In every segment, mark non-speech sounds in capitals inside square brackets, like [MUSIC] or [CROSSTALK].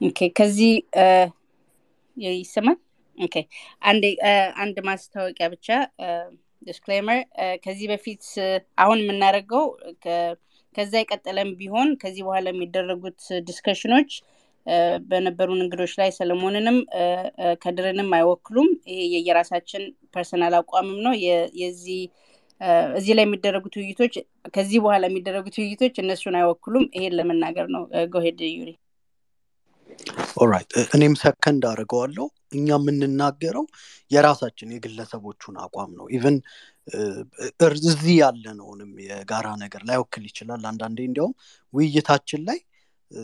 okay ከዚህ ይሰማል? okay አንድ አንድ ማስታወቂያ ብቻ disclaimer ከዚህ በፊት አሁን የምናደርገው ከዛ የቀጠለም ቢሆን ከዚህ በኋላ የሚደረጉት discussion ኦች በነበሩን እንግዶች ላይ ሰለሞንንም ከድርንም አይወክሉም። ይሄ የየራሳችን personal አቋምም ነው። የዚህ እዚህ ላይ የሚደረጉት ውይይቶች ከዚህ በኋላ የሚደረጉት ውይይቶች እነሱን አይወክሉም። ይሄን ለመናገር ነው። go ahead ዩሪ። alright እኔም ሰከንድ አድርገዋለሁ። እኛ የምንናገረው የራሳችን የግለሰቦቹን አቋም ነው። even እዚህ ያለነውንም የጋራ ነገር ላይወክል ይችላል። አንዳንዴ እንዲያውም ውይይታችን ላይ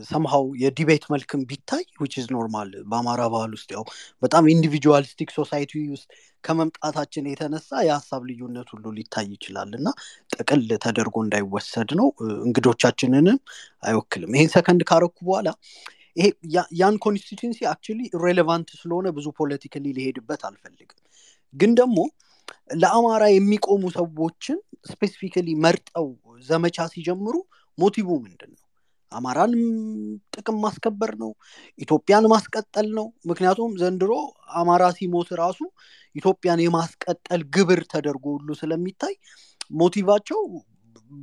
somehow የ debate መልክም ቢታይ which is normal በአማራ ባህል ውስጥ ያው በጣም individualistic society ውስጥ ከመምጣታችን የተነሳ የሀሳብ ልዩነት ሁሉ ሊታይ ይችላል እና ጥቅል ተደርጎ እንዳይወሰድ ነው። እንግዶቻችንንም አይወክልም። ይሄን ሰከንድ ካረኩ በኋላ ይሄ ያን constituency actually relevant ስለሆነ ብዙ politically ሊሄድበት አልፈልግም። ግን ደግሞ ለአማራ የሚቆሙ ሰዎችን specifically መርጠው ዘመቻ ሲጀምሩ motive ምንድን ነው? አማራን ጥቅም ማስከበር ነው? ኢትዮጵያን ማስቀጠል ነው? ምክንያቱም ዘንድሮ አማራ ሲሞት ራሱ ኢትዮጵያን የማስቀጠል ግብር ተደርጎ ሁሉ ስለሚታይ motive ኣቸው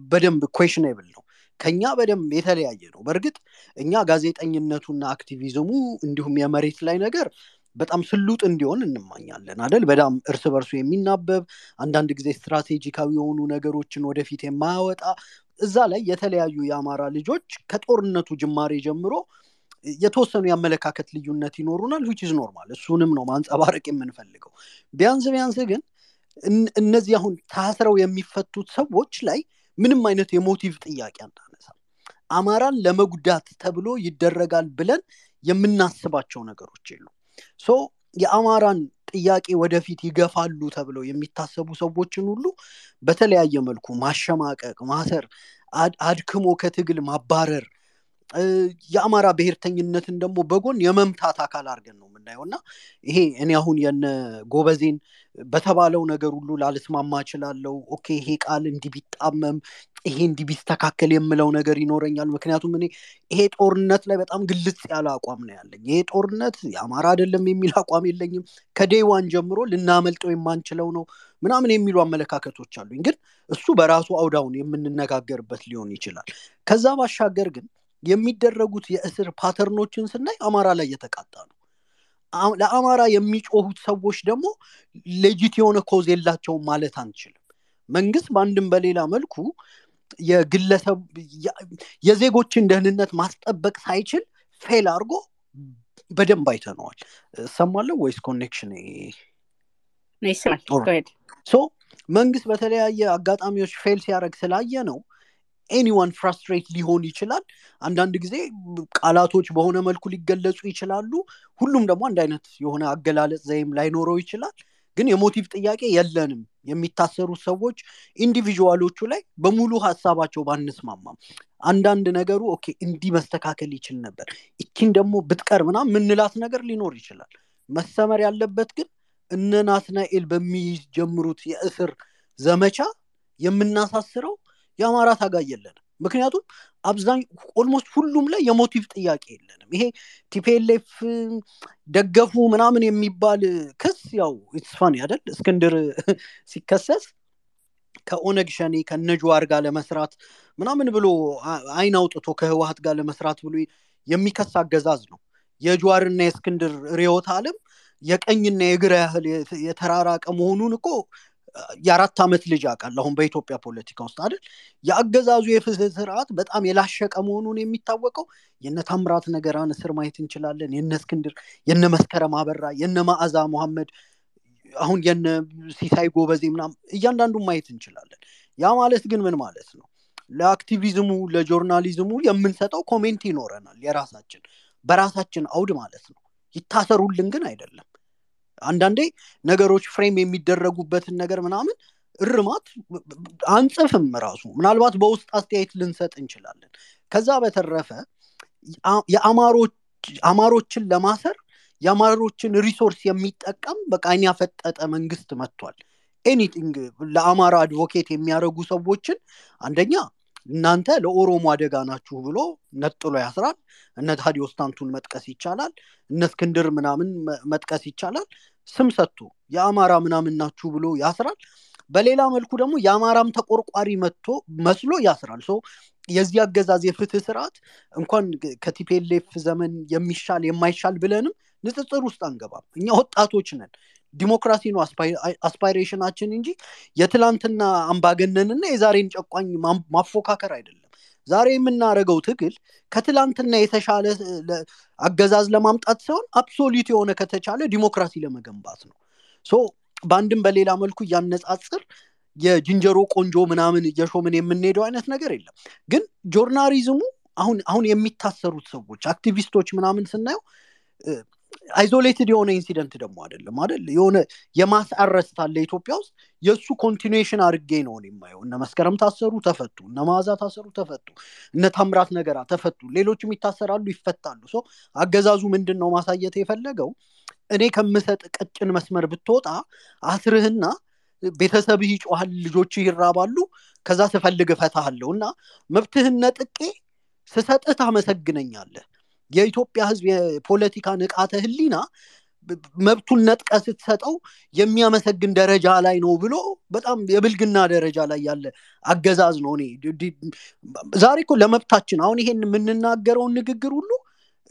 በደንብ questionable ነው። ከኛ በደንብ የተለያየ ነው። በእርግጥ እኛ ጋዜጠኝነቱና activism ኡ እንዲሁም የመሬት ላይ ነገር በጣም ስሉጥ እንዲሆን እንመኛለን አደል? በጣም እርስ በርሱ የሚናበብ አንዳንድ ጊዜ ስትራቴጂካዊ የሆኑ ነገሮችን ወደፊት የማያወጣ እዛ ላይ የተለያዩ የአማራ ልጆች ከጦርነቱ ጅማሬ ጀምሮ የተወሰኑ የአመለካከት ልዩነት ይኖሩናል which normal እሱንም ነው ማንጸባረቅ የምንፈልገው ቢያንስ ቢያንስ ግን እነዚህ አሁን ታስረው የሚፈቱት ሰዎች ላይ ምንም አይነት የ motive ጥያቄ አማራን ለመጉዳት ተብሎ ይደረጋል ብለን የምናስባቸው ነገሮች የሉ so የአማራን ጥያቄ ወደፊት ይገፋሉ ተብለው የሚታሰቡ ሰዎችን ሁሉ በተለያየ መልኩ ማሸማቀቅ ማሰር አዳክሞ ከትግል ማባረር የአማራ ብሔርተኝነትን ደግሞ በጎን የመምታት አካል አድርገን ነው የምናየው። እና ይሄ እኔ አሁን የነ ጎበዜን በተባለው ነገር ሁሉ ላልስማማ እችላለሁ። okay ይሄ ቃል እንዲህ ቢጣመም ይሄ እንዲህ ቢስተካከል የምለው ነገር ይኖረኛል። ምክንያቱም እኔ ይሄ ጦርነት ላይ በጣም ግልጽ ያለ አቋም ነው ያለኝ። ይሄ ጦርነት የአማራ አይደለም የሚል አቋም የለኝም። ከዴዋን ጀምሮ ልናመልጠው የማንችለው ነው ምናምን የሚሉ አመለካከቶች አሉኝ። ግን እሱ በራሱ አውዱን የምንነጋገርበት ሊሆን ይችላል። ከዛ ባሻገር ግን የሚደረጉት የእስር pattern ኦችን ስናይ አማራ ላይ የተቃጣ ነው። ለአማራ የሚጮሁት ሰዎች ደግሞ legit የሆነ cause የላቸውም ማለት አንችልም። መንግስት በአንድም በሌላ መልኩ የግለሰብ የዜጎችን ደህንነት ማስጠበቅ ሳይችል fail አድርጎ በደንብ አይተነዋል። ይሰማል ወይስ connection so መንግስት በተለያየ አጋጣሚዎች fail ሲያደረግ ስላየ ነው anyone frustrate ሊሆን ይችላል። አንዳንድ ጊዜ ቃላቶች በሆነ መልኩ ሊገለጹ ይችላሉ። ሁሉም ደግሞ አንድ አይነት የሆነ አገላለጽ ዘይም ላይኖረው ይችላል። ግን የ motive ጥያቄ የለንም። የሚታሰሩት ሰዎች individual ኦቹ ላይ በሙሉ ሀሳባቸው ባንስማማም። አንዳንድ ነገሩ okay እንዲህ መስተካከል ይችል ነበር እቺን ደግሞ ብትቀር ምናምን ምንላት ነገር ሊኖር ይችላል። መሰመር ያለበት ግን እነ ናትናኤል በሚጀምሩት የእስር ዘመቻ የምናሳስረው የአማራ ታጋይ የለንም። ምክንያቱም አብዛኛው almost ሁሉም ላይ የ motive ጥያቄ የለንም። ይሄ TPLF ደገፉ ምናምን የሚባል ክስ ያው it's fun ያደል እስክንድር [LAUGHS] ሲከሰስ ከኦነግ ሸኔ ከነጅዋር ጋር ለመስራት ምናምን ብሎ አይን አውጥቶ ከህወሀት ጋር ለመስራት ብሎ የሚከስ አገዛዝ ነው። የጅዋርና የእስክንድር ርዮት አለም የቀኝና የግራ ያህል የተራራቀ መሆኑን እኮ የአራት ዓመት ልጅ አውቃል አሁን በኢትዮጵያ ፖለቲካ ውስጥ አይደል? የአገዛዙ የፍትህ ስርዓት በጣም የላሸቀ መሆኑን የሚታወቀው የነ ታምራት ነገራን እስር ማየት እንችላለን የነ እስክንድር የነ መስከረም አበራ የነ ማዕዛ መሐመድ አሁን የነ ሲሳይ ጎበዜ ምናም እያንዳንዱን ማየት እንችላለን። ያ ማለት ግን ምን ማለት ነው? ለአክቲቪዝሙ ለጆርናሊዝሙ የምንሰጠው comment ይኖረናል የራሳችን በራሳችን አውድ ማለት ነው። ይታሰሩልን ግን አይደለም አንዳንዴ ነገሮች frame የሚደረጉበትን ነገር ምናምን እርማት አንጽፍም ራሱ። ምናልባት በውስጥ አስተያየት ልንሰጥ እንችላለን። ከዛ በተረፈ አማሮችን ለማሰር የአማሮችን resource የሚጠቀም በቃ አይን ያፈጠጠ መንግስት መጥቷል። anything ለአማራ advocate የሚያደርጉ ሰዎችን አንደኛ እናንተ ለኦሮሞ አደጋ ናችሁ ብሎ ነጥሎ ያስራል። እነ ታዲዮስ ታንቱን መጥቀስ ይቻላል። እነ እስክንድር ምናምን መጥቀስ ይቻላል። ስም ሰጥቶ የአማራ ምናምን ናችሁ ብሎ ያስራል። በሌላ መልኩ ደግሞ የአማራም ተቆርቋሪ መጥቶ መስሎ ያስራል። so የዚህ አገዛዝ የፍትህ ስርዓት እንኳን ከ TPLF ዘመን የሚሻል የማይሻል ብለንም ንጽጽር ውስጥ አንገባም። እኛ ወጣቶች ነን። ዲሞክራሲ ነው aspiration ኣችን እንጂ የትላንትና አምባገነንና የዛሬን ጨቋኝ ማፎካከር አይደለም። ዛሬ የምናደርገው ትግል ከትላንትና የተሻለ አገዛዝ ለማምጣት ሳይሆን absolute የሆነ ከተቻለ ዲሞክራሲ ለመገንባት ነው። so በአንድም በሌላ መልኩ እያነጻጸርን የዝንጀሮ ቆንጆ ምናምን እየሾምን የምንሄደው አይነት ነገር የለም። ግን journalism ኡ አሁን አሁን የሚታሰሩት ሰዎች አክቲቪስቶች ምናምን ስናየው isolated የሆነ incident ደግሞ አይደለም አይደል? የሆነ የ mass arrest ኢትዮጵያ ውስጥ። የእሱ continuation አድርጌ ነው የማየው። እነ መስከረም ታሰሩ ተፈቱ። እነ መዓዛ ታሰሩ ተፈቱ። እነ ታምራት ነገራ ተፈቱ። ሌሎችም ይታሰራሉ ይፈታሉ። so አገዛዙ ምንድን ነው ማሳየት የፈለገው? እኔ ከምሰጥህ ቀጭን መስመር ብትወጣ አስርህና ቤተሰብህ ይጮሃል ልጆችህ ይራባሉ ከዛ ስፈልግ እፈታሃለሁ። እና መብትህን ነጥቄ ስሰጥህ ታመሰግነኛለህ የኢትዮጵያ ህዝብ የፖለቲካ ንቃተ ህሊና መብቱን ነጥቀ ስትሰጠው የሚያመሰግን ደረጃ ላይ ነው ብሎ በጣም የብልግና ደረጃ ላይ ያለ አገዛዝ ነው። እኔ ዛሬ እኮ ለመብታችን አሁን ይሄን የምንናገረውን ንግግር ሁሉ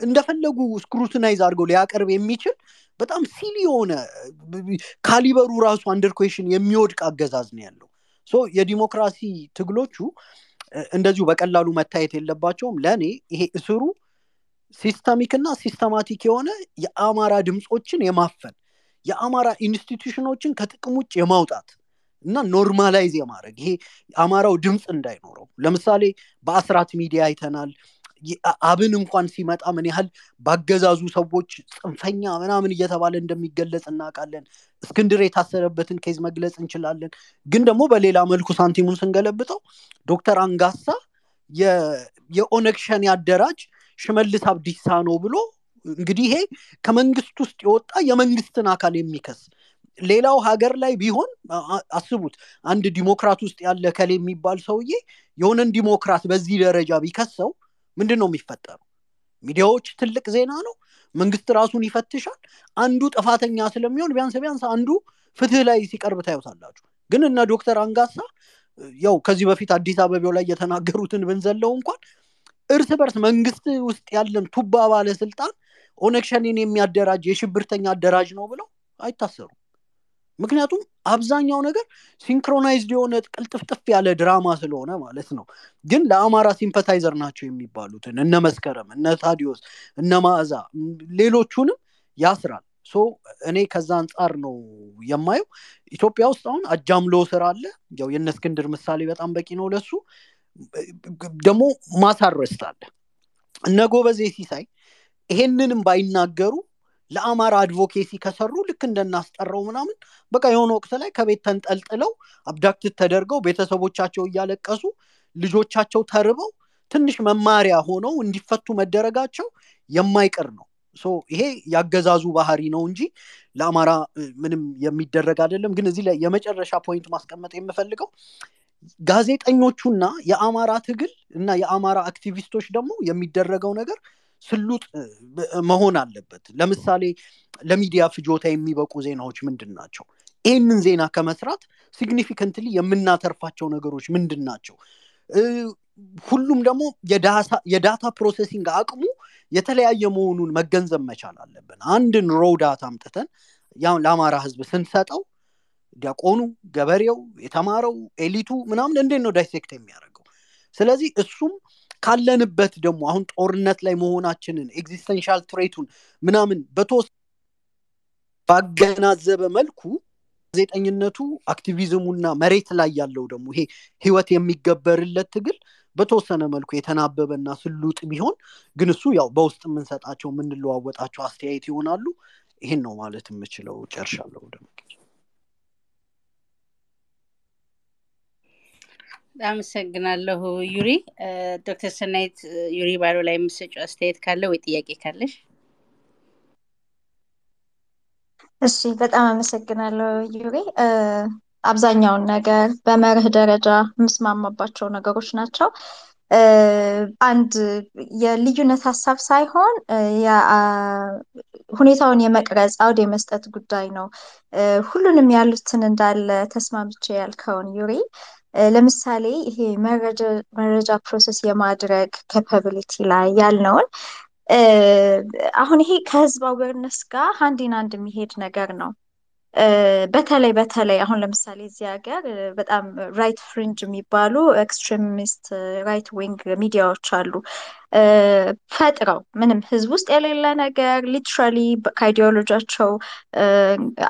እንደፈለጉ ስክሩትናይዝ አድርገው ሊያቀርብ የሚችል በጣም silly የሆነ caliber ኡ ራሱ under question የሚወድቅ አገዛዝ ነው ያለው። so የዲሞክራሲ ትግሎቹ እንደዚሁ በቀላሉ መታየት የለባቸውም። ለእኔ ይሄ እስሩ systemic እና systematic የሆነ የአማራ ድምፆችን የማፈን የአማራ institution ኦችን ከጥቅም ውጭ የማውጣት እና normalize የማድረግ ይሄ አማራው ድምፅ እንዳይኖረው። ለምሳሌ በአስራት ሚዲያ አይተናል። አብን እንኳን ሲመጣ ምን ያህል ባገዛዙ ሰዎች ጽንፈኛ ምናምን እየተባለ እንደሚገለጽ እናውቃለን። እስክንድር የታሰረበትን case መግለጽ እንችላለን። ግን ደግሞ በሌላ መልኩ ሳንቲሙን ስንገለብጠው ዶክተር አንጋሳ የኦነግ አደራጅ ሽመልስ አብዲሳ ነው ብሎ እንግዲህ ይሄ ከመንግስት ውስጥ የወጣ የመንግስትን አካል የሚከስ ሌላው ሀገር ላይ ቢሆን አስቡት አንድ ዲሞክራት ውስጥ ያለ ከሌ የሚባል ሰውዬ የሆነን ዲሞክራት በዚህ ደረጃ ቢከሰው ምንድን ነው የሚፈጠረው? ሚዲያዎች ትልቅ ዜና ነው መንግስት ራሱን ይፈትሻል አንዱ ጥፋተኛ ስለሚሆን ቢያንስ ቢያንስ አንዱ ፍትህ ላይ ሲቀርብ ታዩታላችሁ። ግን እነ ዶክተር አንጋሳ ያው ከዚህ በፊት አዲስ አበባው ላይ የተናገሩትን ብንዘለው እንኳን እርስ በርስ መንግስት ውስጥ ያለን ቱባ ባለስልጣን ኦነግ የሚያደራጅ የሽብርተኛ አደራጅ ነው ብለው አይታሰሩም። ምክንያቱም አብዛኛው ነገር synchronized የሆነ ቅልጥፍጥፍ ያለ ድራማ ስለሆነ ማለት ነው። ግን ለአማራ sympathizer ናቸው የሚባሉትን እነ መስከረም እነ ታዲዮስ እነ ማዕዛ ሌሎቹንም ያስራል። so እኔ ከዛ አንጻር ነው የማየው። ኢትዮጵያ ውስጥ አሁን አጃምሎ ስራ አለ። ያው የነ እስክንድር ምሳሌ በጣም በቂ ነው ለሱ ደግሞ mass arrest አለ እነ ጎበዜ ሲሳይ ይሄንንም ባይናገሩ ለአማራ advocacy ከሰሩ ልክ እንደናስጠራው ምናምን በቃ የሆነ ወቅት ላይ ከቤት ተንጠልጥለው abducted ተደርገው ቤተሰቦቻቸው እያለቀሱ ልጆቻቸው ተርበው ትንሽ መማሪያ ሆነው እንዲፈቱ መደረጋቸው የማይቀር ነው። ይሄ ያገዛዙ ባህሪ ነው እንጂ ለአማራ ምንም የሚደረግ አይደለም። ግን እዚህ ላይ የመጨረሻ point ማስቀመጥ የምፈልገው ጋዜጠኞቹና የአማራ ትግል እና የአማራ አክቲቪስቶች ደግሞ የሚደረገው ነገር ስሉጥ መሆን አለበት። ለምሳሌ ለሚዲያ ፍጆታ የሚበቁ ዜናዎች ምንድን ናቸው? ይህንን ዜና ከመስራት significantly የምናተርፋቸው ነገሮች ምንድን ናቸው? ሁሉም ደግሞ የ data processing አቅሙ የተለያየ መሆኑን መገንዘብ መቻል አለብን። አንድን raw data አምጥተን ለአማራ ህዝብ ስንሰጠው ዲያቆኑ ገበሬው የተማረው elite ኡ ምናምን እንዴት ነው dissect የሚያደርገው? ስለዚህ እሱም ካለንበት ደግሞ አሁን ጦርነት ላይ መሆናችንን existential threat ኡን ምናምን በተወስ ባገናዘበ መልኩ ጋዜጠኝነቱ activism ኡና መሬት ላይ ያለው ደግሞ ይሄ ህይወት የሚገበርለት ትግል በተወሰነ መልኩ የተናበበና ስሉጥ ቢሆን ግን እሱ ያው በውስጥ የምንሰጣቸው የምንለዋወጣቸው አስተያየት ይሆናሉ። ይህን ነው ማለት የምችለው። ጨርሻለሁ ደግሞ አመሰግናለሁ ዩሪ ዶክተር ሰናይት ዩሪ ባሮ ላይ የምሰጨው አስተያየት ካለ ወይ ጥያቄ ካለሽ እሺ በጣም አመሰግናለሁ ዩሪ አብዛኛውን ነገር በመርህ ደረጃ የምስማማባቸው ነገሮች ናቸው። አንድ የልዩነት ሀሳብ ሳይሆን ሁኔታውን የመቅረጽ አውድ የመስጠት ጉዳይ ነው። ሁሉንም ያሉትን እንዳለ ተስማምቼ ያልከውን ዩሪ ለምሳሌ ይሄ መረጃ process የማድረግ capability ላይ ያልነውን አሁን ይሄ ከህዝብ awareness ጋር hand in hand የሚሄድ ነገር ነው። በተለይ በተለይ አሁን ለምሳሌ እዚህ ሀገር በጣም right fringe የሚባሉ extremist right wing ሚዲያዎች አሉ። ፈጥረው ምንም ህዝብ ውስጥ የሌለ ነገር literally ከ ideology ያቸው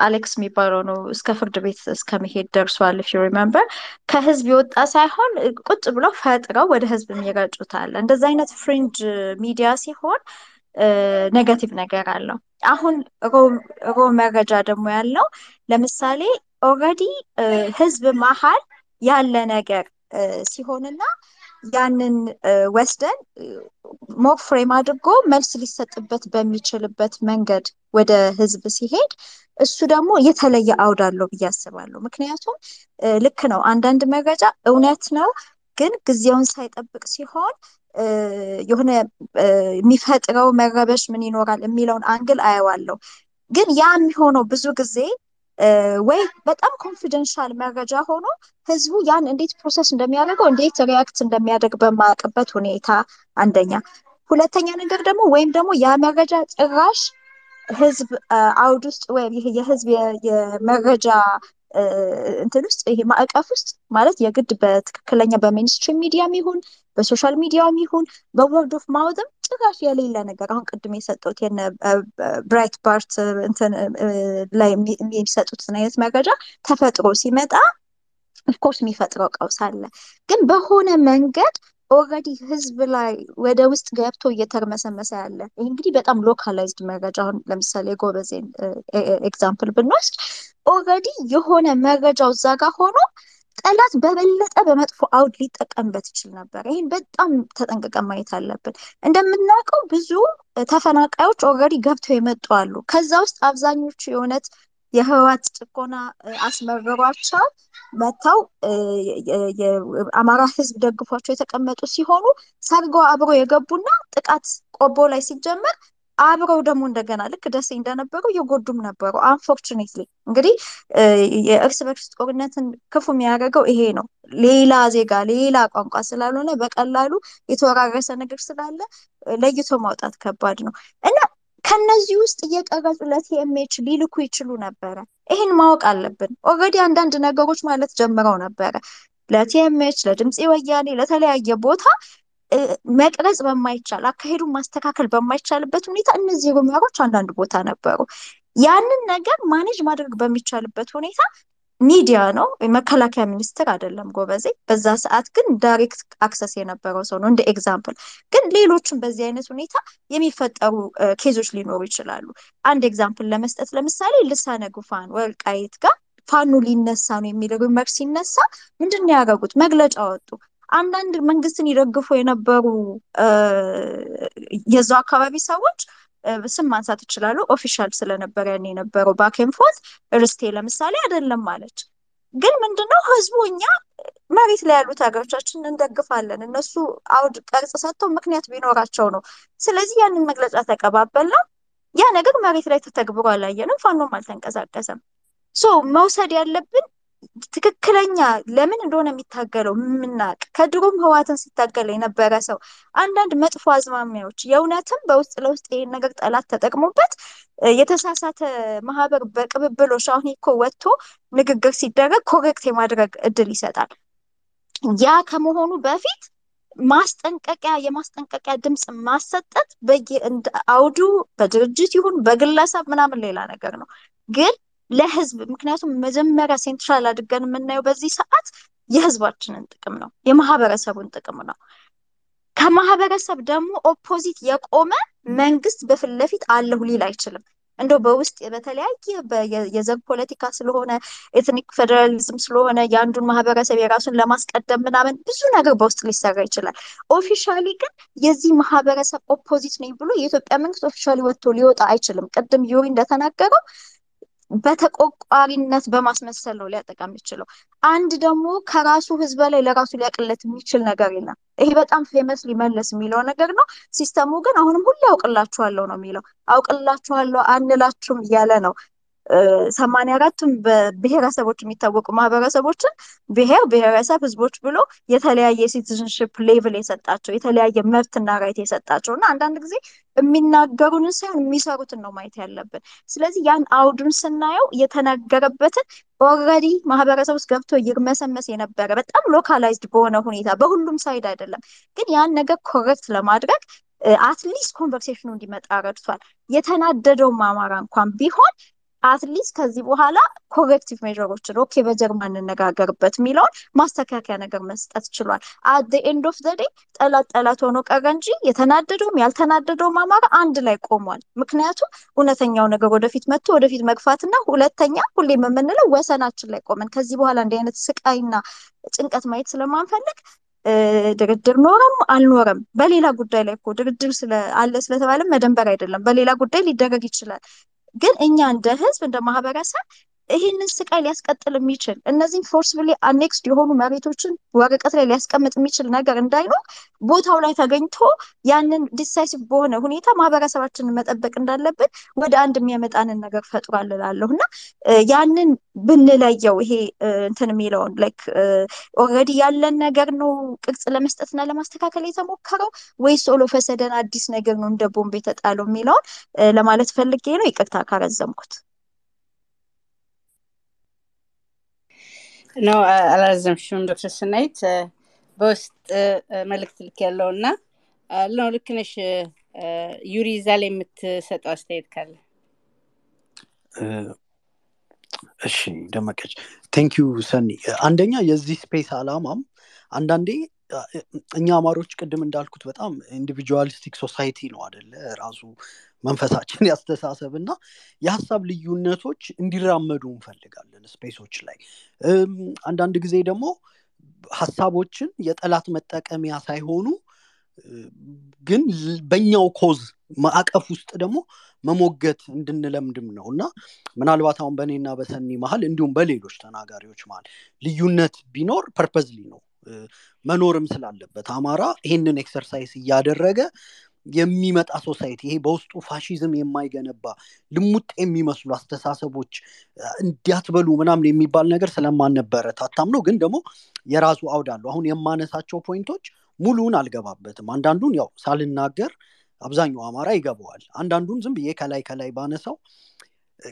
አሌክስ የሚባለው ነው እስከ ፍርድ ቤት እስከ ደርሷል። if you remember ከህዝብ የወጣ ሳይሆን ቁጭ ብለው ፈጥረው ወደ ህዝብ የሚረጩታል። እንደዚ አይነት fringe media ሲሆን negative ነገር አለው። አሁን raw መረጃ ደግሞ ያለው ለምሳሌ already ህዝብ መሀል ያለ ነገር ሲሆንና ያንን ወስደን more frame አድርጎ መልስ ሊሰጥበት በሚችልበት መንገድ ወደ ህዝብ ሲሄድ እሱ ደግሞ የተለየ አውድ አለው ብዬ አስባለሁ። ምክንያቱም ልክ ነው፣ አንዳንድ መረጃ እውነት ነው፣ ግን ጊዜውን ሳይጠብቅ ሲሆን የሆነ የሚፈጥረው መረበሽ ምን ይኖራል የሚለውን angle አየዋለሁ። ግን ያ የሚሆነው ብዙ ጊዜ ወይ በጣም confidential መረጃ ሆኖ ህዝቡ ያን እንዴት process እንደሚያደርገው እንዴት react እንደሚያደርግ በማያውቅበት ሁኔታ አንደኛ። ሁለተኛ ነገር ደግሞ ወይም ደግሞ ያ መረጃ ጭራሽ ህዝብ አውድ ውስጥ ወይም ይሄ የህዝብ የመረጃ እንትን ውስጥ ይሄ ማዕቀፍ ውስጥ ማለት የግድ በትክክለኛ በ mainstream ሚዲያም ይሁን በ social ሚዲያውም ይሁን በ word of mouth ም ጭራሽ የሌለ ነገር አሁን ቅድም የሰጠሁት የነ Breitbart ላይ የሚሰጡትን አይነት መረጃ ተፈጥሮ ሲመጣ of course የሚፈጥረው ቀውስ አለ። ግን በሆነ መንገድ already ህዝብ ላይ ወደ ውስጥ ገብቶ እየተርመሰመሰ ያለ ይህ እንግዲህ በጣም localized መረጃ አሁን ለምሳሌ ጎበዜን example ብንወስድ already የሆነ መረጃው እዛ ጋር ሆኖ ጠላት በበለጠ በመጥፎ አውድ ሊጠቀምበት ይችል ነበር። ይህን በጣም ተጠንቅቀን ማየት አለብን። እንደምናውቀው ብዙ ተፈናቃዮች already ገብተው የመጡ አሉ። ከዛ ውስጥ አብዛኞቹ የእውነት የህወሓት ጭቆና አስመርሯቸው መጥተው የአማራ ህዝብ ደግፏቸው የተቀመጡ ሲሆኑ ሰርገው አብረው የገቡና ጥቃት ቆቦ ላይ ሲጀመር አብረው ደግሞ እንደገና ልክ ደሴ እንደነበሩ የጎዱም ነበሩ። አንፎርቹኔትሊ እንግዲህ የእርስ በርስ ጦርነትን ክፉ የሚያደርገው ይሄ ነው። ሌላ ዜጋ ሌላ ቋንቋ ስላልሆነ በቀላሉ የተወራረሰ ነገር ስላለ ለይቶ ማውጣት ከባድ ነው እና ከነዚህ ውስጥ እየቀረጹ ለ TMH ሊልኩ ይችሉ ነበረ። ይህን ማወቅ አለብን። already አንዳንድ ነገሮች ማለት ጀምረው ነበረ ለ TMH፣ ለድምፂ ወያነ፣ ለተለያየ ቦታ መቅረጽ በማይቻል አካሄዱን ማስተካከል በማይቻልበት ሁኔታ እነዚህ rumor ኦች አንዳንድ ቦታ ነበሩ። ያንን ነገር manage ማድረግ በሚቻልበት ሁኔታ ሚዲያ ነው፣ መከላከያ ሚኒስትር አይደለም ጎበዜ። በዛ ሰዓት ግን direct access የነበረው ሰው ነው እንደ example። ግን ሌሎችም በዚህ አይነት ሁኔታ የሚፈጠሩ ኬዞች ሊኖሩ ይችላሉ። አንድ ኤግዛምፕል ለመስጠት ለምሳሌ ልሳነ ጉፋን ወልቃይት ጋር ፋኖ ሊነሳ ነው የሚል ሩመር ሲነሳ ምንድን ነው ያደረጉት? መግለጫ ወጡ። አንዳንድ መንግስትን ይደግፉ የነበሩ የዛው አካባቢ ሰዎች ስም ማንሳት ይችላሉ። ኦፊሻል ስለነበረ ያን የነበረው ባኬንፎት ርስቴ ለምሳሌ አይደለም ማለች። ግን ምንድነው ህዝቡ እኛ መሬት ላይ ያሉት ሀገሮቻችን እንደግፋለን እነሱ አውድ ቅርጽ ሰጥተው ምክንያት ቢኖራቸው ነው። ስለዚህ ያንን መግለጫ ተቀባበልና ያ ነገር መሬት ላይ ተተግብሮ አላየንም፣ ፋኖም አልተንቀሳቀሰም። ሶ መውሰድ ያለብን ትክክለኛ ለምን እንደሆነ የሚታገለው የምናውቅ ከድሮም ህዋትን ሲታገል የነበረ ሰው አንዳንድ መጥፎ አዝማሚያዎች የእውነትም በውስጥ ለውስጥ ይሄን ነገር ጠላት ተጠቅሞበት የተሳሳተ ማህበር በቅብብሎች አሁን እኮ ወጥቶ ንግግር ሲደረግ correct የማድረግ እድል ይሰጣል። ያ ከመሆኑ በፊት ማስጠንቀቂያ የማስጠንቀቂያ ድምፅ ማሰጠት አውዱ በድርጅት ይሁን በግለሰብ ምናምን ሌላ ነገር ነው ግን ለህዝብ ምክንያቱም መጀመሪያ central አድርገን የምናየው በዚህ ሰዓት የህዝባችንን ጥቅም ነው፣ የማህበረሰቡን ጥቅም ነው። ከማህበረሰብ ደግሞ opposite የቆመ መንግስት በፊት ለፊት አለሁ ሊል አይችልም። እንደው በውስጥ በተለያየ የዘር ፖለቲካ ስለሆነ ethnic federalism ስለሆነ የአንዱን ማህበረሰብ የራሱን ለማስቀደም ምናምን ብዙ ነገር በውስጥ ሊሰራ ይችላል። officially ግን የዚህ ማህበረሰብ opposite ነኝ ብሎ የኢትዮጵያ መንግስት officially ወጥቶ ሊወጣ አይችልም። ቅድም ዩሪ እንደተናገረው በተቆርቋሪነት በማስመሰል ነው ሊያጠቃ የሚችለው። አንድ ደግሞ ከራሱ ህዝብ ላይ ለራሱ ሊያቅለት የሚችል ነገር የለም። ይሄ በጣም famous ሊመለስ የሚለው ነገር ነው። ሲስተሙ ግን አሁንም ሁሌ አውቅላችኋለሁ ነው የሚለው። አውቅላችኋለሁ አንላችሁም እያለ ነው። ሰማንያ አራቱም በብሔረሰቦች የሚታወቁ ማህበረሰቦችን ብሔር ብሔረሰብ ህዝቦች ብሎ የተለያየ citizenship level የሰጣቸው የተለያየ መብትና right የሰጣቸው እና አንዳንድ ጊዜ የሚናገሩንን ሳይሆን የሚሰሩትን ነው ማየት ያለብን። ስለዚህ ያን አውዱን ስናየው የተናገረበትን already ማህበረሰብ ውስጥ ገብቶ ይርመሰመስ የነበረ በጣም localized በሆነ ሁኔታ በሁሉም side አይደለም፣ ግን ያን ነገር correct ለማድረግ at least conversation ኑ እንዲመጣ ረድቷል። የተናደደውም አማራ እንኳን ቢሆን at least ከዚህ በኋላ corrective measure ኦችን okay በጀርማ እንነጋገርበት የሚለውን ማስተካከያ ነገር መስጠት ችሏል። at end of the day ጠላት ጠላት ሆኖ ቀረ እንጂ የተናደደውም ያልተናደደውም አማራ አንድ ላይ ቆሟል። ምክንያቱም እውነተኛው ነገር ወደፊት መጥቶ ወደፊት መግፋትና ሁለተኛ ሁሌም የምንለው ወሰናችን ላይ ቆመን ከዚህ በኋላ እንዲህ አይነት ስቃይና ጭንቀት ማየት ስለማንፈልግ ድርድር ኖረም አልኖረም በሌላ ጉዳይ ላይ እኮ ድርድር አለ ስለተባለ መደንበር አይደለም። በሌላ ጉዳይ ሊደረግ ይችላል። ግን እኛ እንደ ህዝብ እንደ ማህበረሰብ ይህንን ስቃይ ሊያስቀጥል የሚችል እነዚህን forcibly annexed የሆኑ መሬቶችን ወረቀት ላይ ሊያስቀምጥ የሚችል ነገር እንዳይኖር ቦታው ላይ ተገኝቶ ያንን decisive በሆነ ሁኔታ ማህበረሰባችንን መጠበቅ እንዳለብን ወደ አንድ የሚያመጣንን ነገር ፈጥሯል እላለሁ እና ያንን ብንለየው ይሄ እንትን የሚለውን ላይክ ኦልሬዲ ያለን ነገር ነው ቅርጽ ለመስጠትና ለማስተካከል የተሞከረው ወይስ ኦሎ ፈሰደን አዲስ ነገር ነው እንደ ቦምብ የተጣለው የሚለውን ለማለት ፈልጌ ነው። ይቅርታ ካረዘምኩት። ነው? አላረዘምሽም ዶክተር ስናይት በውስጥ መልእክት ልክ ያለው እና ነው ልክ ነሽ። ዩሪ እዛ ላይ የምትሰጠው አስተያየት ካለ። እሺ ደመቀች። thank you ሰኒ። አንደኛ የዚህ space አላማም አንዳንዴ እኛ አማሮች ቅድም እንዳልኩት በጣም individualistic society ነው አደለ ራሱ መንፈሳችን [LAUGHS] ያስተሳሰብ እና የሀሳብ ልዩነቶች እንዲራመዱ እንፈልጋለን space ኦች ላይ። አንዳንድ ጊዜ ደግሞ ሀሳቦችን የጠላት መጠቀሚያ ሳይሆኑ ግን በኛው cause ማዕቀፍ ውስጥ ደግሞ መሞገት እንድንለምድም ነው። እና ምናልባት አሁን በእኔና በሰኒ መሀል እንዲሁም በሌሎች ተናጋሪዎች መሀል ልዩነት ቢኖር purposely ነው መኖርም ስላለበት አማራ ይህንን exercise እያደረገ የሚመጣ society ይሄ በውስጡ ፋሽዝም የማይገነባ ልሙጥ የሚመስሉ አስተሳሰቦች እንዲያትበሉ ምናምን የሚባል ነገር ስለማነበረታታም ነው። ግን ደግሞ የራሱ አውድ አለው። አሁን የማነሳቸው point ኦች ሙሉውን አልገባበትም። አንዳንዱን ያው ሳልናገር አብዛኛው አማራ ይገባዋል። አንዳንዱን ዝም ብዬ ከላይ ከላይ ባነሳው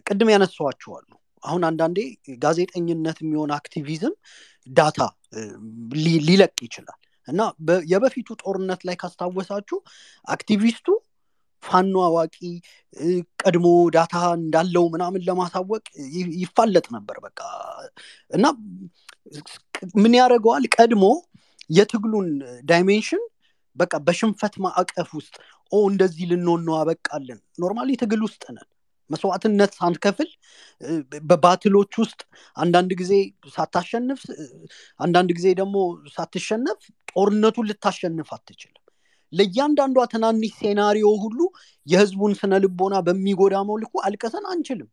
ቅድም ያነሷቸዋሉ። አሁን አንዳንዴ ጋዜጠኝነት የሚሆን አክቲቪዝም data ሊለቅ ይችላል። እና የበፊቱ ጦርነት ላይ ካስታወሳችሁ አክቲቪስቱ ፋኖ አዋቂ ቀድሞ data እንዳለው ምናምን ለማሳወቅ ይፋለጥ ነበር በቃ። እና ምን ያደርገዋል? ቀድሞ የትግሉን dimension በቃ በሽንፈት ማዕቀፍ ውስጥ ኦ እንደዚህ ልንሆን ነው አበቃለን normally ትግል ውስጥ ነን መስዋዕትነት ሳንከፍል በ battle ኦች ውስጥ አንዳንድ ጊዜ ሳታሸንፍ አንዳንድ ጊዜ ደግሞ ሳትሸነፍ ጦርነቱን ልታሸንፍ አትችልም። ለእያንዳንዷ ትናንሽ scenario ሁሉ የህዝቡን ስነ ልቦና በሚጎዳ መልኩ አልቀሰን አንችልም።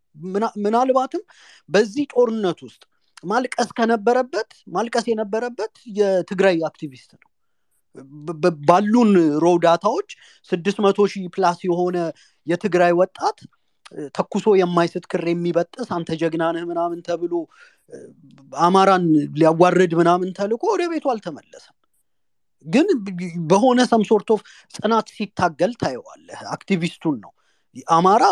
ምናልባትም በዚህ ጦርነት ውስጥ ማልቀስ ከነበረበት ማልቀስ የነበረበት የትግራይ አክቲቪስት ነው። ባሉን raw data ዎች ስድስት መቶ ሺህ plus የሆነ የትግራይ ወጣት ተኩሶ የማይስት ክር የሚበጥስ አንተ ጀግናንህ ምናምን ተብሎ አማራን ሊያዋርድ ምናምን ተልኮ ወደ ቤቱ አልተመለሰም። ግን በሆነ some sort ጽናት ሲታገል ታየዋለህ። አክቲቪስቱን ነው። አማራ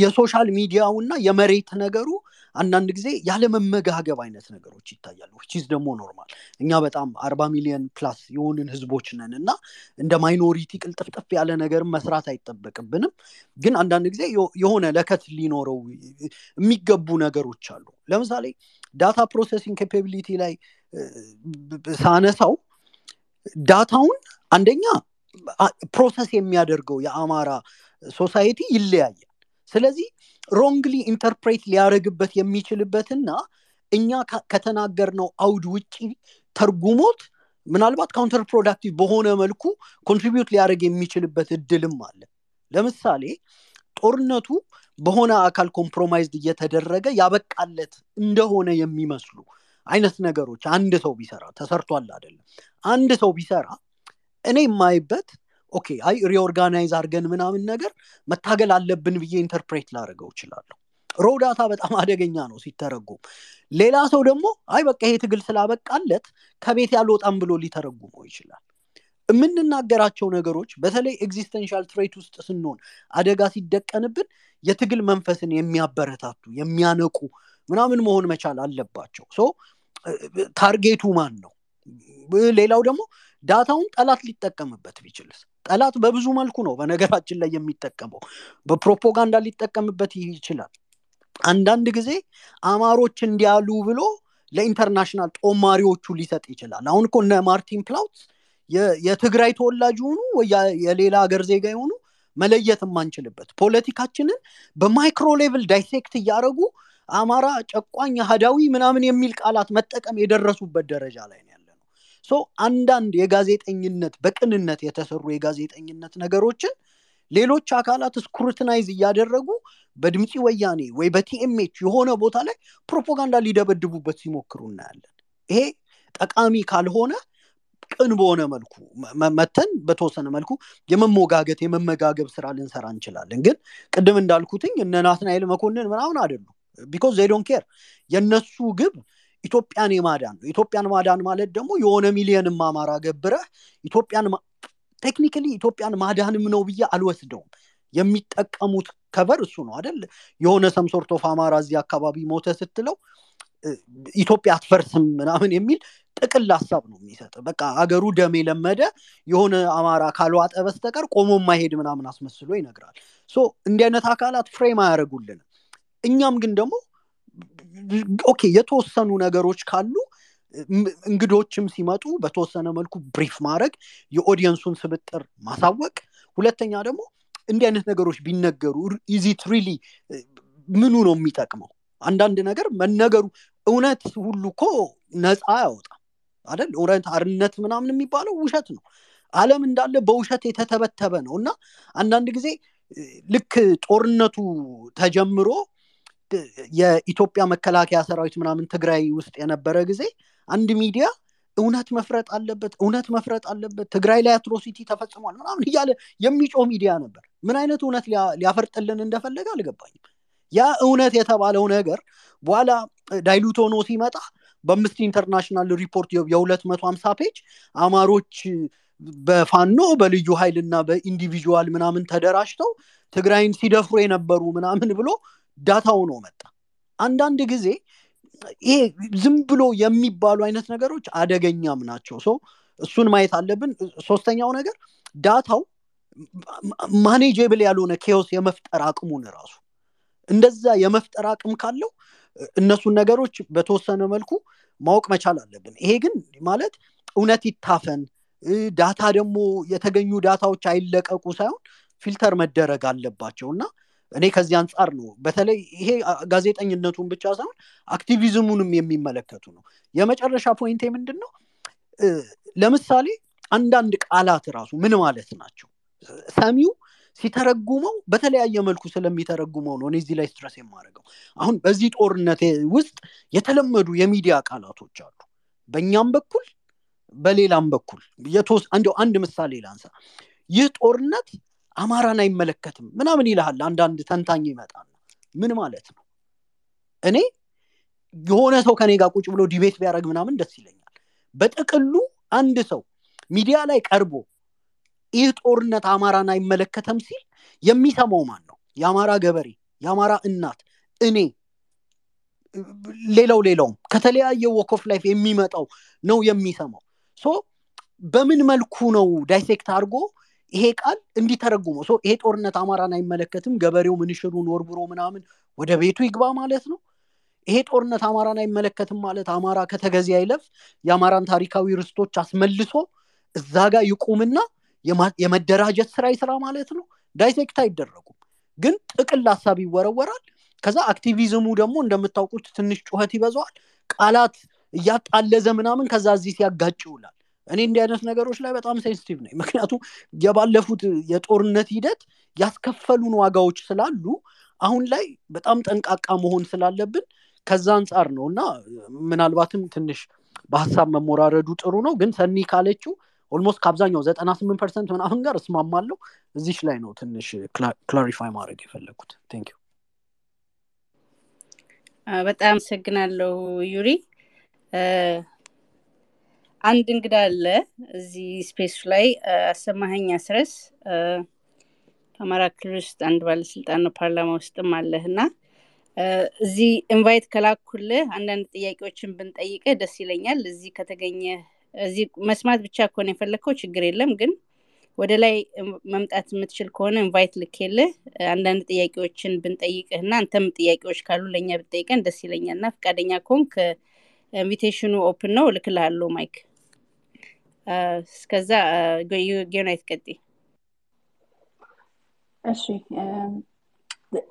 የ social media ውና የመሬት ነገሩ አንዳንድ ጊዜ ያለመመጋገብ አይነት ነገሮች ይታያሉ። which is ደግሞ normal እኛ በጣም አርባ ሚሊዮን plus የሆንን ህዝቦች ነን እና እንደ minority ቅልጥፍጥፍ ያለ ነገር መስራት አይጠበቅብንም። ግን አንዳንድ ጊዜ የሆነ ለከት ሊኖረው የሚገቡ ነገሮች አሉ። ለምሳሌ data processing capability ላይ ሳነሳው data ውን አንደኛ process የሚያደርገው የአማራ society ይለያያል ስለዚህ wrongly interpret ሊያደረግበት የሚችልበትና እኛ ከተናገርነው አውድ ውጭ ተርጉሞት ምናልባት counter productive በሆነ መልኩ contribute ሊያደረግ የሚችልበት እድልም አለ። ለምሳሌ ጦርነቱ በሆነ አካል compromised እየተደረገ ያበቃለት እንደሆነ የሚመስሉ አይነት ነገሮች አንድ ሰው ቢሰራ ተሰርቷል አይደለም? አንድ ሰው ቢሰራ እኔ የማይበት okay አይ reorganize አድርገን ምናምን ነገር መታገል አለብን ብዬ interpret ላደርገው እችላለሁ። raw data በጣም አደገኛ ነው ሲተረጎም። ሌላ ሰው ደግሞ አይ በቃ ይሄ ትግል ስላበቃለት ከቤት ያልወጣም ብሎ ሊተረጉመው ይችላል። የምንናገራቸው ነገሮች በተለይ existential threat ውስጥ ስንሆን አደጋ ሲደቀንብን የትግል መንፈስን የሚያበረታቱ የሚያነቁ ምናምን መሆን መቻል አለባቸው። so target ኡ ማን ነው? ሌላው ደግሞ data ውን ጠላት ሊጠቀምበት ቢችልስ ጠላት በብዙ መልኩ ነው በነገራችን ላይ የሚጠቀመው። በፕሮፓጋንዳ ሊጠቀምበት ይችላል። አንዳንድ ጊዜ አማሮች እንዲያሉ ብሎ ለ international ጦማሪዎቹ ሊሰጥ ይችላል። አሁን እኮ እነ ማርቲን ፕላውት የትግራይ ተወላጅ የሆኑ የሌላ ሀገር ዜጋ የሆኑ መለየት የማንችልበት ፖለቲካችንን በ micro level dissect እያደረጉ አማራ ጨቋኝ ሀዳዊ ምናምን የሚል ቃላት መጠቀም የደረሱበት ደረጃ ላይ ነው so አንዳንድ የጋዜጠኝነት በቅንነት የተሰሩ የጋዜጠኝነት ነገሮችን ሌሎች አካላት scrutinize እያደረጉ በድምፂ ወያኔ ወይ በ TMH የሆነ ቦታ ላይ ፕሮፓጋንዳ ሊደበድቡበት ሲሞክሩ እናያለን። ይሄ ጠቃሚ ካልሆነ ቅን በሆነ መልኩ መተን በተወሰነ መልኩ የመሞጋገት የመመጋገብ ስራ ልንሰራ እንችላለን። ግን ቅድም እንዳልኩትኝ እነ ናትናኤል መኮንን ምናምን አይደሉም። because they don't care የእነሱ ግብ ኢትዮጵያን የማዳን ነው። ኢትዮጵያን ማዳን ማለት ደግሞ የሆነ ሚሊየንም አማራ ገብረህ ኢትዮጵያን technically ኢትዮጵያን ማዳንም ነው ብዬ አልወስደውም። የሚጠቀሙት cover እሱ ነው አይደል? የሆነ some sort አማራ እዚህ አካባቢ ሞተ ስትለው ኢትዮጵያ አትፈርስም ምናምን የሚል ጥቅል ሀሳብ ነው የሚሰጥ በቃ አገሩ ደም የለመደ የሆነ አማራ ካልዋጠ በስተቀር ቆሞ ማሄድ ምናምን አስመስሎ ይነግራል። so እንዲህ አይነት አካላት frame አያደርጉልንም። እኛም ግን ደግሞ okay የተወሰኑ ነገሮች ካሉ እንግዶችም ሲመጡ በተወሰነ መልኩ brief ማድረግ የ audience ኡን ስብጥር ማሳወቅ። ሁለተኛ ደግሞ እንዲህ አይነት ነገሮች ቢነገሩ is it really ምኑ ነው የሚጠቅመው? አንዳንድ ነገር መነገሩ እውነት ሁሉ እኮ ነፃ ያወጣ አይደል? እውነት አርነት ምናምን የሚባለው ውሸት ነው። አለም እንዳለ በውሸት የተተበተበ ነው። እና አንዳንድ ጊዜ ልክ ጦርነቱ ተጀምሮ የኢትዮጵያ መከላከያ ሰራዊት ምናምን ትግራይ ውስጥ የነበረ ጊዜ አንድ ሚዲያ እውነት መፍረጥ አለበት እውነት መፍረጥ አለበት ትግራይ ላይ atrocity ተፈጽሟል ምናምን እያለ የሚጮህ ሚዲያ ነበር። ምን አይነት እውነት ሊያፈርጥልን እንደፈለገ አልገባኝም። ያ እውነት የተባለው ነገር በኋላ dilute ሆኖ ሲመጣ በአምስት international ሪፖርት የሁለት መቶ ሀምሳ page አማሮች በፋኖ በልዩ ኃይል እና በ individual ምናምን ተደራጅተው ትግራይን ሲደፍሩ የነበሩ ምናምን ብሎ data ው ነው መጣ። አንዳንድ ጊዜ ይሄ ዝም ብሎ የሚባሉ አይነት ነገሮች አደገኛም ናቸው። ሰው እሱን ማየት አለብን። ሶስተኛው ነገር data ው manageable ያልሆነ chaos የመፍጠር አቅሙን ራሱ እንደዛ የመፍጠር አቅም ካለው እነሱን ነገሮች በተወሰነ መልኩ ማወቅ መቻል አለብን። ይሄ ግን ማለት እውነት ይታፈን data ደግሞ የተገኙ data ዎች አይለቀቁ ሳይሆን filter መደረግ አለባቸው እና እኔ ከዚህ አንጻር ነው። በተለይ ይሄ ጋዜጠኝነቱን ብቻ ሳይሆን አክቲቪዝሙንም የሚመለከቱ ነው። የመጨረሻ point ኤ ምንድን ነው ለምሳሌ አንዳንድ ቃላት ራሱ ምን ማለት ናቸው? ሰሚው ሲተረጉመው በተለያየ መልኩ ስለሚተረጉመው ነው እኔ እዚህ ላይ stress የማደርገው። አሁን በዚህ ጦርነት ውስጥ የተለመዱ የሚዲያ ቃላቶች አሉ። በእኛም በኩል በሌላም በኩል። አንድ ምሳሌ ላንሳ። ይህ ጦርነት አማራን አይመለከትም ምናምን ይልሃል። አንዳንድ ተንታኝ ይመጣና ምን ማለት ነው? እኔ የሆነ ሰው ከኔ ጋር ቁጭ ብሎ ዲቤት ቢያደረግ ምናምን ደስ ይለኛል። በጥቅሉ አንድ ሰው ሚዲያ ላይ ቀርቦ ይህ ጦርነት አማራን አይመለከተም ሲል የሚሰማው ማን ነው? የአማራ ገበሬ የአማራ እናት እኔ ሌላው ሌላውም ከተለያየ walk of life የሚመጣው ነው የሚሰማው። so በምን መልኩ ነው dissect አድርጎ ይሄ ቃል እንዲተረጉመው so ይሄ ጦርነት አማራን አይመለከትም ገበሬው ምንሽሩን ወርብሮ ምናምን ወደ ቤቱ ይግባ ማለት ነው። ይሄ ጦርነት አማራን አይመለከትም ማለት አማራ ከተከዜ አይለፍ የአማራን ታሪካዊ ርስቶች አስመልሶ እዛ ጋር ይቁምና የመደራጀት ስራ ይስራ ማለት ነው። dissect አይደረጉም። ግን ጥቅል ሀሳብ ይወረወራል። ከዛ አክቲቪዝሙ ደግሞ እንደምታውቁት ትንሽ ጩኸት ይበዛዋል። ቃላት እያጣለዘ ምናምን ከዛ እዚህ ሲያጋጭ ይውላል እኔ እንዲህ አይነት ነገሮች ላይ በጣም sensitive ነኝ። ምክንያቱም የባለፉት የጦርነት ሂደት ያስከፈሉን ዋጋዎች ስላሉ አሁን ላይ በጣም ጠንቃቃ መሆን ስላለብን ከዛ አንጻር ነው። እና ምናልባትም ትንሽ በሀሳብ መሞራረዱ ጥሩ ነው። ግን ሰኒ ካለችው almost ከአብዛኛው ዘጠና ስምንት percent ምናምን ጋር እስማማለሁ። እዚች ላይ ነው ትንሽ clarify ማድረግ የፈለግኩት በጣም አመሰግናለሁ ዩሪ አንድ እንግዳ አለ እዚህ space ላይ። አሰማኸኝ አስረስ። ከአማራ ክልል ውስጥ አንድ ባለስልጣን ነው ፓርላማ ውስጥም አለህ እዚህ invite ከላኩልህ አንዳንድ ጥያቄዎችን ብንጠይቅህ ደስ ይለኛል። እዚህ ከተገኘ እዚህ መስማት ብቻ ከሆነ የፈለግከው ችግር የለም። ግን ወደ ላይ መምጣት የምትችል ከሆነ invite ልኬልህ። አንዳንድ ጥያቄዎችን ብንጠይቅህ እና አንተም ጥያቄዎች ካሉ ለእኛ ብትጠይቀን ደስ ይለኛል እና ፈቃደኛ ከሆንክ invitation ኑ open ነው። እልክልሃለሁ mic እስከዛ ሰናይት ቀጥዪ እሺ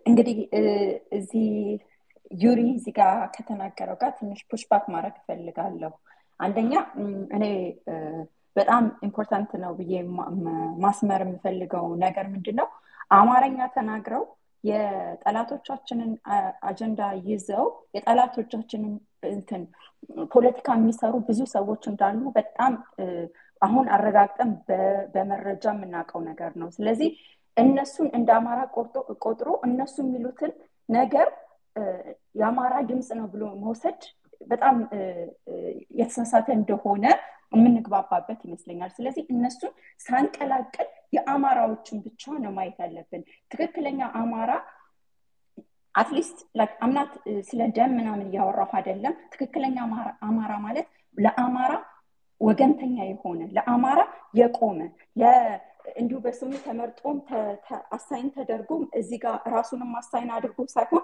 እንግዲህ እዚህ ዩሪ እዚህ ጋር ከተናገረው ጋር ትንሽ pushback ማድረግ እፈልጋለሁ። አንደኛ እኔ በጣም important ነው ብዬ ማስመር የምፈልገው ነገር ምንድን ነው አማርኛ ተናግረው የጠላቶቻችንን አጀንዳ ይዘው የጠላቶቻችንን እንትን ፖለቲካ የሚሰሩ ብዙ ሰዎች እንዳሉ በጣም አሁን አረጋግጠን በመረጃ የምናውቀው ነገር ነው። ስለዚህ እነሱን እንደ አማራ ቆጥሮ እነሱ የሚሉትን ነገር የአማራ ድምፅ ነው ብሎ መውሰድ በጣም የተሳሳተ እንደሆነ የምንግባባበት ይመስለኛል። ስለዚህ እነሱን ሳንቀላቅል የአማራዎችን ብቻ ነው ማየት ያለብን። ትክክለኛ አማራ at least I'm not ስለ ደም ምናምን እያወራሁ አይደለም። ትክክለኛ አማራ ማለት ለአማራ ወገንተኛ የሆነ ለአማራ የቆመ እንዲሁ በስሙ ተመርጦም assign ተደርጎም እዚህ ጋር ራሱንም assign አድርጎ ሳይሆን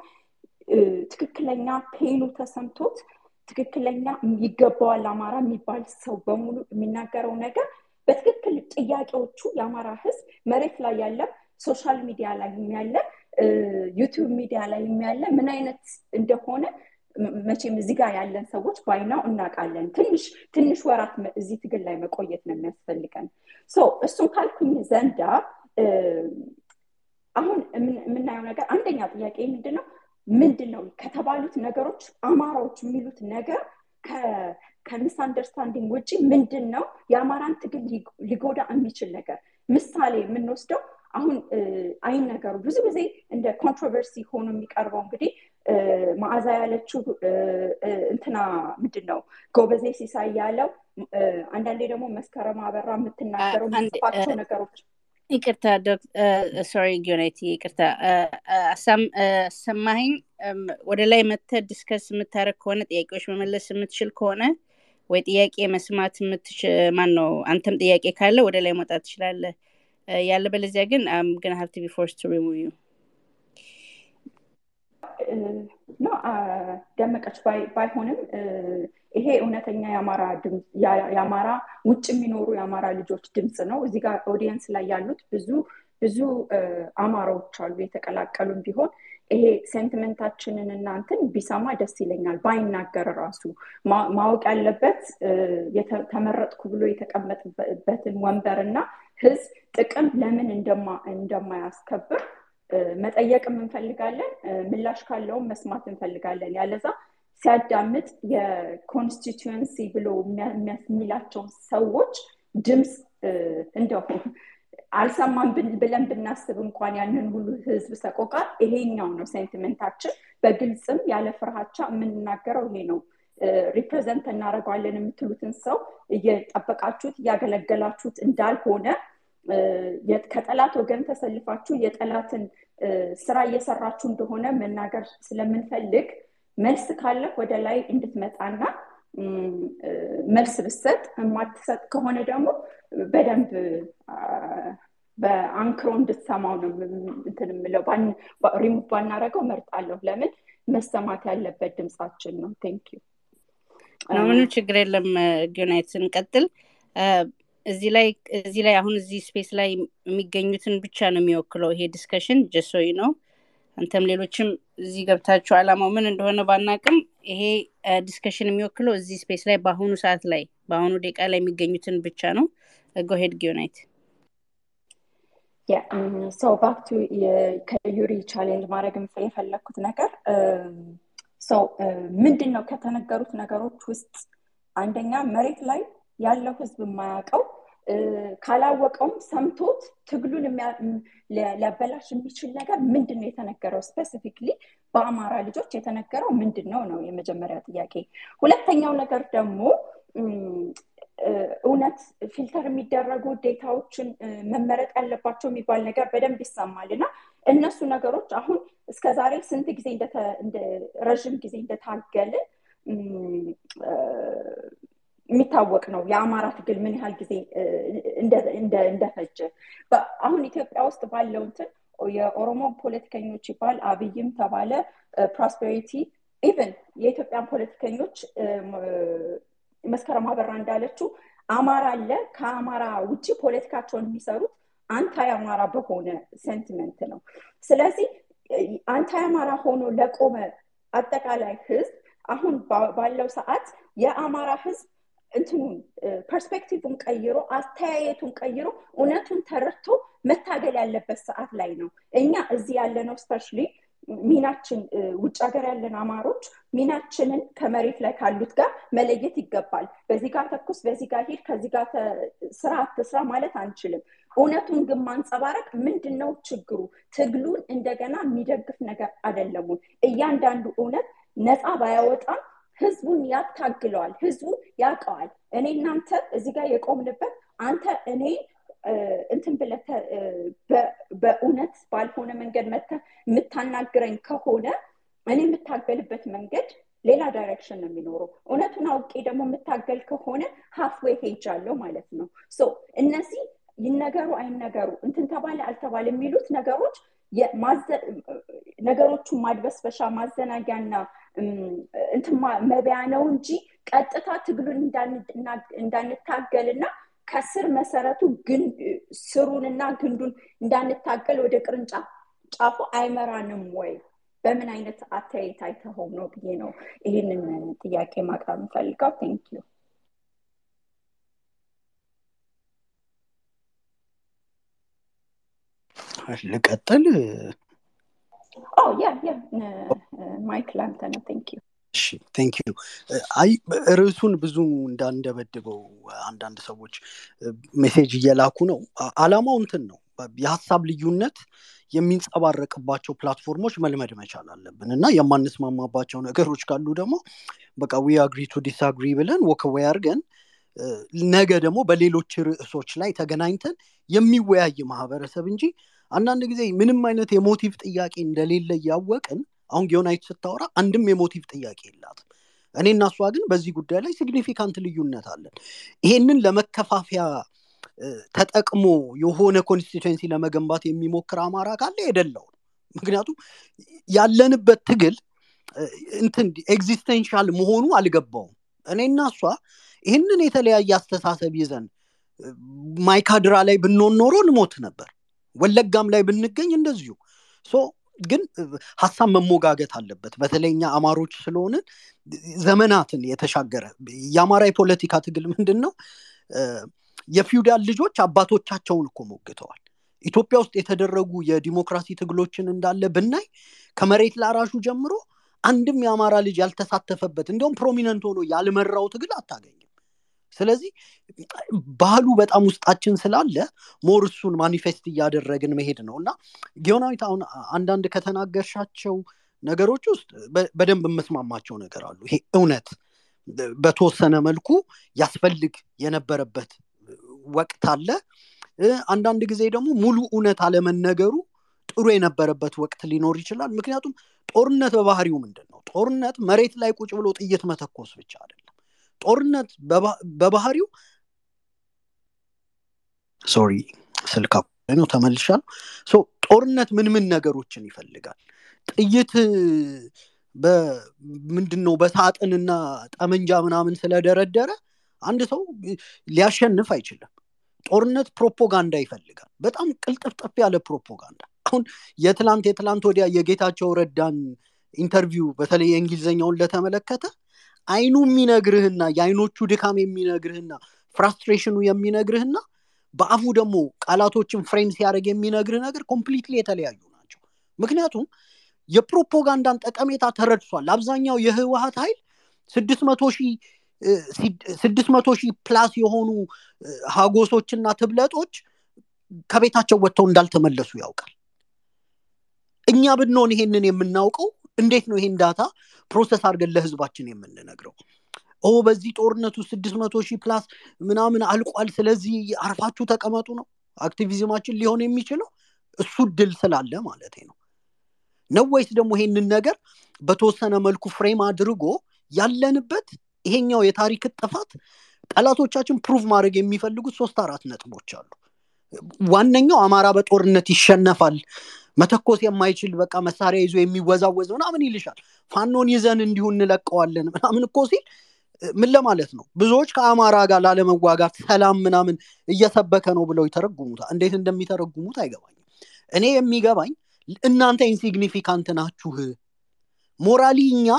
ትክክለኛ pain ኑ ተሰምቶት ትክክለኛ ይገባዋል አማራ የሚባል ሰው በሙሉ የሚናገረው ነገር በትክክል ጥያቄዎቹ የአማራ ህዝብ መሬት ላይ ያለ social media ላይ ያለ ዩቲዩብ ሚዲያ ላይ ያለ ምን አይነት እንደሆነ መቼም እዚህ ጋር ያለን ሰዎች by now እናውቃለን። ትንሽ ትንሽ ወራት እዚህ ትግል ላይ መቆየት ነው የሚያስፈልገን። እሱን ካልኩኝ ዘንዳ አሁን የምናየው ነገር አንደኛ ጥያቄ ምንድን ምንድን ነው ከተባሉት ነገሮች አማራዎች የሚሉት ነገር ከ misunderstanding ውጭ ምንድን ነው የአማራን ትግል ሊጎዳ የሚችል ነገር? ምሳሌ የምንወስደው አሁን አይን ነገሩ ብዙ ጊዜ እንደ controversy ሆኖ የሚቀርበው እንግዲህ መዓዛ ያለችው እንትና ምንድን ነው ጎበዜ ሲሳይ ያለው አንዳንዴ ደግሞ መስከረም አበራ የምትናገረው የምትጽፋቸው ነገሮች። ይቅርታ ሶሪ ጊዮናይቲ ይቅርታ። አሰማኸኝ ወደ ላይ መተ ዲስከስ የምታደረግ ከሆነ ጥያቄዎች መመለስ የምትችል ከሆነ ወይ ጥያቄ መስማት ማን ነው አንተም ጥያቄ ካለ ወደ ላይ መውጣት ትችላለህ ያለ በለዚያ ግን ግን ሀብ ቢ ፎርስ ቱ ሪሙቭ ዩ ደመቀች ባይሆንም ይሄ እውነተኛ የአማራ ውጭ የሚኖሩ የአማራ ልጆች ድምፅ ነው። እዚህ ጋር audience ላይ ያሉት ብዙ ብዙ አማራዎች አሉ የተቀላቀሉም ቢሆን ይሄ sentiment ኣችንን እናንትን ቢሰማ ደስ ይለኛል ባይናገር ራሱ። ማወቅ ያለበት ተመረጥኩ ብሎ የተቀመጥበትን ወንበር እና ህዝብ ጥቅም ለምን እንደማያስከብር መጠየቅም እንፈልጋለን ምላሽ ካለውም መስማት እንፈልጋለን። ያለዛ ሲያዳምጥ የ constituency ብሎ የሚላቸው ሰዎች ድምፅ እንደው አልሰማም ብለን ብናስብ እንኳን ያንን ሁሉ ህዝብ ሰቆቃ ይሄኛው ነው sentiment ኣችን። በግልጽም ያለ ፍርሃቻ የምንናገረው ይሄ ነው represent እናደረገዋለን የምትሉትን ሰው እየጠበቃችሁት እያገለገላችሁት እንዳልሆነ ከጠላት ወገን ተሰልፋችሁ የጠላትን ስራ እየሰራችሁ እንደሆነ መናገር ስለምንፈልግ መልስ ካለ ወደ ላይ እንድትመጣና መልስ ብትሰጥ የማትሰጥ ከሆነ ደግሞ በደንብ በአንክሮ እንድትሰማው ነው እንትን የምለው። ሪሙቭ ባናረገው መርጣለሁ ለምን? መሰማት ያለበት ድምፃችን ነው። thank you ምንም ችግር የለም። ጊዮናይት ስንቀጥል እዚህ ላይ እዚህ ላይ አሁን እዚህ space ላይ የሚገኙትን ብቻ ነው የሚወክለው ይሄ discussion just so you know አንተም ሌሎችም እዚህ ገብታችሁ አላማው ምን እንደሆነ ባናቅም ይሄ discussion የሚወክለው እዚህ space ላይ በአሁኑ ሰዓት ላይ በአሁኑ ደቂቃ ላይ የሚገኙትን ብቻ ነው። go ahead ጊዮናይት። so back to ከዩሪ challenge ማድረግ የፈለግኩት ነገር so ምንድን ነው ከተነገሩት ነገሮች ውስጥ አንደኛ መሬት ላይ ያለው ህዝብ የማያውቀው ካላወቀውም ሰምቶት ትግሉን ሊያበላሽ የሚችል ነገር ምንድን ነው የተነገረው? specifically በአማራ ልጆች የተነገረው ምንድን ነው ነው የመጀመሪያ ጥያቄ። ሁለተኛው ነገር ደግሞ እውነት filter የሚደረጉ data ዎችን መመረጥ ያለባቸው የሚባል ነገር በደንብ ይሰማል። እና እነሱ ነገሮች አሁን እስከ ዛሬ ስንት ጊዜ ረዥም ጊዜ እንደታገልን የሚታወቅ ነው። የአማራ ትግል ምን ያህል ጊዜ እንደፈጀ። አሁን ኢትዮጵያ ውስጥ ባለው እንትን የኦሮሞ ፖለቲከኞች ይባል አብይም ተባለ ፕሮስፔሪቲ even የኢትዮጵያን ፖለቲከኞች መስከረም አበራ እንዳለችው አማራ አለ። ከአማራ ውጭ ፖለቲካቸውን የሚሰሩት anti አማራ በሆነ sentiment ነው። ስለዚህ anti አማራ ሆኖ ለቆመ አጠቃላይ ህዝብ አሁን ባለው ሰዓት የአማራ ህዝብ እንትኑን perspective ን ቀይሮ አስተያየቱን ቀይሮ እውነቱን ተረድቶ መታገል ያለበት ሰዓት ላይ ነው። እኛ እዚህ ያለነው especially ሚናችን ውጭ ሀገር ያለን አማሮች ሚናችንን ከመሬት ላይ ካሉት ጋር መለየት ይገባል። በዚህ ጋር ተኩስ በዚህ ጋር ሂድ ከዚህ ጋር ስራ አትስራ ማለት አንችልም። እውነቱን ግን ማንጸባረቅ ምንድን ነው ችግሩ? ትግሉን እንደገና የሚደግፍ ነገር አደለሙ እያንዳንዱ እውነት ነፃ ባያወጣም ህዝቡን ያታግለዋል ህዝቡ ያውቀዋል። እኔ እናንተ እዚህ ጋር የቆምንበት አንተ እኔ እንትን ብለ በእውነት ባልሆነ መንገድ መተ የምታናግረኝ ከሆነ እኔ የምታገልበት መንገድ ሌላ direction ነው የሚኖረው። እውነቱን አውቄ ደግሞ የምታገል ከሆነ halfway ሄጃለሁ ማለት ነው። እነዚህ ይነገሩ አይነገሩ እንትን ተባለ አልተባለ የሚሉት ነገሮች ነገሮቹን ማድበስበሻ ማዘናጊያና እንትን መቢያ ነው እንጂ ቀጥታ ትግሉን እንዳንታገልና ከስር መሰረቱ ስሩንና ግንዱን እንዳንታገል ወደ ቅርንጫፍ ጫፉ አይመራንም ወይ? በምን አይነት አተያየት አይተኸው ነው ብዬ ነው ይህንን ጥያቄ ማቅረብ እንፈልገው thank you ልቀጥል? yeah yeah mic ላንተ ነው. thank you እሺ thank you አይ ርዕሱን ብዙ እንዳንደበድበው አንዳንድ ሰዎች message እየላኩ ነው። አላማው እንትን ነው። የሀሳብ ልዩነት የሚንጸባረቅባቸው platform ኦች መልመድ መቻል አለብን እና የማንስማማባቸው ነገሮች ካሉ ደግሞ በቃ we agree to disagree ብለን walk away አድርገን ነገ ደግሞ በሌሎች ርዕሶች ላይ ተገናኝተን የሚወያይ ማህበረሰብ እንጂ አንዳንድ ጊዜ ምንም አይነት የ motive ጥያቄ እንደሌለ እያወቅን አሁን ጊዮናይት ስታወራ አንድም የ motive ጥያቄ የላትም። እኔ እና እሷ ግን በዚህ ጉዳይ ላይ significant ልዩነት አለን። ይሄንን ለመከፋፊያ ተጠቅሞ የሆነ constituency ለመገንባት የሚሞክር አማራ ካለ የደላው ምክንያቱም ያለንበት ትግል እንትን existential መሆኑ አልገባውም። እኔና እሷ ይህንን የተለያየ አስተሳሰብ ይዘን ማይካድራ ላይ ብንሆን ኖሮ እንሞት ነበር። ወለጋም ላይ ብንገኝ እንደዚሁ ግን ሀሳብ መሞጋገት አለበት። በተለይ እኛ አማሮች ስለሆንን ዘመናትን የተሻገረ የአማራ የፖለቲካ ትግል ምንድን ነው የፊውዳል ልጆች አባቶቻቸውን እኮ ሞግተዋል። ኢትዮጵያ ውስጥ የተደረጉ የዲሞክራሲ ትግሎችን እንዳለ ብናይ ከመሬት ላራሹ ጀምሮ አንድም የአማራ ልጅ ያልተሳተፈበት እንዲሁም prominent ሆኖ ያልመራው ትግል አታገኝም ስለዚህ ባህሉ በጣም ውስጣችን ስላለ more እሱን manifest እያደረግን መሄድ ነው። እና ጊዮናዊት አሁን አንዳንድ ከተናገርሻቸው ነገሮች ውስጥ በደንብ የምስማማቸው ነገር አሉ። ይሄ እውነት በተወሰነ መልኩ ያስፈልግ የነበረበት ወቅት አለ። አንዳንድ ጊዜ ደግሞ ሙሉ እውነት አለመነገሩ ጥሩ የነበረበት ወቅት ሊኖር ይችላል። ምክንያቱም ጦርነት በባህሪው ምንድን ነው? ጦርነት መሬት ላይ ቁጭ ብሎ ጥይት መተኮስ ብቻ አይደለም ጦርነት በባህሪው? ሶሪ ስልካ ነው ተመልሻል ጦርነት ምን ምን ነገሮችን ይፈልጋል? ጥይት ምንድን ነው በሳጥንና ጠመንጃ ምናምን ስለደረደረ አንድ ሰው ሊያሸንፍ አይችልም። ጦርነት ፕሮፓጋንዳ ይፈልጋል። በጣም ቅልጥፍጥፍ ያለ ፕሮፓጋንዳ። አሁን የትላንት የትላንት ወዲያ የጌታቸው ረዳን interview በተለይ የእንግሊዝኛውን ለተመለከተ አይኑ የሚነግርህና የአይኖቹ ድካም የሚነግርህና frustration ኑ የሚነግርህና በአፉ ደግሞ ቃላቶችን frame ሲያደርግ የሚነግርህ ነገር completely የተለያዩ ናቸው። ምክንያቱም የፕሮፓጋንዳን ጠቀሜታ ተረድቷል። አብዛኛው የህወሀት ኃይል ስድስት መቶ ሺህ ሺህ plus የሆኑ ሀጎሶችና ትብለጦች ከቤታቸው ወጥተው እንዳልተመለሱ ያውቃል። እኛ ብንሆን ይሄንን የምናውቀው እንዴት ነው ይሄን data process አድርገን ለህዝባችን የምንነግረው? ኦ በዚህ ጦርነቱ ስድስት መቶ ሺህ plus ምናምን አልቋል ስለዚህ አርፋችሁ ተቀመጡ ነው activism ኣችን ሊሆን የሚችለው? እሱ ድል ስላለ ማለት ነው። ነው ወይስ ደግሞ ይሄንን ነገር በተወሰነ መልኩ frame አድርጎ ያለንበት ይሄኛው የታሪክ ጥፋት ጠላቶቻችን prove ማድረግ የሚፈልጉት ሶስት አራት ነጥቦች አሉ። ዋነኛው አማራ በጦርነት ይሸነፋል መተኮስ የማይችል በቃ መሳሪያ ይዞ የሚወዛወዝ ምናምን ይልሻል። ፋኖን ይዘን እንዲሁ እንለቀዋለን ምናምን እኮ ሲል ምን ለማለት ነው? ብዙዎች ከአማራ ጋር ላለመዋጋት ሰላም ምናምን እየሰበከ ነው ብለው ይተረጉሙታል። እንዴት እንደሚተረጉሙት አይገባኝም። እኔ የሚገባኝ እናንተ insignificant ናችሁ። morally እኛ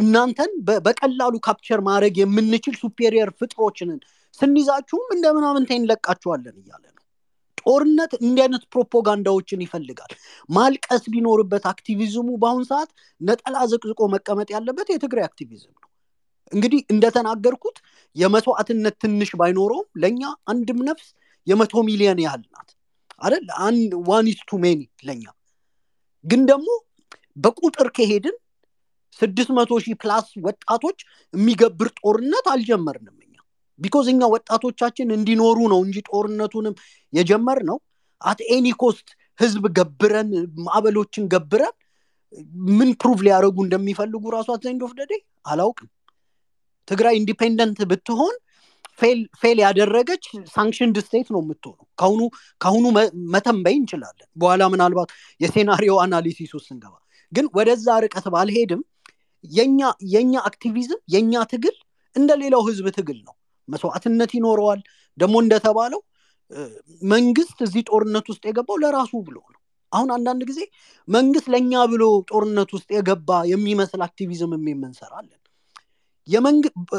እናንተን በቀላሉ capture ማድረግ የምንችል superior ፍጡሮች ነን ስንይዛችሁም እንደ ምናምንተ እንለቃችኋለን እያለ ነው ጦርነት እንዲህ አይነት ፕሮፓጋንዳዎችን ይፈልጋል። ማልቀስ ቢኖርበት activism ኡ በአሁን ሰዓት ነጠላ ዘቅዝቆ መቀመጥ ያለበት የትግራይ activism ነው። እንግዲህ እንደተናገርኩት የመስዋዕትነት ትንሽ ባይኖረውም ለእኛ አንድም ነፍስ የመቶ ሚሊዮን ያህል ናት አይደል? one too many ለኛ። ግን ደግሞ በቁጥር ከሄድን ስድስት መቶ ሺህ plus ወጣቶች የሚገብር ጦርነት አልጀመርንም because እኛ ወጣቶቻችን እንዲኖሩ ነው እንጂ ጦርነቱንም የጀመርነው at any cost ህዝብ ገብረን ማዕበሎችን ገብረን ምን prove ሊያደረጉ እንደሚፈልጉ ራሱ at the end አላውቅም። ትግራይ independent ብትሆን fail ያደረገች sanctioned state ነው የምትሆነው። ካሁኑ ካሁኑ መተንበይ እንችላለን። በኋላ ምናልባት የ scenario analysis ውስጥ ስንገባ። ግን ወደዛ ርቀት ባልሄድም የኛ አክቲቪዝም የኛ ትግል እንደ ሌላው ህዝብ ትግል ነው መስዋዕትነት ይኖረዋል። ደግሞ እንደተባለው መንግስት እዚህ ጦርነት ውስጥ የገባው ለራሱ ብሎ ነው። አሁን አንዳንድ ጊዜ መንግስት ለእኛ ብሎ ጦርነት ውስጥ የገባ የሚመስል አክቲቪዝም የምንሰራለን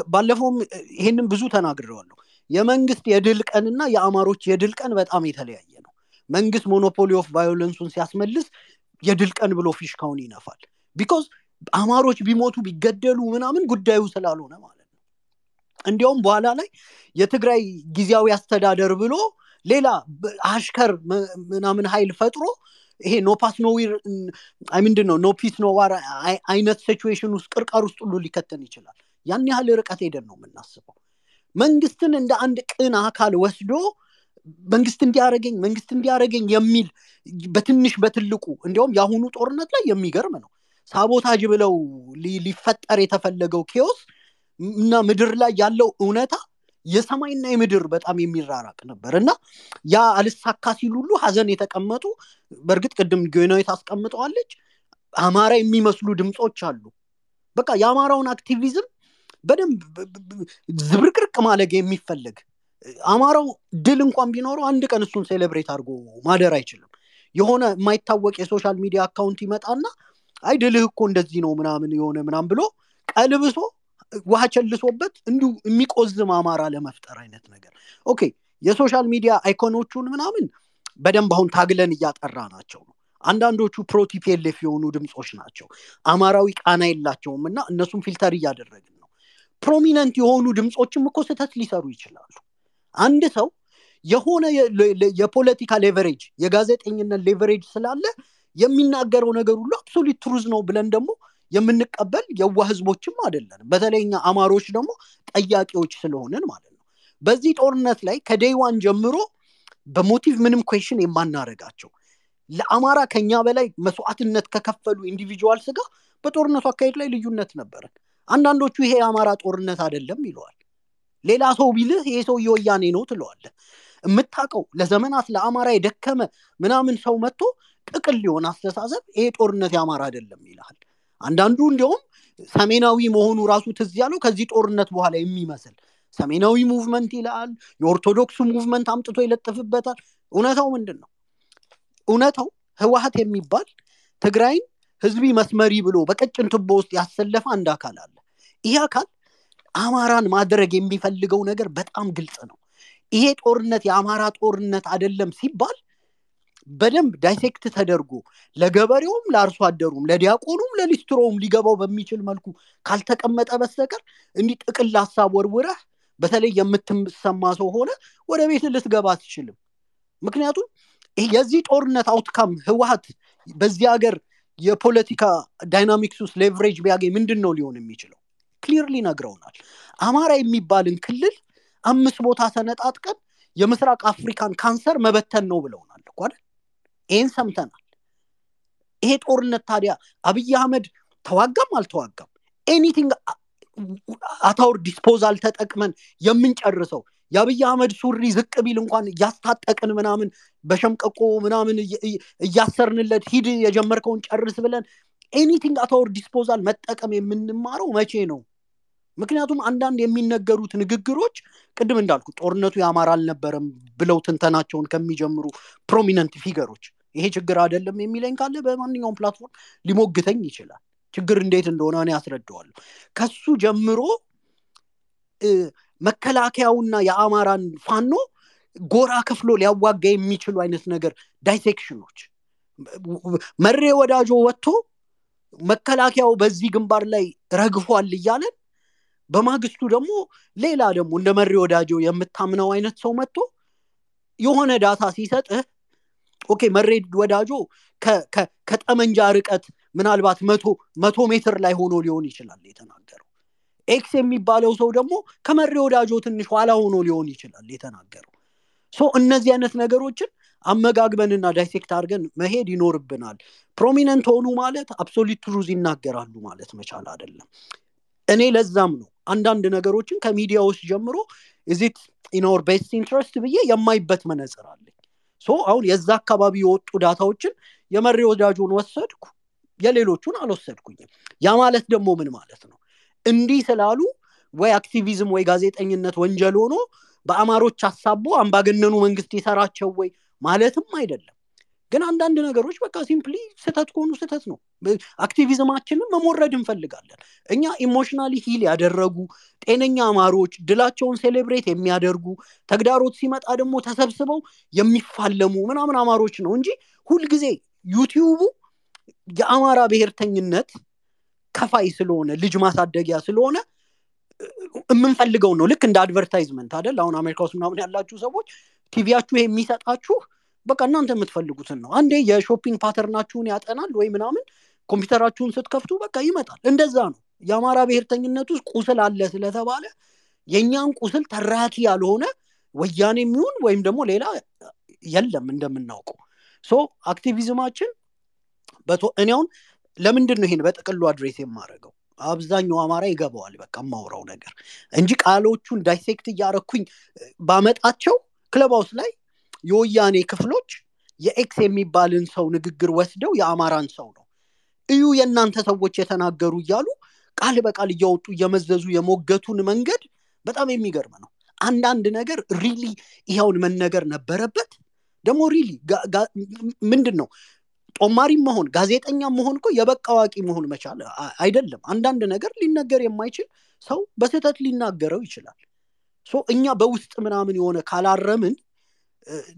ባለፈውም ይሄንን ብዙ ተናግሬዋለሁ። የመንግስት የድል ቀንና የአማሮች የድል ቀን በጣም የተለያየ ነው። መንግስት monopoly of violence ኡን ሲያስመልስ የድል ቀን ብሎ ፊሽካውን ይነፋል። because አማሮች ቢሞቱ ቢገደሉ ምናምን ጉዳዩ ስላልሆነ ማለት እንዲያውም በኋላ ላይ የትግራይ ጊዜያዊ አስተዳደር ብሎ ሌላ አሽከር ምናምን ኃይል ፈጥሮ ይሄ no peace no war ምንድን ነው no peace no war አይነት situation ውስጥ ቅርቃር ውስጥ ሁሉ ሊከተን ይችላል። ያን ያህል ርቀት ሄደን ነው የምናስበው። መንግስትን እንደ አንድ ቅን አካል ወስዶ መንግስት እንዲያደረገኝ መንግስት እንዲያደረገኝ የሚል በትንሽ በትልቁ እንዲያውም የአሁኑ ጦርነት ላይ የሚገርም ነው። ሳቦታጅ ብለው ሊፈጠር የተፈለገው ኬዎስ እና ምድር ላይ ያለው እውነታ የሰማይና የምድር በጣም የሚራራቅ ነበር። እና ያ አልሳካ ሲል ሁሉ ሀዘን የተቀመጡ በእርግጥ ቅድም ጊዮናዊት አስቀምጠዋለች አማራ የሚመስሉ ድምፆች አሉ። በቃ የአማራውን activism በደንብ ዝብርቅርቅ ማድረግ የሚፈለግ አማራው ድል እንኳን ቢኖረው አንድ ቀን እሱን celebrate አድርጎ ማደር አይችልም። የሆነ የማይታወቅ የ social media account ይመጣና አይ ድልህ እኮ እንደዚህ ነው ምናምን የሆነ ምናምን ብሎ ቀልብሶ ውሃ ቸልሶበት እንዲሁ የሚቆዝም አማራ ለመፍጠር አይነት ነገር። okay የ social media icon ኦቹን ምናምን በደንብ አሁን ታግለን እያጠራ ናቸው ነው። አንዳንዶቹ pro-TPLF የሆኑ ድምፆች ናቸው። አማራዊ ቃና የላቸውም እና እነሱም filter እያደረግን ነው። prominent የሆኑ ድምፆችም እኮ ስህተት ሊሰሩ ይችላሉ። አንድ ሰው የሆነ የፖለቲካ leverage የጋዜጠኝነት leverage ስላለ የሚናገረው ነገር ሁሉ absolute truth ነው ብለን ደግሞ የምንቀበል የዋ ህዝቦችም አይደለን በተለይኛ አማሮች ደግሞ ጠያቂዎች ስለሆንን ማለት ነው። በዚህ ጦርነት ላይ ከ day one ጀምሮ በ motive ምንም question የማናረጋቸው ለአማራ ከኛ በላይ መስዋዕትነት ከከፈሉ individuals ጋር በጦርነቱ አካሄድ ላይ ልዩነት ነበረን። አንዳንዶቹ ይሄ የአማራ ጦርነት አይደለም ይለዋል። ሌላ ሰው ቢልህ ይሄ ሰው የወያኔ ነው ትለዋለ የምታውቀው ለዘመናት ለአማራ የደከመ ምናምን ሰው መጥቶ ጥቅል ሊሆን አስተሳሰብ ይሄ ጦርነት የአማራ አይደለም ይልሃል አንዳንዱ እንዲያውም ሰሜናዊ መሆኑ ራሱ ትዝ ያለው ከዚህ ጦርነት በኋላ የሚመስል ሰሜናዊ movement ይላል የኦርቶዶክሱ movement አምጥቶ ይለጥፍበታል። እውነታው ምንድን ነው እውነታው ህወሀት የሚባል ትግራይን ህዝቢ መስመሪ ብሎ በቀጭን ቱቦ ውስጥ ያሰለፈ አንድ አካል አለ። ይህ አካል አማራን ማድረግ የሚፈልገው ነገር በጣም ግልጽ ነው። ይሄ ጦርነት የአማራ ጦርነት አይደለም ሲባል በደንብ dissect ተደርጎ ለገበሬውም ለአርሶ አደሩም ለዲያቆኑም ለሊስትሮውም ሊገባው በሚችል መልኩ ካልተቀመጠ በስተቀር እንዲህ ጥቅል ሀሳብ ወርውረህ በተለይ የምትሰማ ሰው ሆነ ወደ ቤት ልትገባ አትችልም። ምክንያቱም የዚህ ጦርነት outcome ህወሀት በዚህ ሀገር የፖለቲካ dynamics ውስጥ leverage ቢያገኝ ምንድን ነው ሊሆን የሚችለው? clearly ነግረውናል። አማራ የሚባልን ክልል አምስት ቦታ ሰነጣጥቀን የምስራቅ አፍሪካን ካንሰር መበተን ነው ብለውናል አይደል ይህን ሰምተናል። ይሄ ጦርነት ታዲያ አብይ አህመድ ተዋጋም አልተዋጋም? anything at our disposal ተጠቅመን የምንጨርሰው? የአብይ አህመድ ሱሪ ዝቅ ቢል እንኳን እያስታጠቅን ምናምን በሸምቀቆ ምናምን እያሰርንለት ሂድ የጀመርከውን ጨርስ ብለን anything at our disposal መጠቀም የምንማረው መቼ ነው? ምክንያቱም አንዳንድ የሚነገሩት ንግግሮች ቅድም እንዳልኩ ጦርነቱ የአማራ አልነበረም ብለው ትንተናቸውን ከሚጀምሩ prominent figure ኦች ይሄ ችግር አይደለም የሚለኝ ካለ በማንኛውም platform ሊሞግተኝ ይችላል። ችግር እንዴት እንደሆነ እኔ ያስረደዋለሁ ከሱ ጀምሮ መከላከያውና የአማራን ፋኖ ጎራ ከፍሎ ሊያዋጋ የሚችሉ አይነት ነገር dissection ኦች። መሬ ወዳጆ ወጥቶ መከላከያው በዚህ ግንባር ላይ ረግፏል እያለን በማግስቱ ደግሞ ሌላ ደግሞ እንደ መሪ ወዳጆ የምታምነው አይነት ሰው መጥቶ የሆነ data ሲሰጥህ okay መሬ ወዳጆ ከጠመንጃ ርቀት ምናልባት መቶ ሜትር ላይ ሆኖ ሊሆን ይችላል የተናገረው። X የሚባለው ሰው ደግሞ ከመሬ ወዳጆ ትንሽ ኋላ ሆኖ ሊሆን ይችላል የተናገረው። so እነዚህ አይነት ነገሮችን አመጋግበንና dissect አድርገን መሄድ ይኖርብናል። prominent ሆኑ ማለት absolute truth ይናገራሉ ማለት መቻል አይደለም። እኔ ለዛም ነው አንዳንድ ነገሮችን ከሚዲያ ውስጥ ጀምሮ is it in our best interest ብዬ የማይበት መነጽር አለኝ አሁን የዛ አካባቢ የወጡ data ዎችን የመሬ ወዳጆን ወሰድኩ የሌሎቹን አልወሰድኩኝም። ያ ማለት ደግሞ ምን ማለት ነው? እንዲህ ስላሉ ወይ activism ወይ ጋዜጠኝነት ወንጀል ሆኖ በአማሮች አሳቦ አምባገነኑ መንግስት የሰራቸው ወይ ማለትም አይደለም ግን አንዳንድ ነገሮች በቃ simply ስህተት ከሆኑ ስህተት ነው። activism ኣችንን መሞረድ እንፈልጋለን። እኛ emotionally heal ያደረጉ ጤነኛ አማሮች ድላቸውን celebrate የሚያደርጉ ተግዳሮት ሲመጣ ደግሞ ተሰብስበው የሚፋለሙ ምናምን አማሮች ነው እንጂ ሁልጊዜ YouTube ኡ የአማራ ብሔርተኝነት ከፋይ ስለሆነ ልጅ ማሳደጊያ ስለሆነ የምንፈልገው ነው። ልክ እንደ advertisement አደል አሁን አሜሪካ ውስጥ ምናምን ያላችሁ ሰዎች ቲቪያችሁ የሚሰጣችሁ በቃ እናንተ የምትፈልጉትን ነው። አንዴ የ shopping pattern ኣችሁን ያጠናል ወይ ምናምን ኮምፒውተራችሁን ስትከፍቱ በቃ ይመጣል። እንደዛ ነው። የአማራ ብሔርተኝነት ውስጥ ቁስል አለ ስለተባለ የእኛን ቁስል ተራኪ ያልሆነ ወያኔ የሚሆን ወይም ደግሞ ሌላ የለም እንደምናውቀው። so activism ኣችን እኔ አሁን ለምንድን ነው ይሄን በጥቅሉ address የማደርገው? አብዛኛው አማራ ይገባዋል በቃ የማውራው ነገር እንጂ ቃሎቹን dissect እያረኩኝ ባመጣቸው clubhouse ላይ የወያኔ ክፍሎች የ X የሚባልን ሰው ንግግር ወስደው የአማራን ሰው ነው። እዩ የእናንተ ሰዎች የተናገሩ እያሉ ቃል በቃል እያወጡ እየመዘዙ የሞገቱን መንገድ በጣም የሚገርም ነው። አንዳንድ ነገር really ይኸውን መነገር ነበረበት። ደግሞ really ምንድን ነው? ጦማሪም መሆን ጋዜጠኛ መሆን እኮ የበቃ አዋቂ መሆን መቻል አይደለም። አንዳንድ ነገር ሊነገር የማይችል ሰው በስህተት ሊናገረው ይችላል። እኛ በውስጥ ምናምን የሆነ ካላረምን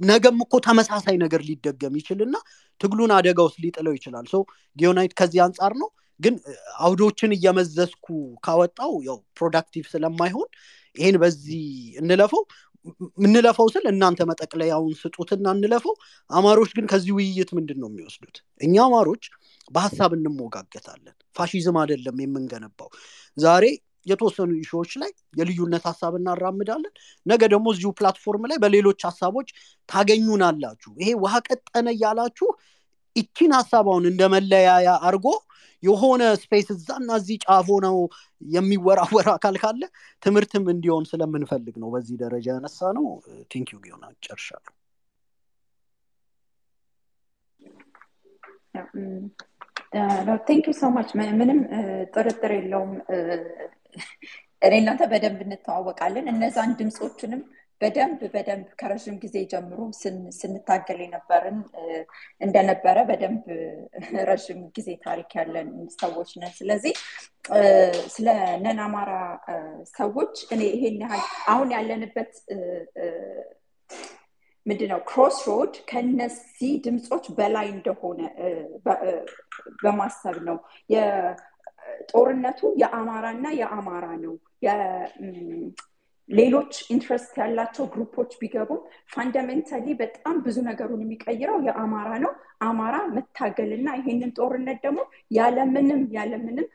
ነገም እኮ ተመሳሳይ ነገር ሊደገም ይችልና ትግሉን አደጋ ውስጥ ሊጥለው ይችላል። so ጊዮናይት ከዚህ አንጻር ነው። ግን አውዶችን እየመዘዝኩ ካወጣው ያው productive ስለማይሆን ይሄን በዚህ እንለፈው። የምንለፈው ስል እናንተ መጠቅለያውን ስጡትና እንለፈው። አማሮች ግን ከዚህ ውይይት ምንድን ነው የሚወስዱት? እኛ አማሮች በሀሳብ እንሞጋገታለን። fascism አይደለም የምንገነባው። ዛሬ የተወሰኑ issue ዎች ላይ የልዩነት ሀሳብ እናራምዳለን። ነገ ደግሞ እዚሁ platform ላይ በሌሎች ሀሳቦች ታገኙናላችሁ። ይሄ ውሃ ቀጠነ እያላችሁ ይቺን ሀሳባውን እንደ መለያያ አርጎ የሆነ space እዛና እዚህ ጫፎ ነው የሚወራወር አካል ካለ ትምህርትም እንዲሆን ስለምንፈልግ ነው። በዚህ ደረጃ ያነሳ ነው thank you ጊሆን ጨርሻለሁ Thank you so much። ምንም ጥርጥር የለውም እኔ እናንተ በደንብ እንተዋወቃለን እነዛን ድምፆችንም በደንብ በደንብ ከረዥም ጊዜ ጀምሮ ስንታገል የነበርን እንደነበረ በደንብ ረዥም ጊዜ ታሪክ ያለን ሰዎች ነን። ስለዚህ ስለ ነን አማራ ሰዎች እኔ ይሄን ያህል አሁን ያለንበት ምንድነው crossroad ከነዚህ ድምፆች በላይ እንደሆነ በማሰብ ነው። ጦርነቱ የአማራና የአማራ ነው። ሌሎች interest ያላቸው group ኦች ቢገቡም fundamentally በጣም ብዙ ነገሩን የሚቀይረው የአማራ ነው። አማራ መታገልና ይሄንን ጦርነት ደግሞ ያለምንም ያለምንም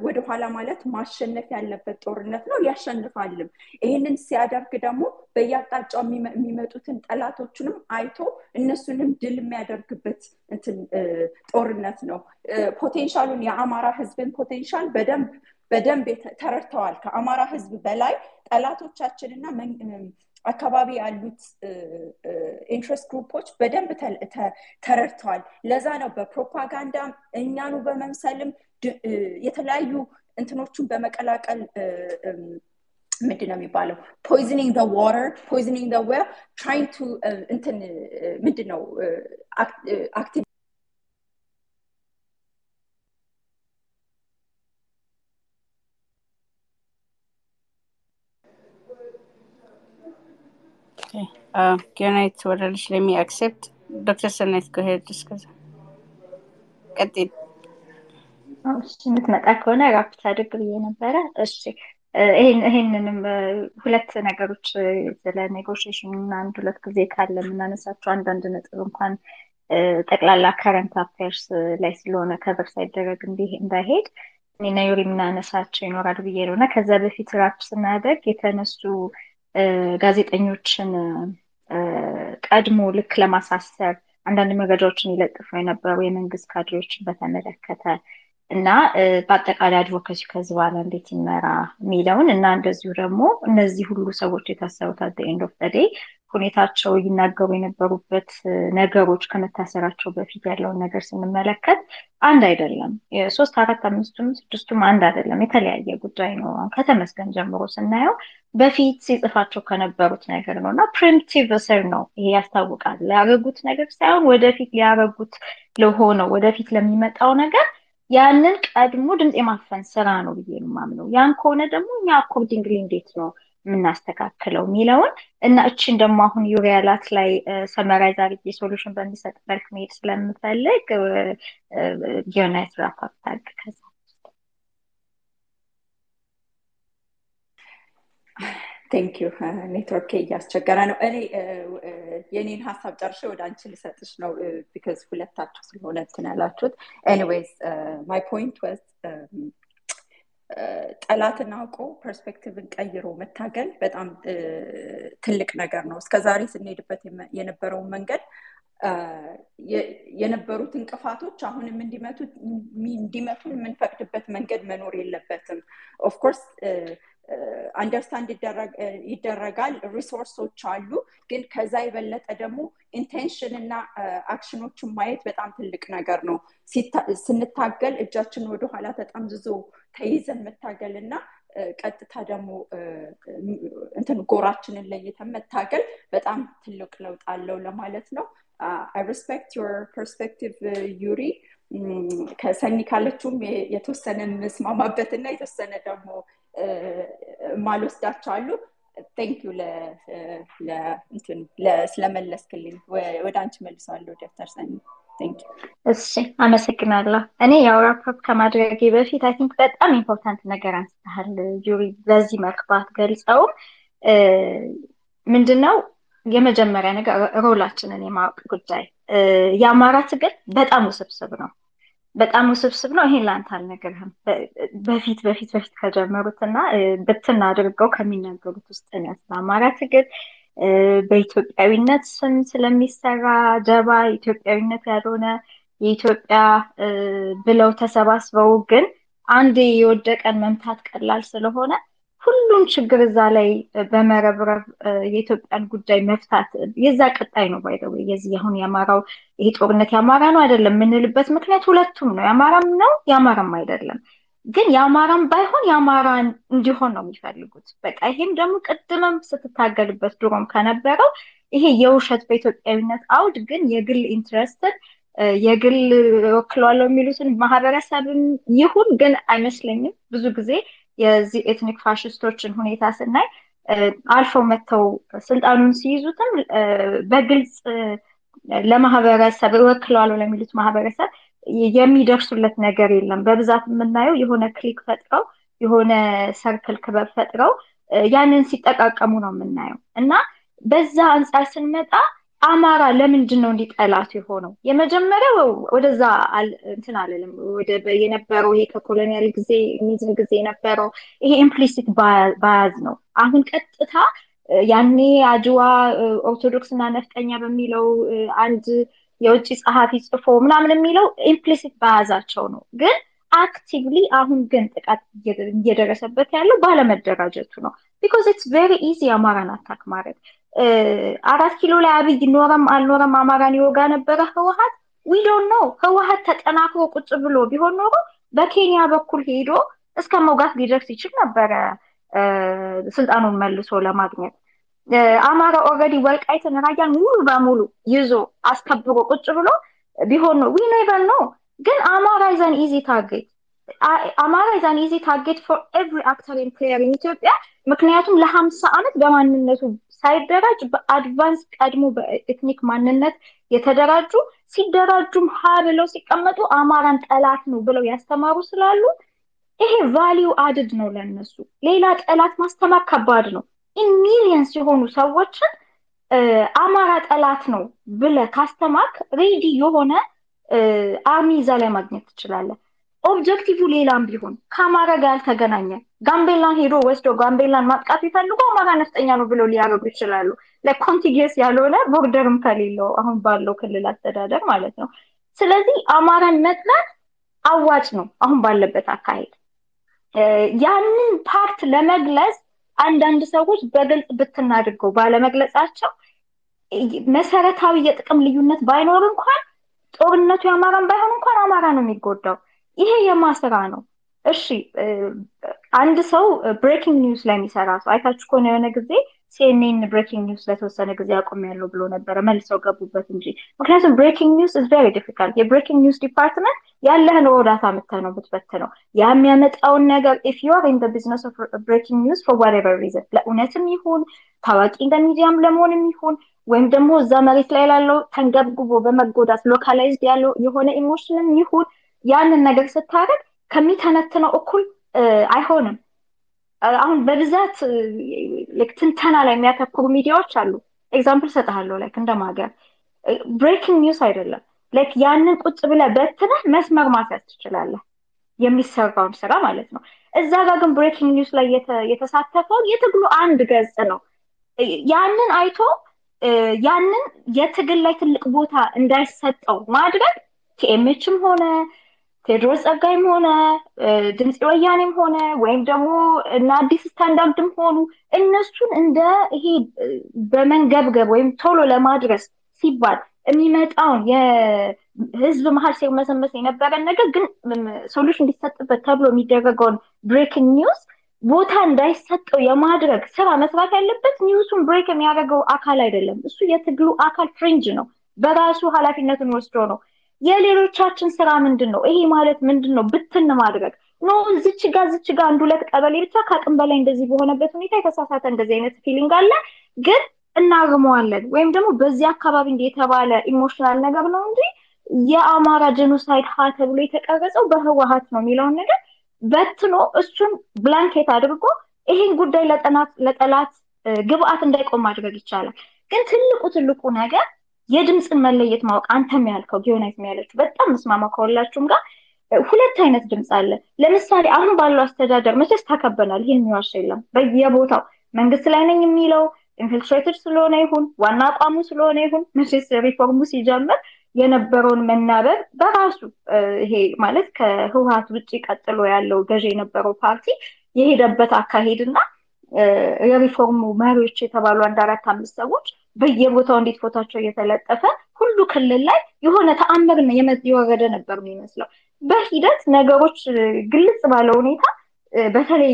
ወደኋላ ማለት ማሸነፍ ያለበት ጦርነት ነው። ያሸንፋልም። ይህንን ሲያደርግ ደግሞ በየአቅጣጫው የሚመጡትን ጠላቶችንም አይቶ እነሱንም ድል የሚያደርግበት ጦርነት ነው። Potential ኡን የአማራ ህዝብን potential በደንብ በደንብ ተረድተዋል። ከአማራ ህዝብ በላይ ጠላቶቻችንና አካባቢ ያሉት interest group ኦች በደንብ ተረድተዋል። ለዛ ነው በፕሮፓጋንዳም እኛኑ በመምሰልም የተለያዩ እንትኖቹን በመቀላቀል ምንድን ነው የሚባለው poisoning the water poisoning the well trying to እንትን ምንድን ነው active Okay. Uh, Gihonite, what else? Let me accept. Dr. Senait, go ahead. Discuss. ቀጥል። የምትመጣ ከሆነ wrap it አድርግ ብዬ ነበረ። እሺ ይህንንም ሁለት ነገሮች ስለ negotiation አንድ ሁለት ጊዜ ካለ የምናነሳቸው አንዳንድ ነጥብ እንኳን ጠቅላላ current affairs ላይ ስለሆነ cover ሳይደረግ እንዳይሄድ እኔና ዩሪ የምናነሳቸው ይኖራሉ ብዬ ነው እና ከዛ በፊት wrap ስናደርግ የተነሱ ጋዜጠኞችን ቀድሞ ልክ ለማሳሰር አንዳንድ መረጃዎችን ይለጥፉ የነበሩ የመንግስት ካድሬዎችን በተመለከተ እና በአጠቃላይ advocacy ከዚህ በኋላ እንዴት ይመራ የሚለውን እና እንደዚሁ ደግሞ እነዚህ ሁሉ ሰዎች የታሰሩት at end of day ሁኔታቸው ይናገሩ የነበሩበት ነገሮች ከመታሰራቸው በፊት ያለውን ነገር ስንመለከት አንድ አይደለም። ሶስት አራት አምስቱም ስድስቱም አንድ አይደለም፣ የተለያየ ጉዳይ ነው። ከተመስገን ጀምሮ ስናየው በፊት ሲጽፋቸው ከነበሩት ነገር ነው እና preemptive እስር ነው። ይሄ ያስታውቃል። ሊያረጉት ነገር ሳይሆን ወደፊት ሊያረጉት ለሆነው ወደፊት ለሚመጣው ነገር ያንን ቀድሞ ድምፅ የማፈን ስራ ነው ብዬ ነው የማምነው። ያን ከሆነ ደግሞ እኛ አኮርዲንግሊ እንዴት ነው የምናስተካክለው የሚለውን እና እችን ደግሞ አሁን ዩሪያላት ላይ ሰመራይዝ አድርጌ ሶሉሽን በሚሰጥ መልክ መሄድ ስለምፈልግ ጊዮናይት ራፓፕ ታርግ ከዛ ቴንክ ዩ ኔትወርክ እያስቸገረ ነው። እኔ የኔን ሀሳብ ጨርሼ ወደ አንቺ ልሰጥሽ ነው because ሁለታችሁ ስለሆነ እንትን ያላችሁት። anyways my point was ጠላትን አውቆ perspective ን ቀይሮ መታገል በጣም ትልቅ ነገር ነው። እስከዛሬ ስንሄድበት የነበረውን መንገድ የነበሩት እንቅፋቶች አሁንም እንዲመቱን የምንፈቅድበት መንገድ መኖር የለበትም። of course understand ይደረጋል፣ resource ኦች አሉ። ግን ከዛ የበለጠ ደግሞ intention እና action ኦችን ማየት በጣም ትልቅ ነገር ነው። ስንታገል እጃችን ወደኋላ ተጠምዝዞ ተይዘን መታገል እና ቀጥታ ደግሞ እንትን ጎራችንን ለይተን መታገል በጣም ትልቅ ለውጥ አለው ለማለት ነው። I respect your perspective ዩሪ ከሰኒ ካለችውም የተወሰነ የምስማማበት እና የተወሰነ ደግሞ ማልወስዳቸው አሉ። thank you ስለመለስክልኝ። ወደ አንቺ መልሰዋለሁ ዶክተር ሰኒ። እሺ አመሰግናለሁ። እኔ ያው wrap ከማድረጌ በፊት I think በጣም important ነገር አንስተሃል ዩሪ፣ በዚህ መልክ ባትገልጸውም ምንድነው የመጀመሪያ ነገር role ኣችንን የማወቅ ጉዳይ። የአማራ ትግል በጣም ውስብስብ ነው። በጣም ውስብስብ ነው። ይሄን ለአንተ አልነግርህም። በፊት በፊት በፊት ከጀመሩት እና ብትን አድርገው ከሚናገሩት ውስጥ ነው ስለ ትግል በኢትዮጵያዊነት ስም ስለሚሰራ ደባ ኢትዮጵያዊነት ያልሆነ የኢትዮጵያ ብለው ተሰባስበው ግን አንድ የወደቀን መምታት ቀላል ስለሆነ ሁሉም ችግር እዛ ላይ በመረብረብ የኢትዮጵያን ጉዳይ መፍታት የዛ ቀጣይ ነው። by the way የዚህ አሁን የአማራው ይሄ ጦርነት የአማራ ነው አይደለም የምንልበት ምክንያት ሁለቱም ነው። የአማራም ነው የአማራም አይደለም። ግን የአማራን ባይሆን የአማራን እንዲሆን ነው የሚፈልጉት። በቃ ይሄም ደግሞ ቅድምም ስትታገልበት ድሮም ከነበረው ይሄ የውሸት በኢትዮጵያዊነት አውድ ግን የግል interest ን የግል ወክለዋለሁ የሚሉትን ማህበረሰብም ይሁን ግን አይመስለኝም። ብዙ ጊዜ የዚህ ethnic fascist ኦችን ሁኔታ ስናይ አልፈው መጥተው ስልጣኑን ሲይዙትም በግልጽ ለማህበረሰብ እወክለዋለሁ ለሚሉት ማህበረሰብ የሚደርሱለት ነገር የለም። በብዛት የምናየው የሆነ clique ፈጥረው የሆነ circle ክበብ ፈጥረው ያንን ሲጠቃቀሙ ነው የምናየው እና በዛ አንጻር ስንመጣ አማራ ለምንድን ነው እንደ ጠላት የሆነው? የመጀመሪያው ወደዛ እንትን አለለም የነበረው ይሄ ከ colonial ጊዜ ሚዝም ጊዜ የነበረው ይሄ implicit bias ነው። አሁን ቀጥታ ያኔ አድዋ ኦርቶዶክስ እና ነፍጠኛ በሚለው አንድ የውጭ ጸሐፊ ጽፎ ምናምን የሚለው implicit bias ኣቸው ነው። ግን actively አሁን ግን ጥቃት እየደረሰበት ያለው ባለመደራጀቱ ነው። because it's very easy አማራን attack ማድረግ። አራት ኪሎ ላይ አብይ ኖረም አልኖረም አማራን ይወጋ ነበረ ህወሀት we don't know። ህወሀት ተጠናክሮ ቁጭ ብሎ ቢሆን ኖሮ በኬንያ በኩል ሄዶ እስከ መውጋት ሊደርስ ይችል ነበረ ስልጣኑን መልሶ ለማግኘት። አማራ already ወልቃይትን ራያን ሙሉ በሙሉ ይዞ አስከብሮ ቁጭ ብሎ ቢሆን ነው we never know። ግን አማራ is an easy target አማራ is an easy target for every actor and player in ኢትዮጵያ። ምክንያቱም ለሀምሳ ዓመት በማንነቱ ሳይደራጅ በ advance ቀድሞ በ ethnic ማንነት የተደራጁ ሲደራጁም ሀ ብለው ሲቀመጡ አማራን ጠላት ነው ብለው ያስተማሩ ስላሉ ይሄ value add ነው ለነሱ። ሌላ ጠላት ማስተማር ከባድ ነው። in millions የሆኑ ሰዎችን አማራ ጠላት ነው ብለህ ካስተማርክ ready የሆነ army እዛ ላይ ማግኘት ትችላለህ። objective ሌላም ቢሆን ከአማራ ጋር ያልተገናኘ ጋምቤላን ሄዶ ወስዶ ጋምቤላን ማጥቃት ቢፈልጉ አማራ ነፍጠኛ ነው ብለው ሊያደርጉ ይችላሉ። ለኮንቲጊየስ ያልሆነ ቦርደርም ከሌለው አሁን ባለው ክልል አስተዳደር ማለት ነው። ስለዚህ አማራን መጥላት አዋጭ ነው አሁን ባለበት አካሄድ። ያንን ፓርት ለመግለጽ አንዳንድ ሰዎች በግልጽ ብትናድርገው ባለመግለጻቸው መሰረታዊ የጥቅም ልዩነት ባይኖር እንኳን ጦርነቱ የአማራን ባይሆን እንኳን አማራ ነው የሚጎዳው። ይሄ የማስራ ነው። እሺ አንድ ሰው breaking news ላይ የሚሰራ ሰው አይታችሁ ከሆነ የሆነ ጊዜ ሲኤንኤን breaking news ለተወሰነ ጊዜ አቁሜያለሁ ብሎ ነበረ፣ መልሰው ገቡበት እንጂ። ምክንያቱም breaking news is very difficult። የ breaking news ዲፓርትመንት ያለህን ሮዳታ ምተህ ነው ብትበትነው ያ የሚያመጣውን ነገር if you are in business of breaking news for whatever reason ለእውነትም ይሁን ታዋቂ እንደ ሚዲያም ለመሆንም ይሁን ወይም ደግሞ እዛ መሬት ላይ ላለው ተንገብግቦ በመጎዳት localized ያለው የሆነ emotion ም ይሁን ያንን ነገር ስታደርግ ከሚተነትነው እኩል አይሆንም። አሁን በብዛት ትንተና ላይ የሚያተኩሩ ሚዲያዎች አሉ። example ሰጥሃለሁ። like እንደማገር breaking news አይደለም። like ያንን ቁጭ ብለህ በትነህ መስመር ማስያዝ ትችላለህ፣ የሚሰራውን ስራ ማለት ነው። እዛ ጋር ግን breaking news ላይ የተሳተፈው የትግሉ አንድ ገጽ ነው። ያንን አይቶ ያንን የትግል ላይ ትልቅ ቦታ እንዳይሰጠው ማድረግ TMH ም ሆነ ቴዎድሮስ ጸጋይም ሆነ ድምፂ ወያኔም ሆነ ወይም ደግሞ እና አዲስ ስታንዳርድም ሆኑ እነሱን እንደ ይሄ በመንገብገብ ወይም ቶሎ ለማድረስ ሲባል የሚመጣውን የህዝብ መሀል ሲርመሰመስ የነበረን ነገር ግን solution እንዲሰጥበት ተብሎ የሚደረገውን breaking news ቦታ እንዳይሰጠው የማድረግ ስራ መስራት ያለበት news ኡን break የሚያደርገው አካል አይደለም። እሱ የትግሉ አካል fringe ነው። በራሱ ኃላፊነትን ወስዶ ነው። የሌሎቻችን ስራ ምንድን ነው? ይሄ ማለት ምንድን ነው? ብትን ማድረግ no እዝች ጋ ዝች ጋ አንድ ሁለት ቀበሌ ብቻ ከአቅም በላይ እንደዚህ በሆነበት ሁኔታ የተሳሳተ እንደዚህ አይነት feeling አለ፣ ግን እናርመዋለን ወይም ደግሞ በዚህ አካባቢ እንደ የተባለ emotional ነገር ነው እንጂ የአማራ genocide ሀ ተብሎ የተቀረጸው በህወሀት ነው የሚለውን ነገር በትኖ እሱን blanket አድርጎ ይሄን ጉዳይ ለጠላት ግብአት እንዳይቆም ማድረግ ይቻላል። ግን ትልቁ ትልቁ ነገር የድምፅን መለየት ማወቅ አንተም ያልከው ጊዮናይት ያለችው በጣም መስማማ ከሁላችሁም ጋር ሁለት አይነት ድምፅ አለ። ለምሳሌ አሁን ባለው አስተዳደር መቼስ ተከበናል። ይህን የሚዋሽ የለም። በየቦታው መንግስት ላይ ነኝ የሚለው infiltrated ስለሆነ ይሁን ዋና አቋሙ ስለሆነ ይሁን መቼስ ሪፎርሙ ሲጀምር የነበረውን መናበብ በራሱ ይሄ ማለት ከህወሀት ውጭ ቀጥሎ ያለው ገዢ የነበረው ፓርቲ የሄደበት አካሄድና የሪፎርሙ መሪዎች የተባሉ አንድ አራት አምስት ሰዎች በየቦታው እንዴት ፎታቸው እየተለጠፈ ሁሉ ክልል ላይ የሆነ ተአምር የወረደ ነበር የሚመስለው። በሂደት ነገሮች ግልጽ ባለ ሁኔታ በተለይ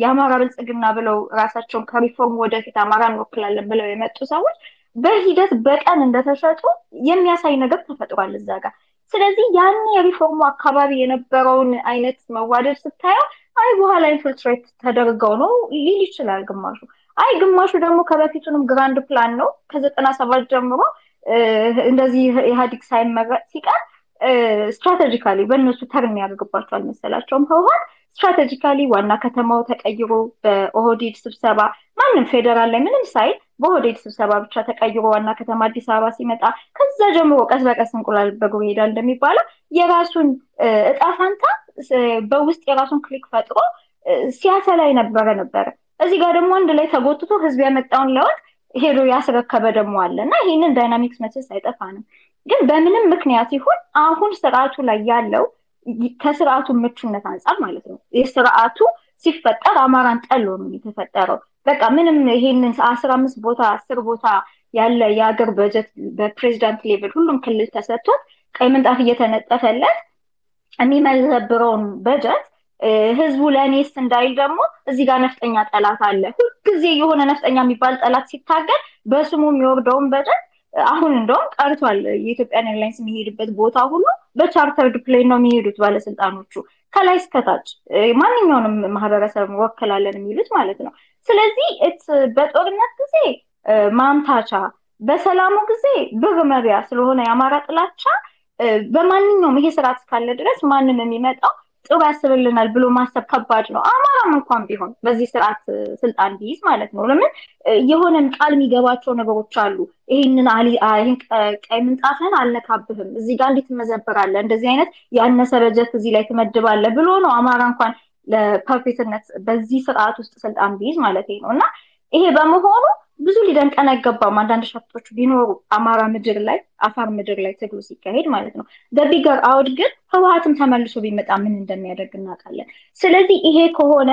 የአማራ ብልጽግና ብለው ራሳቸውን ከሪፎርም ወደፊት አማራ እንወክላለን ብለው የመጡ ሰዎች በሂደት በቀን እንደተሸጡ የሚያሳይ ነገር ተፈጥሯል እዛ ጋር። ስለዚህ ያን የሪፎርሙ አካባቢ የነበረውን አይነት መዋደድ ስታየው አይ በኋላ infiltrate ተደርገው ነው ሊል ይችላል ግማሹ። አይ ግማሹ ደግሞ ከበፊቱንም grand plan ነው ከዘጠና ሰባት ጀምሮ እንደዚህ ኢህአዲግ ሳይመረጥ ሲቀር strategically በእነሱ turn ያደርግባቸው አልመሰላቸውም። ህወሓት strategically ዋና ከተማው ተቀይሮ በኦህዴድ ስብሰባ ማንም ፌዴራል ላይ ምንም ሳይል በኦህዴድ ስብሰባ ብቻ ተቀይሮ ዋና ከተማ አዲስ አበባ ሲመጣ ከዛ ጀምሮ ቀስ በቀስ እንቁላል በእግሩ ይሄዳል እንደሚባለው የራሱን እጣ ፋንታ በውስጥ የራሱን clique ፈጥሮ ሲያሰላ የነበረ ነበረ። እዚህ ጋር ደግሞ አንድ ላይ ተጎትቶ ህዝብ ያመጣውን ለውጥ ሄዶ ያስረከበ ደግሞ አለ እና ይህንን dynamics መቼስ አይጠፋንም። ግን በምንም ምክንያት ይሁን አሁን ስርዓቱ ላይ ያለው ከስርዓቱ ምቹነት አንጻር ማለት ነው። የስርዓቱ ሲፈጠር አማራን ጠሎ ነው የተፈጠረው። በቃ ምንም ይሄንን አስራ አምስት ቦታ አስር ቦታ ያለ የሀገር በጀት በፕሬዚዳንት level ሁሉም ክልል ተሰጥቶት ቀይ ምንጣፍ እየተነጠፈለት የሚመዘብረውን በጀት ህዝቡ ለእኔስ እንዳይል ደግሞ እዚህ ጋር ነፍጠኛ ጠላት አለ። ሁልጊዜ የሆነ ነፍጠኛ የሚባል ጠላት ሲታገል በስሙ የሚወርደውን በጀት አሁን እንደውም ቀርቷል። የ Ethiopian Airlines የሚሄድበት ቦታ ሁሉ በ chartered plane ነው የሚሄዱት ባለስልጣኖቹ ከላይ እስከታች ማንኛውንም ማህበረሰብ ወክላለን የሚሉት ማለት ነው። ስለዚህ በጦርነት ጊዜ ማምታቻ፣ በሰላሙ ጊዜ ብር መቢያ ስለሆነ የአማራ ጥላቻ በማንኛውም ይሄ ስርዓት እስካለ ድረስ ማንም የሚመጣው ጥሩ ያስብልናል ብሎ ማሰብ ከባድ ነው። አማራም እንኳን ቢሆን በዚህ ስርዓት ስልጣን ቢይዝ ማለት ነው። ለምን የሆነም ቃል የሚገባቸው ነገሮች አሉ። ይህንን ይህን ቀይ ምንጣፍን አልነካብህም፣ እዚህ ጋር እንዴት ትመዘብራለህ፣ እንደዚህ አይነት ያነሰ በጀት እዚህ ላይ ትመድባለህ ብሎ ነው አማራ እንኳን ለ perfect ነት በዚህ ስርዓት ውስጥ ስልጣን ቢይዝ ማለት ነው እና ይሄ በመሆኑ ብዙ ሊደንቀን አይገባም። አንዳንድ ሸፍቶች ቢኖሩ አማራ ምድር ላይ አፋር ምድር ላይ ትግሉ ሲካሄድ ማለት ነው። በ bigger አውድ ግን ህወሓትም ተመልሶ ቢመጣ ምን እንደሚያደርግ እናውቃለን። ስለዚህ ይሄ ከሆነ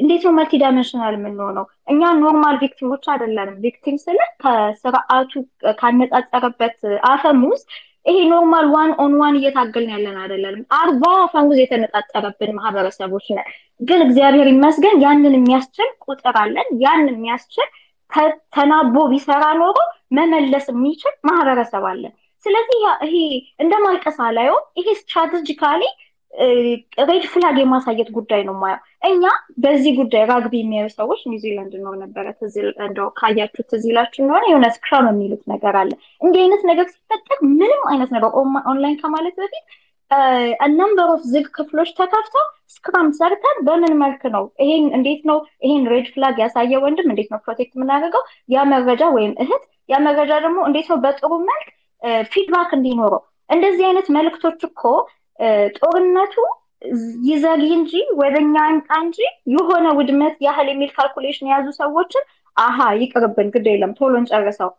እንዴት ነው multi dimensional የምንሆነው? እኛ normal victim ኦች አይደለንም። victim ስለ ከስርዓቱ ካነጻጸረበት አፈሙዝ ይሄ normal one on one እየታገልን ያለን አይደለንም። አርባ አፈሙዝ የተነጣጠረብን ማህበረሰቦች ነን። ግን እግዚአብሔር ይመስገን ያንን የሚያስችል ቁጥር አለን። ያን የሚያስችል ተናቦ ቢሰራ ኖሮ መመለስ የሚችል ማህበረሰብ አለን። ስለዚህ ይሄ እንደ ማልቀስ አላየው። ይሄ strategically red flag የማሳየት ጉዳይ ነው ማየው። እኛ በዚህ ጉዳይ rugby የሚያዩ ሰዎች ኒውዚላንድ ነው ነበረ እንደው ካያችሁ ትዝ ይላችሁ እንደሆነ የሆነ scrum የሚሉት ነገር አለ። እንዲህ አይነት ነገር ሲፈጠር ምንም አይነት ነገር ኦንላይን ከማለት በፊት number of ዝግ ክፍሎች ተከፍተው scrum ሰርተን በምን መልክ ነው ይሄን እንዴት ነው ይሄን red flag ያሳየ ወንድም እንዴት ነው protect የምናደርገው? ያ መረጃ ወይም እህት ያ መረጃ ደግሞ እንዴት ነው በጥሩ መልክ feedback እንዲኖረው? እንደዚህ አይነት መልእክቶች እኮ ጦርነቱ ይዘግይ እንጂ ወደኛ ይምጣ እንጂ የሆነ ውድመት ያህል የሚል calculation የያዙ ሰዎችን አሀ ይቅርብን፣ ግድ የለም ቶሎ እንጨርሰው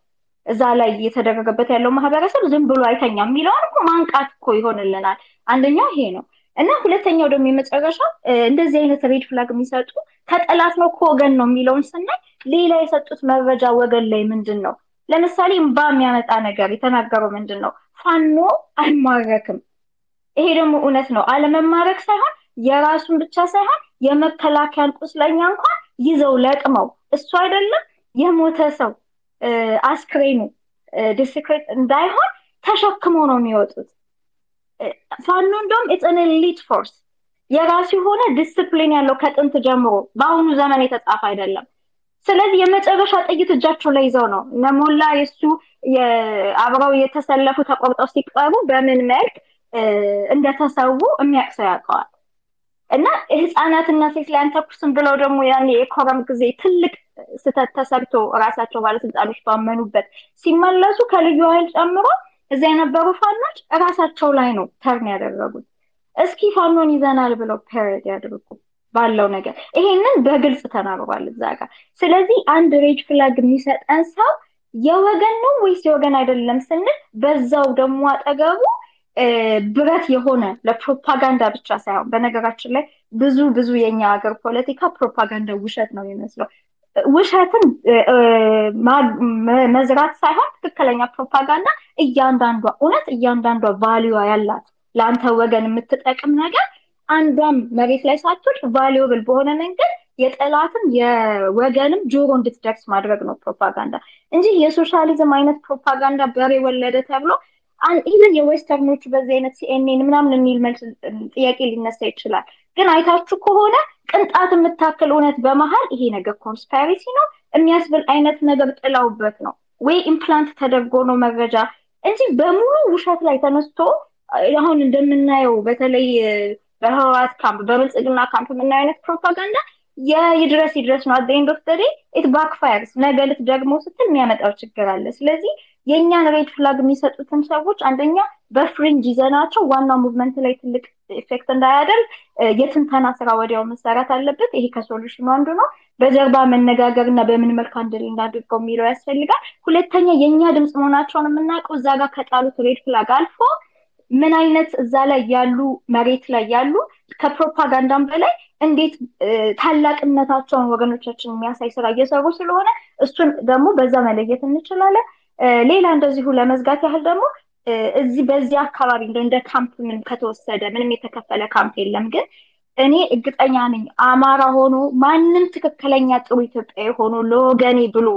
እዛ ላይ እየተደረገበት ያለው ማህበረሰብ ዝም ብሎ አይተኛም የሚለውን እኮ ማንቃት እኮ ይሆንልናል። አንደኛው ይሄ ነው እና ሁለተኛው ደግሞ የመጨረሻው እንደዚህ አይነት ሬድ ፍላግ የሚሰጡ ከጠላት ነው ከወገን ነው የሚለውን ስናይ ሌላ የሰጡት መረጃ ወገን ላይ ምንድን ነው? ለምሳሌ እምባ የሚያመጣ ነገር የተናገረው ምንድን ነው? ፋኖ አይማረክም። ይሄ ደግሞ እውነት ነው። አለመማረክ ሳይሆን የራሱን ብቻ ሳይሆን የመከላከያን ቁስለኛ እንኳን ይዘው ለቅመው እሱ አይደለም የሞተ ሰው አስክሬኑ discredit እንዳይሆን ተሸክመው ነው የሚወጡት። ፋኖ እንደውም it's elite force የራሱ የሆነ ዲስፕሊን ያለው ከጥንት ጀምሮ በአሁኑ ዘመን የተጻፈ አይደለም። ስለዚህ የመጨረሻ ጥይት እጃቸው ላይ ይዘው ነው እነሞላ የእሱ አብረው የተሰለፉ ተቆርጠው ሲቀሩ በምን መልክ እንደተሰዉ የሚያውቅ ሰው ያውቀዋል። እና ህፃናትና ሴት ላይ አንተኩስም ብለው ደግሞ ያን የኮረም ጊዜ ትልቅ ስህተት ተሰርቶ እራሳቸው ባለስልጣኖች ባመኑበት ሲመለሱ ከልዩ ኃይል ጨምሮ እዛ የነበሩ ፋኖች እራሳቸው ላይ ነው turn ያደረጉት። እስኪ ፋኖን ይዘናል ብለው parade ያድርጉ ባለው ነገር ይሄንን በግልጽ ተናግሯል እዛ ጋር። ስለዚህ አንድ red flag የሚሰጠን ሰው የወገን ነው ወይስ የወገን አይደለም ስንል በዛው ደግሞ አጠገቡ ብረት የሆነ ለፕሮፓጋንዳ ብቻ ሳይሆን በነገራችን ላይ ብዙ ብዙ የኛ ሀገር ፖለቲካ ፕሮፓጋንዳ ውሸት ነው የሚመስለው። ውሸትን መዝራት ሳይሆን ትክክለኛ ፕሮፓጋንዳ እያንዳንዷ እውነት እያንዳንዷ value ያላት ለአንተ ወገን የምትጠቅም ነገር አንዷም መሬት ላይ ሳትወድቅ valuable በሆነ መንገድ የጠላትም የወገንም ጆሮ እንድትደርስ ማድረግ ነው ፕሮፓጋንዳ እንጂ የሶሻሊዝም አይነት ፕሮፓጋንዳ በሬ ወለደ ተብሎ even የ western ኖቹ በዚህ አይነት CNN ምናምን የሚል መልስ ጥያቄ ሊነሳ ይችላል። ግን አይታችሁ ከሆነ ቅንጣት የምታክል እውነት በመሀል ይሄ ነገር conspiracy ነው። የሚያስብል አይነት ነገር ጥለውበት ነው። ወይ implant ተደርጎ ነው መረጃ እንጂ በሙሉ ውሸት ላይ ተነስቶ አሁን እንደምናየው በተለይ በህወሓት ካምፕ በብልጽግና ካምፕ የምናየው አይነት ፕሮፓጋንዳ የይድረስ ይድረስ ነው። the day it backfires ነገ ልትደግመው ስትል የሚያመጣው ችግር አለ። ስለዚህ የእኛን red flag የሚሰጡትን ሰዎች አንደኛ በ fringe ይዘናቸው ዋናው movement ላይ ትልቅ effect እንዳያደርግ የትንተና ስራ ወዲያው መሰራት አለበት። ይሄ ከ solution ኑ አንዱ ነው። በጀርባ መነጋገር እና በምን መልክ አንድ ላይ እናድርገው የሚለው ያስፈልጋል። ሁለተኛ የእኛ ድምፅ መሆናቸውን የምናውቀው እዛ ጋር ከጣሉት red flag አልፎ ምን አይነት እዛ ላይ ያሉ መሬት ላይ ያሉ ከፕሮፓጋንዳም በላይ እንዴት ታላቅነታቸውን ወገኖቻችን የሚያሳይ ስራ እየሰሩ ስለሆነ እሱን ደግሞ በዛ መለየት እንችላለን። ሌላ እንደዚሁ ለመዝጋት ያህል ደግሞ እዚህ በዚህ አካባቢ እንደ ካምፕ ምን ከተወሰደ ምንም የተከፈለ ካምፕ የለም። ግን እኔ እርግጠኛ ነኝ አማራ ሆኖ ማንም ትክክለኛ ጥሩ ኢትዮጵያዊ ሆኖ ለወገኔ ብሎ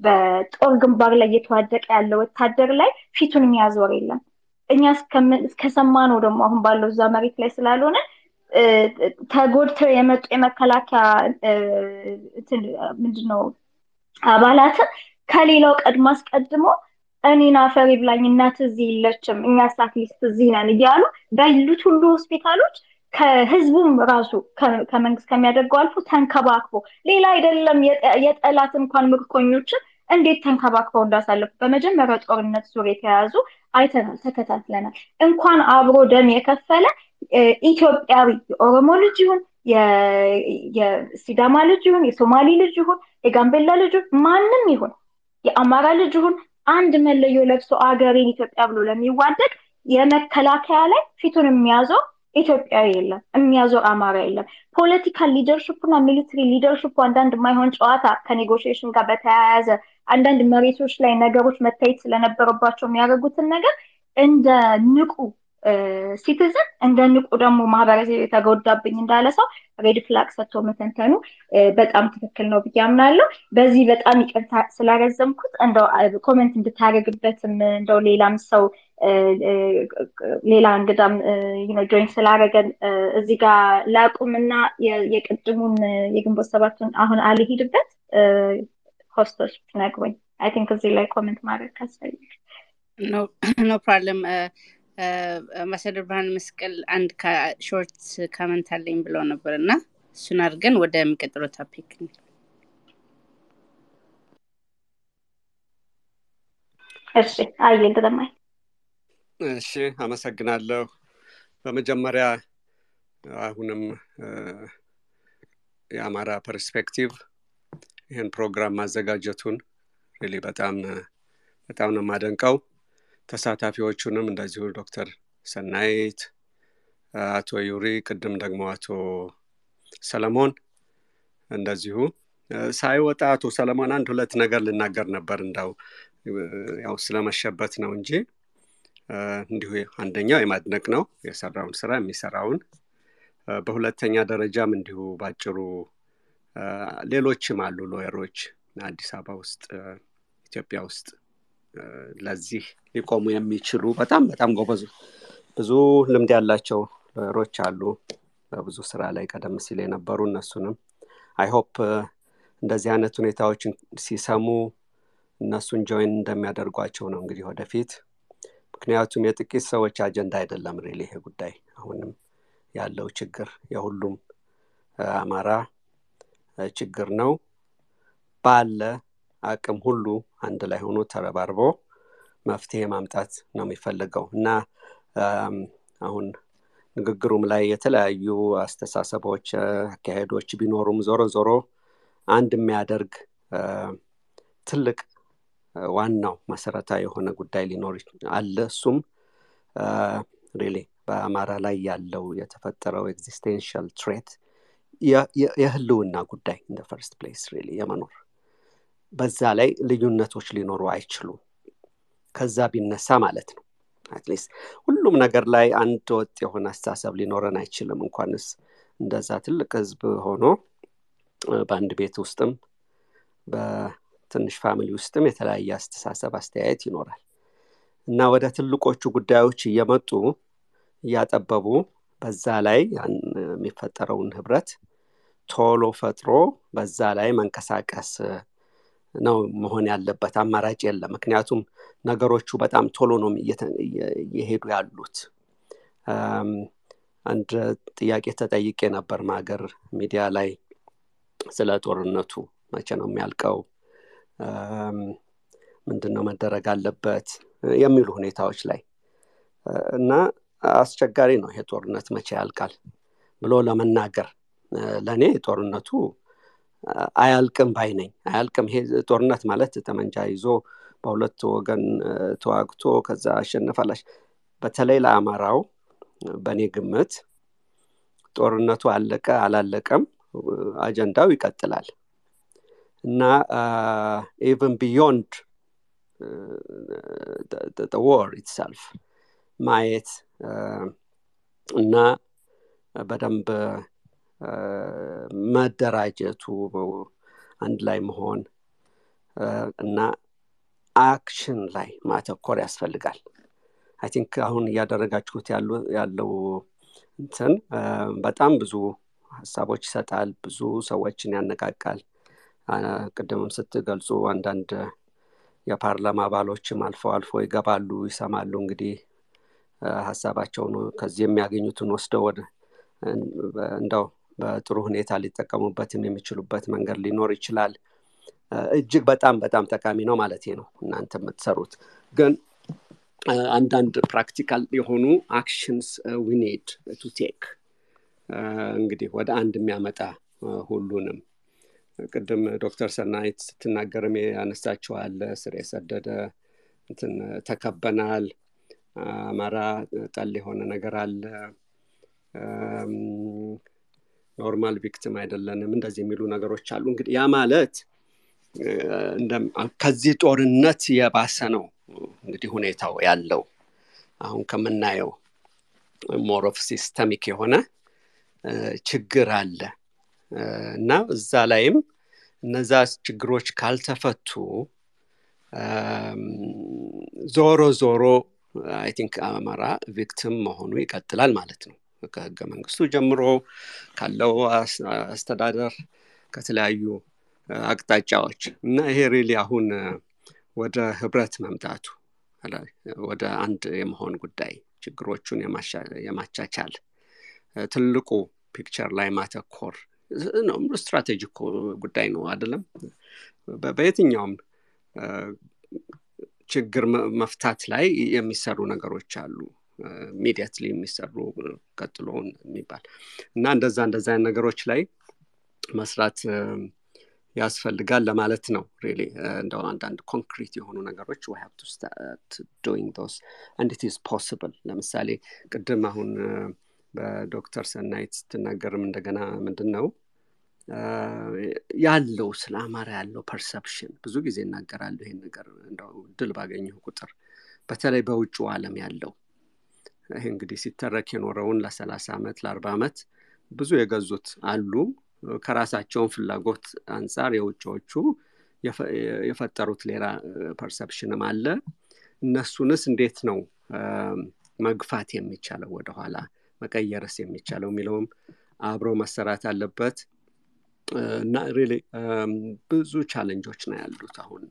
በጦር ግንባር ላይ እየተዋደቀ ያለ ወታደር ላይ ፊቱን የሚያዞር የለም። እኛ እስከሰማ ነው ደግሞ አሁን ባለው እዛ መሬት ላይ ስላልሆነ ተጎድተው የመጡ የመከላከያ ምንድነው አባላትን ከሌላው ቀድሞ አስቀድሞ እኔን አፈር ይብላኝ እናት እዚህ የለችም እኛ at least እዚህ ነን እያሉ ባሉት ሁሉ ሆስፒታሎች ከህዝቡም ራሱ ከመንግስት ከሚያደርገው አልፎ ተንከባክቦ ሌላ አይደለም የጠላት እንኳን ምርኮኞችን እንዴት ተንከባክበው እንዳሳለፉ በመጀመሪያው ጦርነት ዙር የተያዙ አይተናል፣ ተከታትለናል። እንኳን አብሮ ደም የከፈለ ኢትዮጵያዊ የኦሮሞ ልጅ ይሁን የሲዳማ ልጅ ይሁን የሶማሌ ልጅ ይሁን የጋምቤላ ልጅ ይሁን ማንም ይሁን የአማራ ልጅ ይሁን አንድ መለዮ ለብሶ አገሬን ኢትዮጵያ ብሎ ለሚዋደቅ የመከላከያ ላይ ፊቱን የሚያዘው ኢትዮጵያዊ የለም፣ የሚያዘው አማራ የለም። political leadership እና military leadership አንዳንድ የማይሆን ጨዋታ ከ negotiation ጋር በተያያዘ አንዳንድ መሬቶች ላይ ነገሮች መታየት ስለነበረባቸው የሚያደርጉትን ነገር እንደ ንቁ citizen እንደ ንቁ ደግሞ ማህበረሰብ የተጎዳብኝ እንዳለ ሰው red flag ሰጥቶ መተንተኑ በጣም ትክክል ነው ብዬ አምናለሁ። በዚህ በጣም ይቅርታ ስላረዘምኩት እንደው comment እንድታደርግበትም እንደው ሌላም ሰው ሌላ እንግዳም join ስላረገን እዚህ ጋር ላቁምና የቅድሙን የግንቦት ሰባቱን አሁን አልሄድበት host ኦች ነግሮኝ I think እዚህ ላይ comment ማድረግ ካስፈልግ no problem አምባሳደር ብርሃን መስቀል አንድ short comment አለኝ ብለው ነበር እና እሱን አድርገን ወደሚቀጥለው topic እሺ አየ እንደተማይ እሺ አመሰግናለሁ። በመጀመሪያ አሁንም የአማራ perspective ይህን ፕሮግራም ማዘጋጀቱን really በጣም በጣም ነው የማደንቀው ተሳታፊዎቹንም እንደዚሁ ዶክተር ሰናይት አቶ ዩሪ ቅድም ደግሞ አቶ ሰለሞን እንደዚሁ። ሳይወጣ አቶ ሰለሞን አንድ ሁለት ነገር ልናገር ነበር። እንዳው ያው ስለመሸበት ነው እንጂ እንዲሁ አንደኛው የማድነቅ ነው። የሰራውን ስራ የሚሰራውን በሁለተኛ ደረጃም እንዲሁ ባጭሩ ሌሎችም አሉ lawyer ኦች አዲስ አበባ ውስጥ ኢትዮጵያ ውስጥ ለዚህ ሊቆሙ የሚችሉ በጣም በጣም ጎበዙ ብዙ ልምድ ያላቸው lawyer ኦች አሉ። በብዙ ስራ ላይ ቀደም ሲል የነበሩ እነሱንም I hope እንደዚህ አይነት ሁኔታዎችን ሲሰሙ እነሱን join እንደሚያደርጓቸው ነው እንግዲህ ወደፊት። ምክንያቱም የጥቂት ሰዎች አጀንዳ አይደለም really ይሄ ጉዳይ። አሁንም ያለው ችግር የሁሉም አማራ ችግር ነው። ባለ አቅም ሁሉ አንድ ላይ ሆኖ ተረባርቦ መፍትሄ ማምጣት ነው የሚፈልገው። እና አሁን ንግግሩም ላይ የተለያዩ አስተሳሰቦች አካሄዶች ቢኖሩም ዞሮ ዞሮ አንድ የሚያደርግ ትልቅ ዋናው መሰረታዊ የሆነ ጉዳይ ሊኖር አለ። እሱም really በአማራ ላይ ያለው የተፈጠረው existential threat የህልውና ጉዳይ in the first place really የመኖር በዛ ላይ ልዩነቶች ሊኖሩ አይችሉም። ከዛ ቢነሳ ማለት ነው። at least ሁሉም ነገር ላይ አንድ ወጥ የሆነ አስተሳሰብ ሊኖረን አይችልም። እንኳንስ እንደዛ ትልቅ ህዝብ ሆኖ በአንድ ቤት ውስጥም በትንሽ family ውስጥም የተለያየ አስተሳሰብ አስተያየት ይኖራል። እና ወደ ትልቆቹ ጉዳዮች እየመጡ እያጠበቡ በዛ ላይ የሚፈጠረውን ህብረት ቶሎ ፈጥሮ በዛ ላይ መንቀሳቀስ ነው መሆን ያለበት አማራጭ የለም። ምክንያቱም ነገሮቹ በጣም ቶሎ ነው እየሄዱ ያሉት። አንድ ጥያቄ ተጠይቄ ነበር ማገር ሚዲያ ላይ ስለ ጦርነቱ መቼ ነው የሚያልቀው? ምንድን ነው መደረግ አለበት? የሚሉ ሁኔታዎች ላይ። እና አስቸጋሪ ነው ይሄ ጦርነት መቼ ያልቃል ብሎ ለመናገር። ለእኔ ጦርነቱ አያልቅም ባይ ነኝ። አያልቅም። ይሄ ጦርነት ማለት ጠመንጃ ይዞ በሁለት ወገን ተዋግቶ ከዛ አሸነፋላሽ በተለይ ለአማራው በእኔ ግምት ጦርነቱ አለቀ አላለቀም አጀንዳው ይቀጥላል። እና even beyond war itself ማየት እና በደንብ መደራጀቱ አንድ ላይ መሆን እና action ላይ ማተኮር ያስፈልጋል። I think አሁን እያደረጋችሁት ያለው እንትን በጣም ብዙ ሀሳቦች ይሰጣል ብዙ ሰዎችን ያነቃቃል። ቅድምም ስትገልጹ አንዳንድ የፓርላማ አባሎችም አልፎ አልፎ ይገባሉ ይሰማሉ። እንግዲህ ሀሳባቸውን ከዚህ የሚያገኙትን ወስደው እንደው በጥሩ ሁኔታ ሊጠቀሙበትም የሚችሉበት መንገድ ሊኖር ይችላል። እጅግ በጣም በጣም ጠቃሚ ነው ማለት ነው እናንተ የምትሰሩት። ግን አንዳንድ practical የሆኑ actions we need to take እንግዲህ ወደ አንድ የሚያመጣ ሁሉንም ቅድም ዶክተር ሰናይት ስትናገርም ያነሳችኋል ስር የሰደደ እንትን ተከበናል አማራ ጠል የሆነ ነገር አለ normal victim አይደለንም እንደዚህ የሚሉ ነገሮች አሉ። እንግዲህ ያ ማለት ከዚህ ጦርነት የባሰ ነው እንግዲህ ሁኔታው ያለው። አሁን ከምናየው more of systemic የሆነ ችግር አለ እና እዛ ላይም እነዛ ችግሮች ካልተፈቱ ዞሮ ዞሮ I think አማራ victim መሆኑ ይቀጥላል ማለት ነው ከህገ መንግስቱ ጀምሮ ካለው አስተዳደር ከተለያዩ አቅጣጫዎች እና ይሄ really አሁን ወደ ህብረት መምጣቱ ወደ አንድ የመሆን ጉዳይ ችግሮቹን የማቻቻል ትልቁ picture ላይ ማተኮር strategic ጉዳይ ነው አይደለም? በየትኛውም ችግር መፍታት ላይ የሚሰሩ ነገሮች አሉ immediately የሚሰሩ ቀጥሎን የሚባል እና እንደዛ እንደዛ ነገሮች ላይ መስራት ያስፈልጋል ለማለት ነው really እንደው አንዳንድ ኮንክሪት የሆኑ ነገሮች we have to ለምሳሌ ቅድም አሁን በዶክተር ሰናይት ስትናገርም እንደገና ምንድን ነው ያለው ስለ አማራ ያለው perception ብዙ ጊዜ እናገራለሁ ይሄን ነገር እንደው ድል ባገኘሁ ቁጥር በተለይ በውጭ ዓለም ያለው ይሄ እንግዲህ ሲተረክ የኖረውን ለሰላሳ ዓመት ለአርባ ዓመት ብዙ የገዙት አሉ። ከራሳቸውን ፍላጎት አንጻር የውጭዎቹ የፈጠሩት ሌላ perception ም አለ። እነሱንስ እንዴት ነው መግፋት የሚቻለው? ወደኋላ መቀየርስ የሚቻለው? የሚለውም አብሮ መሰራት አለበት። እና ብዙ challenge ኦች ነው ያሉት አሁን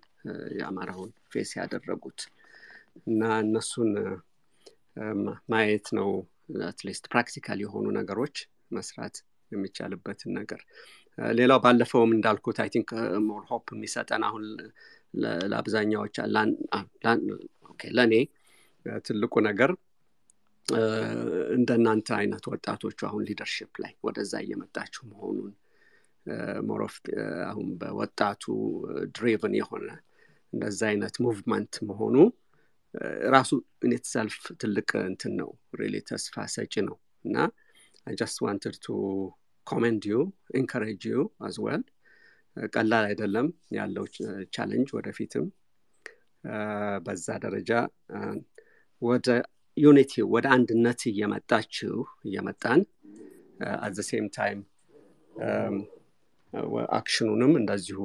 የአማራውን face ያደረጉት። እና እነሱን ማየት ነው። at least practical የሆኑ ነገሮች መስራት የሚቻልበትን ነገር። ሌላው ባለፈውም እንዳልኩት I think more hope የሚሰጠን አሁን ለአብዛኛዎች ለእኔ ትልቁ ነገር እንደናንተ አይነት ወጣቶቹ አሁን leadership ላይ ወደዛ እየመጣችሁ መሆኑን more of አሁን በወጣቱ driven የሆነ እንደዛ አይነት movement መሆኑ ራሱ in it ትልቅ እንትን ነው። really ተስፋ ሰጪ ነው። እና I wanted to commend you encourage you as well ቀላል አይደለም ያለው challenge ወደፊትም። በዛ ደረጃ ወደ unity ወደ አንድነት እየመጣችው እየመጣን at the same time action ኑንም እንደዚሁ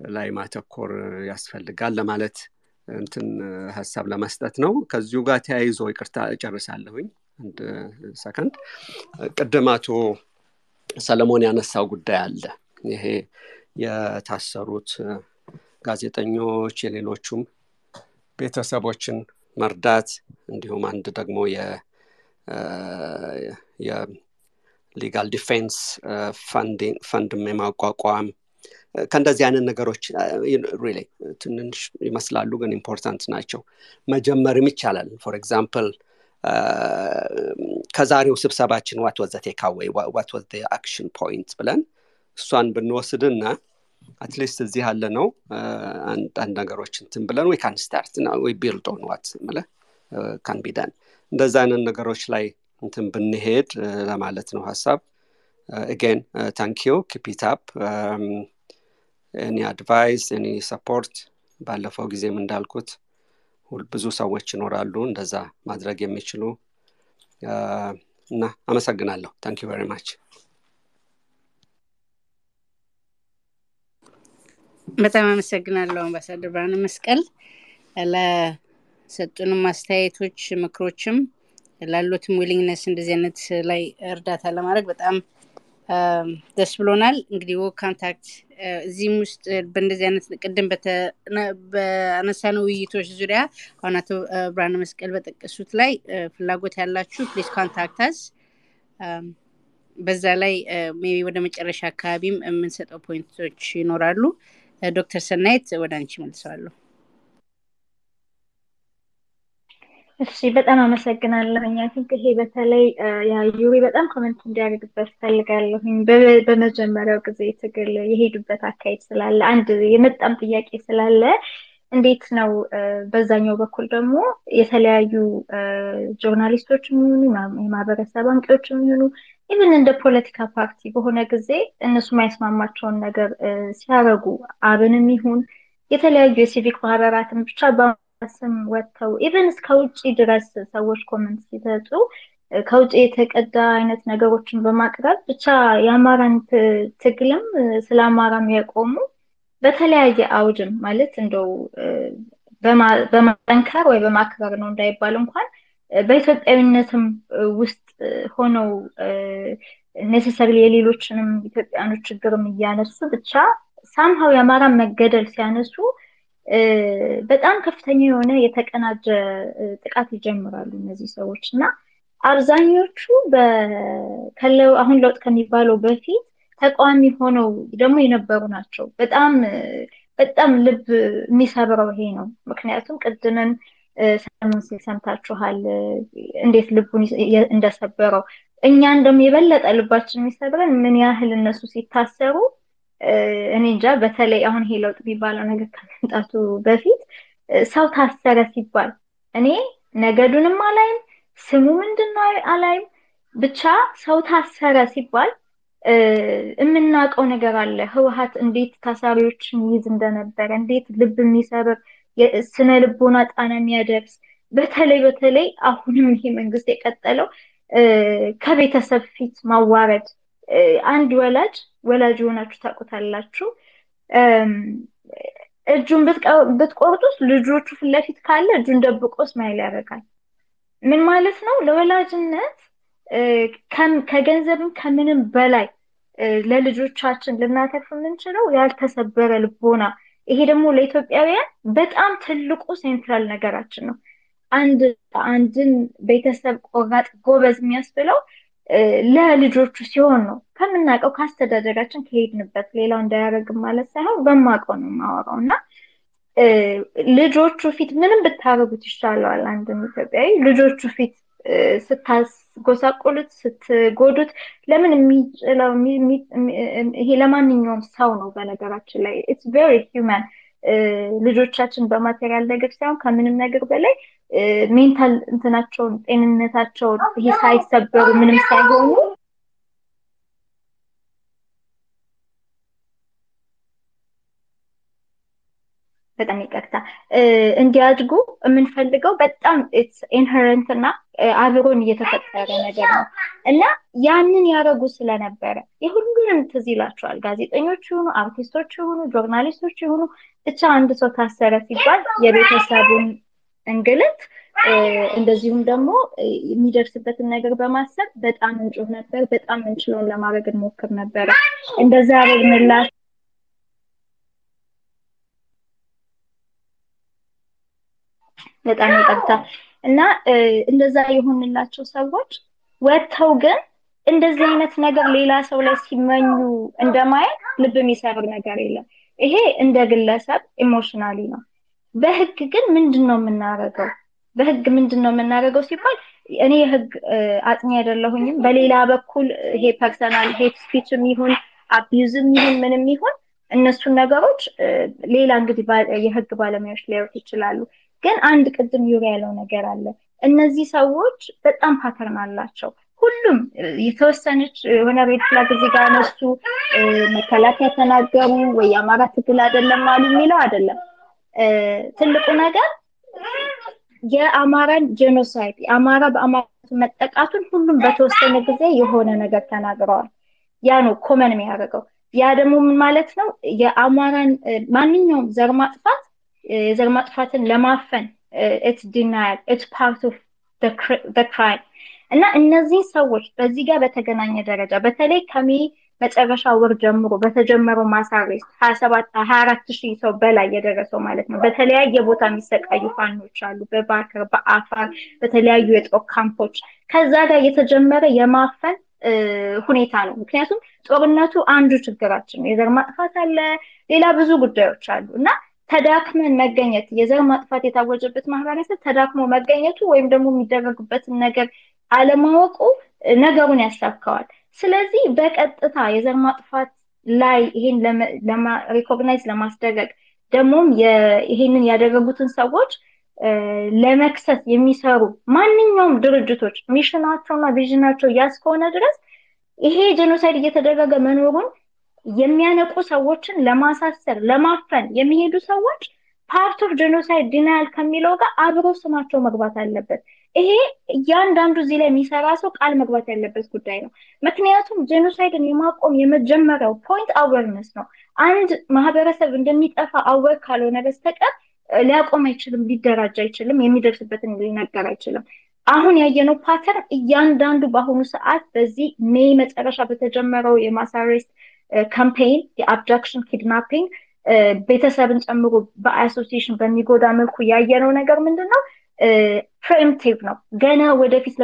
ላይ ማተኮር ያስፈልጋል ለማለት እንትን ሀሳብ ለመስጠት ነው። ከዚሁ ጋር ተያይዞ ይቅርታ እጨርሳለሁኝ። አንድ ሰከንድ። ቅድም አቶ ሰለሞን ያነሳው ጉዳይ አለ። ይሄ የታሰሩት ጋዜጠኞች የሌሎቹም ቤተሰቦችን መርዳት እንዲሁም አንድ ደግሞ የ legal defense fund ም የማቋቋም ከእንደዚህ አይነት ነገሮች really ትንንሽ ይመስላሉ ግን important ናቸው። መጀመርም ይቻላል። for example ከዛሬው ስብሰባችን what was the takeaway what was the action point ብለን እሷን ብንወስድና at least እዚህ ያለ ነው አንዳንድ ነገሮች እንትን ብለን we can start we build on what more can be done እንደዛ አይነት ነገሮች ላይ እንትን ብንሄድ ለማለት ነው ሀሳብ። again uh, thank any advice any support? ባለፈው ጊዜም እንዳልኩት ብዙ ሰዎች ይኖራሉ እንደዛ ማድረግ የሚችሉ። እና አመሰግናለሁ። thank you very much በጣም አመሰግናለሁ አምባሳደር ብርሃነ መስቀል ለሰጡንም አስተያየቶች ምክሮችም ላሉትም willingness እንደዚህ አይነት ላይ እርዳታ ለማድረግ በጣም ደስ ብሎናል። እንግዲህ we contact እዚህም ውስጥ በእንደዚህ አይነት ቅድም በአነሳነው ውይይቶች ዙሪያ አሁን አቶ ብርሃነ መስቀል በጠቀሱት ላይ ፍላጎት ያላችሁ please contact us በዛ ላይ maybe ወደ መጨረሻ አካባቢም የምንሰጠው point ኦች ይኖራሉ። ዶክተር ሰናይት ወደ አንቺ መልሰዋለሁ እሺ በጣም አመሰግናለሁኝ I think ይሄ በተለይ ዩሪ በጣም comment እንዲያደርግበት ፈልጋለሁኝ በመጀመሪያው ጊዜ ትግል የሄዱበት አካሄድ ስላለ አንድ የመጣም ጥያቄ ስላለ እንዴት ነው? በዛኛው በኩል ደግሞ የተለያዩ journalist ኦች የሚሆኑ የማህበረሰብ አንቂዎች የሚሆኑ even እንደ ፖለቲካ ፓርቲ በሆነ ጊዜ እነሱ ማይስማማቸውን ነገር ሲያረጉ አብንም ይሁን የተለያዩ የሲቪክ ማህበራትን ብቻ ስም ወጥተው even እስከ ውጭ ድረስ ሰዎች comment ሲሰጡ ከውጭ የተቀዳ አይነት ነገሮችን በማቅረብ ብቻ የአማራን ትግልም ስለ አማራም የቆሙ በተለያየ አውድም ማለት እንደው በማጠንከር ወይ በማክበር ነው እንዳይባል እንኳን በኢትዮጵያዊነትም ውስጥ ሆነው ኔሴሰሪ የሌሎችንም ኢትዮጵያኖች ችግርም እያነሱ ብቻ ሳምሃው የአማራን መገደል ሲያነሱ በጣም ከፍተኛ የሆነ የተቀናጀ ጥቃት ይጀምራሉ እነዚህ ሰዎች እና አብዛኞቹ አሁን ለውጥ ከሚባለው በፊት ተቃዋሚ ሆነው ደግሞ የነበሩ ናቸው። በጣም በጣም ልብ የሚሰብረው ይሄ ነው። ምክንያቱም ቅድምም ሲል ሰምታችኋል እንዴት ልቡን እንደሰበረው። እኛን ደግሞ የበለጠ ልባችን የሚሰብረን ምን ያህል እነሱ ሲታሰሩ እኔ እንጃ በተለይ አሁን ይሄ ለውጥ የሚባለው ነገር ከመምጣቱ በፊት ሰው ታሰረ ሲባል እኔ ነገዱንም አላይም ስሙ ምንድን አላይም። ብቻ ሰው ታሰረ ሲባል የምናውቀው ነገር አለ። ህወሀት እንዴት ታሳሪዎችን ይይዝ እንደነበረ እንዴት ልብ የሚሰብር ስነ ልቦና ጣና የሚያደርስ በተለይ በተለይ አሁንም ይሄ መንግስት የቀጠለው ከቤተሰብ ፊት ማዋረድ አንድ ወላጅ ወላጅ የሆናችሁ ታውቁታላችሁ። እጁን ብትቆርጡት ልጆቹ ፊት ካለ እጁን ደብቆ ስማይል ያደርጋል። ምን ማለት ነው? ለወላጅነት ከገንዘብም ከምንም በላይ ለልጆቻችን ልናተርፍ የምንችለው ያልተሰበረ ልቦና። ይሄ ደግሞ ለኢትዮጵያውያን በጣም ትልቁ ሴንትራል ነገራችን ነው። አንድ አንድን ቤተሰብ ቆራጥ ጎበዝ የሚያስብለው ለልጆቹ ሲሆን ነው። ከምናውቀው ከአስተዳደጋችን ከሄድንበት ሌላው እንዳያደርግም ማለት ሳይሆን በማውቀው ነው የማወራው። እና ልጆቹ ፊት ምንም ብታረጉት ይሻለዋል አንድን ኢትዮጵያዊ። ልጆቹ ፊት ስታስጎሳቁሉት ስትጎዱት ለምን የሚችለው ይሄ ለማንኛውም ሰው ነው። በነገራችን ላይ it's very human ልጆቻችን በ material ነገር ሳይሆን ከምንም ነገር በላይ mental እንትናቸውን ጤንነታቸውን ይሄ ሳይሰበሩ ምንም ሳይሆኑ በጣም ይቅርታ እንዲያድጉ የምንፈልገው በጣም inherent እና አብሮን እየተፈጠረ ነገር ነው እና ያንን ያደረጉ ስለነበረ የሁሉንም ትዝ ይላቸዋል። ጋዜጠኞች ይሁኑ፣ አርቲስቶች ይሁኑ፣ journalist ኦች ይሁኑ ብቻ አንድ ሰው ታሰረ ሲባል የቤተሰቡን እንግልት እንደዚሁም ደግሞ የሚደርስበትን ነገር በማሰብ በጣም እንጮህ ነበር። በጣም እንችለውን ለማድረግ እንሞክር ነበረ። እንደዛ ያደረግንላት በጣም ይቅርታ እና እንደዛ የሆንላቸው ሰዎች ወጥተው ግን እንደዚህ አይነት ነገር ሌላ ሰው ላይ ሲመኙ እንደማየት ልብ የሚሰብር ነገር የለም። ይሄ እንደ ግለሰብ emotionally ነው። በህግ ግን ምንድን ነው የምናደርገው? በህግ ምንድን ነው የምናደርገው ሲባል እኔ የህግ አጥኚ አይደለሁኝም። በሌላ በኩል ይሄ personal hate speech ም ይሁን abuse ም ይሁን ምንም ይሁን እነሱን ነገሮች ሌላ እንግዲህ የህግ ባለሙያዎች ሊያዩት ይችላሉ። ግን አንድ ቅድም ዩሪ ያለው ነገር አለ። እነዚህ ሰዎች በጣም pattern አላቸው። ሁሉም የተወሰነች የሆነ red flag እዚህ ጋር እነሱ መከላከያ ተናገሩ ወይ የአማራ ትግል አይደለም አሉ የሚለው አይደለም። ትልቁ ነገር የአማራን genocide የአማራ በአማራ መጠቃቱን ሁሉም በተወሰነ ጊዜ የሆነ ነገር ተናግረዋል። ያ ነው common የሚያደርገው። ያ ደግሞ ምን ማለት ነው? የአማራን ማንኛውም ዘር ማጥፋት የዘር ማጥፋትን ለማፈን it's denial it's part of crime እና እነዚህ ሰዎች በዚህ ጋር በተገናኘ ደረጃ በተለይ ከ May መጨረሻ ወር ጀምሮ በተጀመረው mass arrest ሀያ ሰባት ሀያ አራት ሺህ ሰው በላይ የደረሰው ማለት ነው። በተለያየ ቦታ የሚሰቃዩ ፋኖች አሉ፣ በባከር በአፋር በተለያዩ የጦር ካምፖች ከዛ ጋር የተጀመረ የማፈን ሁኔታ ነው። ምክንያቱም ጦርነቱ አንዱ ችግራችን ነው። የዘር ማጥፋት አለ፣ ሌላ ብዙ ጉዳዮች አሉ እና ተዳክመን መገኘት የዘር ማጥፋት የታወጀበት ማህበረሰብ ተዳክሞ መገኘቱ ወይም ደግሞ የሚደረግበትን ነገር አለማወቁ ነገሩን ያሳካዋል። ስለዚህ በቀጥታ የዘር ማጥፋት ላይ ይሄን recognize ለማስደረግ ደግሞም ይሄንን ያደረጉትን ሰዎች ለመክሰስ የሚሰሩ ማንኛውም ድርጅቶች mission ኣቸውና vision ኣቸው ያ እስከሆነ ድረስ ይሄ genocide እየተደረገ መኖሩን የሚያነቁ ሰዎችን ለማሳሰር ለማፈን የሚሄዱ ሰዎች part of genocide denial ከሚለው ጋር አብሮ ስማቸው መግባት አለበት። ይሄ እያንዳንዱ እዚህ ላይ የሚሰራ ሰው ቃል መግባት ያለበት ጉዳይ ነው። ምክንያቱም genocide ን የማቆም የመጀመሪያው point awareness ነው። አንድ ማህበረሰብ እንደሚጠፋ aware ካልሆነ በስተቀር ሊያቆም አይችልም፣ ሊደራጅ አይችልም፣ የሚደርስበትን ሊነገር አይችልም። አሁን ያየነው pattern እያንዳንዱ በአሁኑ ሰዓት በዚህ May መጨረሻ በተጀመረው የ mass arrest campaign የ abduction kidnapping ቤተሰብን ጨምሮ በ association በሚጎዳ መልኩ ያየነው ነገር ምንድን ነው? preemptive ነው። ገና ወደፊት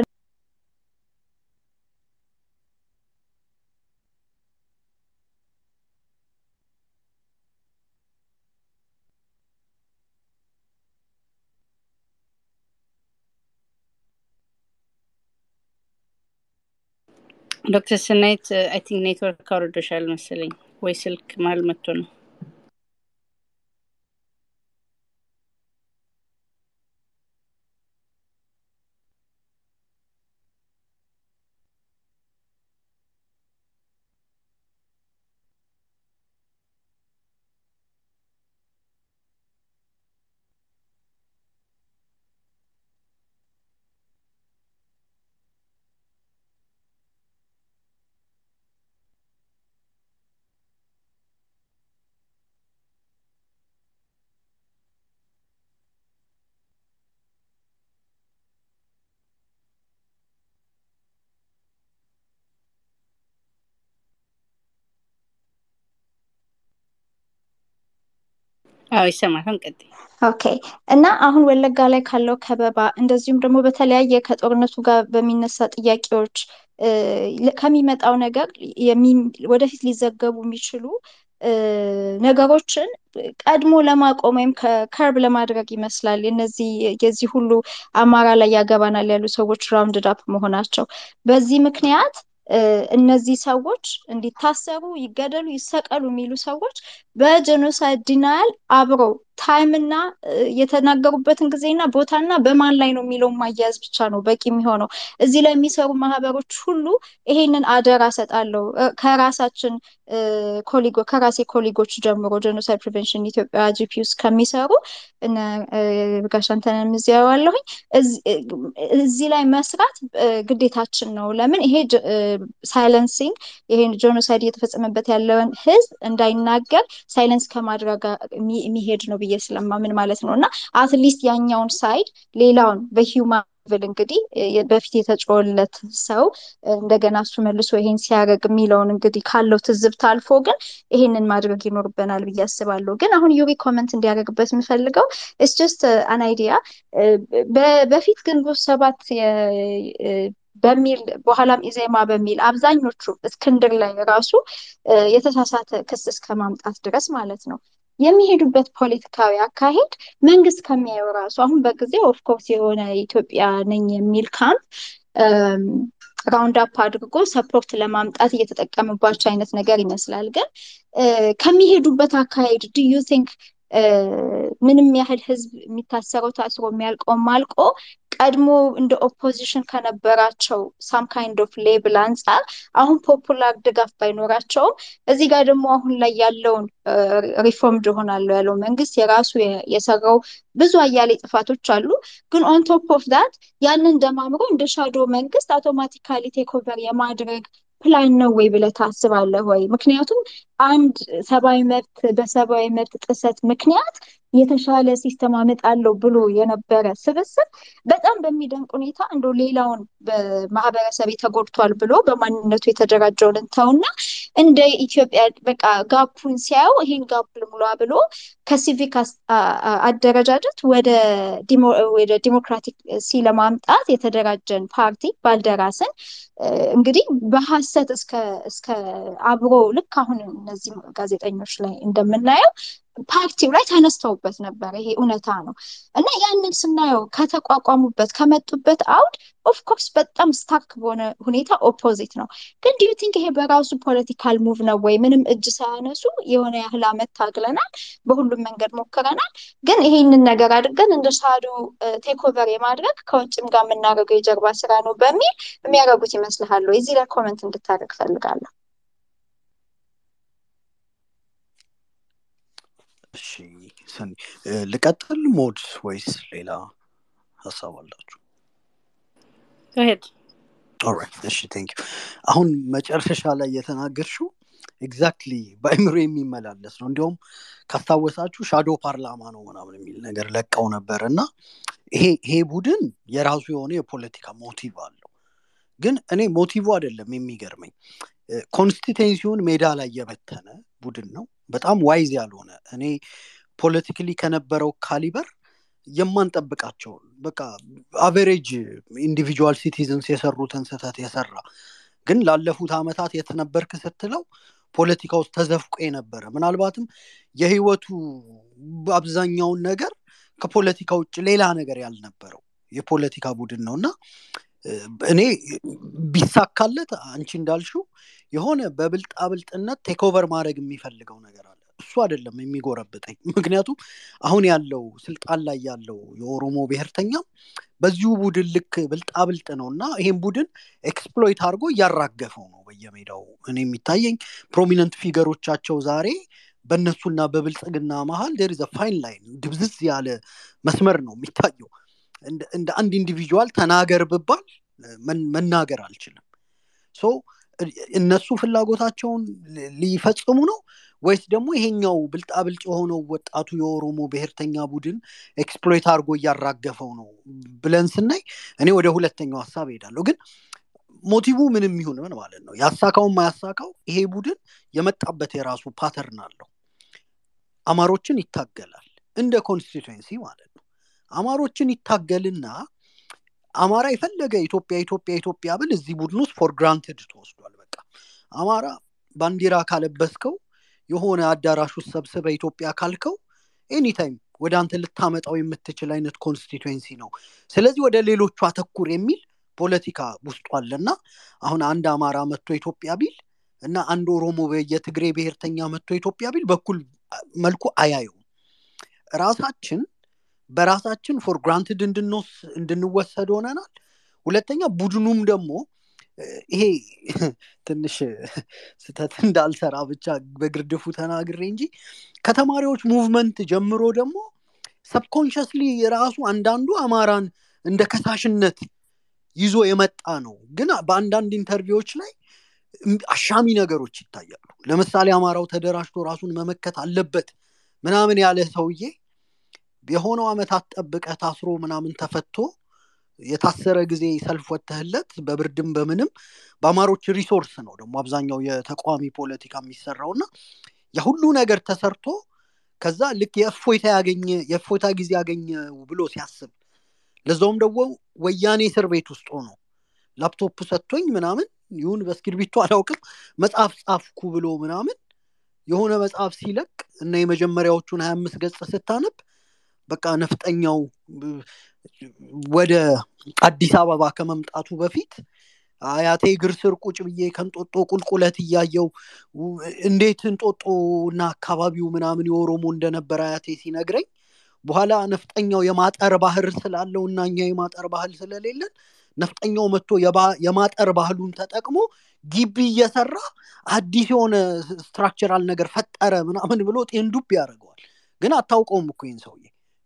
ዶክተር ሰናይት I think network አውርዶሻል መሰለኝ ወይ ስልክ መሀል መጥቶ ነው። አዎ ይሰማል። ቀጥይ። okay እና አሁን ወለጋ ላይ ካለው ከበባ እንደዚሁም ደግሞ በተለያየ ከጦርነቱ ጋር በሚነሳ ጥያቄዎች ከሚመጣው ነገር ወደፊት ሊዘገቡ የሚችሉ ነገሮችን ቀድሞ ለማቆም ወይም ከ curb ለማድረግ ይመስላል እነዚህ የዚህ ሁሉ አማራ ላይ ያገባናል ያሉ ሰዎች rounded up መሆናቸው። በዚህ ምክንያት እነዚህ ሰዎች እንዲታሰሩ፣ ይገደሉ፣ ይሰቀሉ የሚሉ ሰዎች በ genocide denial አብረው time ና የተናገሩበትን ጊዜና ቦታና በማን ላይ ነው የሚለውን ማያያዝ ብቻ ነው በቂ የሚሆነው። እዚህ ላይ የሚሰሩ ማህበሮች ሁሉ ይሄንን አደራ ሰጣለሁ ከራሳችን colleague ከራሴ colleague ኦች ጀምሮ Genocide Prevention ኢትዮጵያ GP ውስጥ ከሚሰሩ ጋሻንተንም እዚያ ያዋለሁኝ እዚህ ላይ መስራት ግዴታችን ነው። ለምን ይሄ silencing ይሄን genocide እየተፈጸመበት ያለውን ህዝብ እንዳይናገር silence ከማድረግ የሚሄድ ነው ብዬ ስለማምን ማለት ነው እና at least ያኛውን side ሌላውን በ human ብል እንግዲህ በፊት የተጮለት ሰው እንደገና እሱ መልሶ ይሄን ሲያደርግ የሚለውን እንግዲህ ካለው ትዝብት አልፎ ግን ይሄንን ማድረግ ይኖርብናል ብዬ አስባለሁ። ግን አሁን ዩሪ comment እንዲያደርግበት የምፈልገው is just an idea በፊት ግንቦት ሰባት በሚል በኋላም ኢዜማ በሚል አብዛኞቹ እስክንድር ላይ ራሱ የተሳሳተ ክስ እስከ ማምጣት ድረስ ማለት ነው የሚሄዱበት ፖለቲካዊ አካሄድ መንግስት ከሚያየው ራሱ አሁን በጊዜው of course የሆነ ኢትዮጵያ ነኝ የሚል camp round up አድርጎ support ለማምጣት እየተጠቀምባቸው አይነት ነገር ይመስላል። ግን ከሚሄዱበት አካሄድ do you think ምንም ያህል ህዝብ የሚታሰረው ታስሮ የሚያልቀውም አልቆ ቀድሞ እንደ opposition ከነበራቸው some kind of level አንጻር አሁን popular ድጋፍ ባይኖራቸውም እዚህ ጋር ደግሞ አሁን ላይ ያለውን reformed ሆናለሁ ያለው መንግስት የራሱ የሰራው ብዙ አያሌ ጥፋቶች አሉ። ግን on top of that ያንን ደማምሮ እንደ shadow መንግስት automatically takeover የማድረግ ፕላን ነው ወይ ብለህ ታስባለህ ወይ? ምክንያቱም አንድ ሰብአዊ መብት በሰብአዊ መብት ጥሰት ምክንያት የተሻለ system አመጣለሁ ብሎ የነበረ ስብስብ በጣም በሚደንቅ ሁኔታ እንደ ሌላውን በማህበረሰብ ተጎድቷል ብሎ በማንነቱ የተደራጀውን እንተውና እንደ ኢትዮጵያ በቃ gap ኡን ሲያየው ይሄን gap ልሙላ ብሎ ከሲቪክ አደረጃጀት ወደ ዲሞክራቲክ ሲ ለማምጣት የተደራጀን ፓርቲ ባልደራስን እንግዲህ በሀሰት እስከ አብሮ ልክ አሁን እነዚህ ጋዜጠኞች ላይ እንደምናየው ፓርቲው ላይ ተነስተውበት ነበር። ይሄ እውነታ ነው እና ያንን ስናየው ከተቋቋሙበት ከመጡበት አውድ of course በጣም stark በሆነ ሁኔታ opposite ነው። ግን do you think ይሄ በራሱ political move ነው ወይ? ምንም እጅ ሳያነሱ የሆነ ያህል አመት ታግለናል፣ በሁሉም መንገድ ሞክረናል። ግን ይሄንን ነገር አድርገን እንደ shadow takeover የማድረግ ከውጭም ጋር የምናደርገው የጀርባ ስራ ነው በሚል የሚያደርጉት ይመስልሃል? እዚህ ላይ comment እንድታደርግ ፈልጋለሁ። እሺ ሰኒ ልቀጥል ሞድ ወይስ ሌላ ሀሳብ አላችሁ? እሺ thank you አሁን መጨረሻ ላይ የተናገርሽው exactly በአይምሮ የሚመላለስ ነው። እንዲሁም ካስታወሳችሁ shadow ፓርላማ ነው ምናምን የሚል ነገር ለቀው ነበር እና ይሄ ይሄ ቡድን የራሱ የሆነ የፖለቲካ motive አለው። ግን እኔ motive አይደለም የሚገርመኝ constituency ውን ሜዳ ላይ የበተነ ቡድን ነው። በጣም wise ያልሆነ እኔ politically ከነበረው caliber የማንጠብቃቸውን በቃ average individual citizens የሰሩትን ስህተት የሰራ ግን ላለፉት አመታት የተነበርክ ስትለው ፖለቲካ ውስጥ ተዘፍቆ የነበረ ምናልባትም የህይወቱ አብዛኛውን ነገር ከፖለቲካ ውጭ ሌላ ነገር ያልነበረው የፖለቲካ ቡድን ነው። እና እኔ ቢሳካለት አንቺ እንዳልሽው የሆነ በብልጣብልጥነት ቴክኦቨር ማድረግ የሚፈልገው ነገር አለ። እሱ አይደለም የሚጎረብጠኝ። ምክንያቱም አሁን ያለው ስልጣን ላይ ያለው የኦሮሞ ብሔርተኛም በዚሁ ቡድን ልክ ብልጣብልጥ ነው እና ይሄን ቡድን exploit አድርጎ እያራገፈው ነው በየሜዳው። እኔ የሚታየኝ prominent figure ኦቻቸው ዛሬ በእነሱና በብልጽግና መሀል there fine line ድብዝዝ ያለ መስመር ነው የሚታየው እንደ አንድ individual ተናገር ብባል መናገር አልችልም። so እነሱ ፍላጎታቸውን ሊፈጽሙ ነው ወይስ ደግሞ ይሄኛው ብልጣብልጭ የሆነው ወጣቱ የኦሮሞ ብሔርተኛ ቡድን exploit አድርጎ እያራገፈው ነው ብለን ስናይ እኔ ወደ ሁለተኛው ሀሳብ ሄዳለሁ ግን motive ምንም ይሁን ምን ማለት ነው? ያሳካውን ማያሳካው ይሄ ቡድን የመጣበት የራሱ pattern አለው። አማሮችን ይታገላል እንደ constituency ማለት ነው አማሮችን ይታገልና አማራ የፈለገ ኢትዮጵያ ኢትዮጵያ ኢትዮጵያ ብል እዚህ ቡድን ውስጥ for granted ተወስዷል። በቃ አማራ ባንዲራ ካለበስከው የሆነ አዳራሽ ውስጥ ሰብስበ ኢትዮጵያ ካልከው anytime ወደ አንተ ልታመጣው የምትችል አይነት constituency ነው። ስለዚህ ወደ ሌሎቹ አተኩር የሚል ፖለቲካ ውስጡ አለና አሁን አንድ አማራ መጥቶ ኢትዮጵያ ቢል እና አንድ ኦሮሞ የትግሬ ብሔርተኛ መጥቶ ኢትዮጵያ ቢል በእኩል መልኩ አያየውም ራሳችን በራሳችን for granted እንድንወሰድ ሆነናል። ሁለተኛ ቡድኑም ደግሞ ይሄ ትንሽ ስህተት እንዳልሰራ ብቻ በግርድፉ ተናግሬ እንጂ ከተማሪዎች movement ጀምሮ ደግሞ subconsciously ራሱ አንዳንዱ አማራን እንደ ከሳሽነት ይዞ የመጣ ነው። ግን በአንዳንድ interview ኦች ላይ አሻሚ ነገሮች ይታያሉ። ለምሳሌ አማራው ተደራጅቶ ራሱን መመከት አለበት ምናምን ያለ ሰውዬ የሆነው አመታት ጠብቀ ታስሮ ምናምን ተፈቶ የታሰረ ጊዜ ሰልፍ ወጥተህለት በብርድም በምንም በአማሮች resource ነው ደግሞ አብዛኛው የተቃዋሚ ፖለቲካ የሚሰራው እና የሁሉ ነገር ተሰርቶ ከዛ ልክ የእፎይታ ያገኘ የእፎይታ ጊዜ ያገኘ ብሎ ሲያስብ ለዛውም ደግሞ ወያኔ እስር ቤት ውስጥ ሆኖ ላፕቶፕ ሰጥቶኝ ምናምን ይሁን በእስክርቢቶ አላውቅም መጽሐፍ ጻፍኩ ብሎ ምናምን የሆነ መጽሐፍ ሲለቅ እና የመጀመሪያዎቹን ሀያ አምስት ገጽ ስታነብ በቃ ነፍጠኛው ወደ አዲስ አበባ ከመምጣቱ በፊት አያቴ እግር ስር ቁጭ ብዬ ከእንጦጦ ቁልቁለት እያየው እንዴት እንጦጦ እና አካባቢው ምናምን የኦሮሞ እንደነበረ አያቴ ሲነግረኝ በኋላ ነፍጠኛው የማጠር ባህል ስላለው እና እኛ የማጠር ባህል ስለሌለን ነፍጠኛው መጥቶ የማጠር ባህሉን ተጠቅሞ ግቢ እየሰራ አዲስ የሆነ structural ነገር ፈጠረ ምናምን ብሎ ጤንዱብ ያደርገዋል። ግን አታውቀውም እኮ ይህን ሰውዬ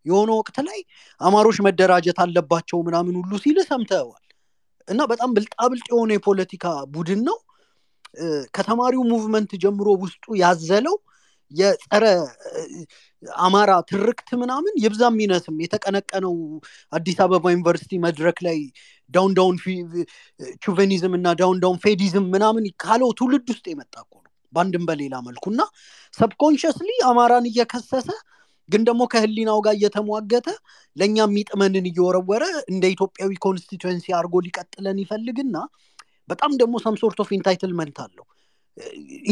የሆነ ወቅት ላይ አማሮች መደራጀት አለባቸው ምናምን ሁሉ ሲል ሰምተዋል እና በጣም ብልጣብልጥ የሆነ የፖለቲካ ቡድን ነው። ከተማሪው movement ጀምሮ ውስጡ ያዘለው የጸረ አማራ ትርክት ምናምን ይብዛም ይነስም የተቀነቀነው አዲስ አበባ ዩኒቨርሲቲ መድረክ ላይ down down chauvinism እና down down feudalism ምናምን ካለው ትውልድ ውስጥ የመጣ ነው በአንድም በሌላ መልኩ። እና subconsciously አማራን እየከሰሰ ግን ደግሞ ከህሊናው ጋር እየተሟገተ ለእኛ የሚጥመንን እየወረወረ እንደ ኢትዮጵያዊ constituency አድርጎ ሊቀጥለን ይፈልግና በጣም ደግሞ some sort of entitlement አለው።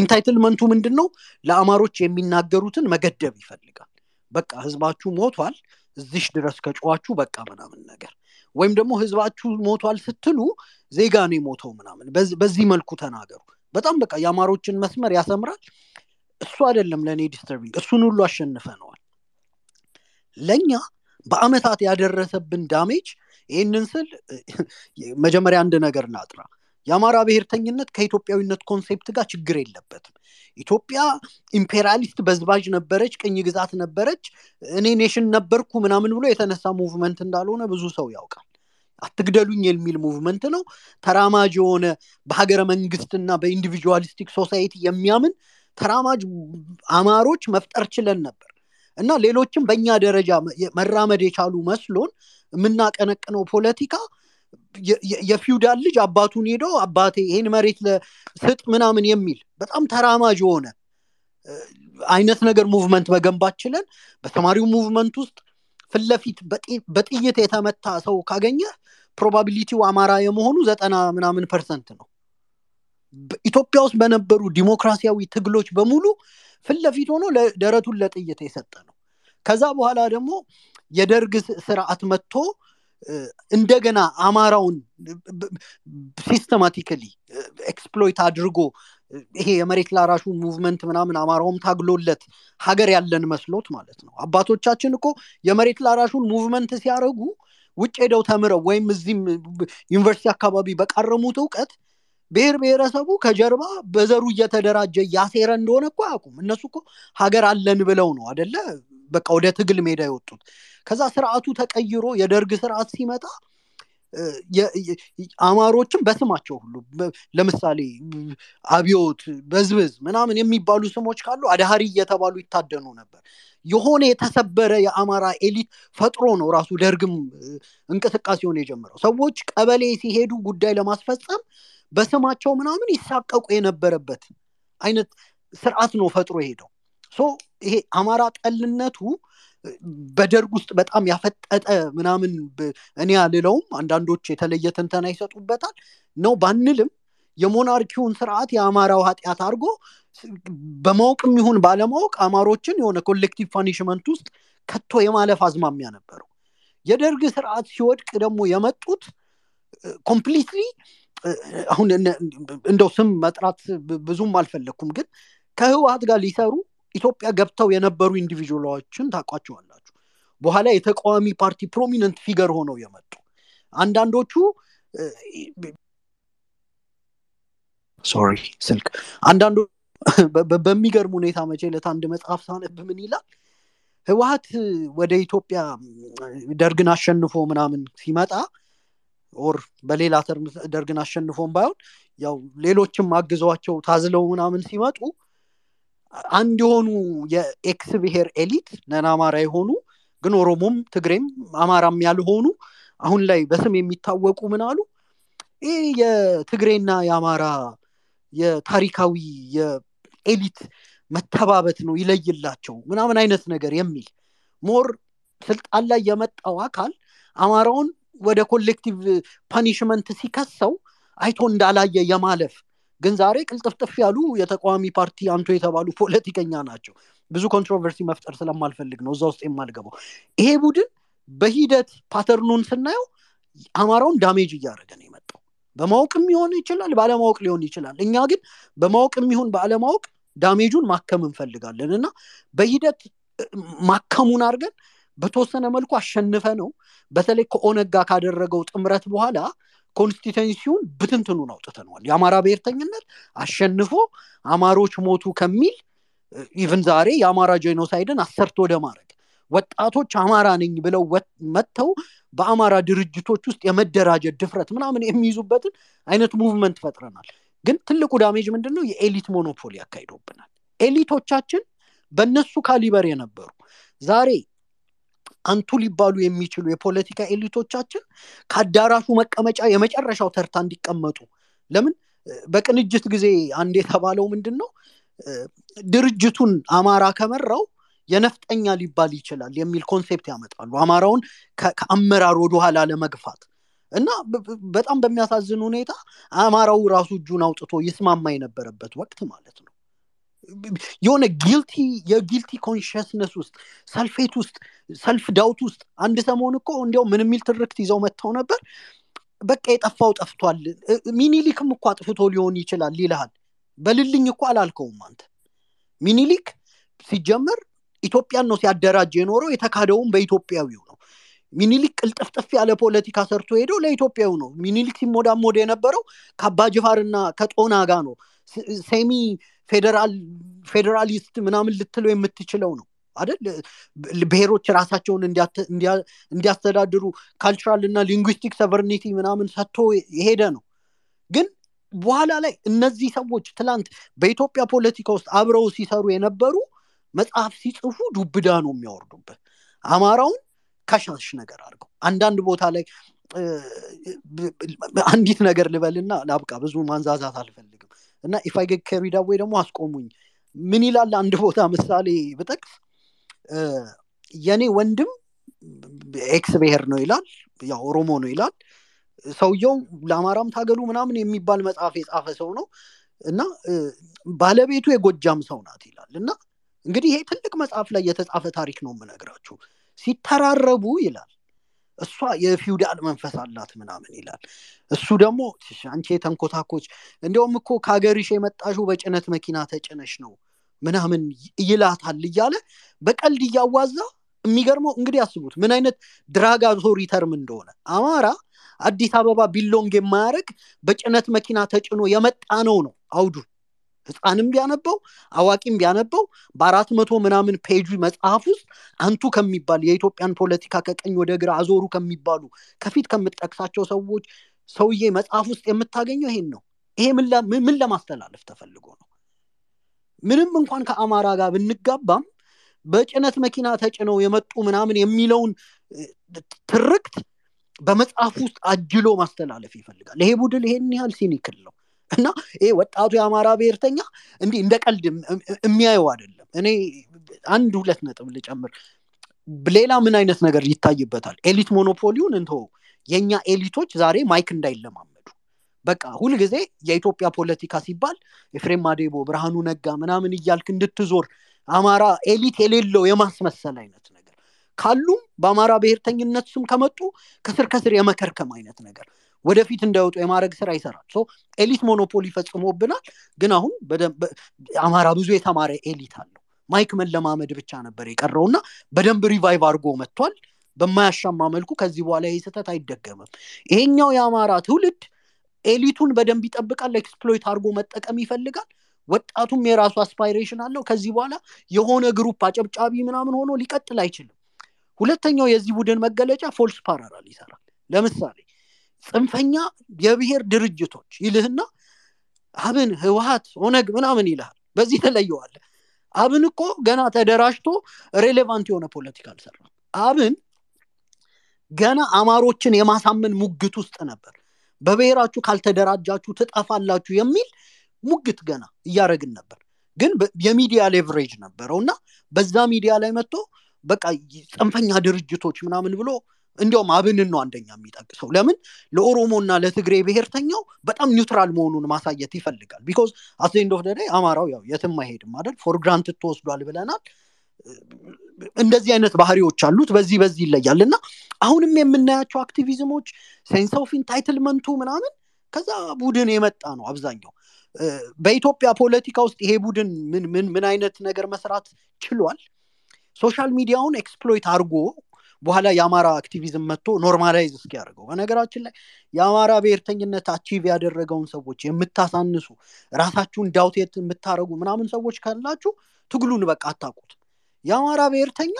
entitlement ኡ ምንድን ነው ለአማሮች የሚናገሩትን መገደብ ይፈልጋል። በቃ ህዝባችሁ ሞቷል እዚህ ድረስ ከጨዋችሁ በቃ ምናምን ነገር። ወይም ደግሞ ህዝባችሁ ሞቷል ስትሉ ዜጋ ነው የሞተው ምናምን። በዚህ መልኩ ተናገሩ። በጣም በቃ የአማሮችን መስመር ያሰምራል። እሱ አይደለም ለእኔ disturbing እሱን ሁሉ አሸንፈነዋል ለእኛ በአመታት ያደረሰብን damage ይህንን ስል መጀመሪያ አንድ ነገር ላጥራ የአማራ ብሔርተኝነት ከኢትዮጵያዊነት concept ጋር ችግር የለበትም። ኢትዮጵያ imperialist በዝባዥ ነበረች ቅኝ ግዛት ነበረች እኔ nation ነበርኩ ምናምን ብሎ የተነሳ movement እንዳልሆነ ብዙ ሰው ያውቃል። አትግደሉኝ የሚል movement ነው። ተራማጅ የሆነ በሀገረ መንግስትና በ individualistic society የሚያምን ተራማጅ አማሮች መፍጠር ችለን ነበር እና ሌሎችም በእኛ ደረጃ መራመድ የቻሉ መስሎን የምናቀነቅነው ፖለቲካ የፊውዳል ልጅ አባቱን ሄዶ አባቴ ይህን መሬት ስጥ ምናምን የሚል በጣም ተራማጅ የሆነ አይነት ነገር movement መገንባት ችለን በተማሪው movement ውስጥ ፊት ለፊት በጥይት የተመታ ሰው ካገኘ probability ው አማራ የመሆኑ ዘጠና ምናምን percent ነው። ኢትዮጵያ ውስጥ በነበሩ ዲሞክራሲያዊ ትግሎች በሙሉ ፊት ለፊት ሆኖ ደረቱን ለጥይት የሰጠ ነው። ከዛ በኋላ ደግሞ የደርግ ስርዓት መጥቶ እንደገና አማራውን systematically exploit አድርጎ ይሄ የመሬት ላራሹ movement ምናምን አማራውም ታግሎለት ሀገር ያለን መስሎት ማለት ነው። አባቶቻችን እኮ የመሬት ላራሹን movement ን ሲያደርጉ ውጭ ሄደው ተምረው ወይም እዚህም ዩኒቨርሲቲ አካባቢ በቃረሙት እውቀት ብሔር ብሔረሰቡ ከጀርባ በዘሩ እየተደራጀ እያሴረ እንደሆነ እኮ አያውቁም። እነሱ እኮ ሀገር አለን ብለው ነው አደለ በቃ ወደ ትግል ሜዳ የወጡት። ከዛ ስርዓቱ ተቀይሮ የደርግ ስርዓት ሲመጣ አማሮችን በስማቸው ሁሉ ለምሳሌ አብዮት በዝብዝ ምናምን የሚባሉ ስሞች ካሉ አዳሃሪ እየተባሉ ይታደኑ ነበር። የሆነ የተሰበረ የአማራ ኤሊት ፈጥሮ ነው ራሱ ደርግም እንቅስቃሴውን የጀመረው። ሰዎች ቀበሌ ሲሄዱ ጉዳይ ለማስፈጸም በስማቸው ምናምን ይሳቀቁ የነበረበት አይነት ስርዓት ነው ፈጥሮ የሄደው። ይሄ አማራ ጠልነቱ በደርግ ውስጥ በጣም ያፈጠጠ ምናምን እኔ አልለውም አንዳንዶች የተለየ ትንተና ይሰጡበታል ነው ባንልም የ monarchy ውን ስርዓት የአማራው ኃጢአት አድርጎ በማወቅም ይሁን ባለማወቅ አማሮችን የሆነ collective punishment ውስጥ ከቶ የማለፍ አዝማሚያ ነበረው። የደርግ ስርዓት ሲወድቅ ደግሞ የመጡት completely አሁን እንደው ስም መጥራት ብዙም አልፈለግኩም ግን ከህወሀት ጋር ሊሰሩ ኢትዮጵያ ገብተው የነበሩ individual ኦችን ታውቋቸዋላችሁ። በኋላ የተቃዋሚ ፓርቲ prominent figure ሆነው የመጡ አንዳንዶቹ sorry ስልክ አንዳንዱ በሚገርም ሁኔታ መቼ ዕለት አንድ መጽሐፍ ሳነብ ምን ይላል? ህወሀት ወደ ኢትዮጵያ ደርግን አሸንፎ ምናምን ሲመጣ or በሌላ term ደርግን አሸንፎም ባይሆን ያው ሌሎችም አግዘዋቸው ታዝለው ምናምን ሲመጡ አንድ የሆኑ የ X ብሔር elite ነን አማራ የሆኑ ግን ኦሮሞም ትግሬም አማራም ያልሆኑ አሁን ላይ በስም የሚታወቁ ምን አሉ? ይህ የትግሬና የአማራ የታሪካዊ የ elite መተባበት ነው ይለይላቸው ምናምን አይነት ነገር የሚል more ስልጣን ላይ የመጣው አካል አማራውን ወደ collective punishment ሲከሰው አይቶ እንዳላየ የማለፍ ግን ዛሬ ቅልጥፍጥፍ ያሉ የተቃዋሚ ፓርቲ አንቶ የተባሉ ፖለቲከኛ ናቸው። ብዙ controversy መፍጠር ስለማልፈልግ ነው እዛ ውስጥ የማልገባው። ይሄ ቡድን በሂደት pattern ኡን ስናየው አማራውን damage እያደረገ ነው የመጣው። በማወቅም ሊሆን ይችላል ባለማወቅ ሊሆን ይችላል። እኛ ግን በማወቅም ይሁን ባለማወቅ damage ኡን ማከም እንፈልጋለን እና በሂደት ማከሙን አድርገን በተወሰነ መልኩ አሸንፈነው። በተለይ ከኦነግ ጋር ካደረገው ጥምረት በኋላ constituency ውን ብትንትኑን አውጥተነዋል። የአማራ ብሔርተኝነት አሸንፎ አማሮች ሞቱ ከሚል even ዛሬ የአማራ genocide ን አሰርቶ ወደ ማድረግ ወጣቶች አማራ ነኝ ብለው መጥተው በአማራ ድርጅቶች ውስጥ የመደራጀት ድፍረት ምናምን የሚይዙበትን አይነት movement ፈጥረናል። ግን ትልቁ damage ምንድን ነው የ elite monopoly ያካሂዶብናል elite ኦቻችን በእነሱ caliber የነበሩ ዛሬ አንቱ ሊባሉ የሚችሉ የፖለቲካ elite ኦቻችን ከአዳራሹ መቀመጫ የመጨረሻው ተርታ እንዲቀመጡ። ለምን? በቅንጅት ጊዜ አንድ የተባለው ምንድን ነው ድርጅቱን አማራ ከመራው የነፍጠኛ ሊባል ይችላል የሚል concept ያመጣሉ። አማራውን ከአመራር ወደኋላ ለመግፋት እና በጣም በሚያሳዝን ሁኔታ አማራው ራሱ እጁን አውጥቶ ይስማማ የነበረበት ወቅት ማለት ነው። የሆነ guilty የ guilty consciousness ውስጥ self-hate ውስጥ self-doubt ውስጥ አንድ ሰሞን እኮ እንዲያው ምን የሚል ትርክት ይዘው መጥተው ነበር። በቃ የጠፋው ጠፍቷል። ሚኒሊክም እኮ አጥፍቶ ሊሆን ይችላል ይልሃል። በልልኝ እኮ አላልከውም አንተ። ሚኒሊክ ሲጀመር ኢትዮጵያን ነው ሲያደራጅ የኖረው የተካደውም በኢትዮጵያዊው ነው። ሚኒሊክ ቅልጥፍጥፍ ያለ ፖለቲካ ሰርቶ ሄደው ለኢትዮጵያዊ ነው። ሚኒሊክ ሲሞዳሞድ የነበረው ከአባ ጅፋርና ከጦና ጋር ነው። semi federalist ምናምን ልትለው የምትችለው ነው አይደል? ብሔሮች ራሳቸውን እንዲያስተዳድሩ cultural እና linguistic sovereignty ምናምን ሰጥቶ የሄደ ነው። ግን በኋላ ላይ እነዚህ ሰዎች ትላንት በኢትዮጵያ ፖለቲካ ውስጥ አብረው ሲሰሩ የነበሩ መጽሐፍ ሲጽፉ ዱብዳ ነው የሚያወርዱበት። አማራውን ከሻሽ ነገር አድርገው አንዳንድ ቦታ ላይ አንዲት ነገር ልበልና ላብቃ ብዙ ማንዛዛት አልፈልግም። እና if I get carried away ደግሞ አስቆሙኝ። ምን ይላል አንድ ቦታ ምሳሌ ብጠቅስ የኔ ወንድም X ብሔር ነው ይላል ያው ኦሮሞ ነው ይላል። ሰውየው ለአማራም ታገሉ ምናምን የሚባል መጽሐፍ የጻፈ ሰው ነው እና ባለቤቱ የጎጃም ሰው ናት ይላል። እና እንግዲህ ይሄ ትልቅ መጽሐፍ ላይ የተጻፈ ታሪክ ነው የምነግራችሁ። ሲተራረቡ ይላል እሷ የፊውዳል መንፈስ አላት ምናምን ይላል። እሱ ደግሞ አንቺ የተንኮታኮች እንዲያውም እኮ ከሀገርሽ የመጣሹ በጭነት መኪና ተጭነሽ ነው ምናምን ይላታል እያለ በቀልድ እያዋዛ የሚገርመው እንግዲህ አስቡት ምን አይነት ድራጋቶሪ ተርም እንደሆነ። አማራ አዲስ አበባ ቢሎንግ የማያደርግ በጭነት መኪና ተጭኖ የመጣ ነው ነው አውዱ። ህፃንም ቢያነበው አዋቂም ቢያነበው በአራት መቶ ምናምን ፔጁ መጽሐፍ ውስጥ አንቱ ከሚባል የኢትዮጵያን ፖለቲካ ከቀኝ ወደ ግራ አዞሩ ከሚባሉ ከፊት ከምጠቅሳቸው ሰዎች ሰውዬ መጽሐፍ ውስጥ የምታገኘው ይሄን ነው። ይሄ ምን ለማስተላለፍ ተፈልጎ ነው ምንም እንኳን ከአማራ ጋር ብንጋባም በጭነት መኪና ተጭነው የመጡ ምናምን የሚለውን ትርክት በመጽሐፍ ውስጥ አጅሎ ማስተላለፍ ይፈልጋል። ይሄ ቡድን ይሄን ያህል ሲኒክል ነው። እና ይሄ ወጣቱ የአማራ ብሔርተኛ እንዲህ እንደ ቀልድ የሚያየው አይደለም። እኔ አንድ ሁለት ነጥብ ልጨምር። ሌላ ምን አይነት ነገር ይታይበታል? elite monopoly ውን እንቶ የእኛ elite ኦች ዛሬ mic እንዳይለማመዱ በቃ ሁልጊዜ የኢትዮጵያ ፖለቲካ ሲባል ኤፍሬም ማዴቦ ብርሃኑ ነጋ ምናምን እያልክ እንድትዞር አማራ elite የሌለው የማስመሰል አይነት ነገር ካሉም በአማራ ብሔርተኝነት ስም ከመጡ ከስር ከስር የመከርከም አይነት ነገር ወደፊት እንዳይወጡ የማድረግ ስራ ይሰራል። elite monopoly ፈጽሞብናል። ግን አሁን አማራ ብዙ የተማረ elite አለው። mic መለማመድ ብቻ ነበር የቀረውና በደንብ revive አድርጎ መጥቷል። በማያሻማ መልኩ ከዚህ በኋላ ይህ ስህተት አይደገምም። ይሄኛው የአማራ ትውልድ elite ኡን በደንብ ይጠብቃል exploit አድርጎ መጠቀም ይፈልጋል። ወጣቱም የራሱ aspiration አለው። ከዚህ በኋላ የሆነ group አጨብጫቢ ምናምን ሆኖ ሊቀጥል አይችልም። ሁለተኛው የዚህ ቡድን መገለጫ false parallel ይሰራል። ለምሳሌ ጽንፈኛ የብሔር ድርጅቶች ይልህና አብን ህወሀት ኦነግ ምናምን ይልሃል። በዚህ ትለየዋለህ አብን እኮ ገና ተደራጅቶ relevant የሆነ ፖለቲካ አልሰራም አብን ገና አማሮችን የማሳመን ሙግት ውስጥ ነበር በብሔራችሁ ካልተደራጃችሁ ትጠፋላችሁ የሚል ሙግት ገና እያደረግን ነበር። ግን የሚዲያ leverage ነበረው እና በዛ ሚዲያ ላይ መጥቶ በቃ ጽንፈኛ ድርጅቶች ምናምን ብሎ እንዲያውም አብንን ነው አንደኛ የሚጠቅሰው። ለምን? ለኦሮሞና ለትግሬ ብሔርተኛው በጣም neutral መሆኑን ማሳየት ይፈልጋል። because at the end of አማራው ያው የትም አይሄድም አይደል? for granted ተወስዷል ብለናል እንደዚህ አይነት ባህሪዎች አሉት። በዚህ በዚህ ይለያል። እና አሁንም የምናያቸው activism ኦች sense of entitlement ኡ ምናምን ከዛ ቡድን የመጣ ነው አብዛኛው። በኢትዮጵያ ፖለቲካ ውስጥ ይሄ ቡድን ምን ምን ምን አይነት ነገር መስራት ችሏል? social media ውን exploit አድርጎ በኋላ የአማራ activism መጥቶ normalize እስኪያደርገው። በነገራችን ላይ የአማራ ብሔርተኝነት achieve ያደረገውን ሰዎች የምታሳንሱ ራሳችሁን ዳውቴት የምታደረጉ ምናምን ሰዎች ካላችሁ ትግሉን በቃ አታቁት የአማራ ብሔርተኛ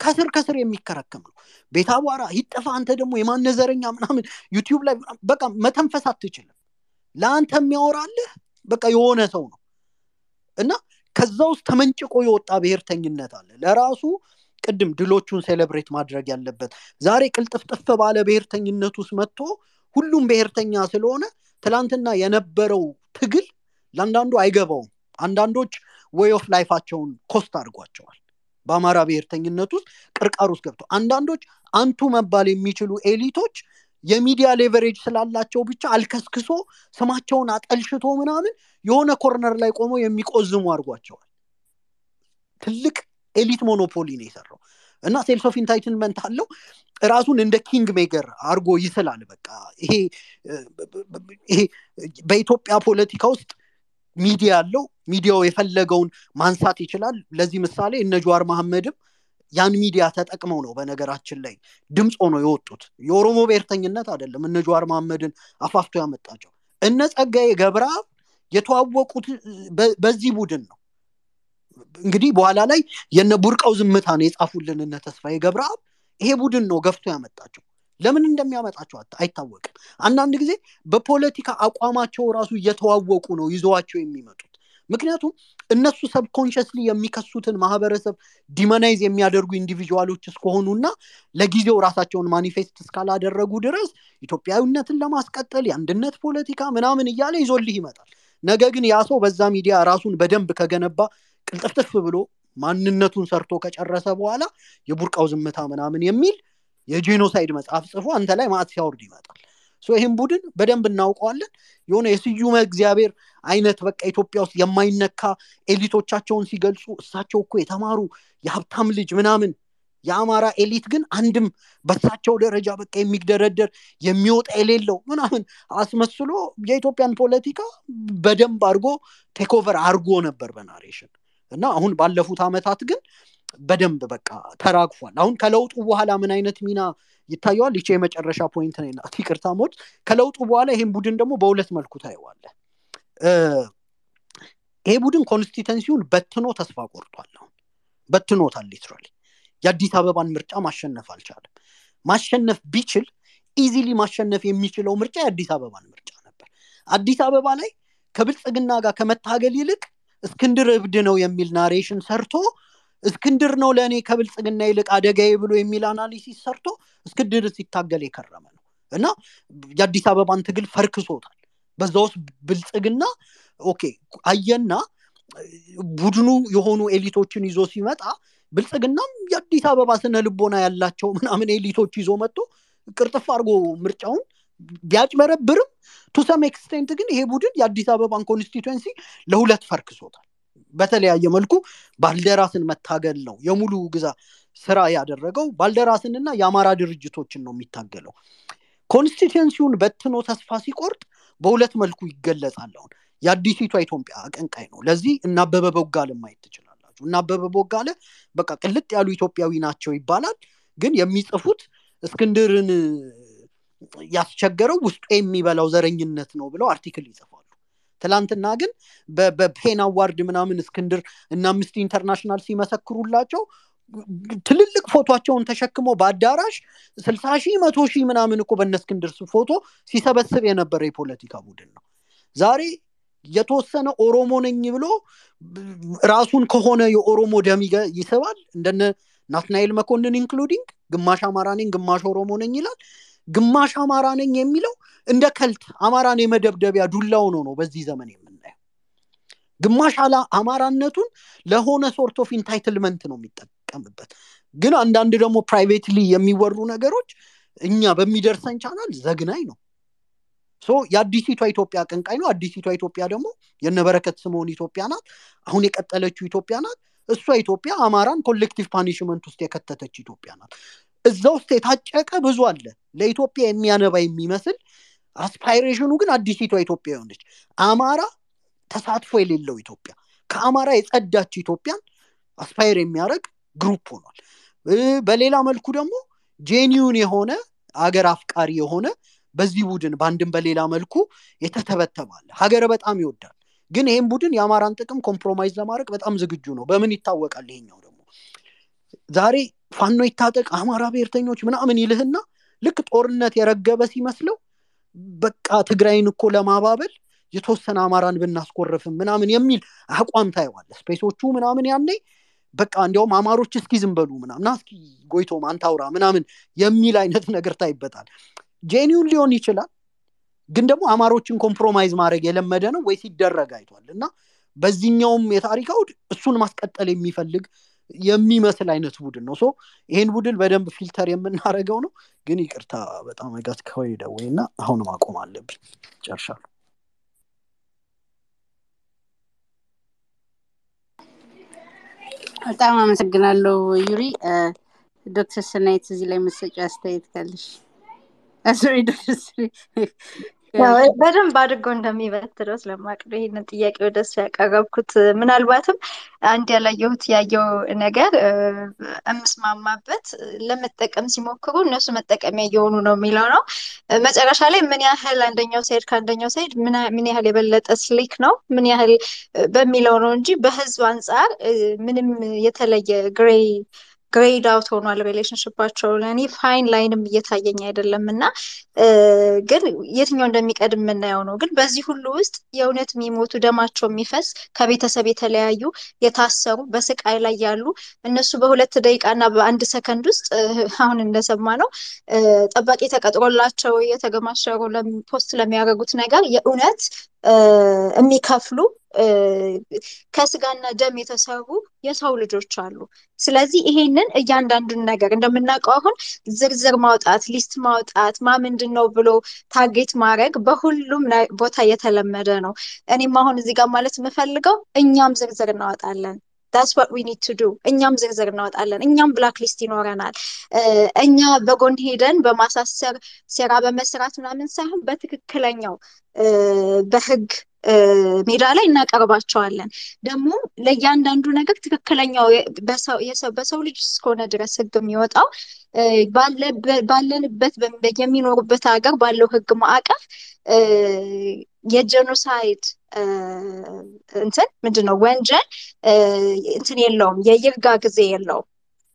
ከስር ከስር የሚከረከም ነው። ቤት አቧራ ይጠፋ አንተ ደግሞ የማነዘረኛ ምናምን YouTube ላይ በቃ መተንፈስ አትችልም። ለአንተ የሚያወራልህ በቃ የሆነ ሰው ነው። እና ከዛ ውስጥ ተመንጭቆ የወጣ ብሔርተኝነት አለ። ለራሱ ቅድም ድሎቹን celebrate ማድረግ ያለበት ዛሬ ቅልጥፍጥፍ ባለ ብሔርተኝነት ውስጥ መጥቶ ሁሉም ብሔርተኛ ስለሆነ ትላንትና የነበረው ትግል ለአንዳንዱ አይገባውም። አንዳንዶች way of life ኣቸውን cost አድርጓቸዋል። በአማራ ብሔርተኝነት ውስጥ ቅርቃር ውስጥ ገብቶ አንዳንዶች አንቱ መባል የሚችሉ elite ኦች የሚዲያ leverage ስላላቸው ብቻ አልከስክሶ ስማቸውን አጠልሽቶ ምናምን የሆነ corner ላይ ቆመው የሚቆዝሙ አድርጓቸዋል። ትልቅ elite monopoly ነው የሰራው። እና sense of entitlement አለው። ራሱን እንደ king maker አድርጎ ይስላል። በቃ ይሄ በኢትዮጵያ ፖለቲካ ውስጥ ሚዲያ አለው። ሚዲያው የፈለገውን ማንሳት ይችላል። ለዚህ ምሳሌ እነ ጀዋር መሐመድም ያን ሚዲያ ተጠቅመው ነው በነገራችን ላይ ድምፅ ሆኖ የወጡት። የኦሮሞ ብሔርተኝነት አይደለም እነ ጀዋር መሐመድን አፋፍቶ ያመጣቸው። እነ ጸጋዬ ገብረአብ የተዋወቁት በዚህ ቡድን ነው። እንግዲህ በኋላ ላይ የነ ቡርቀው ዝምታን የጻፉልን እነ ተስፋዬ ገብረአብ ይሄ ቡድን ነው ገፍቶ ያመጣቸው ለምን እንደሚያመጣቸው አይታወቅም። አንዳንድ ጊዜ በፖለቲካ አቋማቸው ራሱ እየተዋወቁ ነው ይዘዋቸው የሚመጡት። ምክንያቱም እነሱ subconsciously የሚከሱትን ማህበረሰብ demonize የሚያደርጉ individual ኦች እስከሆኑና ለጊዜው ራሳቸውን manifest እስካላደረጉ ድረስ ኢትዮጵያዊነትን ለማስቀጠል የአንድነት ፖለቲካ ምናምን እያለ ይዞልህ ይመጣል። ነገ ግን ያ ሰው በዛ ሚዲያ ራሱን በደንብ ከገነባ ቅልጥፍጥፍ ብሎ ማንነቱን ሰርቶ ከጨረሰ በኋላ የቡርቃው ዝምታ ምናምን የሚል የጄኖሳይድ መጽሐፍ ጽፎ አንተ ላይ ማዕት ሲያወርድ ይመጣል። ይህም ቡድን በደንብ እናውቀዋለን። የሆነ የስዩመ እግዚአብሔር አይነት በቃ ኢትዮጵያ ውስጥ የማይነካ elite ኦቻቸውን ሲገልጹ እሳቸው እኮ የተማሩ የሀብታም ልጅ ምናምን የአማራ elite ግን አንድም በሳቸው ደረጃ በቃ የሚደረደር የሚወጣ የሌለው ምናምን አስመስሎ የኢትዮጵያን ፖለቲካ በደንብ አድርጎ take over አድርጎ ነበር በ narration። እና አሁን ባለፉት አመታት ግን በደንብ በቃ ተራግፏል አሁን ከለውጡ በኋላ ምን አይነት ሚና ይታየዋል? ይቺ የመጨረሻ point ናት ይቅርታ ሞድ ከለውጡ በኋላ ይህም ቡድን ደግሞ በሁለት መልኩ ታየዋለህ። ይሄ ቡድን constituency ውን በትኖ ተስፋ ቆርጧል። አሁን በትኖታል literally። የአዲስ አበባን ምርጫ ማሸነፍ አልቻለም። ማሸነፍ ቢችል easily ማሸነፍ የሚችለው ምርጫ የአዲስ አበባን ምርጫ ነበር። አዲስ አበባ ላይ ከብልጽግና ጋር ከመታገል ይልቅ እስክንድር እብድ ነው የሚል narration ሰርቶ እስክንድር ነው ለእኔ ከብልጽግና ይልቅ አደጋዬ ብሎ የሚል analysis ሰርቶ እስክንድር ሲታገል የከረመ ነው። እና የአዲስ አበባን ትግል ፈርክሶታል። በዛ ውስጥ ብልጽግና okay አየና ቡድኑ የሆኑ elite ኦችን ይዞ ሲመጣ ብልጽግናም የአዲስ አበባ ስነ ልቦና ያላቸው ምናምን elite ኦች ይዞ መጥቶ ቅርጥፍ አድርጎ ምርጫውን ቢያጭበረብርም to some extent ግን ይሄ ቡድን የአዲስ አበባን constituency ለሁለት ፈርክሶታል በተለያየ መልኩ ባልደራስን መታገል ነው። የሙሉ ጊዜ ስራ ያደረገው ባልደራስንና የአማራ ድርጅቶችን ነው የሚታገለው። constituency ውን በትኖ ተስፋ ሲቆርጥ በሁለት መልኩ ይገለጻል። አሁን የአዲሲቷ ኢትዮጵያ አቀንቃኝ ነው። ለዚህ እነ አበበ ቦጋለን ማየት ትችላላችሁ። እና አበበ ቦጋለ በቃ ቅልጥ ያሉ ኢትዮጵያዊ ናቸው ይባላል። ግን የሚጽፉት እስክንድርን ያስቸገረው ውስጡ የሚበላው ዘረኝነት ነው ብለው article ይጽፋሉ ትላንትና ግን በ PEN Award ምናምን እስክንድር እና አምነስቲ ኢንተርናሽናል ሲመሰክሩላቸው ትልልቅ ፎቶቸውን ተሸክመው በአዳራሽ ስልሳ ሺህ መቶ ሺህ ምናምን እኮ በነ ፎቶ ሲሰበስብ የነበረ የፖለቲካ ቡድን ነው። ዛሬ የተወሰነ ኦሮሞ ነኝ ብሎ ራሱን ከሆነ የኦሮሞ ደም ይስባል። እንደነ ናትናኤል መኮንን including ግማሽ አማራ ነኝ ግማሽ ኦሮሞ ነኝ ይላል ግማሽ አማራ ነኝ የሚለው እንደ cult አማራን የመደብደቢያ ዱላው ነው ነው በዚህ ዘመን የምናየው። ግማሽ አማራነቱን ለሆነ sort of entitlement ነው የሚጠቀምበት። ግን አንዳንድ ደግሞ privately የሚወሩ ነገሮች እኛ በሚደርሰን ቻናል ዘግናኝ ነው። የአዲሲቷ ኢትዮጵያ አቀንቃኝ ነው። አዲሲቷ ኢትዮጵያ ደግሞ የነበረከት ስምዖን ኢትዮጵያ ናት። አሁን የቀጠለችው ኢትዮጵያ ናት። እሷ ኢትዮጵያ አማራን collective punishment ውስጥ የከተተች ኢትዮጵያ ናት። እዛ ውስጥ የታጨቀ ብዙ አለ ለኢትዮጵያ የሚያነባ የሚመስል aspiration ኑ ግን አዲሲቷ ኢትዮጵያ የሆነች አማራ ተሳትፎ የሌለው ኢትዮጵያ ከአማራ የጸዳች ኢትዮጵያን aspire የሚያደርግ group ሆኗል። በሌላ መልኩ ደግሞ genuine የሆነ አገር አፍቃሪ የሆነ በዚህ ቡድን በአንድም በሌላ መልኩ የተተበተባለ ሀገር በጣም ይወዳል። ግን ይህም ቡድን የአማራን ጥቅም compromise ለማድረግ በጣም ዝግጁ ነው። በምን ይታወቃል ይሄኛው ደግሞ? ዛሬ ፋኖ ይታጠቅ አማራ ብሔርተኞች ምናምን ይልህና ልክ ጦርነት የረገበ ሲመስለው በቃ ትግራይን እኮ ለማባበል የተወሰነ አማራን ብናስኮርፍም ምናምን የሚል አቋም ታየዋለህ space ኦቹ ምናምን ያኔ በቃ እንዲያውም አማሮች እስኪ ዝም ምናምን እስኪ ጎይቶም አንታውራ ምናምን የሚል አይነት ነገር ታይበታል። genuine ሊሆን ይችላል ግን ደግሞ አማሮችን compromise ማድረግ የለመደ ነው ወይ ሲደረግ አይቷል። እና በዚህኛውም የታሪክ አውድ እሱን ማስቀጠል የሚፈልግ የሚመስል አይነት ቡድን ነው። so ይሄን ቡድን በደንብ filter የምናደርገው ነው። ግን ይቅርታ በጣም got carried away እና አሁን ማቆም አለብኝ። ጨርሻለሁ በጣም አመሰግናለሁ ዩሪ። ዶክተር ሰናይት እዚህ ላይ መሰጫ አስተያየት ካለሽ? ዶክተር በደንብ አድርጎ እንደሚበትረው ስለማውቅ ነው ይህንን ጥያቄ ወደሱ ያቀረብኩት። ምናልባትም አንድ ያላየሁት ያየው ነገር የምስማማበት ለመጠቀም ሲሞክሩ እነሱ መጠቀሚያ እየሆኑ ነው የሚለው ነው። መጨረሻ ላይ ምን ያህል አንደኛው side ከአንደኛው side ምን ያህል የበለጠ slick ነው ምን ያህል በሚለው ነው እንጂ በህዝብ አንጻር ምንም የተለየ gray grayed out ሆኗል relationship ኣቸው ለእኔ fine line ም እየታየኝ አይደለም እና ግን የትኛው እንደሚቀድም የምናየው ነው። ግን በዚህ ሁሉ ውስጥ የእውነት የሚሞቱ ደማቸው የሚፈስ ከቤተሰብ የተለያዩ የታሰሩ በስቃይ ላይ ያሉ እነሱ በሁለት ደቂቃ እና በአንድ ሰከንድ ውስጥ አሁን እንደሰማ ነው ጠባቂ ተቀጥሮላቸው የተገማሸሩ post ለሚያደርጉት ነገር የእውነት የሚከፍሉ ከስጋና ደም የተሰሩ የሰው ልጆች አሉ። ስለዚህ ይሄንን እያንዳንዱን ነገር እንደምናውቀው አሁን ዝርዝር ማውጣት list ማውጣት ማ ምንድን ነው ብሎ target ማድረግ በሁሉም ቦታ የተለመደ ነው። እኔም አሁን እዚህ ጋር ማለት የምፈልገው እኛም ዝርዝር እናወጣለን that's what we need to do እኛም ዝርዝር እናወጣለን። እኛም black list ይኖረናል እኛ በጎን ሄደን በማሳሰር ሴራ በመስራት ምናምን ሳይሆን በትክክለኛው በህግ ሜዳ ላይ እናቀርባቸዋለን። ደግሞ ለእያንዳንዱ ነገር ትክክለኛው በሰው ልጅ እስከሆነ ድረስ ህግ የሚወጣው ባለንበት የሚኖሩበት ሀገር ባለው ህግ ማዕቀፍ የጀኖሳይድ እንትን ምንድን ነው ወንጀል እንትን የለውም የይርጋ ጊዜ የለውም።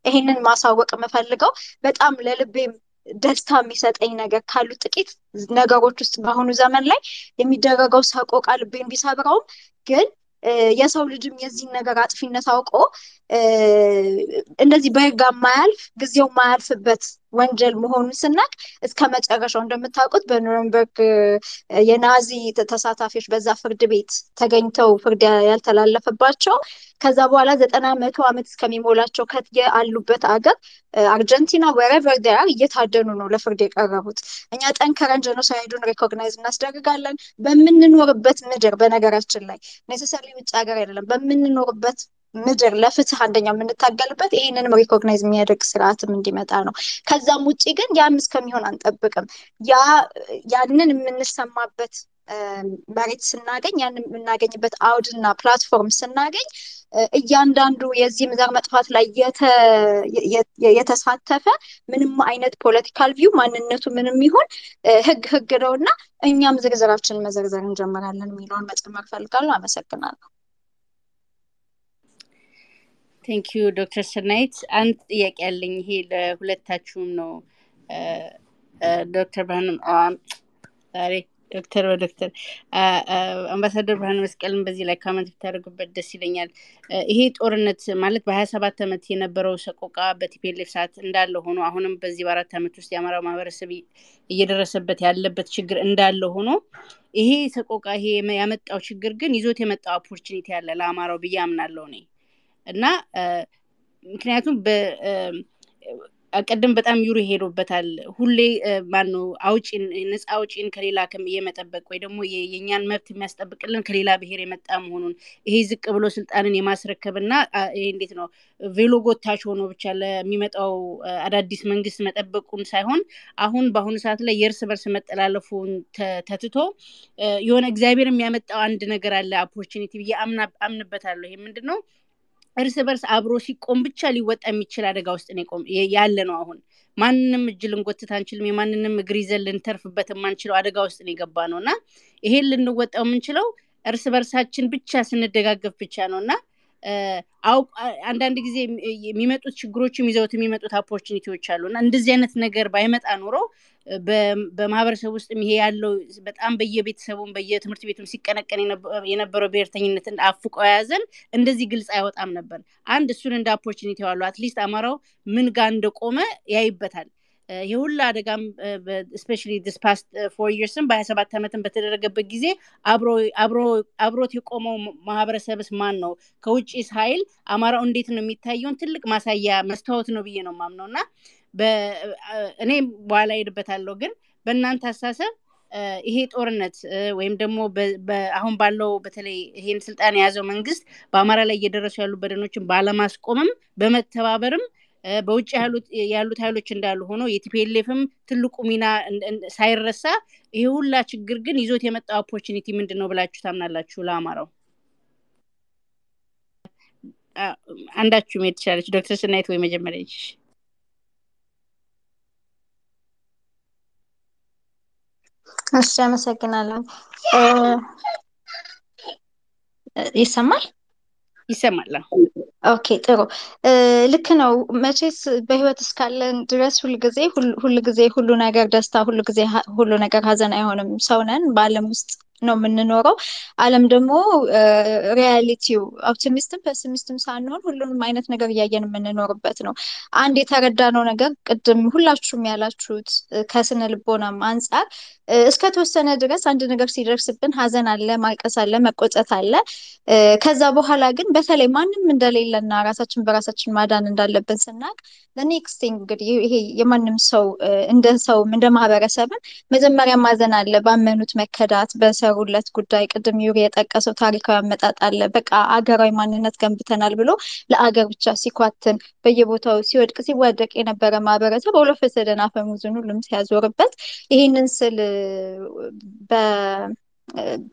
ይሄንን ማሳወቅ የምፈልገው በጣም ለልቤም ደስታ የሚሰጠኝ ነገር ካሉ ጥቂት ነገሮች ውስጥ በአሁኑ ዘመን ላይ የሚደረገው ሰቆቃ ልቤን ቢሰብረውም ግን የሰው ልጅም የዚህን ነገር አጥፊነት አውቆ እንደዚህ በህግ ማያልፍ ጊዜው ማያልፍበት ወንጀል መሆኑን ስናቅ እስከ መጨረሻው እንደምታውቁት በኑረንበርግ የናዚ ተሳታፊዎች በዛ ፍርድ ቤት ተገኝተው ፍርድ ያልተላለፈባቸው ከዛ በኋላ ዘጠና መቶ ዓመት እስከሚሞላቸው አሉበት አገር አርጀንቲና wherever they're እየታደኑ ነው ለፍርድ የቀረቡት። እኛ ጠንከረን ጀኖሳይዱን recognize እናስደርጋለን። በምንኖርበት ምድር በነገራችን ላይ necessary ውጭ ሀገር አይደለም በምንኖርበት ምድር ለፍትህ አንደኛው የምንታገልበት ይህንንም recognize የሚያደርግ ስርዓትም እንዲመጣ ነው ከዛም ውጭ ግን ያም እስከሚሆን አንጠብቅም ያንን የምንሰማበት መሬት ስናገኝ ያንን የምናገኝበት አውድና platform ስናገኝ እያንዳንዱ የዚህም ዘር መጥፋት ላይ የተሳተፈ ምንም አይነት political view ማንነቱ ምንም ይሁን ህግ ህግ ነው እና እኛም ዝርዝራችንን መዘርዘር እንጀምራለን የሚለውን መጨመር ፈልጋለሁ። አመሰግናለሁ። thank you ዶክተር ሰናይት አንድ ጥያቄ ያለኝ ይሄ ለሁለታችሁም ነው። ዶክተር ብርሃኑ ዛሬ ዶክተር በዶክተር አምባሳደር ብርሃኑ መስቀልን በዚህ ላይ comment ብታደርጉበት ደስ ይለኛል። ይሄ ጦርነት ማለት በሀያ ሰባት ዓመት የነበረው ሰቆቃ በ TPLF ሰዓት እንዳለ ሆኖ አሁንም በዚህ በአራት ዓመት ውስጥ የአማራው ማህበረሰብ እየደረሰበት ያለበት ችግር እንዳለ ሆኖ ይሄ ሰቆቃ ይሄ ያመጣው ችግር ግን ይዞት የመጣው opportunity ያለ ለአማራው ብዬ አምናለሁ እኔ እና ምክንያቱም ቅድም በጣም ዩሪ ሄዶበታል። ሁሌ ማነው አውጪን ነፃ አውጪን ከሌላ የመጠበቅ ወይ ደግሞ የእኛን መብት የሚያስጠብቅልን ከሌላ ብሔር የመጣ መሆኑን ይሄ ዝቅ ብሎ ስልጣንን የማስረከብ እና ይሄ እንዴት ነው ቬሎ ጎታች ሆኖ ብቻ ለሚመጣው አዳዲስ መንግስት መጠበቁን ሳይሆን አሁን በአሁኑ ሰዓት ላይ የእርስ በርስ መጠላለፉን ተትቶ የሆነ እግዚአብሔር የሚያመጣው አንድ ነገር አለ opportunity ብዬ አምንበታለሁ። ይሄ ምንድን ነው? እርስ በርስ አብሮ ሲቆም ብቻ ሊወጣ የሚችል አደጋ ውስጥ ያለ ነው። አሁን ማንንም እጅ ልንጎትት አንችልም። የማንንም እግር ይዘን ልንተርፍበት የማንችለው አደጋ ውስጥ የገባ ነው እና ይሄን ልንወጣው የምንችለው እርስ በርሳችን ብቻ ስንደጋገፍ ብቻ ነው እና አንዳንድ ጊዜ የሚመጡት ችግሮችም ይዘውት የሚመጡት ኦፖርቹኒቲዎች አሉ እና እንደዚህ አይነት ነገር ባይመጣ ኖሮ በማህበረሰብ ውስጥ ይሄ ያለው በጣም በየቤተሰቡም በየትምህርት ቤቱም ሲቀነቀን የነበረው ብሔርተኝነትን አፍቆ የያዘን እንደዚህ ግልጽ አይወጣም ነበር። አንድ እሱን እንደ opportunity ዋሉ at least አማራው ምን ጋር እንደቆመ ያይበታል። የሁላ አደጋም specially this past four years ም በሀያ ሰባት ዓመትም በተደረገበት ጊዜ አብሮት የቆመው ማህበረሰብስ ማን ነው? ከውጭስ ኃይል አማራው እንዴት ነው የሚታየውን ትልቅ ማሳያ መስታወት ነው ብዬ ነው ማምነው እና እኔ በኋላ ሄድበታለሁ። ግን በእናንተ አሳሰብ ይሄ ጦርነት ወይም ደግሞ አሁን ባለው በተለይ ይሄን ስልጣን የያዘው መንግስት በአማራ ላይ እየደረሱ ያሉ በደሎችን ባለማስቆምም በመተባበርም በውጭ ያሉት ኃይሎች እንዳሉ ሆኖ የ TPLF ም ትልቁ ሚና ሳይረሳ ይሄ ሁላ ችግር ግን ይዞት የመጣው opportunity ምንድን ነው ብላችሁ ታምናላችሁ? ለአማራው አንዳችሁ መሄድ ትችላለች። ዶክተር ሰናይት ወይ መጀመሪያ እሺ፣ አመሰግናለሁ። ይሰማል? ይሰማል። okay ጥሩ ልክ ነው። መቼስ በህይወት እስካለን ድረስ ሁልጊዜ ሁልጊዜ ሁሉ ነገር ደስታ፣ ሁልጊዜ ሁሉ ነገር ሀዘን አይሆንም። ሰው ነን፣ በአለም ውስጥ ነው የምንኖረው። አለም ደግሞ reality ው optimist ም pessimist ም ሳንሆን ሁሉንም አይነት ነገር እያየን የምንኖርበት ነው። አንድ የተረዳነው ነገር ቅድም ሁላችሁም ያላችሁት ከስነ ልቦናም አንጻር እስከ ተወሰነ ድረስ አንድ ነገር ሲደርስብን ሀዘን አለ፣ ማልቀስ አለ፣ መቆጨት አለ። ከዛ በኋላ ግን በተለይ ማንም እንደሌለና ራሳችን በራሳችን ማዳን እንዳለብን ስናቅ ለኔክስት እንግዲህ ይሄ የማንም ሰው እንደ ሰውም እንደ ማህበረሰብን መጀመሪያ ማዘን አለ፣ ባመኑት መከዳት፣ በሰሩለት ጉዳይ ቅድም ዩሪ የጠቀሰው ታሪካዊ አመጣጥ አለ። በቃ አገራዊ ማንነት ገንብተናል ብሎ ለአገር ብቻ ሲኳትን በየቦታው ሲወድቅ ሲወደቅ የነበረ ማህበረሰብ ኦሎፈሰደን አፈሙዝን ሁሉም ሲያዞርበት ይህንን ስል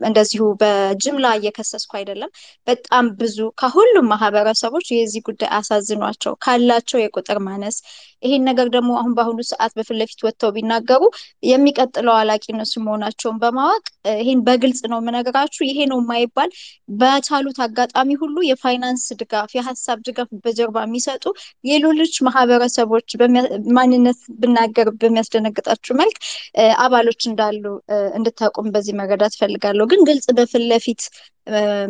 እንደዚሁ በጅምላ እየከሰስኩ አይደለም። በጣም ብዙ ከሁሉም ማህበረሰቦች የዚህ ጉዳይ አሳዝኗቸው ካላቸው የቁጥር ማነስ ይሄን ነገር ደግሞ አሁን በአሁኑ ሰዓት በፊት ለፊት ወጥተው ቢናገሩ የሚቀጥለው አላቂ እነሱ መሆናቸውን በማወቅ ይሄን በግልጽ ነው የምነግራችሁ። ይሄ ነው የማይባል በቻሉት አጋጣሚ ሁሉ የፋይናንስ ድጋፍ፣ የሀሳብ ድጋፍ በጀርባ የሚሰጡ የሌሎች ማህበረሰቦች ማንነት ብናገር በሚያስደነግጣችሁ መልክ አባሎች እንዳሉ እንድታቁም በዚህ መረዳት ፈልጋለሁ። ግን ግልጽ በፊት ለፊት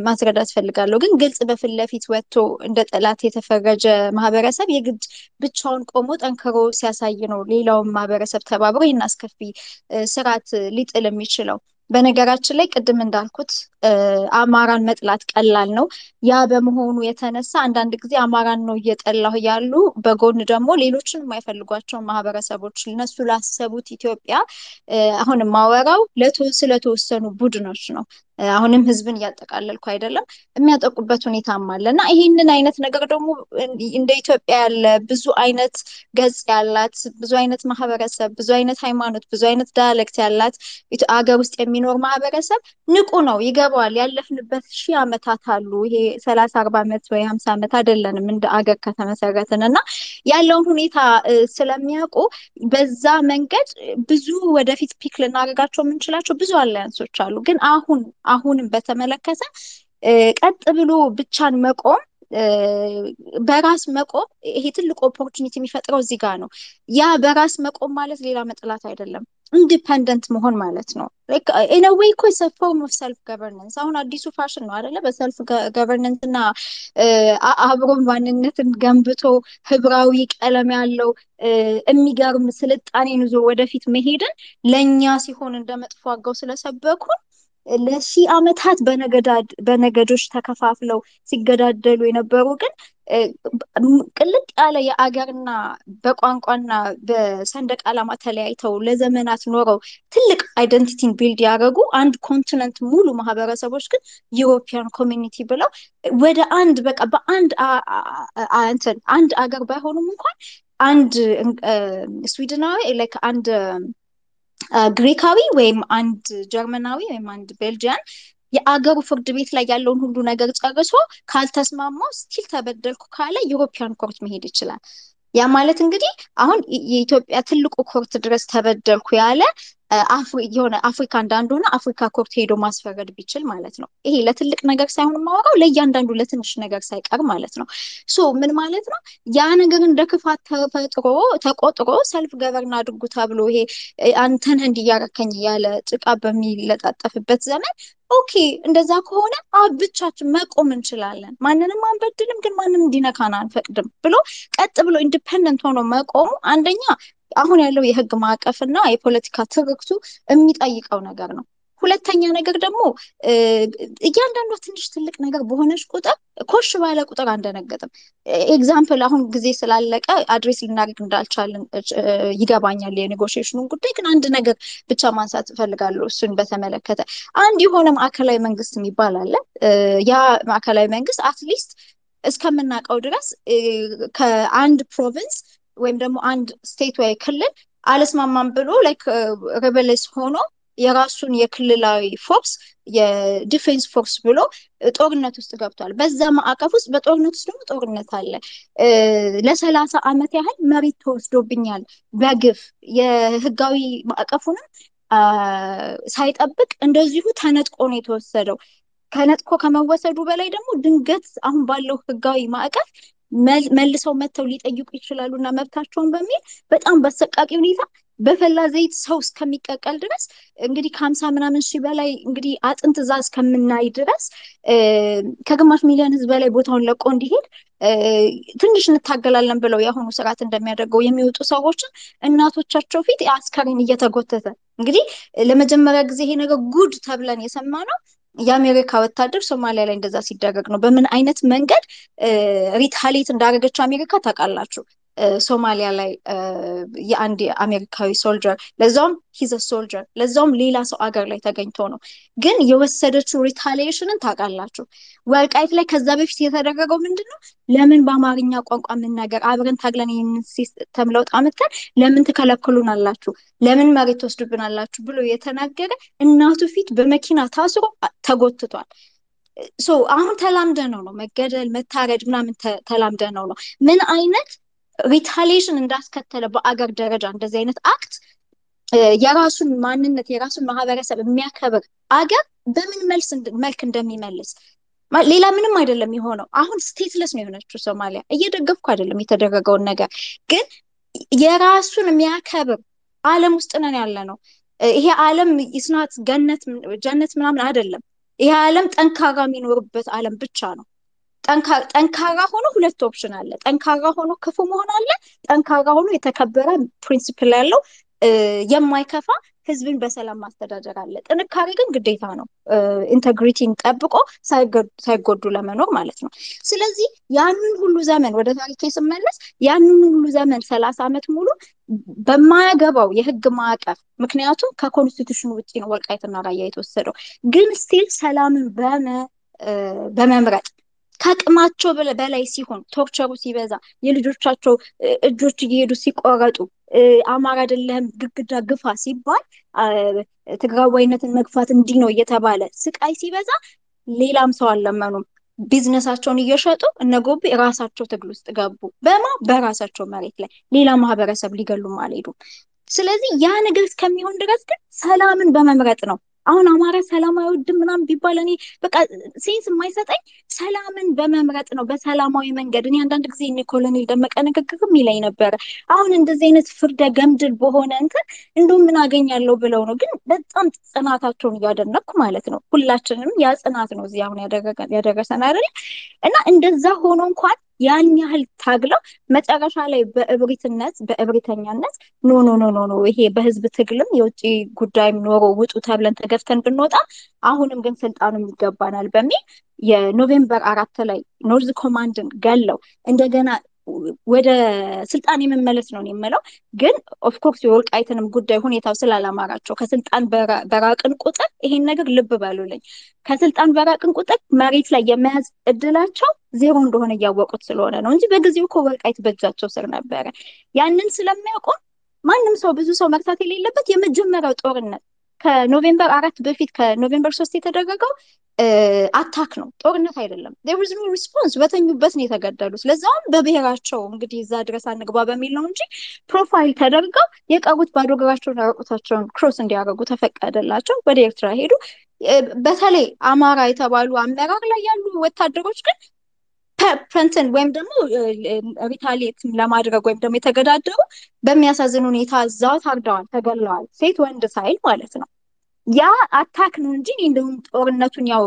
ማስረዳት ፈልጋለሁ። ግን ግልጽ በፊት ለፊት ወጥቶ እንደ ጠላት የተፈረጀ ማህበረሰብ የግድ ብቻውን ቆሞ ጠንክሮ ሲያሳይ ነው ሌላውን ማህበረሰብ ተባብሮ ይህን አስከፊ ስርዓት ሊጥል የሚችለው። በነገራችን ላይ ቅድም እንዳልኩት አማራን መጥላት ቀላል ነው። ያ በመሆኑ የተነሳ አንዳንድ ጊዜ አማራን ነው እየጠላሁ ያሉ፣ በጎን ደግሞ ሌሎችን የማይፈልጓቸውን ማህበረሰቦች እነሱ ላሰቡት ኢትዮጵያ አሁን የማወራው ስለተወሰኑ ቡድኖች ነው። አሁንም ህዝብን እያጠቃለልኩ አይደለም፣ የሚያጠቁበት ሁኔታም አለ እና ይህንን አይነት ነገር ደግሞ እንደ ኢትዮጵያ ያለ ብዙ አይነት ገጽ ያላት ብዙ አይነት ማህበረሰብ፣ ብዙ አይነት ሃይማኖት፣ ብዙ አይነት ዳያሌክት ያላት አገር ውስጥ የሚኖር ማህበረሰብ ንቁ ነው፣ ይገባዋል። ያለፍንበት ሺህ ዓመታት አሉ። ይሄ ሰላሳ አርባ ዓመት ወይ ሀምሳ ዓመት አይደለንም እንደ አገር ከተመሰረትን እና ያለውን ሁኔታ ስለሚያውቁ በዛ መንገድ ብዙ ወደፊት ፒክ ልናደርጋቸው የምንችላቸው ብዙ አላያንሶች አሉ። ግን አሁን አሁንም በተመለከተ ቀጥ ብሎ ብቻን መቆም በራስ መቆም ይሄ ትልቅ opportunity የሚፈጥረው እዚህ ጋር ነው። ያ በራስ መቆም ማለት ሌላ መጥላት አይደለም፣ independent መሆን ማለት ነው። anyway እኮ form of self governance አሁን አዲሱ ፋሽን ነው አደለ? በ self governance እና አብሮ ማንነትን ገንብቶ ህብራዊ ቀለም ያለው የሚገርም ስልጣኔን ይዞ ወደፊት መሄድን ለእኛ ሲሆን እንደ መጥፎ አድርገው ስለሰበኩን ለሺህ ዓመታት በነገዶች ተከፋፍለው ሲገዳደሉ የነበሩ ግን ቅልጥ ያለ የአገርና በቋንቋና በሰንደቅ ዓላማ ተለያይተው ለዘመናት ኖረው ትልቅ identity ን build ያደረጉ አንድ continent ሙሉ ማህበረሰቦች ግን European community ብለው ወደ አንድ በቃ በአንድ አንድ አገር ባይሆኑም እንኳን አንድ ስዊድናዊ አንድ ግሪካዊ ወይም አንድ ጀርመናዊ ወይም አንድ Belgian የአገሩ ፍርድ ቤት ላይ ያለውን ሁሉ ነገር ጨርሶ ካልተስማማው still ተበደልኩ ካለ European court መሄድ ይችላል። ያ ማለት እንግዲህ አሁን የኢትዮጵያ ትልቁ court ድረስ ተበደልኩ ያለ የሆነ አፍሪካ እንዳንደሆነ አፍሪካ court ሄዶ ማስፈረድ ቢችል ማለት ነው። ይሄ ለትልቅ ነገር ሳይሆን የማወራው ለእያንዳንዱ ለትንሽ ነገር ሳይቀር ማለት ነው። so ምን ማለት ነው? ያ ነገር እንደ ክፋት ተፈጥሮ ተቆጥሮ self govern አድርጉ ተብሎ ይሄ አንተን እንዲህ እያረከኝ ያለ ጭቃ በሚለጣጠፍበት ዘመን okay እንደዛ ከሆነ ብቻችንን መቆም እንችላለን፣ ማንንም አንበድልም፣ ግን ማንም እንዲነካን አንፈቅድም ብሎ ቀጥ ብሎ independent ሆኖ መቆሙ አንደኛ አሁን ያለው የህግ ማዕቀፍ እና የፖለቲካ ትርክቱ የሚጠይቀው ነገር ነው። ሁለተኛ ነገር ደግሞ እያንዳንዷ ትንሽ ትልቅ ነገር በሆነች ቁጥር ኮሽ ባለ ቁጥር አንደነገጥም። example አሁን ጊዜ ስላለቀ address ልናደርግ እንዳልቻልን ይገባኛል የ negotiation ኑን ጉዳይ። ግን አንድ ነገር ብቻ ማንሳት እፈልጋለሁ። እሱን በተመለከተ አንድ የሆነ ማዕከላዊ መንግስት የሚባል አለ። ያ ማዕከላዊ መንግስት at least እስከምናውቀው ድረስ ከአንድ province ወይም ደግሞ አንድ state ወይ ክልል አልስማማም ብሎ like rebellious ሆኖ የራሱን የክልላዊ force የ defense force ብሎ ጦርነት ውስጥ ገብቷል። በዛ ማዕቀፍ ውስጥ በጦርነት ውስጥ ደግሞ ጦርነት አለ። ለሰላሳ ዓመት ያህል መሬት ተወስዶብኛል በግፍ የህጋዊ ማዕቀፉንም ሳይጠብቅ እንደዚሁ ተነጥቆ ነው የተወሰደው። ተነጥቆ ከመወሰዱ በላይ ደግሞ ድንገት አሁን ባለው ህጋዊ ማዕቀፍ መልሰው መጥተው ሊጠይቁ ይችላሉ እና መብታቸውን በሚል በጣም በአሰቃቂ ሁኔታ በፈላ ዘይት ሰው እስከሚቀቀል ድረስ እንግዲህ ከሀምሳ ምናምን ሺህ በላይ እንግዲህ አጥንት እዛ እስከምናይ ድረስ ከግማሽ ሚሊዮን ህዝብ በላይ ቦታውን ለቆ እንዲሄድ ትንሽ እንታገላለን ብለው የአሁኑ ስርዓት እንደሚያደርገው የሚወጡ ሰዎችን እናቶቻቸው ፊት አስከሬን እየተጎተተ እንግዲህ ለመጀመሪያ ጊዜ ይሄ ነገር ጉድ ተብለን የሰማነው የአሜሪካ ወታደር ሶማሊያ ላይ እንደዛ ሲደረግ ነው። በምን አይነት መንገድ retaliate እንዳደረገች አሜሪካ ታውቃላችሁ። ሶማሊያ ላይ የአንድ አሜሪካዊ ሶልጀር ለዛውም he's a soldier ለዛውም ሌላ ሰው አገር ላይ ተገኝቶ ነው። ግን የወሰደችው retaliation ን ታውቃላችሁ። ወልቃይት ላይ ከዛ በፊት የተደረገው ምንድን ነው? ለምን በአማርኛ ቋንቋ የምናገር አብረን ታግለን ይህንን ለውጥ አመጥተን ለምን ትከለክሉናላችሁ? ለምን መሬት ትወስዱብናላችሁ? ብሎ የተናገረ እናቱ ፊት በመኪና ታስሮ ተጎትቷል። አሁን ተላምደነው ነው መገደል መታረድ ምናምን ተላምደነው ነው ምን አይነት retaliation እንዳስከተለ በአገር ደረጃ እንደዚህ አይነት act የራሱን ማንነት የራሱን ማህበረሰብ የሚያከብር አገር በምን መልስ መልክ እንደሚመልስ ሌላ ምንም አይደለም የሆነው። አሁን stateless ነው የሆነችው ሶማሊያ። እየደገፍኩ አይደለም የተደረገውን ነገር፣ ግን የራሱን የሚያከብር ዓለም ውስጥ ነን ያለነው። ይሄ ዓለም is not ገነት ጀነት ምናምን አይደለም። ይሄ ዓለም ጠንካራ የሚኖርበት ዓለም ብቻ ነው። ጠንካራ ሆኖ ሁለት option አለ። ጠንካራ ሆኖ ክፉ መሆን አለ። ጠንካራ ሆኖ የተከበረ principle ያለው የማይከፋ ህዝብን በሰላም ማስተዳደር አለ። ጥንካሬ ግን ግዴታ ነው፣ integrity ን ጠብቆ ሳይጎዱ ለመኖር ማለት ነው። ስለዚህ ያንን ሁሉ ዘመን ወደ ታሪክ ስመለስ ያንን ሁሉ ዘመን ሰላሳ ዓመት ሙሉ በማያገባው የህግ ማዕቀፍ ምክንያቱም ከ constitution ኡ ውጭ ነው ወልቃይትና ራያ የተወሰደው፣ ግን still ሰላምን በመምረጥ ከአቅማቸው በላይ ሲሆን torture ሩ ሲበዛ የልጆቻቸው እጆች እየሄዱ ሲቆረጡ አማራ አይደለህም ግድግዳ ግፋ ሲባል ትግራዋይነትን መግፋት እንዲህ ነው እየተባለ ስቃይ ሲበዛ ሌላም ሰው አልለመኑም። ቢዝነሳቸውን እየሸጡ እነ ራሳቸው ትግል ውስጥ ገቡ። በማ በራሳቸው መሬት ላይ ሌላ ማህበረሰብ ሊገሉም አልሄዱም። ስለዚህ ያ ነገር እስከሚሆን ድረስ ግን ሰላምን በመምረጥ ነው። አሁን አማራ ሰላም አይወድም ምናምን ቢባል እኔ በቃ sense የማይሰጠኝ ሰላምን በመምረጥ ነው፣ በሰላማዊ መንገድ። እኔ አንዳንድ ጊዜ እኔ ኮሎኔል ደመቀ ንግግርም ይለኝ ነበረ። አሁን እንደዚህ አይነት ፍርደ ገምድል በሆነ እንትን እንደው ምን አገኛለሁ ብለው ነው። ግን በጣም ጽናታቸውን እያደነኩ ማለት ነው። ሁላችንም ያ ጽናት ነው እዚህ አሁን ያደረሰን አይደለ እና እንደዛ ሆኖ እንኳን ያን ያህል ታግለው መጨረሻ ላይ በእብሪትነት በእብሪተኛነት no no no no ይሄ በህዝብ ትግልም የውጭ ጉዳይም ኖሮ ውጡ ተብለን ተገፍተን ብንወጣ አሁንም ግን ስልጣኑም ይገባናል በሚል የ November አራት ላይ North Command ን ገለው እንደገና ወደ ስልጣን የመመለስ ነው የምለው። ግን of course የወልቃይትንም ጉዳይ ሁኔታው ስላላማራቸው ከስልጣን በራቅን ቁጥር ይሄን ነገር ልብ በሉልኝ፣ ከስልጣን በራቅን ቁጥር መሬት ላይ የመያዝ እድላቸው ዜሮ እንደሆነ እያወቁት ስለሆነ ነው እንጂ በጊዜው እኮ ወልቃይት በእጃቸው ስር ነበረ። ያንን ስለሚያውቁ ማንም ሰው ብዙ ሰው መርሳት የሌለበት የመጀመሪያው ጦርነት ከ November አራት በፊት ከ November ሶስት የተደረገው attack ነው፣ ጦርነት አይደለም። there's no response በተኙበት ነው የተገደሉት። ለዛውም በብሔራቸው እንግዲህ እዛ ድረስ አንግባ በሚል ነው እንጂ profile ተደርገው የቀሩት ባዶ እግራቸውን ራቁታቸውን cross እንዲያደርጉ ተፈቀደላቸው። ወደ ኤርትራ ሄዱ። በተለይ አማራ የተባሉ አመራር ላይ ያሉ ወታደሮች ግን ፐንትን ወይም ደግሞ retaliate ለማድረግ ወይም ደግሞ የተገዳደሩ በሚያሳዝን ሁኔታ እዛው ታርደዋል፣ ተገለዋል። ሴት ወንድ ሳይል ማለት ነው። ያ attack ነው እንጂ እንደውም ጦርነቱን ያው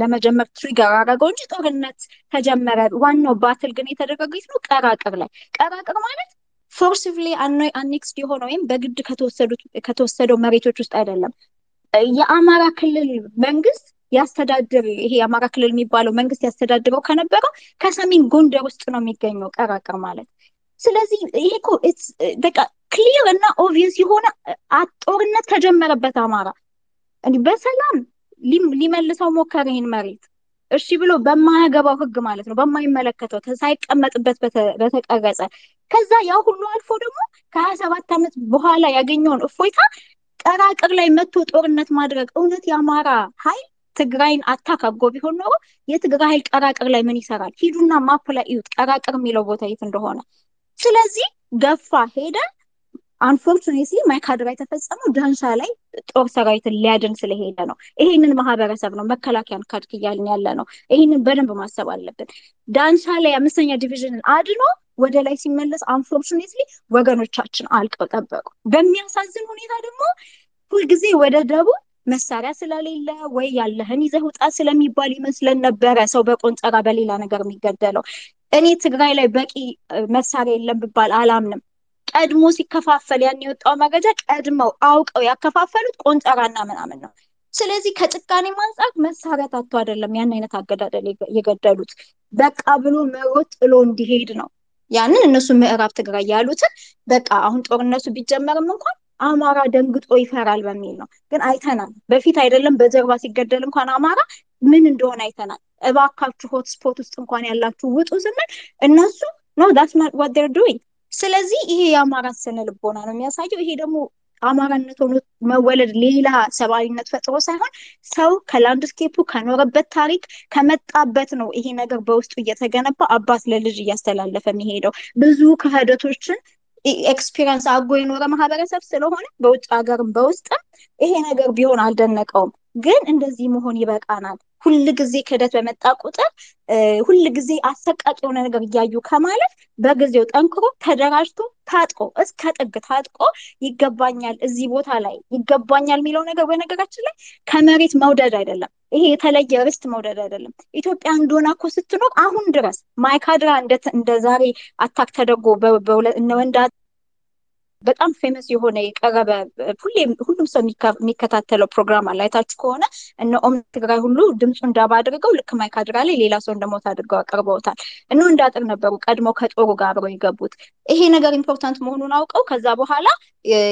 ለመጀመር trigger አደረገው እንጂ ጦርነት ተጀመረ። ዋናው battle ግን የተደረገው የት ነው? ቀራቅር ላይ። ቀራቅር ማለት forcefully annexed የሆነ ወይም በግድ ከተወሰደው መሬቶች ውስጥ አይደለም። የአማራ ክልል መንግስት ያስተዳድር ይሄ የአማራ ክልል የሚባለው መንግስት ያስተዳድረው ከነበረው ከሰሜን ጎንደር ውስጥ ነው የሚገኘው ቀራቅር ማለት። ስለዚህ ይሄ እኮ በቃ clear እና obvious የሆነ ጦርነት ተጀመረበት አማራ። በሰላም ሊመልሰው ሞከረ ይህን መሬት። እሺ ብሎ በማያገባው ህግ ማለት ነው በማይመለከተው ሳይቀመጥበት በተቀረጸ። ከዛ ያ ሁሉ አልፎ ደግሞ ከሀያ ሰባት ዓመት በኋላ ያገኘውን እፎይታ ቀራቅር ላይ መጥቶ ጦርነት ማድረግ። እውነት የአማራ ኃይል ትግራይን attack ቢሆን ኖሮ የትግራይ ኃይል ቀራቅር ላይ ምን ይሰራል? ሂዱና map ላይ እዩት፣ ቀራቅር የሚለው ቦታ የት እንደሆነ። ስለዚህ ገፋ ሄደ። unfortunately ማይካድራ የተፈጸመው ዳንሻ ላይ ጦር ሰራዊትን ሊያድን ስለሄደ ነው። ይሄንን ማህበረሰብ ነው መከላከያን ካድክ እያልን ያለነው። ይሄንን በደንብ ማሰብ አለብን። ዳንሻ ላይ አምስተኛ division ን አድኖ ወደ ላይ ሲመለስ unfortunately ወገኖቻችን አልቀው ጠበቁ። በሚያሳዝን ሁኔታ ደግሞ ሁልጊዜ ወደ ደቡብ መሳሪያ ስለሌለ ወይ ያለህን ይዘህ ውጣ ስለሚባል ይመስለን ነበረ ሰው በቆንጸራ በሌላ ነገር የሚገደለው። እኔ ትግራይ ላይ በቂ መሳሪያ የለም ብባል አላምንም። ቀድሞ ሲከፋፈል ያን የወጣው መረጃ ቀድመው አውቀው ያከፋፈሉት ቆንጸራና ምናምን ነው። ስለዚህ ከጭካኔ አንጻር መሳሪያ ታቶ አይደለም ያን አይነት አገዳደል የገደሉት። በቃ ብሎ መሮጥ ጥሎ እንዲሄድ ነው። ያንን እነሱ ምዕራብ ትግራይ ያሉትን በቃ አሁን ጦርነቱ ቢጀመርም እንኳን አማራ ደንግጦ ይፈራል በሚል ነው። ግን አይተናል። በፊት አይደለም በጀርባ ሲገደል እንኳን አማራ ምን እንደሆነ አይተናል። እባካችሁ hotspot ውስጥ እንኳን ያላችሁ ውጡ ስንል እነሱ no that's not what they're doing ስለዚህ ይሄ የአማራ ስነ ልቦና ነው የሚያሳየው። ይሄ ደግሞ አማራነት ሆኖ መወለድ ሌላ ሰብአዊነት ፈጥሮ ሳይሆን ሰው ከ landscape ኡ ከኖረበት ታሪክ ከመጣበት ነው ይሄ ነገር በውስጡ እየተገነባ አባት ለልጅ እያስተላለፈ የሚሄደው ብዙ ክህደቶችን experience አድርጎ የኖረ ማህበረሰብ ስለሆነ በውጭ ሀገርም በውስጥም ይሄ ነገር ቢሆን አልደነቀውም። ግን እንደዚህ መሆን ይበቃናል። ሁል ጊዜ ክህደት በመጣ ቁጥር ሁል ጊዜ አሰቃቂ የሆነ ነገር እያዩ ከማለት በጊዜው ጠንክሮ ተደራጅቶ ታጥቆ እስከ ጥግ ታጥቆ ይገባኛል እዚህ ቦታ ላይ ይገባኛል የሚለው ነገር በነገራችን ላይ ከመሬት መውደድ አይደለም። ይሄ የተለየ ርስት መውደድ አይደለም። ኢትዮጵያ እንደሆነ እኮ ስትኖር አሁን ድረስ ማይካድራ እንደ ዛሬ attack ተደርጎ እነ ወንዳ በጣም famous የሆነ የቀረበ ሁሌም ሁሉም ሰው የሚከታተለው ፕሮግራም አለ። አይታችሁ ከሆነ እነ ኦም ትግራይ ሁሉ ድምፁን ዳባ አድርገው ልክ ማይካድራ ላይ ሌላ ሰው እንደሞት አድርገው አቅርበውታል። እነ እንዳጥር ነበሩ ቀድሞ ከጦሩ ጋር አብረው የገቡት። ይሄ ነገር important መሆኑን አውቀው ከዛ በኋላ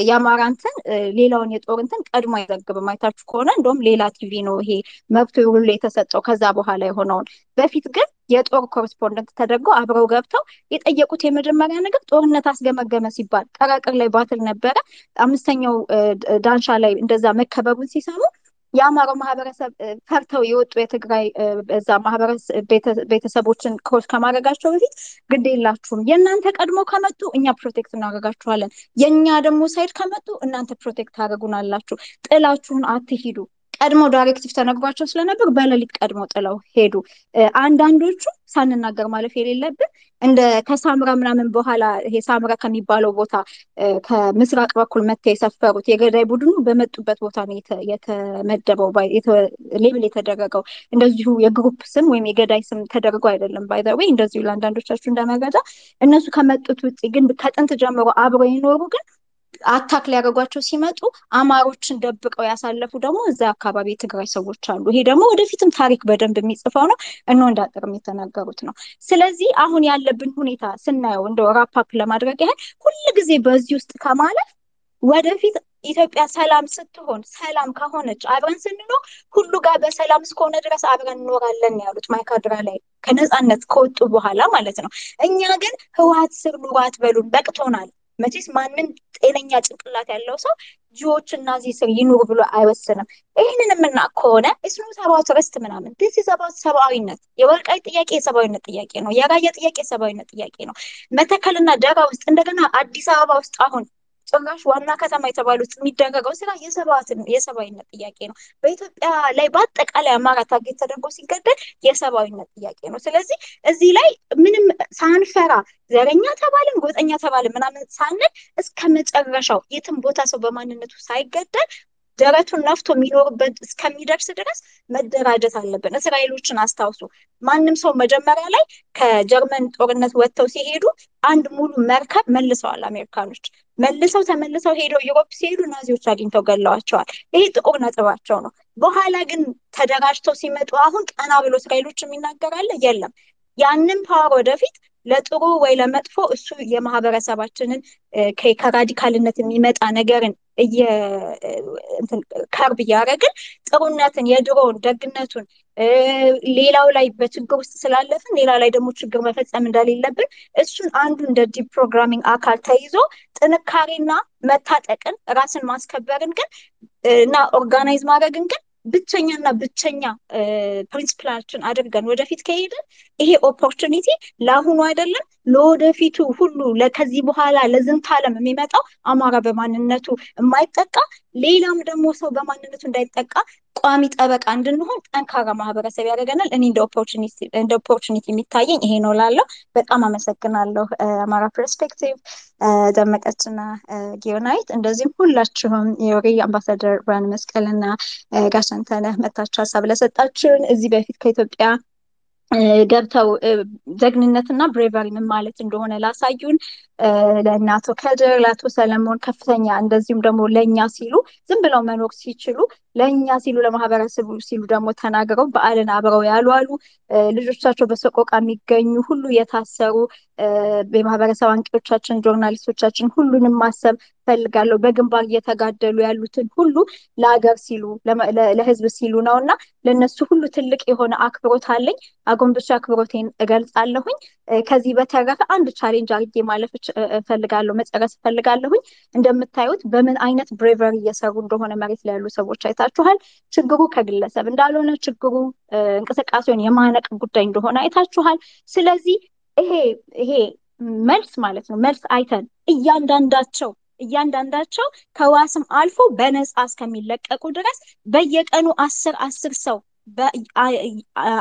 የአማራ እንትን ሌላውን የጦር እንትን ቀድሞ አይዘግብም። አይታችሁ ከሆነ እንደውም ሌላ ቲቪ ነው ይሄ መብቱ ሁሉ የተሰጠው ከዛ በኋላ የሆነውን። በፊት ግን የጦር correspondent ተደርገው አብረው ገብተው የጠየቁት የመጀመሪያ ነገር ጦርነት አስገመገመ ሲባል ቀረቅር ላይ battle ነበረ። አምስተኛው ዳንሻ ላይ እንደዛ መከበቡን ሲሰሙ የአማራው ማህበረሰብ ፈርተው የወጡ የትግራይ በዛ ማህበረሰብ ቤተሰቦችን cross ከማድረጋቸው በፊት ግድ የላችሁም፣ የእናንተ ቀድሞ ከመጡ እኛ protect እናደርጋችኋለን፣ የእኛ ደግሞ side ከመጡ እናንተ protect ታደርጉናላችሁ፣ ጥላችሁን አትሂዱ። ቀድሞ directive ተነግሯቸው ስለነበር በሌሊት ቀድሞ ጥለው ሄዱ። አንዳንዶቹ ሳንናገር ማለፍ የሌለብን እንደ ከሳምራ ምናምን በኋላ ይሄ ሳምራ ከሚባለው ቦታ ከምስራቅ በኩል መጥተው የሰፈሩት የገዳይ ቡድኑ በመጡበት ቦታ ነው የተመደበው label የተደረገው። እንደዚሁ የ group ስም ወይም የገዳይ ስም ተደርጎ አይደለም። by the way እንደዚሁ ለአንዳንዶቻችሁ እንደመረጃ እነሱ ከመጡት ውጭ ግን ከጥንት ጀምሮ አብረው የኖሩ ግን attack ሊያደርጓቸው ሲመጡ አማሮችን ደብቀው ያሳለፉ ደግሞ እዛ አካባቢ የትግራይ ሰዎች አሉ። ይሄ ደግሞ ወደፊትም ታሪክ በደንብ የሚጽፈው ነው። እነ እንዳጥርም የተናገሩት ነው። ስለዚህ አሁን ያለብን ሁኔታ ስናየው እንደ wrap up ለማድረግ ያህል ሁል ጊዜ በዚህ ውስጥ ከማለፍ ወደፊት ኢትዮጵያ ሰላም ስትሆን ሰላም ከሆነች አብረን ስንኖር ሁሉ ጋር በሰላም እስከሆነ ድረስ አብረን እንኖራለን ያሉት ማይካድራ ላይ ከነፃነት ከወጡ በኋላ ማለት ነው። እኛ ግን ህወሀት ስር ኑሮ አትበሉን፣ በቅቶናል። መቼስ ማንም ጤነኛ ጭንቅላት ያለው ሰው Jew ኦች ናዚ ስር ይኑሩ ብሎ አይወስንም። ይህንን የምናውቅ ከሆነ it's not about ርስት ምናምን this is about ሰብአዊነት የወልቃይት ጥያቄ የሰብአዊነት ጥያቄ ነው። የራያ ጥያቄ የሰብአዊነት ጥያቄ ነው። መተከልና ደራ ውስጥ እንደገና አዲስ አበባ ውስጥ አሁን ጭራሽ ዋና ከተማ የተባሉት የሚደረገው ስራ የሰብአዊነት ጥያቄ ነው። በኢትዮጵያ ላይ በአጠቃላይ አማራ target ተደርጎ ሲገደል የሰብአዊነት ጥያቄ ነው። ስለዚህ እዚህ ላይ ምንም ሳንፈራ ዘረኛ ተባልን ጎጠኛ ተባልን ምናምን ሳንል እስከ መጨረሻው የትም ቦታ ሰው በማንነቱ ሳይገደል ደረቱን ነፍቶ የሚኖርበት እስከሚደርስ ድረስ መደራጀት አለብን። እስራኤሎችን አስታውሱ። ማንም ሰው መጀመሪያ ላይ ከጀርመን ጦርነት ወጥተው ሲሄዱ አንድ ሙሉ መርከብ መልሰዋል አሜሪካኖች። መልሰው ተመልሰው ሄደው Europe ሲሄዱ ናዚዎች አግኝተው ገለዋቸዋል። ይሄ ጥቁር ነጥባቸው ነው። በኋላ ግን ተደራጅተው ሲመጡ አሁን ቀና ብሎ እስራኤሎች የሚናገር የለም። ያንን power ወደፊት ለጥሩ ወይ ለመጥፎ እሱ የማህበረሰባችንን ከ radical ነት የሚመጣ ነገርን curb እያደረግን ጥሩነትን፣ የድሮውን፣ ደግነቱን ሌላው ላይ በችግር ውስጥ ስላለፍን ሌላ ላይ ደግሞ ችግር መፈጸም እንደሌለብን እሱን አንዱ እንደ deprogramming አካል ተይዞ ጥንካሬና መታጠቅን ራስን ማስከበርን ግን እና organize ማድረግን ግን ብቸኛና ብቸኛ principle ኣችን አድርገን ወደፊት ከሄድን ይሄ opportunity ለአሁኑ አይደለም ለወደፊቱ ሁሉ ከዚህ በኋላ ለዝንተ ዓለም የሚመጣው አማራ በማንነቱ የማይጠቃ ሌላም ደግሞ ሰው በማንነቱ እንዳይጠቃ ቋሚ ጠበቃ እንድንሆን ጠንካራ ማህበረሰብ ያደርገናል። እኔ እንደ opportunity የሚታየኝ ይሄ ነው ላለው በጣም አመሰግናለሁ። አማራ Perspective ደመቀችና ጊዮናይት፣ እንደዚሁም ሁላችሁም የወሬ አምባሳደር ብርሃነ መስቀልና ጋሸንተነህ መታችሁ ሀሳብ ለሰጣችሁን እዚህ በፊት ከኢትዮጵያ ገብተው ጀግንነትና bravery ምን ማለት እንደሆነ ላሳዩን። ለእነ አቶ ከድር ለአቶ ሰለሞን ከፍተኛ እንደዚሁም ደግሞ ለእኛ ሲሉ ዝም ብለው መኖር ሲችሉ ለእኛ ሲሉ ለማህበረሰቡ ሲሉ ደግሞ ተናግረው በዓልን አብረው ያሉ ልጆቻቸው በሰቆቃ የሚገኙ ሁሉ የታሰሩ የማህበረሰብ አንቂዎቻችን፣ ጆርናሊስቶቻችን ሁሉንም ማሰብ ፈልጋለሁ። በግንባር እየተጋደሉ ያሉትን ሁሉ ለሀገር ሲሉ ለህዝብ ሲሉ ነው እና ለእነሱ ሁሉ ትልቅ የሆነ አክብሮት አለኝ። አጎንብቻ አክብሮቴን እገልጻለሁኝ። ከዚህ በተረፈ አንድ challenge አድርጌ ማለፍ እፈልጋለሁ መጨረስ እፈልጋለሁኝ። እንደምታዩት በምን አይነት bravery እየሰሩ እንደሆነ መሬት ላይ ያሉ ሰዎች አይታችኋል። ችግሩ ከግለሰብ እንዳልሆነ ችግሩ እንቅስቃሴውን የማነቅ ጉዳይ እንደሆነ አይታችኋል። ስለዚህ ይሄ ይሄ መልስ ማለት ነው መልስ አይተን እያንዳንዳቸው እያንዳንዳቸው ከዋስም አልፎ በነፃ እስከሚለቀቁ ድረስ በየቀኑ አስር አስር ሰው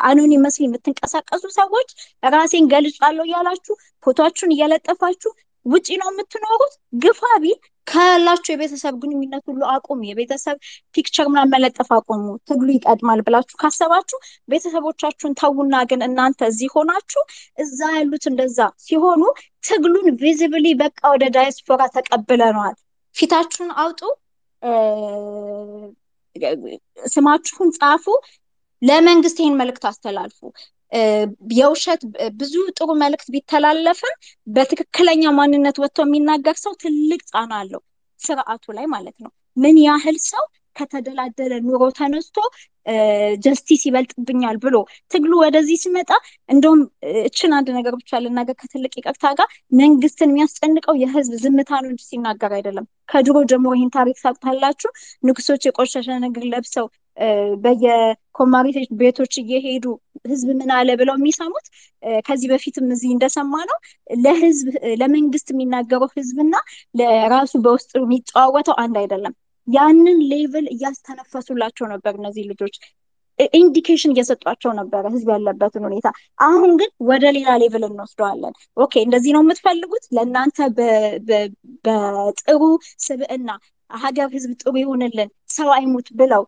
anonymously የምትንቀሳቀሱ ሰዎች ራሴን ገልጫለሁ እያላችሁ ፎቶችሁን እየለጠፋችሁ ውጪ ነው የምትኖሩት። ግፋ ቢል ካላችሁ የቤተሰብ ግንኙነት ሁሉ አቁሙ፣ የቤተሰብ picture ምናምን መለጠፍ አቁሙ፣ ትግሉ ይቀድማል ብላችሁ ካሰባችሁ ቤተሰቦቻችሁን ተዉና፣ ግን እናንተ እዚህ ሆናችሁ እዛ ያሉት እንደዛ ሲሆኑ ትግሉን visibly በቃ ወደ ዳያስፖራ ተቀብለነዋል፣ ፊታችሁን አውጡ፣ ስማችሁን ጻፉ፣ ለመንግስት ይህን መልእክት አስተላልፉ። የውሸት ብዙ ጥሩ መልእክት ቢተላለፍም በትክክለኛ ማንነት ወጥቶ የሚናገር ሰው ትልቅ ጫና አለው ስርዓቱ ላይ ማለት ነው። ምን ያህል ሰው ከተደላደለ ኑሮ ተነስቶ ጀስቲስ ይበልጥብኛል ብሎ ትግሉ ወደዚህ ሲመጣ እንደውም እችን አንድ ነገር ብቻ ልናገር ከትልቅ ይቅርታ ጋር መንግስትን የሚያስጨንቀው የህዝብ ዝምታ ነው እንጂ ሲናገር አይደለም። ከድሮ ጀምሮ ይህን ታሪክ ታውቃላችሁ። ንጉሶች የቆሸሸ ነገር ለብሰው በየኮማሪት ቤቶች እየሄዱ ህዝብ ምን አለ ብለው የሚሰሙት ከዚህ በፊትም እዚህ እንደሰማ ነው። ለህዝብ ለመንግስት የሚናገረው ህዝብና ለራሱ በውስጥ የሚጨዋወተው አንድ አይደለም። ያንን level እያስተነፈሱላቸው ነበር እነዚህ ልጆች indication እየሰጧቸው ነበረ ህዝብ ያለበትን ሁኔታ። አሁን ግን ወደ ሌላ level እንወስደዋለን። okay እንደዚህ ነው የምትፈልጉት? ለእናንተ በጥሩ ስብዕና ሀገር ህዝብ ጥሩ ይሁንልን፣ ሰው አይሙት ብለው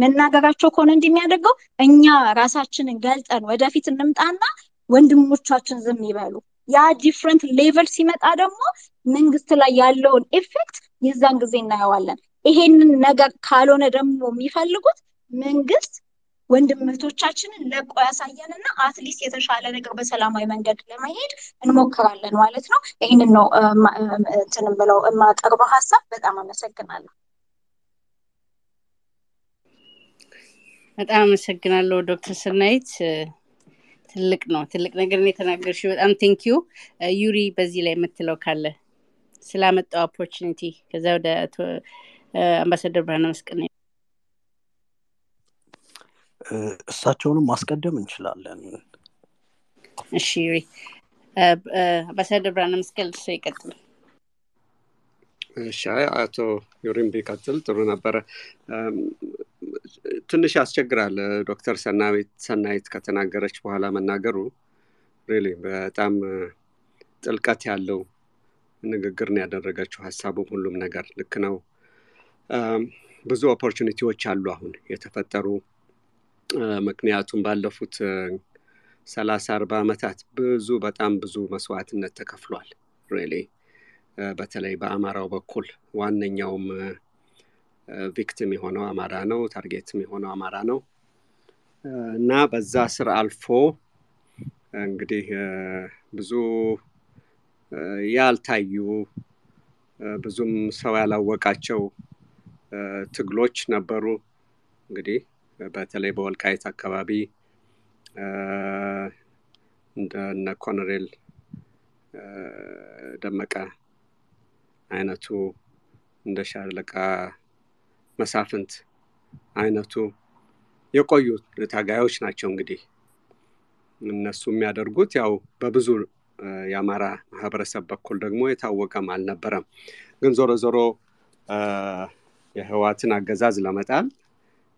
መናገራቸው ከሆነ እንዲህ የሚያደርገው እኛ ራሳችንን ገልጠን ወደፊት እንምጣና ወንድሞቻችን ዝም ይበሉ። ያ different level ሲመጣ ደግሞ መንግስት ላይ ያለውን effect የዛን ጊዜ እናየዋለን። ይሄንን ነገር ካልሆነ ደግሞ የሚፈልጉት መንግስት ወንድም እህቶቻችንን ለቆ ያሳየንና at least የተሻለ ነገር በሰላማዊ መንገድ ለመሄድ እንሞክራለን ማለት ነው። ይህንን ነው እንትን ብለው የማቀርበው ሀሳብ። በጣም አመሰግናለሁ። በጣም አመሰግናለሁ ዶክተር ሰናይት ትልቅ ነው ትልቅ ነገር ነው የተናገርሽው። በጣም thank you ዩሪ። በዚህ ላይ የምትለው ካለ ስላመጣው opportunity ከዛ ወደ አምባሳደር ብርሃነ መስቀል እሳቸውንም ማስቀደም እንችላለን። እሺ ዩሪ። አምባሳደር ብርሃነ መስቀል እሱ ይቀጥል። እሺ አቶ ዩሪም ቢቀጥል ጥሩ ነበረ። ትንሽ ያስቸግራል። ዶክተር ሰናይት ከተናገረች በኋላ መናገሩ really በጣም ጥልቀት ያለው ንግግር ነው ያደረገችው። ሀሳቡም ሁሉም ነገር ልክ ነው። ብዙ opportunity ዎች አሉ አሁን የተፈጠሩ። ምክንያቱም ባለፉት ሰላሳ አርባ ዓመታት ብዙ በጣም ብዙ መስዋዕትነት ተከፍሏል በተለይ በአማራው በኩል ዋነኛውም victim የሆነው አማራ ነው፣ target ም የሆነው አማራ ነው እና በዛ ስር አልፎ እንግዲህ ብዙ ያልታዩ ብዙም ሰው ያላወቃቸው ትግሎች ነበሩ። እንግዲህ በተለይ በወልቃይት አካባቢ እንደነ ኮሎኔል ደመቀ አይነቱ እንደ ሻለቃ መሳፍንት አይነቱ የቆዩ ታጋዮች ናቸው። እንግዲህ እነሱ የሚያደርጉት ያው በብዙ የአማራ ማህበረሰብ በኩል ደግሞ የታወቀም አልነበረም። ግን ዞሮ ዞሮ የህዋትን አገዛዝ ለመጣል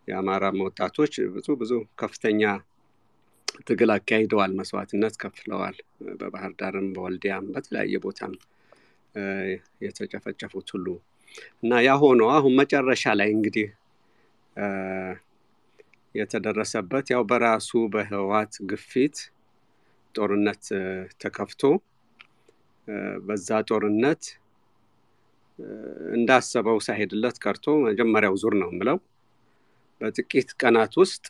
የአማራ ወጣቶች ብዙ ብዙ ከፍተኛ ትግል አካሂደዋል፣ መስዋዕትነት ከፍለዋል። በባህር ዳርም በወልዲያም በተለያየ ቦታም የተጨፈጨፉት ሁሉ እና ያ ሆኖ አሁን መጨረሻ ላይ እንግዲህ የተደረሰበት ያው በራሱ በህዋት ግፊት ጦርነት ተከፍቶ በዛ ጦርነት እንዳሰበው ሳይሄድለት ቀርቶ መጀመሪያው ዙር ነው የምለው በጥቂት ቀናት ውስጥ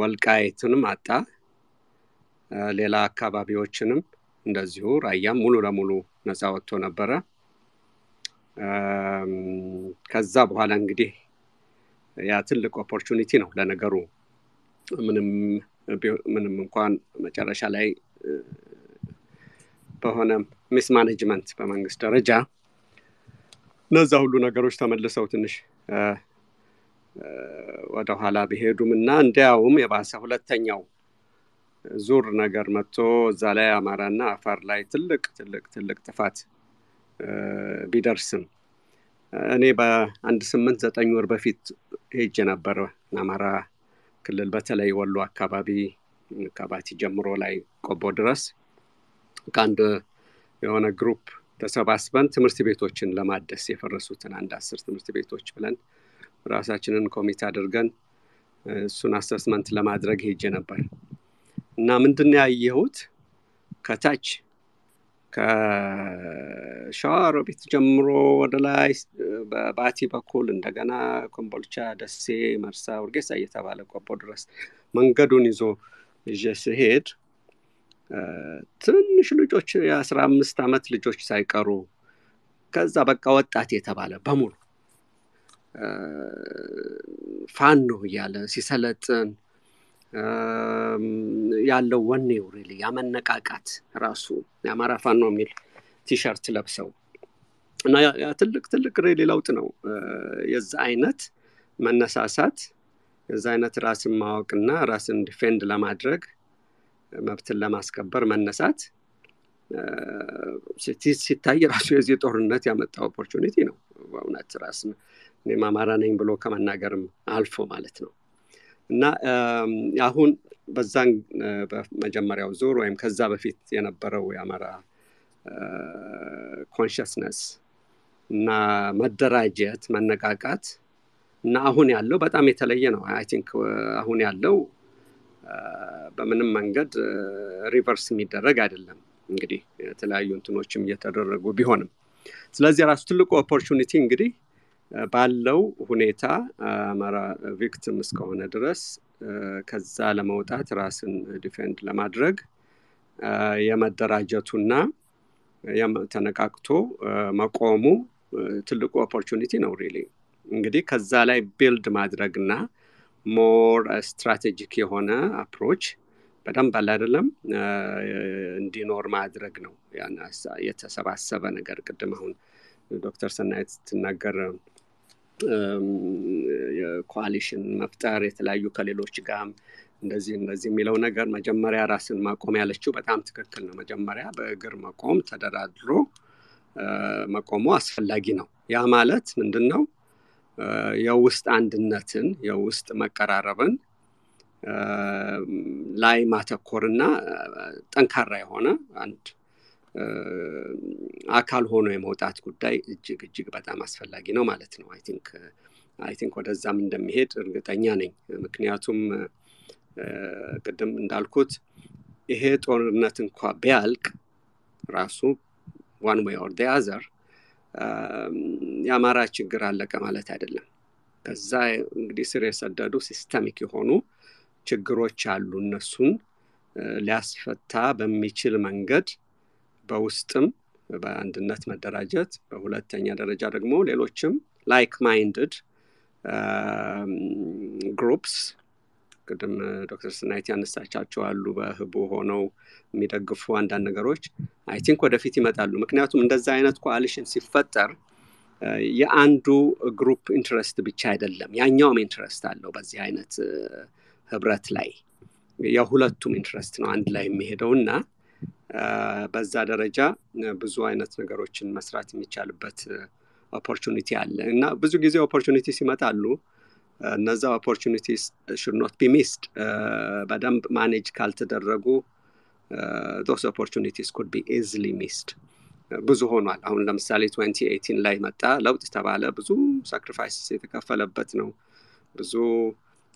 ወልቃይትንም አጣ፣ ሌላ አካባቢዎችንም እንደዚሁ ራያም ሙሉ ለሙሉ ነፃ ወጥቶ ነበረ። ከዛ በኋላ እንግዲህ ያ ትልቅ opportunity ነው ለነገሩ። ምንም እንኳን መጨረሻ ላይ በሆነ mismanagement በመንግስት ደረጃ እነዛ ሁሉ ነገሮች ተመልሰው ትንሽ ወደኋላ ቢሄዱም እና እንዲያውም የባሰ ሁለተኛው ዙር ነገር መጥቶ እዛ ላይ አማራና አፋር ላይ ትልቅ ትልቅ ትልቅ ጥፋት ቢደርስም። እኔ በአንድ ስምንት ዘጠኝ ወር በፊት ሄጄ ነበረ አማራ ክልል በተለይ ወሎ አካባቢ ከባቲ ጀምሮ ላይ ቆቦ ድረስ። ከአንድ የሆነ group ተሰባስበን ትምህርት ቤቶችን ለማደስ የፈረሱትን አንድ አስር ትምህርት ቤቶች ብለን ራሳችንን ኮሚቴ አድርገን እሱን assessment ለማድረግ ሄጄ ነበር። እና ምንድን ያየሁት? ከታች ከሸዋሮቢት ጀምሮ ወደ ላይ በባቲ በኩል እንደገና ኮምቦልቻ፣ ደሴ፣ መርሳ፣ ውርጌሳ እየተባለ ቆቦ ድረስ መንገዱን ይዞ ይዤ ስሄድ ትንሽ ልጆች የአስራ አምስት ዓመት ልጆች ሳይቀሩ ከዛ በቃ ወጣት የተባለ በሙሉ ፋኖ እያለ ሲሰለጥን ያለው ወኔው really ያመነቃቃት ራሱ የአማራ ፋኖ የሚል ቲሸርት ለብሰው እና ትልቅ ትልቅ really ለውጥ ነው። የዛ አይነት መነሳሳት የዛ አይነት ራስን ማወቅና ራስን defend ለማድረግ መብትን ለማስከበር መነሳት ሲታይ ራሱ የዚህ ጦርነት ያመጣው opportunity ነው። በእውነት ራሱ እኔም አማራ ነኝ ብሎ ከመናገርም አልፎ ማለት ነው እና አሁን በዛን በመጀመሪያው ዙር ወይም ከዛ በፊት የነበረው የአማራ consciousness እና መደራጀት መነቃቃት እና አሁን ያለው በጣም የተለየ ነው። I think አሁን ያለው በምንም መንገድ reverse የሚደረግ አይደለም። እንግዲህ የተለያዩ እንትኖችም እየተደረጉ ቢሆንም ስለዚህ ራሱ ትልቁ opportunity እንግዲህ ባለው ሁኔታ አማራ victim እስከሆነ ድረስ ከዛ ለመውጣት ራስን defend ለማድረግ የመደራጀቱና ተነቃቅቶ መቆሙ ትልቁ opportunity ነው really። እንግዲህ ከዛ ላይ build ማድረግና more strategic የሆነ approach በደንብ አለ አይደለም? እንዲኖር ማድረግ ነው የተሰባሰበ ነገር። ቅድም አሁን ዶክተር ሰናይት ስትናገር የኮሊሽን መፍጠር የተለያዩ ከሌሎች ጋርም እንደዚህ እንደዚህ የሚለው ነገር መጀመሪያ ራስን ማቆም ያለችው በጣም ትክክል ነው። መጀመሪያ በእግር መቆም ተደራድሮ መቆሙ አስፈላጊ ነው። ያ ማለት ምንድን ነው? የውስጥ አንድነትን የውስጥ መቀራረብን ላይ ማተኮርና ጠንካራ የሆነ አንድ አካል ሆኖ የመውጣት ጉዳይ እጅግ እጅግ በጣም አስፈላጊ ነው ማለት ነው። I think I think ወደዛም እንደሚሄድ እርግጠኛ ነኝ። ምክንያቱም ቅድም እንዳልኩት ይሄ ጦርነት እንኳ ቢያልቅ ራሱ one way or other የአማራ ችግር አለቀ ማለት አይደለም። ከዛ እንግዲህ ስር የሰደዱ systemic የሆኑ ችግሮች አሉ። እነሱን ሊያስፈታ በሚችል መንገድ በውስጥም በአንድነት መደራጀት፣ በሁለተኛ ደረጃ ደግሞ ሌሎችም like-minded groups ቅድም ዶክተር ሰናይት ያነሳቻቸው አሉ በህቡዕ ሆነው የሚደግፉ አንዳንድ ነገሮች I think ወደፊት ይመጣሉ። ምክንያቱም እንደዛ አይነት coalition ሲፈጠር የአንዱ group interest ብቻ አይደለም፣ ያኛውም interest አለው በዚህ አይነት ህብረት ላይ የሁለቱም interest ነው አንድ ላይ የሚሄደው እና በዛ ደረጃ ብዙ አይነት ነገሮችን መስራት የሚቻልበት opportunity አለ እና ብዙ ጊዜ opportunity ሲመጣሉ እነዛ opportunities should not be missed በደንብ manage ካልተደረጉ those opportunities could be easily missed ብዙ ሆኗል። አሁን ለምሳሌ 2018 ላይ መጣ ለውጥ ተባለ። ብዙ sacrifice የተከፈለበት ነው። ብዙ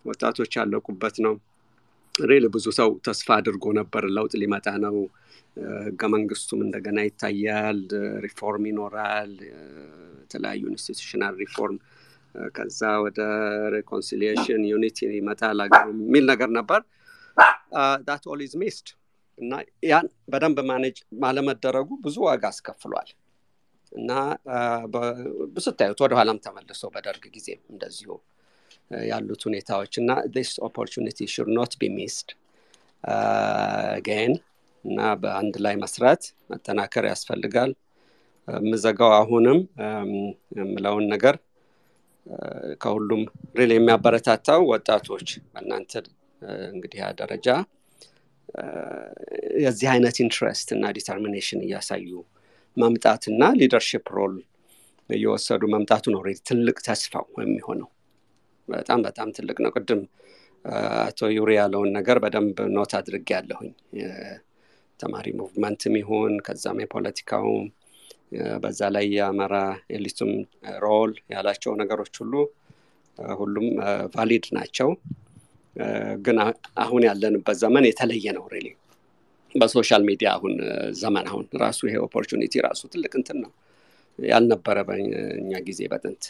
ወጣቶች ያለቁበት ነው። real ብዙ ሰው ተስፋ አድርጎ ነበር። ለውጥ ሊመጣ ነው፣ ህገ መንግስቱም እንደገና ይታያል፣ ሪፎርም ይኖራል፣ የተለያዩ institutional reform ከዛ ወደ reconciliation unity ይመጣል የሚል ነገር ነበር። that all is missed እና ያን በደንብ manage ባለመደረጉ ብዙ ዋጋ አስከፍሏል። እና ስታዩት ወደኋላም ተመልሶ በደርግ ጊዜም እንደዚሁ ያሉት ሁኔታዎች እና this opportunity should not be missed again እና በአንድ ላይ መስራት መጠናከር ያስፈልጋል። የምዘጋው አሁንም የምለውን ነገር ከሁሉም really የሚያበረታታው ወጣቶች በእናንተ እንግዲህ ደረጃ የዚህ አይነት interest እና determination እያሳዩ መምጣትና leadership role እየወሰዱ መምጣቱ ነው ትልቅ ተስፋው የሚሆነው። በጣም በጣም ትልቅ ነው። ቅድም አቶ ዩሪ ያለውን ነገር በደንብ note አድርጌ ያለሁኝ ተማሪ movement ም ይሁን ከዛም የፖለቲካውም በዛ ላይ የአማራ elite ኡም role ያላቸው ነገሮች ሁሉ ሁሉም valid ናቸው። ግን አሁን ያለንበት ዘመን የተለየ ነው። really በ social media አሁን ዘመን አሁን ራሱ ይሄ opportunity ራሱ ትልቅ እንትን ነው ያልነበረ በእኛ ጊዜ በጥንት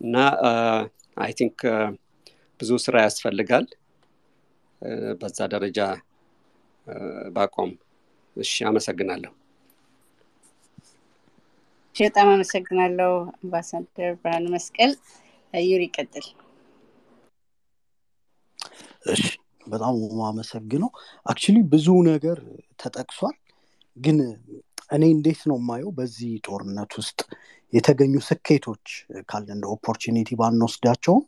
እና I think ብዙ ስራ ያስፈልጋል። በዛ ደረጃ ባቆም። እሺ፣ አመሰግናለሁ። በጣም አመሰግናለሁ አምባሳደር ብርሃኑ መስቀል። ዩሪ ይቀጥል። እሺ በጣም የማመሰግነው actually ብዙ ነገር ተጠቅሷል። ግን እኔ እንዴት ነው የማየው በዚህ ጦርነት ውስጥ የተገኙ ስኬቶች ካለ እንደ opportunity ባንወስዳቸውም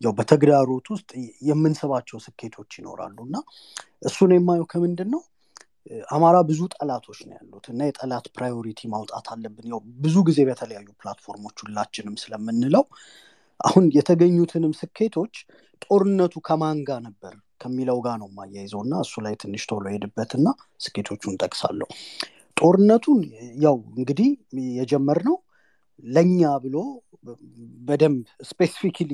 ያው በተግዳሮት ውስጥ የምናስባቸው ስኬቶች ይኖራሉ እና እሱን የማየው ከምንድን ነው አማራ ብዙ ጠላቶች ነው ያሉት እና የጠላት priority ማውጣት አለብን። ያው ብዙ ጊዜ በተለያዩ platform ኦች ሁላችንም ስለምንለው አሁን የተገኙትንም ስኬቶች ጦርነቱ ከማን ጋር ነበር ከሚለው ጋር ነው የማያይዘው እና እሱ ላይ ትንሽ ቶሎ ልሄድበትና ስኬቶቹን እጠቅሳለሁ። ጦርነቱን ያው እንግዲህ የጀመርነው ለኛ ብሎ በደንብ specifically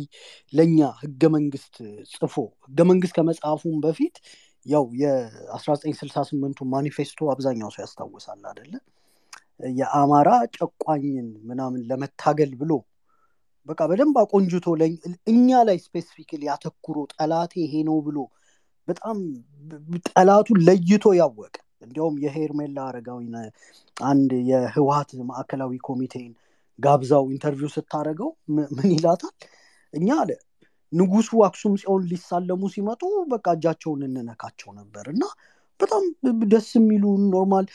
ለኛ ህገ መንግስት ጽፎ ህገ መንግስት ከመጽሐፉም በፊት ያው የ1968ቱ ማኒፌስቶ አብዛኛው ሰው ያስታውሳል አደለ? የአማራ ጨቋኝን ምናምን ለመታገል ብሎ በቃ በደንብ አቆንጅቶ እኛ ላይ specifically አተኩሮ ጠላቴ ይሄ ነው ብሎ በጣም ጠላቱን ለይቶ ያወቀ እንዲያውም የሄርሜላ አረጋዊ አንድ የህወሀት ማዕከላዊ ኮሚቴን ጋብዛው interview ስታደረገው ምን ይላታል? እኛ አለ ንጉሱ አክሱም ጽዮን ሊሳለሙ ሲመጡ በቃ እጃቸውን እንነካቸው ነበር እና በጣም ደስ የሚሉ normal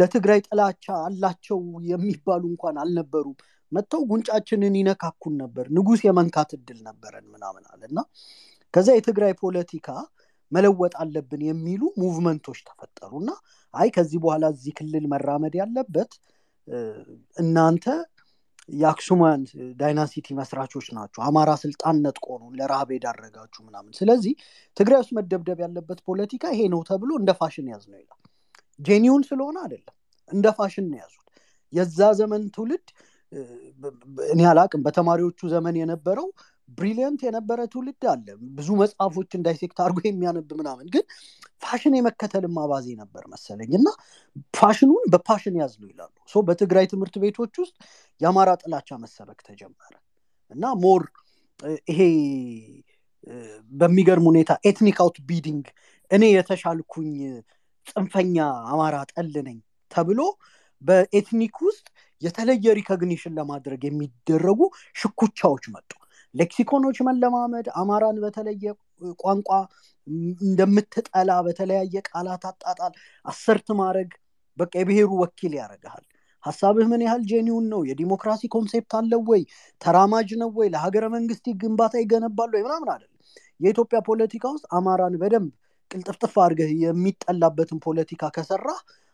ለትግራይ ጥላቻ አላቸው የሚባሉ እንኳን አልነበሩም። መጥተው ጉንጫችንን ይነካኩን ነበር። ንጉስ የመንካት እድል ነበረን ምናምን አለ እና ከዛ የትግራይ ፖለቲካ መለወጥ አለብን የሚሉ movement ኦች ተፈጠሩ እና አይ ከዚህ በኋላ እዚህ ክልል መራመድ ያለበት እናንተ የ Axuman dynasty መስራቾች ናቸው። አማራ ስልጣን ነጥቆ ነው ለረሃብ የዳረጋችሁ ምናምን። ስለዚህ ትግራይ ውስጥ መደብደብ ያለበት ፖለቲካ ይሄ ነው ተብሎ እንደ ፋሽን ያዝ ነው ይላል። genuine ስለሆነ አይደለም፣ እንደ ፋሽን ነው ያዙት። የዛ ዘመን ትውልድ እኔ አላቅም፣ በተማሪዎቹ ዘመን የነበረው brilliant የነበረ ትውልድ አለ። ብዙ መጽሐፎችን dissect አድርጎ የሚያነብ ምናምን፣ ግን ፋሽን የመከተልም አባዜ ነበር መሰለኝ እና fashion ኡን በ passion ያዝነው ይላሉ። በትግራይ ትምህርት ቤቶች ውስጥ የአማራ ጥላቻ መሰበክ ተጀመረ እና more ይሄ በሚገርም ሁኔታ ethnic outbidding እኔ የተሻልኩኝ ጽንፈኛ አማራ ጠል ነኝ ተብሎ በ ethnic ውስጥ የተለየ recognition ለማድረግ የሚደረጉ ሽኩቻዎች መጡ። lexicon ኦች መለማመድ፣ አማራን በተለየ ቋንቋ እንደምትጠላ በተለያየ ቃላት አጣጣል assert ማድረግ በቃ የብሔሩ ወኪል ያደርግሃል። ሀሳብህ ምን ያህል genuine ነው? የዲሞክራሲ concept አለው ወይ? ተራማጅ ነው ወይ? ለሀገረ መንግስት ግንባታ ይገነባሉ ወይ? ምናምን አይደለም። የኢትዮጵያ ፖለቲካ ውስጥ አማራን በደንብ ቅልጥፍጥፍ አድርገህ የሚጠላበትን ፖለቲካ ከሰራ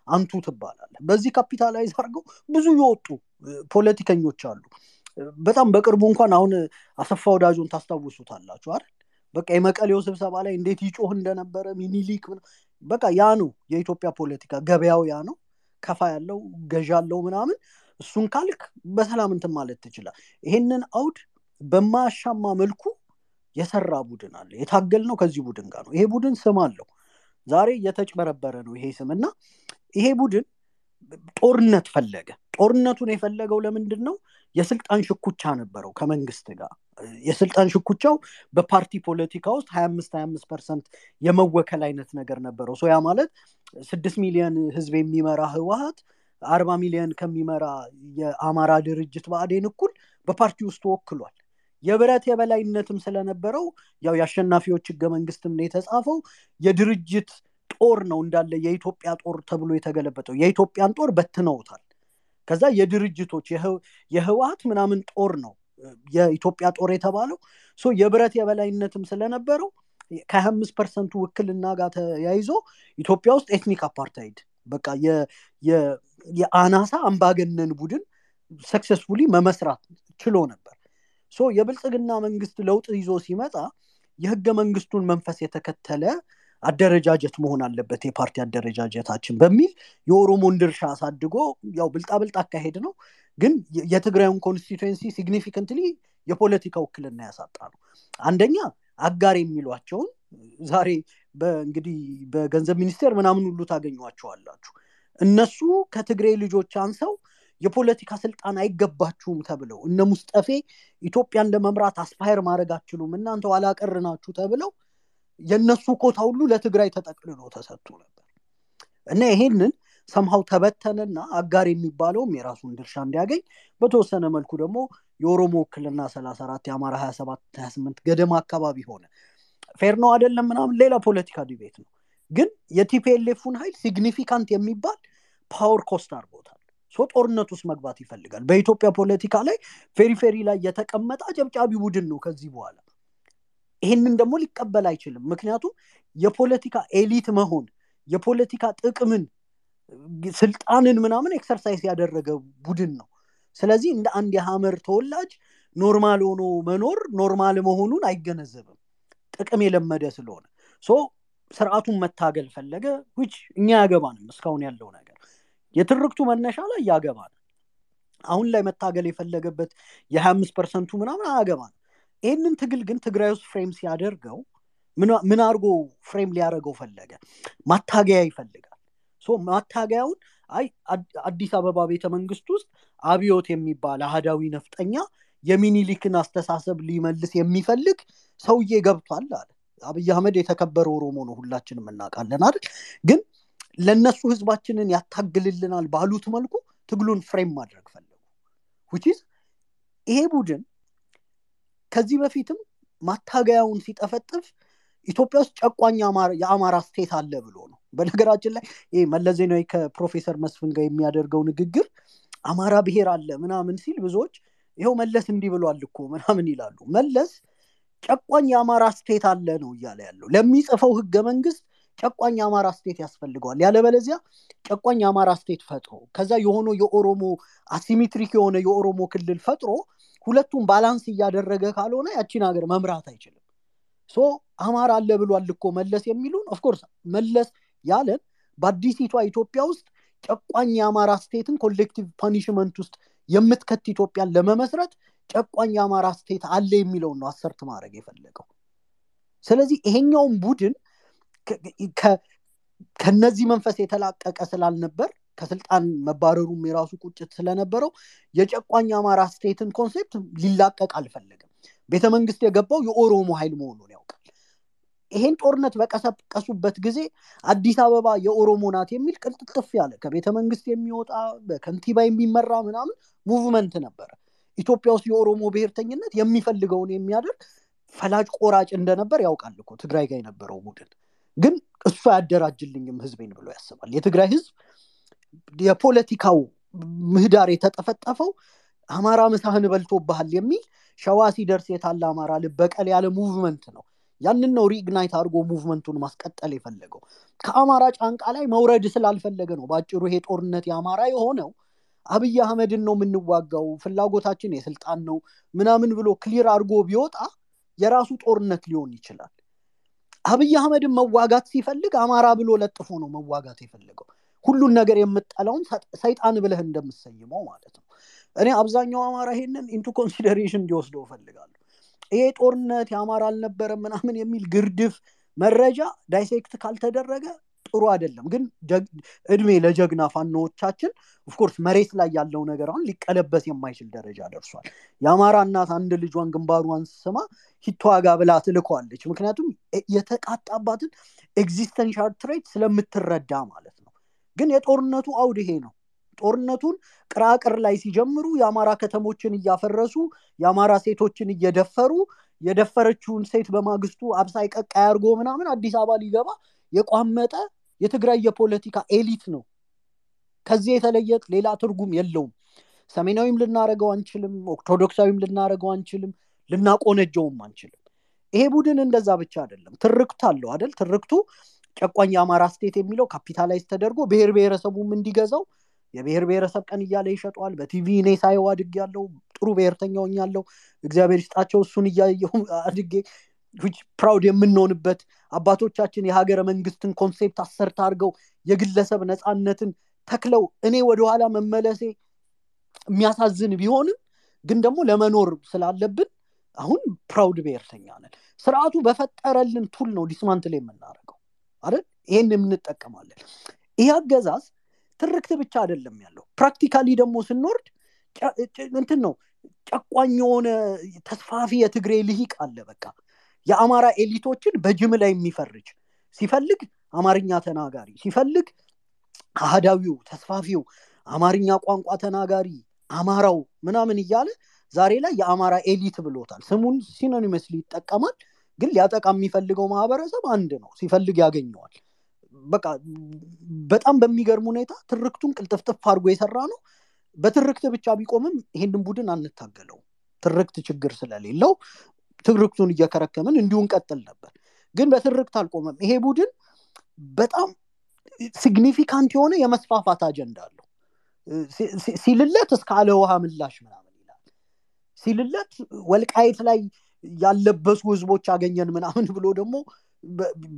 አንቱ ትባላለህ። በዚህ capitalize አድርገው ብዙ የወጡ ፖለቲከኞች አሉ። በጣም በቅርቡ እንኳን አሁን አሰፋ ወዳጆን ታስታውሱታላችሁ አይደል? በቃ የመቀሌው ስብሰባ ላይ እንዴት ይጮህ እንደነበረ ሚኒሊክ በቃ ያ ነው የኢትዮጵያ ፖለቲካ። ገበያው ያ ነው። ከፋ ያለው ገዣ ያለው ምናምን እሱን ካልክ በሰላም እንትን ማለት ትችላል። ይሄንን አውድ በማያሻማ መልኩ የሰራ ቡድን አለ። የታገል ነው ከዚህ ቡድን ጋር ነው። ይሄ ቡድን ስም አለው። ዛሬ እየተጭበረበረ ነው ይሄ ስም እና ይሄ ቡድን ጦርነት ፈለገ። ጦርነቱን የፈለገው ለምንድን ነው? የስልጣን ሽኩቻ ነበረው ከመንግስት ጋር። የስልጣን ሽኩቻው በፓርቲ ፖለቲካ ውስጥ ሀያ አምስት ሀያ አምስት percent የመወከል አይነት ነገር ነበረው። ያ ማለት ስድስት ሚሊዮን ህዝብ የሚመራ ህወሀት አርባ ሚሊዮን ከሚመራ የአማራ ድርጅት ብአዴን እኩል በፓርቲ ውስጥ ተወክሏል። የብረት የበላይነትም ስለነበረው ያው የአሸናፊዎች ህገ መንግስትም ነው የተጻፈው። የድርጅት ጦር ነው እንዳለ የኢትዮጵያ ጦር ተብሎ የተገለበጠው። የኢትዮጵያን ጦር በትነውታል። ከዛ የድርጅቶች የህወሀት ምናምን ጦር ነው የኢትዮጵያ ጦር የተባለው። የብረት የበላይነትም ስለነበረው ከሀያ አምስት percent ኡ ውክልና ጋር ተያይዞ ኢትዮጵያ ውስጥ ethnic apartheid በቃ የአናሳ አምባገነን ቡድን successfully መመስረት ችሎ ነበር። so የብልጽግና መንግስት ለውጥ ይዞ ሲመጣ የህገ መንግስቱን መንፈስ የተከተለ አደረጃጀት መሆን አለበት የፓርቲ አደረጃጀታችን በሚል የኦሮሞን ድርሻ አሳድጎ ያው ብልጣብልጥ አካሄድ ነው። ግን የትግራዩን constituency significantly የፖለቲካ ውክልና ያሳጣ ነው። አንደኛ አጋር የሚሏቸውን ዛሬ እንግዲህ በገንዘብ ሚኒስቴር ምናምን ሁሉ ታገኟቸዋላችሁ። እነሱ ከትግሬ ልጆች አንሰው የፖለቲካ ስልጣን አይገባችሁም ተብለው እነ ሙስጠፌ ኢትዮጵያን ለመምራት aspire ማድረግ አትችሉም እናንተ ኋላቀር ናችሁ ተብለው የእነሱ ኮታ ሁሉ ለትግራይ ተጠቅልሎ ተሰጥቶ ነበር። እና ይሄንን ሰምሃው ተበተነና አጋር የሚባለውም የራሱን ድርሻ እንዲያገኝ በተወሰነ መልኩ ደግሞ የኦሮሞ ውክልና ሰላሳ አራት የአማራ ሀያ ሰባት ሀያ ስምንት ገደማ አካባቢ ሆነ። fair ነው አይደለም ምናምን ሌላ ፖለቲካ debate ነው። ግን የ TPLF ኡን ኃይል significant የሚባል power cost አድርጎታል። so ጦርነት ውስጥ መግባት ይፈልጋል። በኢትዮጵያ ፖለቲካ ላይ periphery ላይ የተቀመጠ አጨብጫቢ ቡድን ነው ከዚህ በኋላ ይህንን ደግሞ ሊቀበል አይችልም። ምክንያቱም የፖለቲካ elite መሆን የፖለቲካ ጥቅምን ስልጣንን ምናምን exercise ያደረገ ቡድን ነው። ስለዚህ እንደ አንድ የሀመር ተወላጅ normal ሆኖ መኖር normal መሆኑን አይገነዘብም። ጥቅም የለመደ ስለሆነ so ስርዓቱን መታገል ፈለገ which እኛ ያገባንም እስካሁን ያለው ነገር። የትርክቱ መነሻ ላይ ያገባል አሁን ላይ መታገል የፈለገበት የሀያ አምስት percent ኡ ምናምን አያገባን ይህንን ትግል ግን ትግራይ ውስጥ frame ሲያደርገው ምን አድርጎ frame ሊያደርገው ፈለገ? ማታገያ ይፈልጋል። ማታገያውን አይ አዲስ አበባ ቤተ መንግስት ውስጥ አብዮት የሚባል አህዳዊ ነፍጠኛ የሚኒሊክን አስተሳሰብ ሊመልስ የሚፈልግ ሰውዬ ገብቷል አለ። አብይ አህመድ የተከበረ ኦሮሞ ነው ሁላችንም እናውቃለን አይደል? ግን ለእነሱ ህዝባችንን ያታግልልናል ባሉት መልኩ ትግሉን ፍሬም ማድረግ ፈለጉ። ይሄ ቡድን ከዚህ በፊትም ማታገያውን ሲጠፈጥፍ ኢትዮጵያ ውስጥ ጨቋኝ የአማራ ስቴት አለ ብሎ ነው። በነገራችን ላይ ይህ መለስ ዜናዊ ከፕሮፌሰር መስፍን ጋር የሚያደርገው ንግግር አማራ ብሔር አለ ምናምን ሲል ብዙዎች ይኸው መለስ እንዲህ ብሏል እኮ ምናምን ይላሉ። መለስ ጨቋኝ የአማራ state አለ ነው እያለ ያለው። ለሚጽፈው ህገ መንግስት ጨቋኝ የአማራ state ያስፈልገዋል። ያለበለዚያ ጨቋኝ የአማራ state ፈጥሮ ከዛ የሆነው የኦሮሞ asymmetric የሆነ የኦሮሞ ክልል ፈጥሮ ሁለቱም balance እያደረገ ካልሆነ ያቺን ሀገር መምራት አይችልም። so አማራ አለ ብሏል እኮ መለስ የሚሉን of course መለስ ያለን በአዲሲቷ ኢትዮጵያ ውስጥ ጨቋኝ የአማራ state ን collective punishment ውስጥ የምትከት ኢትዮጵያን ለመመስረት ጨቋኝ የአማራ state አለ የሚለውን ነው assert ማድረግ የፈለገው። ስለዚህ ይሄኛውን ቡድን ከነዚህ መንፈስ የተላቀቀ ስላልነበር ከስልጣን መባረሩም የራሱ ቁጭት ስለነበረው የጨቋኝ አማራ state ን concept ሊላቀቅ አልፈለገም ቤተ መንግስት የገባው የኦሮሞ ኃይል መሆኑን ያውቃል። ይሄን ጦርነት በቀሰቀሱበት ጊዜ አዲስ አበባ የኦሮሞ ናት የሚል ቅልጥጥፍ ያለ ከቤተ መንግስት የሚወጣ በከንቲባ የሚመራ ምናምን movement ነበረ። ኢትዮጵያ ውስጥ የኦሮሞ ብሔርተኝነት የሚፈልገውን የሚያደርግ ፈላጭ ቆራጭ እንደነበር ያውቃል እኮ ትግራይ ጋር የነበረው ቡድን። ግን እሱ አያደራጅልኝም ህዝቤን ብሎ ያስባል። የትግራይ ህዝብ የፖለቲካው ምህዳር የተጠፈጠፈው አማራ ምሳህን በልቶብሃል የሚል ሸዋ ሲደርስ የታለ አማራ ልበቀል ያለ movement ነው። ያንን ነው reignite አድርጎ movement ኡን ማስቀጠል የፈለገው። ከአማራ ጫንቃ ላይ መውረድ ስላልፈለገ ነው በአጭሩ ይሄ ጦርነት የአማራ የሆነው። አብይ አህመድን ነው የምንዋጋው ፍላጎታችን የስልጣን ነው ምናምን ብሎ clear አድርጎ ቢወጣ የራሱ ጦርነት ሊሆን ይችላል። አብይ አህመድን መዋጋት ሲፈልግ አማራ ብሎ ለጥፎ ነው መዋጋት የፈለገው ሁሉን ነገር የምጠላውን ሰይጣን ብለህ እንደምሰይመው ማለት ነው። እኔ አብዛኛው አማራ ይሄንን into consideration እንዲወስደው እፈልጋለሁ። ይሄ ጦርነት የአማራ አልነበረም ምናምን የሚል ግርድፍ መረጃ dissect ካልተደረገ ጥሩ አይደለም። ግን እድሜ ለጀግና ፋኖዎቻችን of course መሬት ላይ ያለው ነገር አሁን ሊቀለበስ የማይችል ደረጃ ደርሷል። የአማራ እናት አንድ ልጇን ግንባሯን ስማ ሂድ ተዋጋ ብላ ትልከዋለች። ምክንያቱም የተቃጣባትን existential threat ስለምትረዳ ማለት ነው ግን የጦርነቱ አውድ ይሄ ነው። ጦርነቱን ቅራቅር ላይ ሲጀምሩ የአማራ ከተሞችን እያፈረሱ የአማራ ሴቶችን እየደፈሩ የደፈረችውን ሴት በማግስቱ አብሳይ ቀቃ ያርጎ ምናምን አዲስ አበባ ሊገባ የቋመጠ የትግራይ የፖለቲካ elite ነው። ከዚህ የተለየ ሌላ ትርጉም የለውም። ሰሜናዊም ልናረገው አንችልም ኦርቶዶክሳዊም ልናረገው አንችልም ልናቆነጀውም አንችልም። ይሄ ቡድን እንደዛ ብቻ አይደለም። ትርክት አለው አደል ትርክቱ ጨቋኝ የአማራ state የሚለው capitalize ተደርጎ ብሔር ብሔረሰቡም እንዲገዛው የብሔር ብሔረሰብ ቀን እያለ ይሸጠዋል። በቲቪ እኔ ሳየው አድግ ያለው ጥሩ ብሔርተኛውኝ ያለው እግዚአብሔር ይስጣቸው። እሱን እያየው አድጌ proud የምንሆንበት አባቶቻችን የሀገረ መንግስትን concept assert አድርገው የግለሰብ ነፃነትን ተክለው እኔ ወደኋላ መመለሴ የሚያሳዝን ቢሆንም ግን ደግሞ ለመኖር ስላለብን አሁን proud ብሔርተኛ ነን። ስርዓቱ በፈጠረልን tool ነው dismantle የምናደርገው አይደል? ይሄን የምንጠቀማለን። ይህ አገዛዝ ትርክት ብቻ አይደለም ያለው። practically ደግሞ ስንወርድ እንትን ነው ጨቋኝ የሆነ ተስፋፊ የትግሬ ልሂቅ አለ። በቃ የአማራ elite ኦችን በጅምላ የሚፈርጅ ሲፈልግ አማርኛ ተናጋሪ ሲፈልግ አህዳዊው ተስፋፊው አማርኛ ቋንቋ ተናጋሪ አማራው ምናምን እያለ ዛሬ ላይ የአማራ elite ብሎታል። ስሙን synonymously ይጠቀማል ግን ሊያጠቃ የሚፈልገው ማህበረሰብ አንድ ነው ሲፈልግ ያገኘዋል። በቃ በጣም በሚገርም ሁኔታ ትርክቱን ቅልጥፍጥፍ አድርጎ የሰራ ነው። በትርክት ብቻ ቢቆምም ይሄንን ቡድን አንታገለው ትርክት ችግር ስለሌለው ትርክቱን እየከረከምን እንዲሁ እንቀጥል ነበር። ግን በትርክት አልቆመም። ይሄ ቡድን በጣም significant የሆነ የመስፋፋት አጀንዳ አለው። ሲልለት እስከ አለ ውሃ ምላሽ ምናምን ይላል። ሲልለት ወልቃይት ላይ ያለበሱ ህዝቦች አገኘን ምናምን ብሎ ደግሞ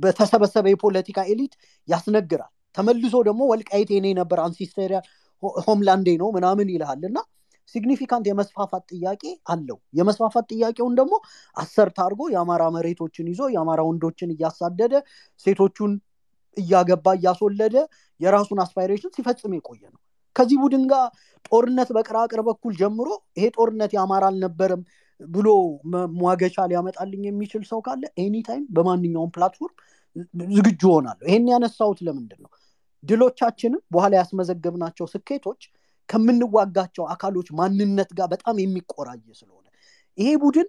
በተሰበሰበ የፖለቲካ elite ያስነግራል። ተመልሶ ደግሞ ወልቃይት የኔ ነበር ancestral homeland ኤ ነው ምናምን ይልሃል። እና significant የመስፋፋት ጥያቄ አለው። የመስፋፋት ጥያቄውን ደግሞ assert አድርጎ የአማራ መሬቶችን ይዞ የአማራ ወንዶችን እያሳደደ ሴቶቹን እያገባ እያስወለደ የራሱን aspiration ሲፈጽም የቆየ ነው። ከዚህ ቡድን ጋር ጦርነት በቅራቅር በኩል ጀምሮ ይሄ ጦርነት የአማራ አልነበረም ብሎ መሟገቻ ሊያመጣልኝ የሚችል ሰው ካለ anytime በማንኛውም platform ዝግጁ ሆናለሁ ይሄን ያነሳሁት ለምንድን ነው? ድሎቻችንም በኋላ ያስመዘገብናቸው ስኬቶች ከምንዋጋቸው አካሎች ማንነት ጋር በጣም የሚቆራኝ ስለሆነ ይሄ ቡድን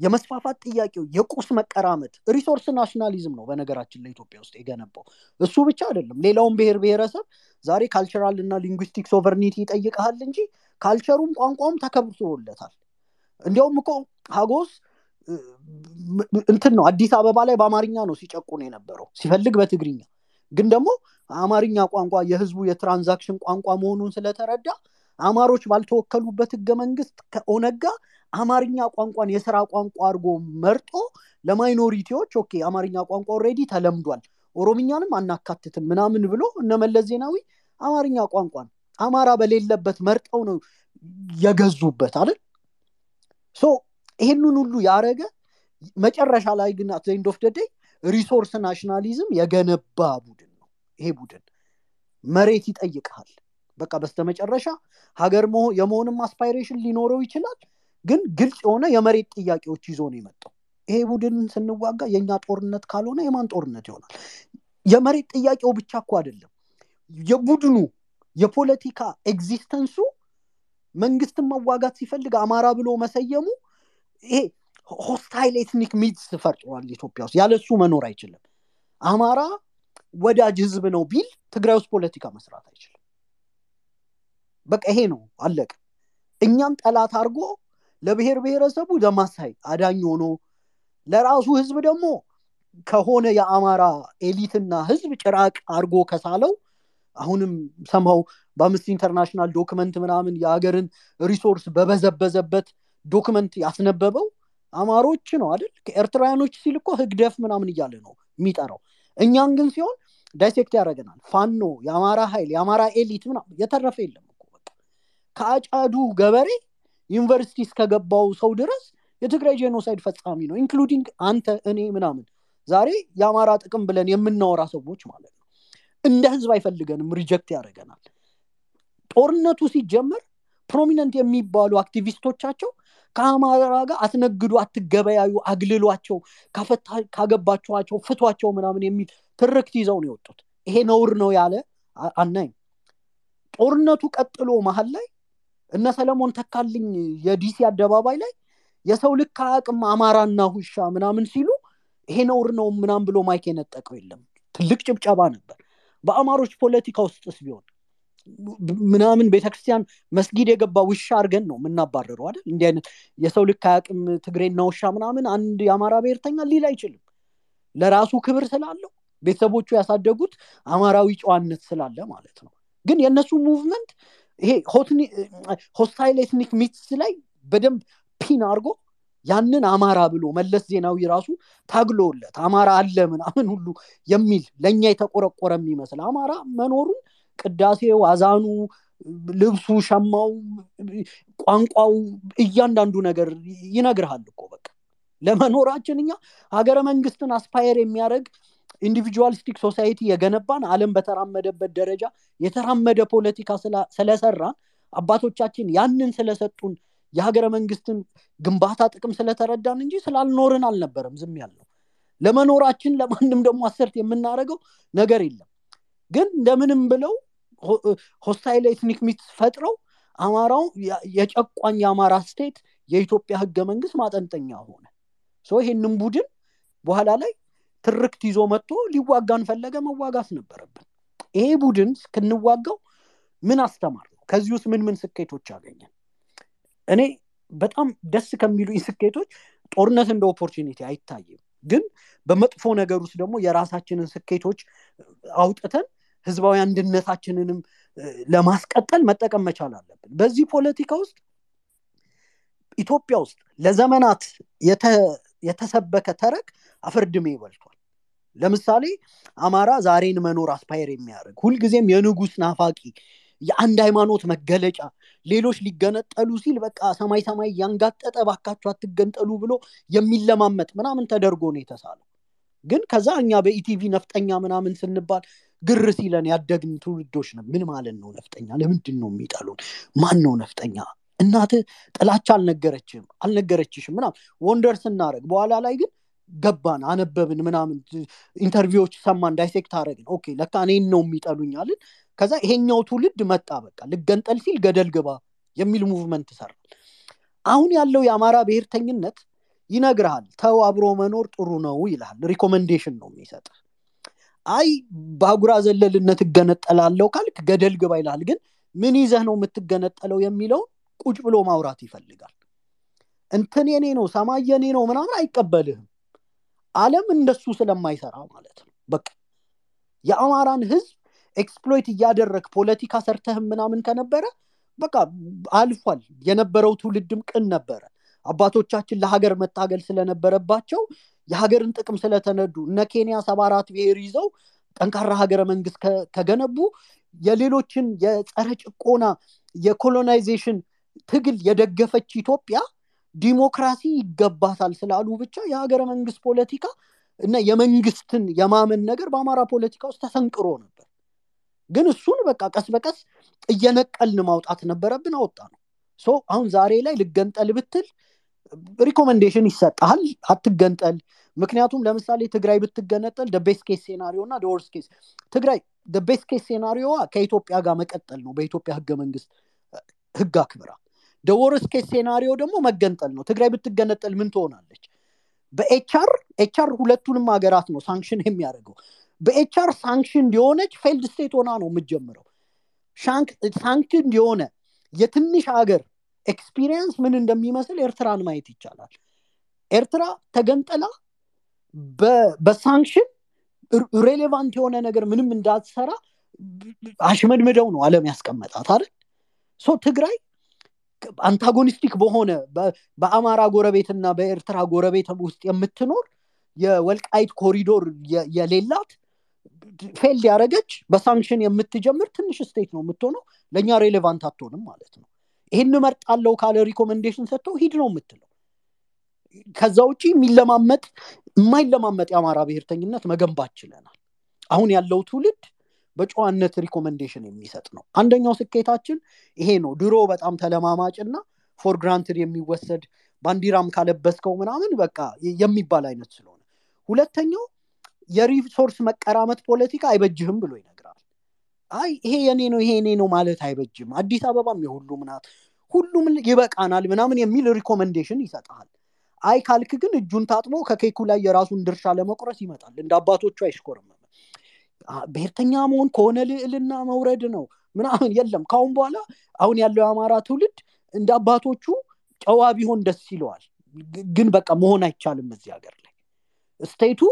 የመስፋፋት ጥያቄው የቁስ መቀራመት resource nationalism ነው በነገራችን ላይ ኢትዮጵያ ውስጥ የገነባው። እሱ ብቻ አይደለም። ሌላውን ብሔር ብሔረሰብ ዛሬ cultural እና linguistic sovereignty ይጠይቀሃል እንጂ culture ኡም ቋንቋውም ተከብሮለታል እንዲያውም እኮ ሀጎስ እንትን ነው አዲስ አበባ ላይ በአማርኛ ነው ሲጨቁን የነበረው ሲፈልግ በትግርኛ። ግን ደግሞ አማርኛ ቋንቋ የህዝቡ የ transaction ቋንቋ መሆኑን ስለተረዳ አማሮች ባልተወከሉበት ህገ መንግስት ከኦነግ ጋ አማርኛ ቋንቋን የስራ ቋንቋ አድርጎ መርጦ ለ minority ዎች okay አማርኛ ቋንቋ already ተለምዷል ኦሮምኛንም አናካትትም ምናምን ብሎ እነመለስ ዜናዊ አማርኛ ቋንቋን አማራ በሌለበት መርጠው ነው የገዙበት አይደል so ይሄንን ሁሉ ያረገ መጨረሻ ላይ ግን at the end of the day resource nationalism የገነባ ቡድን ነው። ይሄ ቡድን መሬት ይጠይቃል በቃ በስተመጨረሻ ሀገር የመሆንም aspiration ሊኖረው ይችላል ግን ግልጽ የሆነ የመሬት ጥያቄዎች ይዞ ነው የመጣው። ይሄ ቡድን ስንዋጋ የእኛ ጦርነት ካልሆነ የማን ጦርነት ይሆናል? የመሬት ጥያቄው ብቻ እኮ አይደለም። የቡድኑ የፖለቲካ existence ኡ መንግስትን መዋጋት ሲፈልግ አማራ ብሎ መሰየሙ ይሄ hostile ethnic myths ፈርጧል ኢትዮጵያ ውስጥ። ያለሱ መኖር አይችልም። አማራ ወዳጅ ህዝብ ነው ቢል ትግራይ ውስጥ ፖለቲካ መስራት አይችልም። በቃ ይሄ ነው አለቀ። እኛን ጠላት አድርጎ ለብሔር ብሔረሰቡ ደግ መሳይ አዳኝ ሆኖ ለራሱ ህዝብ ደግሞ ከሆነ የአማራ elite ና ህዝብ ጭራቅ አድርጎ ከሳለው አሁንም ሰማው በአምስት international document ምናምን የሀገርን resource በበዘበዘበት document ያስነበበው አማሮች ነው አይደል? ከኤርትራውያኖች ሲል እኮ ህግደፍ ምናምን እያለ ነው የሚጠራው። እኛን ግን ሲሆን dissect ያደረገናል ፋኖ የአማራ ኃይል የአማራ elite ምናምን የተረፈ የለም እኮ በቃ። ከአጫጁ ገበሬ ዩኒቨርሲቲ እስከገባው ሰው ድረስ የትግራይ genocide ፈጻሚ ነው including አንተ እኔ ምናምን። ዛሬ የአማራ ጥቅም ብለን የምናወራ ሰዎች ማለት ነው። እንደ ህዝብ አይፈልገንም reject ያደረገናል ጦርነቱ ሲጀመር prominent የሚባሉ አክቲቪስቶቻቸው ከአማራ ጋር አትነግዱ አትገበያዩ አግልሏቸው ካገባችኋቸው ፍቷቸው ምናምን የሚል ትርክት ይዘው ነው የወጡት። ይሄ ነውር ነው ያለ አናይም። ጦርነቱ ቀጥሎ መሀል ላይ እነ ሰለሞን ተካልኝ የዲሲ አደባባይ ላይ የሰው ልክ አቅም አማራና ውሻ ምናምን ሲሉ ይሄ ነውር ነው ምናምን ብሎ ማይክ የነጠቀው የለም። ትልቅ ጭብጨባ ነበር። በአማሮች ፖለቲካ ውስጥስ ቢሆን ምናምን ቤተክርስቲያን መስጊድ የገባ ውሻ አድርገን ነው የምናባረረው አይደል? እንዲህ አይነት የሰው ልክ አያቅም ትግሬና ውሻ ምናምን አንድ የአማራ ብሔርተኛ ሊል አይችልም። ለራሱ ክብር ስላለው ቤተሰቦቹ ያሳደጉት አማራዊ ጨዋነት ስላለ ማለት ነው። ግን የእነሱ movement ይሄ hostile ethnic myths ላይ በደንብ pin አድርጎ ያንን አማራ ብሎ መለስ ዜናዊ ራሱ ታግሎለት አማራ አለ ምናምን ሁሉ የሚል ለእኛ የተቆረቆረ የሚመስል አማራ መኖሩን ቅዳሴው፣ አዛኑ፣ ልብሱ፣ ሸማው፣ ቋንቋው እያንዳንዱ ነገር ይነግርሃል እኮ በቃ። ለመኖራችን እኛ ሀገረ መንግስትን aspire የሚያደርግ individualistic society የገነባን አለም በተራመደበት ደረጃ የተራመደ ፖለቲካ ስለሰራን አባቶቻችን ያንን ስለሰጡን የሀገረ መንግስትን ግንባታ ጥቅም ስለተረዳን እንጂ ስላልኖርን አልነበረም ዝም ያልነው። ለመኖራችን ለማንም ደግሞ assert የምናደርገው ነገር የለም። ግን እንደምንም ብለው hostile ethnic myth ፈጥረው አማራው የጨቋኝ የአማራ state የኢትዮጵያ ህገ መንግስት ማጠንጠኛ ሆነ። ይሄንን ቡድን በኋላ ላይ ትርክት ይዞ መጥቶ ሊዋጋን ፈለገ መዋጋት ነበረብን። ይሄ ቡድን እስክንዋጋው ምን አስተማረን ከዚህ ውስጥ ምን ምን ስኬቶች አገኘን? እኔ በጣም ደስ ከሚሉኝ ስኬቶች ጦርነት እንደ opportunity አይታይም። ግን በመጥፎ ነገር ውስጥ ደግሞ የራሳችንን ስኬቶች አውጥተን ህዝባዊ አንድነታችንንም ለማስቀጠል መጠቀም መቻል አለብን። በዚህ ፖለቲካ ውስጥ ኢትዮጵያ ውስጥ ለዘመናት የተሰበከ ተረክ አፈርድሜ ይበልቷል ለምሳሌ አማራ ዛሬን መኖር አስፓየር የሚያደርግ ሁልጊዜም የንጉስ ናፋቂ የአንድ ሃይማኖት መገለጫ ሌሎች ሊገነጠሉ ሲል በቃ ሰማይ ሰማይ ያንጋጠጠ ባካቸው አትገንጠሉ ብሎ የሚለማመጥ ምናምን ተደርጎ ነው የተሳለው ግን ከዛ እኛ በኢቲቪ ነፍጠኛ ምናምን ስንባል ግር ሲለን ያደግን ትውልዶች ነው ምን ማለት ነው ነፍጠኛ? ለምንድን ነው የሚጠሉን? ማን ነው ነፍጠኛ? እናት ጥላቻ አልነገረችም አልነገረችሽም ምናምን wonder ስናደረግ በኋላ ላይ ግን ገባን አነበብን ምናምን interview ዎች ሰማን dissect አረግን okay ለካ እኔን ነው የሚጠሉኛልን ከዛ ይሄኛው ትውልድ መጣ በቃ ልገንጠል ሲል ገደል ግባ የሚል movement ሰራ አሁን ያለው የአማራ ብሔርተኝነት ይነግርሃል ተው አብሮ መኖር ጥሩ ነው ይልሃል recommendation ነው የሚሰጥ። አይ በአጉራ ዘለልነት እገነጠላለው ካልክ ገደል ግባ ይልሃል ግን ምን ይዘህ ነው የምትገነጠለው የሚለውን ቁጭ ብሎ ማውራት ይፈልጋል። እንትን የኔ ነው ሰማይ የኔ ነው ምናምን አይቀበልህም። አለም እንደሱ ስለማይሰራ ማለት ነው። በቃ የአማራን ህዝብ exploit እያደረግ ፖለቲካ ሰርተህም ምናምን ከነበረ በቃ አልፏል። የነበረው ትውልድም ቅን ነበረ አባቶቻችን ለሀገር መታገል ስለነበረባቸው የሀገርን ጥቅም ስለተነዱ እነ ኬንያ ሰባ አራት ብሔር ይዘው ጠንካራ ሀገረ መንግስት ከገነቡ የሌሎችን የጸረ ጭቆና የ colonization ትግል የደገፈች ኢትዮጵያ ዲሞክራሲ ይገባታል ስላሉ ብቻ የሀገረ መንግስት ፖለቲካ እና የመንግስትን የማመን ነገር በአማራ ፖለቲካ ውስጥ ተሰንቅሮ ነበር። ግን እሱን በቃ ቀስ በቀስ እየነቀልን ማውጣት ነበረብን አወጣ ነው አሁን ዛሬ ላይ ልገንጠል ብትል recommendation ይሰጣል። አትገንጠል። ምክንያቱም ለምሳሌ ትግራይ ብትገነጠል best case scenario እና worst case ትግራይ best case scenario ዋ ከኢትዮጵያ ጋር መቀጠል ነው። በኢትዮጵያ ህገ መንግስት ህግ አክብራ the worst case scenario ደግሞ መገንጠል ነው። ትግራይ ብትገነጠል ምን ትሆናለች? በ HR HR ሁለቱንም ሀገራት ነው sanction የሚያደርገው። በ HR sanction የሆነች failed state ሆና ነው የምትጀምረው። sanction የሆነ የትንሽ ሀገር experience ምን እንደሚመስል ኤርትራን ማየት ይቻላል። ኤርትራ ተገንጠላ በ sanction relevant የሆነ ነገር ምንም እንዳትሰራ አሽመድምደው ነው አለም ያስቀመጣት አይደል? so ትግራይ antagonistic በሆነ በአማራ ጎረቤትና በኤርትራ ጎረቤት ውስጥ የምትኖር የወልቃይት ኮሪዶር የሌላት failed ያደረገች በ sanction የምትጀምር ትንሽ state ነው የምትሆነው። ለእኛ relevant አትሆንም ማለት ነው ይህን መርጣለው ካለ recommendation ሰጥተው ሂድ ነው የምትለው። ከዛ ውጭ የሚለማመጥ የማይለማመጥ የአማራ ብሔርተኝነት መገንባት ችለናል። አሁን ያለው ትውልድ በጨዋነት recommendation የሚሰጥ ነው። አንደኛው ስኬታችን ይሄ ነው። ድሮ በጣም ተለማማጭ እና for granted የሚወሰድ ባንዲራም ካለበስከው ምናምን በቃ የሚባል አይነት ስለሆነ ሁለተኛው የ resource መቀራመት ፖለቲካ አይበጅህም ብሎ ይነግራል አይ ይሄ የኔ ነው ይሄ የኔ ነው ማለት አይበጅም። አዲስ አበባም የሁሉም ናት። ሁሉም ይበቃናል ምናምን የሚል recommendation ይሰጣል። አይ ካልክ ግን እጁን ታጥቦ ከኬኩ ላይ የራሱን ድርሻ ለመቁረስ ይመጣል። እንደ አባቶቹ አይሽኮርምም ብሔርተኛ መሆን ከሆነ ልዕልና መውረድ ነው ምናምን የለም። ካሁን በኋላ አሁን ያለው የአማራ ትውልድ እንደ አባቶቹ ጨዋ ቢሆን ደስ ይለዋል። ግን በቃ መሆን አይቻልም እዚህ ሀገር ላይ። state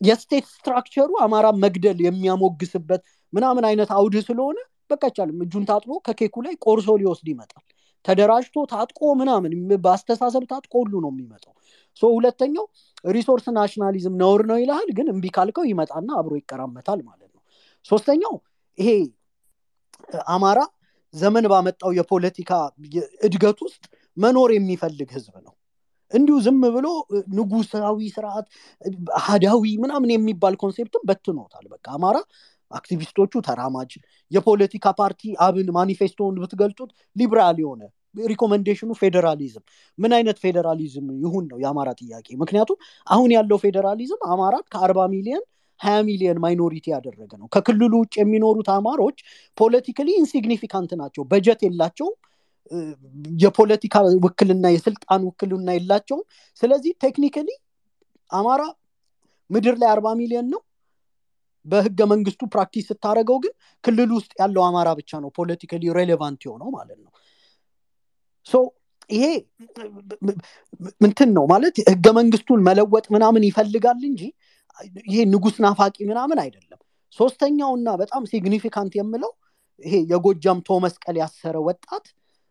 ኡ የ state structure ኡ አማራ መግደል የሚያሞግስበት ምናምን አይነት አውድ ስለሆነ በቃ አይቻልም። እጁን ታጥቦ ከኬኩ ላይ ቆርሶ ሊወስድ ይመጣል። ተደራጅቶ ታጥቆ ምናምን በአስተሳሰብ ታጥቆ ሁሉ ነው የሚመጣው። so ሁለተኛው resource nationalism ነውር ነው ይልሃል ግን እምቢ ካልከው ይመጣና አብሮ ይቀራመታል ማለት ነው። ሶስተኛው ይሄ አማራ ዘመን ባመጣው የፖለቲካ እድገት ውስጥ መኖር የሚፈልግ ህዝብ ነው። እንዲሁ ዝም ብሎ ንጉሳዊ ስርዓት አህዳዊ ምናምን የሚባል concept ም በትኖታል። በቃ አማራ አክቲቪስቶቹ ተራማጅ። የፖለቲካ ፓርቲ አብን ማኒፌስቶውን ብትገልጡት ሊብራል የሆነ recommendation ኑ ፌዴራሊዝም። ምን አይነት ፌዴራሊዝም ይሁን ነው የአማራ ጥያቄ? ምክንያቱም አሁን ያለው ፌዴራሊዝም አማራን ከአርባ ሚሊዮን ሀያ ሚሊዮን minority ያደረገ ነው። ከክልሉ ውጭ የሚኖሩት አማሮች politically insignificant ናቸው። በጀት የላቸውም። የፖለቲካ ውክልና የስልጣን ውክልና የላቸውም። ስለዚህ technically አማራ ምድር ላይ አርባ ሚሊዮን ነው በህገ መንግስቱ practice ስታደረገው ግን ክልል ውስጥ ያለው አማራ ብቻ ነው politically relevant የሆነው ማለት ነው። so ይሄ ምንትን ነው ማለት ህገ መንግስቱን መለወጥ ምናምን ይፈልጋል እንጂ ይሄ ንጉስ ናፋቂ ምናምን አይደለም። ሶስተኛውና በጣም significant የምለው ይሄ የጎጃም ቶ መስቀል ያሰረ ወጣት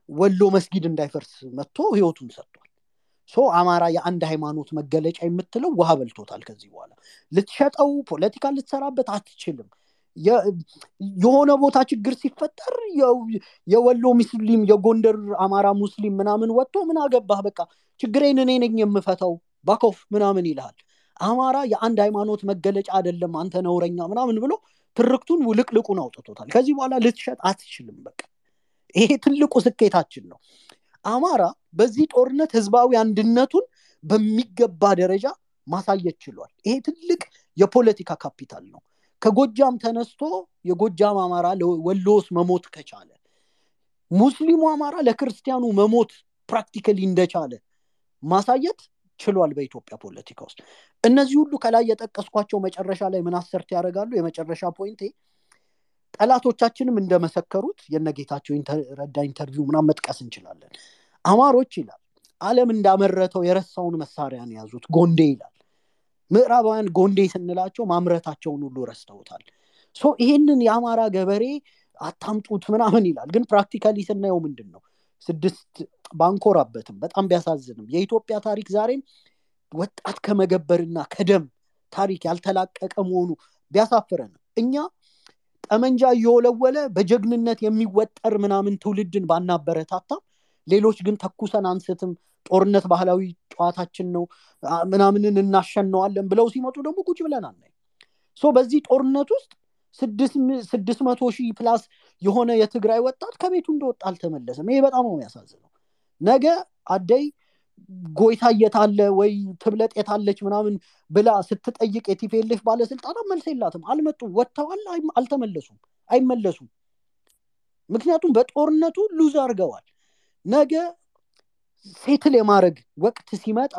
ወሎ መስጊድ እንዳይፈርስ መጥቶ ህይወቱን ሰጥቷል so አማራ የአንድ ሃይማኖት መገለጫ የምትለው ውሃ በልቶታል ከዚህ በኋላ። ልትሸጠው ፖለቲካ ልትሰራበት አትችልም። የሆነ ቦታ ችግር ሲፈጠር የወሎ ሙስሊም የጎንደር አማራ ሙስሊም ምናምን ወጥቶ ምን አገባህ? በቃ ችግሬን እኔ ነኝ የምፈታው ባኮፍ ምናምን ይልሃል። አማራ የአንድ ሃይማኖት መገለጫ አይደለም አንተ ነውረኛ ምናምን ብሎ ትርክቱን ውልቅልቁን አውጥቶታል። ከዚህ በኋላ ልትሸጥ አትችልም በቃ። ይሄ ትልቁ ስኬታችን ነው። አማራ በዚህ ጦርነት ህዝባዊ አንድነቱን በሚገባ ደረጃ ማሳየት ችሏል። ይሄ ትልቅ የፖለቲካ ካፒታል ነው። ከጎጃም ተነስቶ የጎጃም አማራ ወሎ ውስጥ መሞት ከቻለ ሙስሊሙ አማራ ለክርስቲያኑ መሞት practically እንደቻለ ማሳየት ችሏል በኢትዮጵያ ፖለቲካ ውስጥ። እነዚህ ሁሉ ከላይ የጠቀስኳቸው መጨረሻ ላይ ምን assert ያደርጋሉ? የመጨረሻ point ኤ ጠላቶቻችንም እንደመሰከሩት የነጌታቸው ረዳ interview ምናም መጥቀስ እንችላለን አማሮች ይላል አለም እንዳመረተው የረሳውን መሳሪያ ነው የያዙት ጎንዴ ይላል። ምዕራባውያን ጎንዴ ስንላቸው ማምረታቸውን ሁሉ ረስተውታል። so ይሄንን የአማራ ገበሬ አታምጡት ምናምን ይላል። ግን practically ስናየው ምንድን ነው ስድስት ባንኮራበትም በጣም ቢያሳዝንም የኢትዮጵያ ታሪክ ዛሬም ወጣት ከመገበርና ከደም ታሪክ ያልተላቀቀ መሆኑ ቢያሳፍረንም እኛ ጠመንጃ እየወለወለ በጀግንነት የሚወጠር ምናምን ትውልድን ባናበረታታም ሌሎች ግን ተኩሰን አንስትም ጦርነት ባህላዊ ጨዋታችን ነው ምናምንን እናሸነዋለን ብለው ሲመጡ ደግሞ ቁጭ ብለን አናይ በዚህ ጦርነት ውስጥ ስድስት መቶ ሺህ plus የሆነ የትግራይ ወጣት ከቤቱ እንደወጣ አልተመለሰም። ይሄ በጣም ነው የሚያሳዝነው። ነገ አደይ ጎይታ የታለ ወይ ትብለጥ የታለች ምናምን ብላ ስትጠይቅ የ TPLF ባለስልጣናት መልስ የላትም። አልመጡም። ወጥተዋል። አልተመለሱም። አይመለሱም። ምክንያቱም በጦርነቱ lose አድርገዋል ነገ settle የማድረግ ወቅት ሲመጣ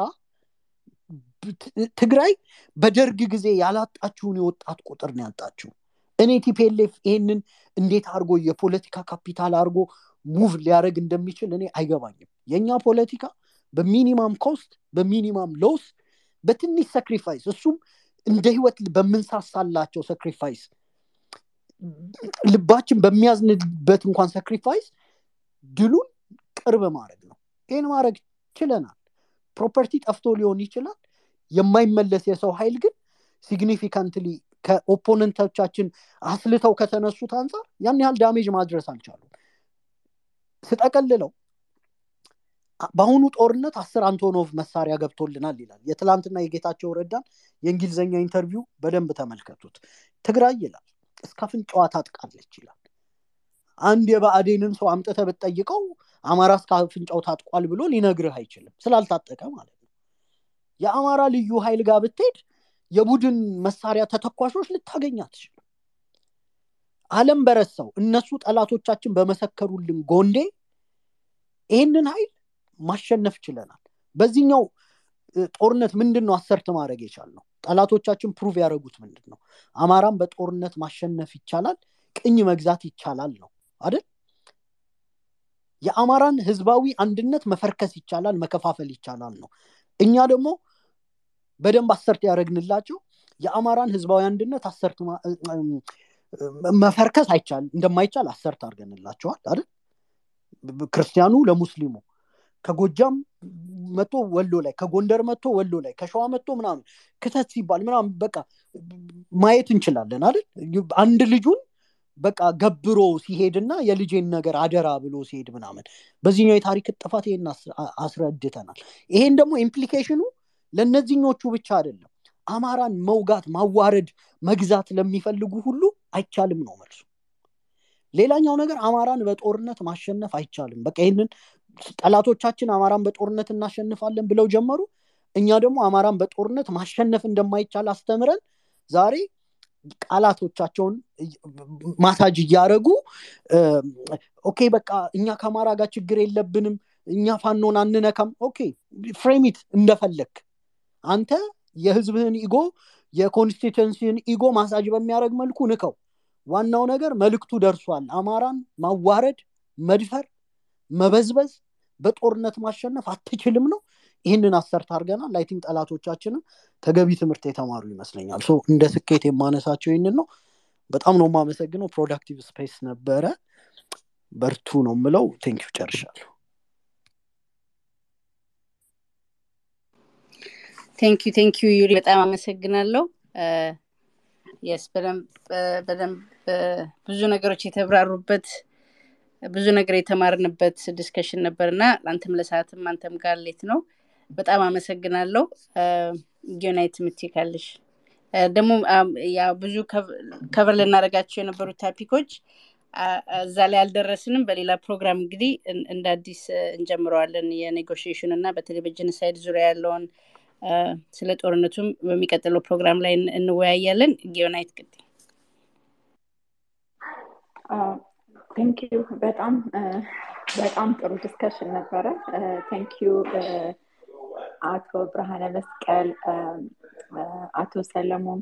ትግራይ በደርግ ጊዜ ያላጣችውን የወጣት ቁጥር ነው ያጣችው። እኔ TPLF ይሄንን እንዴት አድርጎ የፖለቲካ ካፒታል አድርጎ move ሊያደረግ እንደሚችል እኔ አይገባኝም። የእኛ ፖለቲካ በ minimum cost በ minimum loss በትንሽ sacrifice እሱም እንደ ህይወት በምንሳሳላቸው sacrifice ልባችን በሚያዝንበት እንኳን sacrifice ድሉን ቅርብ ማድረግ ነው። ይህን ማድረግ ችለናል። property ጠፍቶ ሊሆን ይችላል። የማይመለስ የሰው ኃይል ግን significantly ከ opponentኦቻችን አስልተው ከተነሱት አንጻር ያን ያህል damage ማድረስ አልቻሉም። ስጠቀልለው በአሁኑ ጦርነት አስር አንቶኖቭ መሳሪያ ገብቶልናል ይላል። የትላንትና የጌታቸው ረዳን የእንግሊዝኛ interview በደንብ ተመልከቱት። ትግራይ ይላል እስከ አፍንጫዋ ታጥቃለች ይላል አንድ የብአዴንን ሰው አምጥተህ ብትጠይቀው አማራ እስከ አፍንጫው ታጥቋል ብሎ ሊነግርህ አይችልም። ስላልታጠቀ ማለት ነው። የአማራ ልዩ ኃይል ጋር ብትሄድ የቡድን መሳሪያ ተተኳሾች ልታገኝ አትችልም። አለም በረሰው እነሱ ጠላቶቻችን በመሰከሩልን ጎንዴ ይህንን ኃይል ማሸነፍ ችለናል። በዚህኛው ጦርነት ምንድን ነው assert ማድረግ የቻልነው ጠላቶቻችን prove ያደረጉት ምንድን ነው አማራም በጦርነት ማሸነፍ ይቻላል ቅኝ መግዛት ይቻላል ነው አይደል? የአማራን ህዝባዊ አንድነት መፈርከስ ይቻላል መከፋፈል ይቻላል ነው። እኛ ደግሞ በደንብ assert ያደረግንላቸው የአማራን ህዝባዊ አንድነት assert መፈርከስ አይቻል እንደማይቻል assert አድርገንላቸዋል አይደል? ክርስቲያኑ ለሙስሊሙ ከጎጃም መጥቶ ወሎ ላይ ከጎንደር መጥቶ ወሎ ላይ ከሸዋ መጥቶ ምናምን ክተት ሲባል ምናምን በቃ ማየት እንችላለን አይደል? አንድ ልጁን በቃ ገብሮ ሲሄድና የልጄን ነገር አደራ ብሎ ሲሄድ ምናምን። በዚህኛው የታሪክ ጥፋት ይሄን አስረድተናል። ይሄን ደግሞ implication ኑ ለእነዚህኞቹ ብቻ አይደለም። አማራን መውጋት ማዋረድ መግዛት ለሚፈልጉ ሁሉ አይቻልም ነው መልሱ። ሌላኛው ነገር አማራን በጦርነት ማሸነፍ አይቻልም። በቃ ይህንን ጠላቶቻችን አማራን በጦርነት እናሸንፋለን ብለው ጀመሩ። እኛ ደግሞ አማራን በጦርነት ማሸነፍ እንደማይቻል አስተምረን ዛሬ ቃላቶቻቸውን ማሳጅ እያደረጉ okay በቃ እኛ ከአማራ ጋር ችግር የለብንም እኛ ፋኖን አንነካም። okay frame it እንደፈለግህ አንተ የህዝብህን ego የ constituencyን ego massage በሚያደርግ መልኩ ንከው። ዋናው ነገር መልክቱ ደርሷል። አማራን ማዋረድ መድፈር መበዝበዝ በጦርነት ማሸነፍ አትችልም ነው ይህንን assert አድርገናል። አይ ጠላቶቻችንም ተገቢ ትምህርት የተማሩ ይመስለኛል። እንደ ስኬት የማነሳቸው ይህንን ነው። በጣም ነው የማመሰግነው። productive space ነበረ። በርቱ ነው ምለው thank you ጨርሻለሁ። ቴንኪዩ ቴንኪዩ ዩሪ በጣም አመሰግናለሁ። የስ በደንብ ብዙ ነገሮች የተብራሩበት ብዙ ነገር የተማርንበት ዲስከሽን ነበር እና ለአንተም ለሰዓትም አንተም ጋር ሌት ነው በጣም አመሰግናለሁ። ዩናይት ምትካለሽ ደግሞ ብዙ ከቨር ልናደረጋቸው የነበሩት ታፒኮች እዛ ላይ አልደረስንም። በሌላ ፕሮግራም እንግዲህ እንደ አዲስ እንጀምረዋለን የኔጎሽሽን እና በተለይ በጀነሳይድ ዙሪያ ያለውን ስለ ጦርነቱም በሚቀጥለው ፕሮግራም ላይ እንወያያለን። ጊዮናይት ቅድ ቴንኪዩ በጣም በጣም ጥሩ ዲስከሽን ነበረ። ቴንኪዩ አቶ ብርሃነ መስቀል አቶ ሰለሞን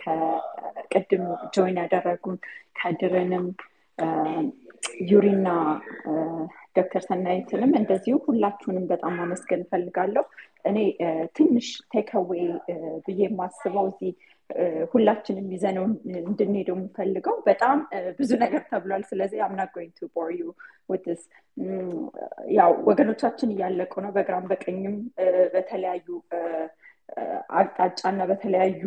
ከቅድም ጆይን ያደረጉን ከድርንም ዩሪና ዶክተር ሰናይትንም እንደዚሁ ሁላችሁንም በጣም ማመስገን እፈልጋለሁ። እኔ ትንሽ takeaway ብዬ የማስበው እዚህ ሁላችንም ይዘነው እንድንሄደው የምፈልገው በጣም ብዙ ነገር ተብሏል። ስለዚህ I'm not going to bore you with this ያው ወገኖቻችን እያለቁ ነው። በግራም በቀኝም በተለያዩ አቅጣጫ እና በተለያዩ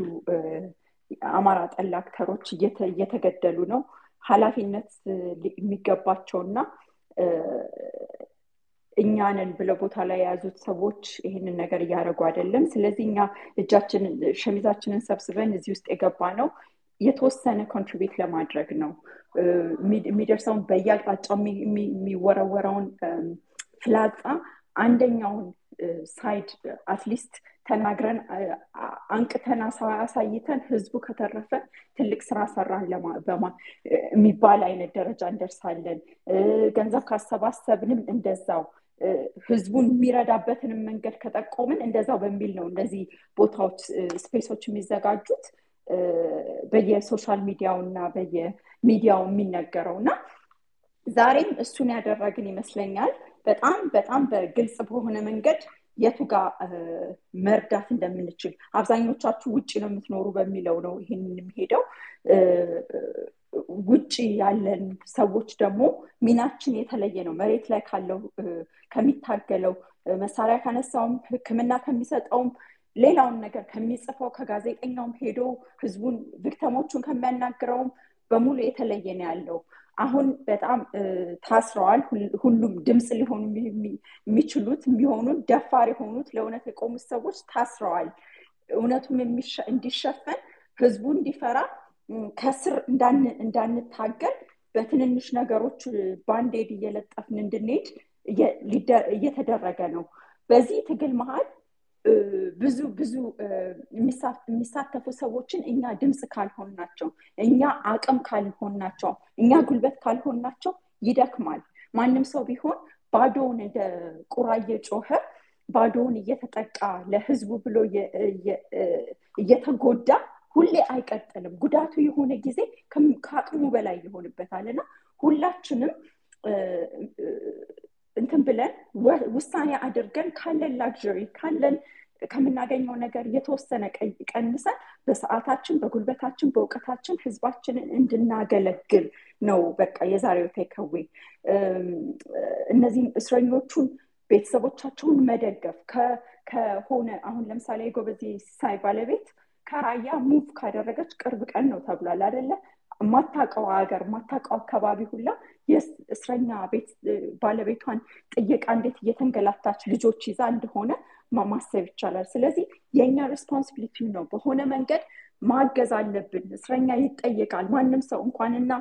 አማራ ጠል actor ኦች እየተገደሉ ነው ኃላፊነት የሚገባቸውና እኛንን ብለው ቦታ ላይ የያዙት ሰዎች ይህንን ነገር እያደረጉ አይደለም። ስለዚህ እኛ እጃችን ሸሚዛችንን ሰብስበን እዚህ ውስጥ የገባ ነው የተወሰነ contribute ለማድረግ ነው። የሚደርሰውን በየአቅጣጫው የሚወረወረውን ፍላጻ አንደኛውን side at least ተናግረን አንቅተን አሳይተን ህዝቡ ከተረፈ ትልቅ ስራ ሰራን የሚባል አይነት ደረጃ እንደርሳለን። ገንዘብ ካሰባሰብንም እንደዛው። ህዝቡን የሚረዳበትንም መንገድ ከጠቆምን እንደዛው በሚል ነው እነዚህ ቦታዎች space ኦች የሚዘጋጁት። በየ social media ው እና በየሚዲያው የሚነገረው እና ዛሬም እሱን ያደረግን ይመስለኛል በጣም በጣም በግልጽ በሆነ መንገድ የቱ ጋር መርዳት እንደምንችል አብዛኞቻችሁ ውጭ ነው የምትኖሩ በሚለው ነው ይህን የሚሄደው ውጭ ያለን ሰዎች ደግሞ ሚናችን የተለየ ነው። መሬት ላይ ካለው ከሚታገለው መሳሪያ ካነሳውም ህክምና ከሚሰጠውም ሌላውን ነገር ከሚጽፈው ከጋዜጠኛውም ሄዶ ህዝቡን ቪክተሞቹን ከሚያናግረውም በሙሉ የተለየ ነው ያለው አሁን በጣም ታስረዋል። ሁሉም ድምፅ ሊሆኑ የሚችሉት የሚሆኑት ደፋር የሆኑት ለእውነት የቆሙት ሰዎች ታስረዋል። እውነቱም እንዲሸፈን ህዝቡ እንዲፈራ ከስር እንዳንታገል በትንንሽ ነገሮች ባንዴድ እየለጠፍን እንድንሄድ እየተደረገ ነው። በዚህ ትግል መሀል ብዙ ብዙ የሚሳተፉ ሰዎችን እኛ ድምፅ ካልሆን ናቸው እኛ አቅም ካልሆን ናቸው እኛ ጉልበት ካልሆን ናቸው ይደክማል። ማንም ሰው ቢሆን ባዶውን እንደ ቁራ እየጮኸ ባዶውን እየተጠቃ ለህዝቡ ብሎ እየተጎዳ ሁሌ አይቀጥልም። ጉዳቱ የሆነ ጊዜ ከአቅሙ በላይ ይሆንበታል። እና ሁላችንም እንትን ብለን ውሳኔ አድርገን ካለን ላግሪ ካለን ከምናገኘው ነገር የተወሰነ ቀንሰን በሰዓታችን፣ በጉልበታችን፣ በእውቀታችን ህዝባችንን እንድናገለግል ነው በቃ የዛሬው ቴከዌ። እነዚህም እስረኞቹን ቤተሰቦቻቸውን መደገፍ ከሆነ አሁን ለምሳሌ የጎበዜ ሲሳይ ባለቤት ከራያ ሙቭ ካደረገች ቅርብ ቀን ነው ተብሏል አደለ? ማታቀው ሀገር ማታቀው አካባቢ ሁላ የእስረኛ ቤት ባለቤቷን ጥየቃ እንዴት እየተንገላታች ልጆች ይዛ እንደሆነ ማሰብ ይቻላል። ስለዚህ የእኛ ሬስፖንሲቢሊቲ ነው። በሆነ መንገድ ማገዝ አለብን። እስረኛ ይጠየቃል። ማንም ሰው እንኳንና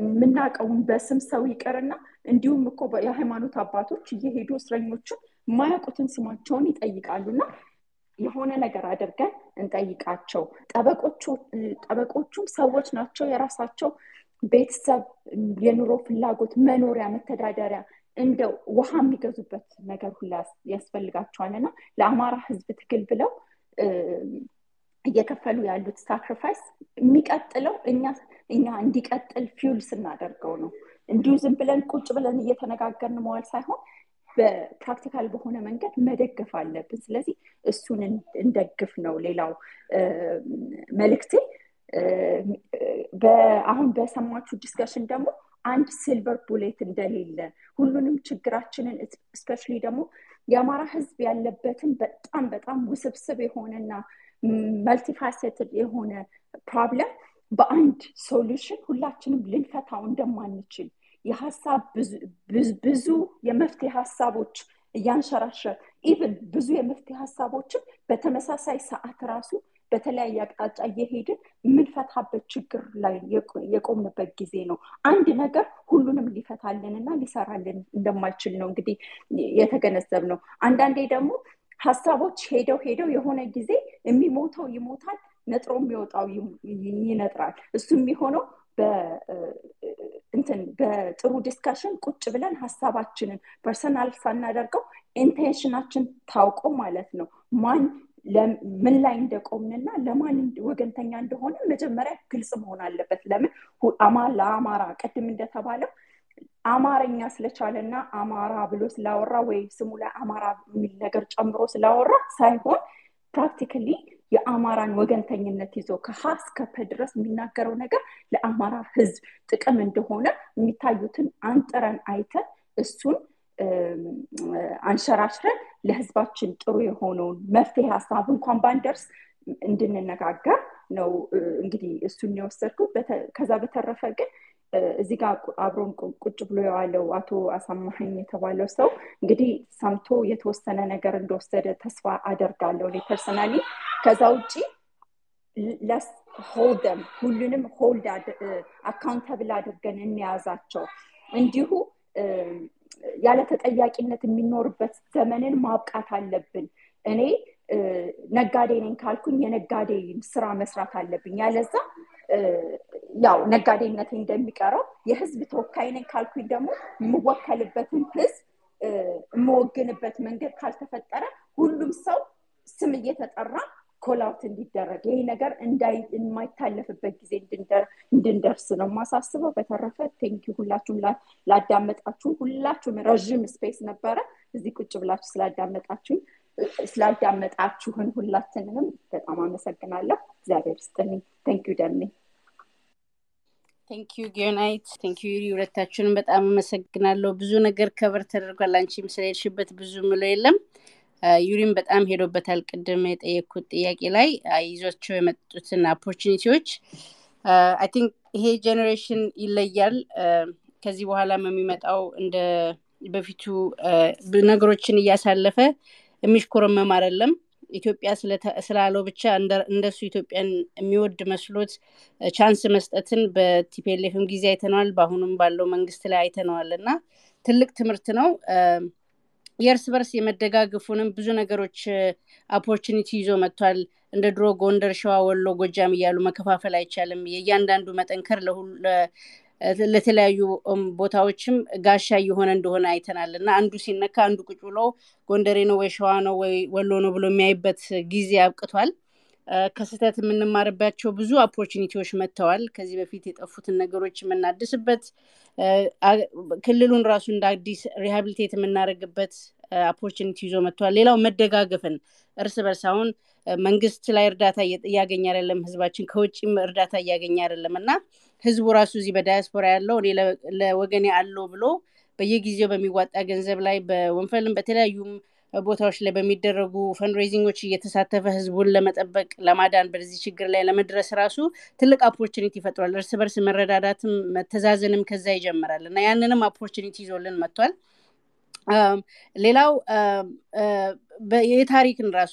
የምናውቀውን በስም ሰው ይቅርና እንዲሁም እኮ የሃይማኖት አባቶች እየሄዱ እስረኞችን የማያውቁትን ስማቸውን ይጠይቃሉ የሆነ ነገር አድርገን እንጠይቃቸው። ጠበቆቹም ሰዎች ናቸው። የራሳቸው ቤተሰብ፣ የኑሮ ፍላጎት፣ መኖሪያ፣ መተዳደሪያ እንደው ውሃ የሚገዙበት ነገር ሁላ ያስፈልጋቸዋል እና ለአማራ ህዝብ ትግል ብለው እየከፈሉ ያሉት sacrifice የሚቀጥለው እኛ እኛ እንዲቀጥል fuel ስናደርገው ነው። እንዲሁ ዝም ብለን ቁጭ ብለን እየተነጋገርን መዋል ሳይሆን በ practical በሆነ መንገድ መደገፍ አለብን። ስለዚህ እሱን እንደግፍ ነው ሌላው መልእክቴ። አሁን በሰማችሁ discussion ደግሞ አንድ silver bullet እንደሌለ ሁሉንም ችግራችንን especially ደግሞ የአማራ ህዝብ ያለበትን በጣም በጣም ውስብስብ የሆነና multifaceted የሆነ problem በአንድ solution ሁላችንም ልንፈታው እንደማንችል የሀሳብ ብዙ የመፍትሄ ሀሳቦች እያንሸራሸር even ብዙ የመፍትሄ ሀሳቦችን በተመሳሳይ ሰዓት ራሱ በተለያየ አቅጣጫ እየሄድን የምንፈታበት ችግር ላይ የቆምንበት ጊዜ ነው። አንድ ነገር ሁሉንም ሊፈታልን እና ሊሰራልን እንደማይችል ነው እንግዲህ የተገነዘብነው። አንዳንዴ ደግሞ ሀሳቦች ሄደው ሄደው የሆነ ጊዜ የሚሞተው ይሞታል፣ ነጥሮ የሚወጣው ይነጥራል። እሱ የሚሆነው እንትን በጥሩ discussion ቁጭ ብለን ሀሳባችንን personal ሳናደርገው intention ኣችን ታውቆ ማለት ነው ማን ምን ላይ እንደቆምንና ለማን ወገንተኛ እንደሆነ መጀመሪያ ግልጽ መሆን አለበት። ለምን ለአማራ ቅድም እንደተባለው አማርኛ ስለቻለና አማራ ብሎ ስላወራ ወይ ስሙ ላይ አማራ የሚል ነገር ጨምሮ ስላወራ ሳይሆን practically የአማራን ወገንተኝነት ይዞ ከሀ እስከ ድረስ የሚናገረው ነገር ለአማራ ህዝብ ጥቅም እንደሆነ የሚታዩትን አንጥረን አይተን እሱን አንሸራሽረን ለህዝባችን ጥሩ የሆነውን መፍትሄ ሀሳብ እንኳን ባንደርስ እንድንነጋገር ነው እንግዲህ እሱን የወሰድኩት። ከዛ በተረፈ ግን እዚህ ጋር አብሮን ቁጭ ብሎ የዋለው አቶ አሳማኸኝ የተባለው ሰው እንግዲህ ሰምቶ የተወሰነ ነገር እንደወሰደ ተስፋ አደርጋለሁ እኔ personally። ከዛ ውጭ let's hold them ሁሉንም hold accountable አድርገን እንያዛቸው። እንዲሁ ያለ ተጠያቂነት የሚኖርበት ዘመንን ማብቃት አለብን። እኔ ነጋዴ ነኝ ካልኩኝ የነጋዴን ስራ መስራት አለብኝ። ያለዛ ያው ነጋዴነት እንደሚቀረው የህዝብ ተወካይ ነኝ ካልኩኝ ደግሞ የምወከልበትን ህዝብ የምወግንበት መንገድ ካልተፈጠረ ሁሉም ሰው ስም እየተጠራ call out እንዲደረግ ይሄ ነገር የማይታለፍበት ጊዜ እንድንደርስ ነው የማሳስበው። በተረፈ thank you ሁላችሁም ላዳመጣችሁን፣ ሁላችሁም ረዥም space ነበረ እዚህ ቁጭ ብላችሁ ስላዳመጣችሁኝ ስላዳመጣችሁን ሁላችንንም በጣም አመሰግናለሁ። እግዚአብሔር ይስጥልኝ። thank you ደሜ። thank you ሰናይት፣ thank you ዩሪ፣ ሁለታችሁንም በጣም አመሰግናለሁ። ብዙ ነገር cover ተደርጓል። አንቺም ስለሄድሽበት ብዙ ምለው የለም። ዩሪም በጣም ሄዶበታል። ቅድም የጠየቅኩት ጥያቄ ላይ ይዟቸው የመጡትን opportunity ዎች I think ይሄ generation ይለያል። ከዚህ በኋላም የሚመጣው እንደ በፊቱ ነገሮችን እያሳለፈ የሚሽኮረመም አይደለም። ኢትዮጵያ ስላለው ብቻ እንደሱ ኢትዮጵያን የሚወድ መስሎት chance መስጠትን በ TPLF ም ጊዜ አይተነዋል። በአሁኑም ባለው መንግስት ላይ አይተነዋል እና ትልቅ ትምህርት ነው። የእርስ በርስ የመደጋገፉንም ብዙ ነገሮች opportunity ይዞ መጥቷል። እንደ ድሮ ጎንደር፣ ሸዋ፣ ወሎ፣ ጎጃም እያሉ መከፋፈል አይቻልም። የእያንዳንዱ መጠንከር ለተለያዩ ቦታዎችም ጋሻ እየሆነ እንደሆነ አይተናል እና አንዱ ሲነካ አንዱ ቁጭ ብሎ ጎንደሬ ነው ወይ ሸዋ ነው ወይ ወሎ ነው ብሎ የሚያይበት ጊዜ አብቅቷል። ከስህተት የምንማርባቸው ብዙ opportunity ዎች መጥተዋል። ከዚህ በፊት የጠፉትን ነገሮች የምናድስበት ክልሉን ራሱ እንደ አዲስ rehabilitate የምናደርግበት opportunity ይዞ መጥቷል። ሌላው መደጋገፍን እርስ በርስ አሁን መንግስት ላይ እርዳታ እያገኘ አይደለም፣ ህዝባችን ከውጭም እርዳታ እያገኘ አይደለም እና ህዝቡ ራሱ እዚህ በዳያስፖራ ያለው እኔ ለወገኔ አለሁ ብሎ በየጊዜው በሚዋጣ ገንዘብ ላይ በወንፈልም በተለያዩም ቦታዎች ላይ በሚደረጉ fundraising ኦች እየተሳተፈ ህዝቡን ለመጠበቅ ለማዳን በዚህ ችግር ላይ ለመድረስ ራሱ ትልቅ opportunity ይፈጥሯል። እርስ በርስ መረዳዳትም መተዛዘንም ከዛ ይጀምራል እና ያንንም opportunity ይዞልን መጥቷል። ሌላው የታሪክን ራሱ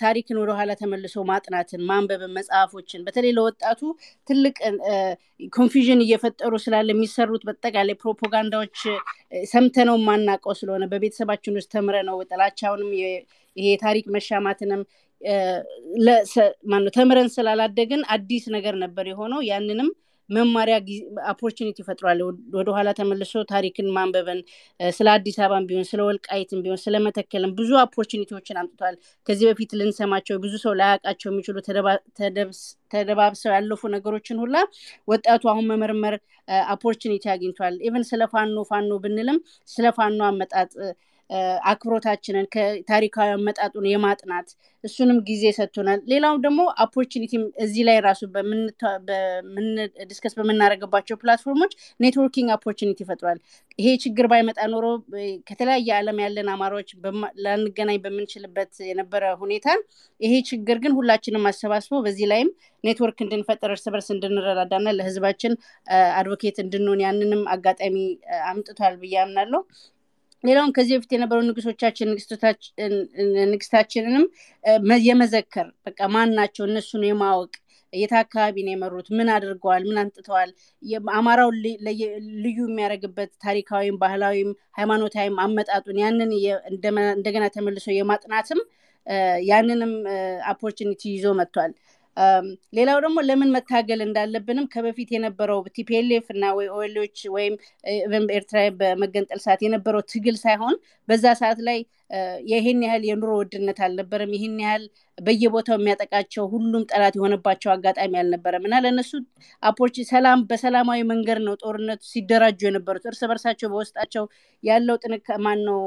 ታሪክን ወደኋላ ተመልሶ ማጥናትን ማንበብን መጽሐፎችን በተለይ ለወጣቱ ትልቅ confusion እየፈጠሩ ስላለ የሚሰሩት በጠቃላይ ፕሮፓጋንዳዎች ሰምተነው ማናውቀው ስለሆነ በቤተሰባችን ውስጥ ተምረነው ጥላቻውንም ይሄ የታሪክ መሻማትንም ማነው ተምረን ስላላደግን አዲስ ነገር ነበር የሆነው። ያንንም መማሪያ opportunity ይፈጥሯል። ወደኋላ ተመልሶ ታሪክን ማንበብን ስለ አዲስ አበባን ቢሆን ስለ ወልቃይትን ቢሆን ስለ መተከልም ብዙ opportunity ዎችን አምጥቷል። ከዚህ በፊት ልንሰማቸው ብዙ ሰው ላያውቃቸው የሚችሉ ተደባብሰው ያለፉ ነገሮችን ሁላ ወጣቱ አሁን መመርመር opportunity አግኝቷል። even ስለ ፋኖ ፋኖ ብንልም ስለ ፋኖ አመጣጥ አክብሮታችንን ከታሪካዊ አመጣጡን የማጥናት እሱንም ጊዜ ሰጥቶናል። ሌላው ደግሞ opportunity ም እዚህ ላይ ራሱ discuss በምናደርግባቸው platform ኦች networking opportunity ይፈጥሯል። ይሄ ችግር ባይመጣ ኖሮ ከተለያየ ዓለም ያለን አማራዎች ላንገናኝ በምንችልበት የነበረ ሁኔታን ይሄ ችግር ግን ሁላችንም አሰባስቦ በዚህ ላይም ኔትወርክ እንድንፈጥር እርስ በርስ እንድንረዳዳና ለህዝባችን advocate እንድንሆን ያንንም አጋጣሚ አምጥቷል ብዬ አምናለሁ። ሌላውም ከዚህ በፊት የነበሩ ንጉሶቻችን ንግስታችንንም የመዘከር በቃ ማን ናቸው እነሱን የማወቅ የት አካባቢ ነው የመሩት? ምን አድርገዋል? ምን አንጥተዋል? አማራው ልዩ የሚያደርግበት ታሪካዊም፣ ባህላዊም፣ ሃይማኖታዊም አመጣጡን ያንን እንደገና ተመልሶ የማጥናትም ያንንም opportunity ይዞ መጥቷል። ሌላው ደግሞ ለምን መታገል እንዳለብንም ከበፊት የነበረው TPLF እና ወይ ኦኤሎች ወይም ኤርትራ በመገንጠል ሰዓት የነበረው ትግል ሳይሆን በዛ ሰዓት ላይ ይህን ያህል የኑሮ ውድነት አልነበረም። ይህን ያህል በየቦታው የሚያጠቃቸው ሁሉም ጠላት የሆነባቸው አጋጣሚ አልነበረም እና ለእነሱ አፖርች ሰላም በሰላማዊ መንገድ ነው ጦርነቱ ሲደራጁ የነበሩት እርስ በርሳቸው በውስጣቸው ያለው ጥንካ ማን ነው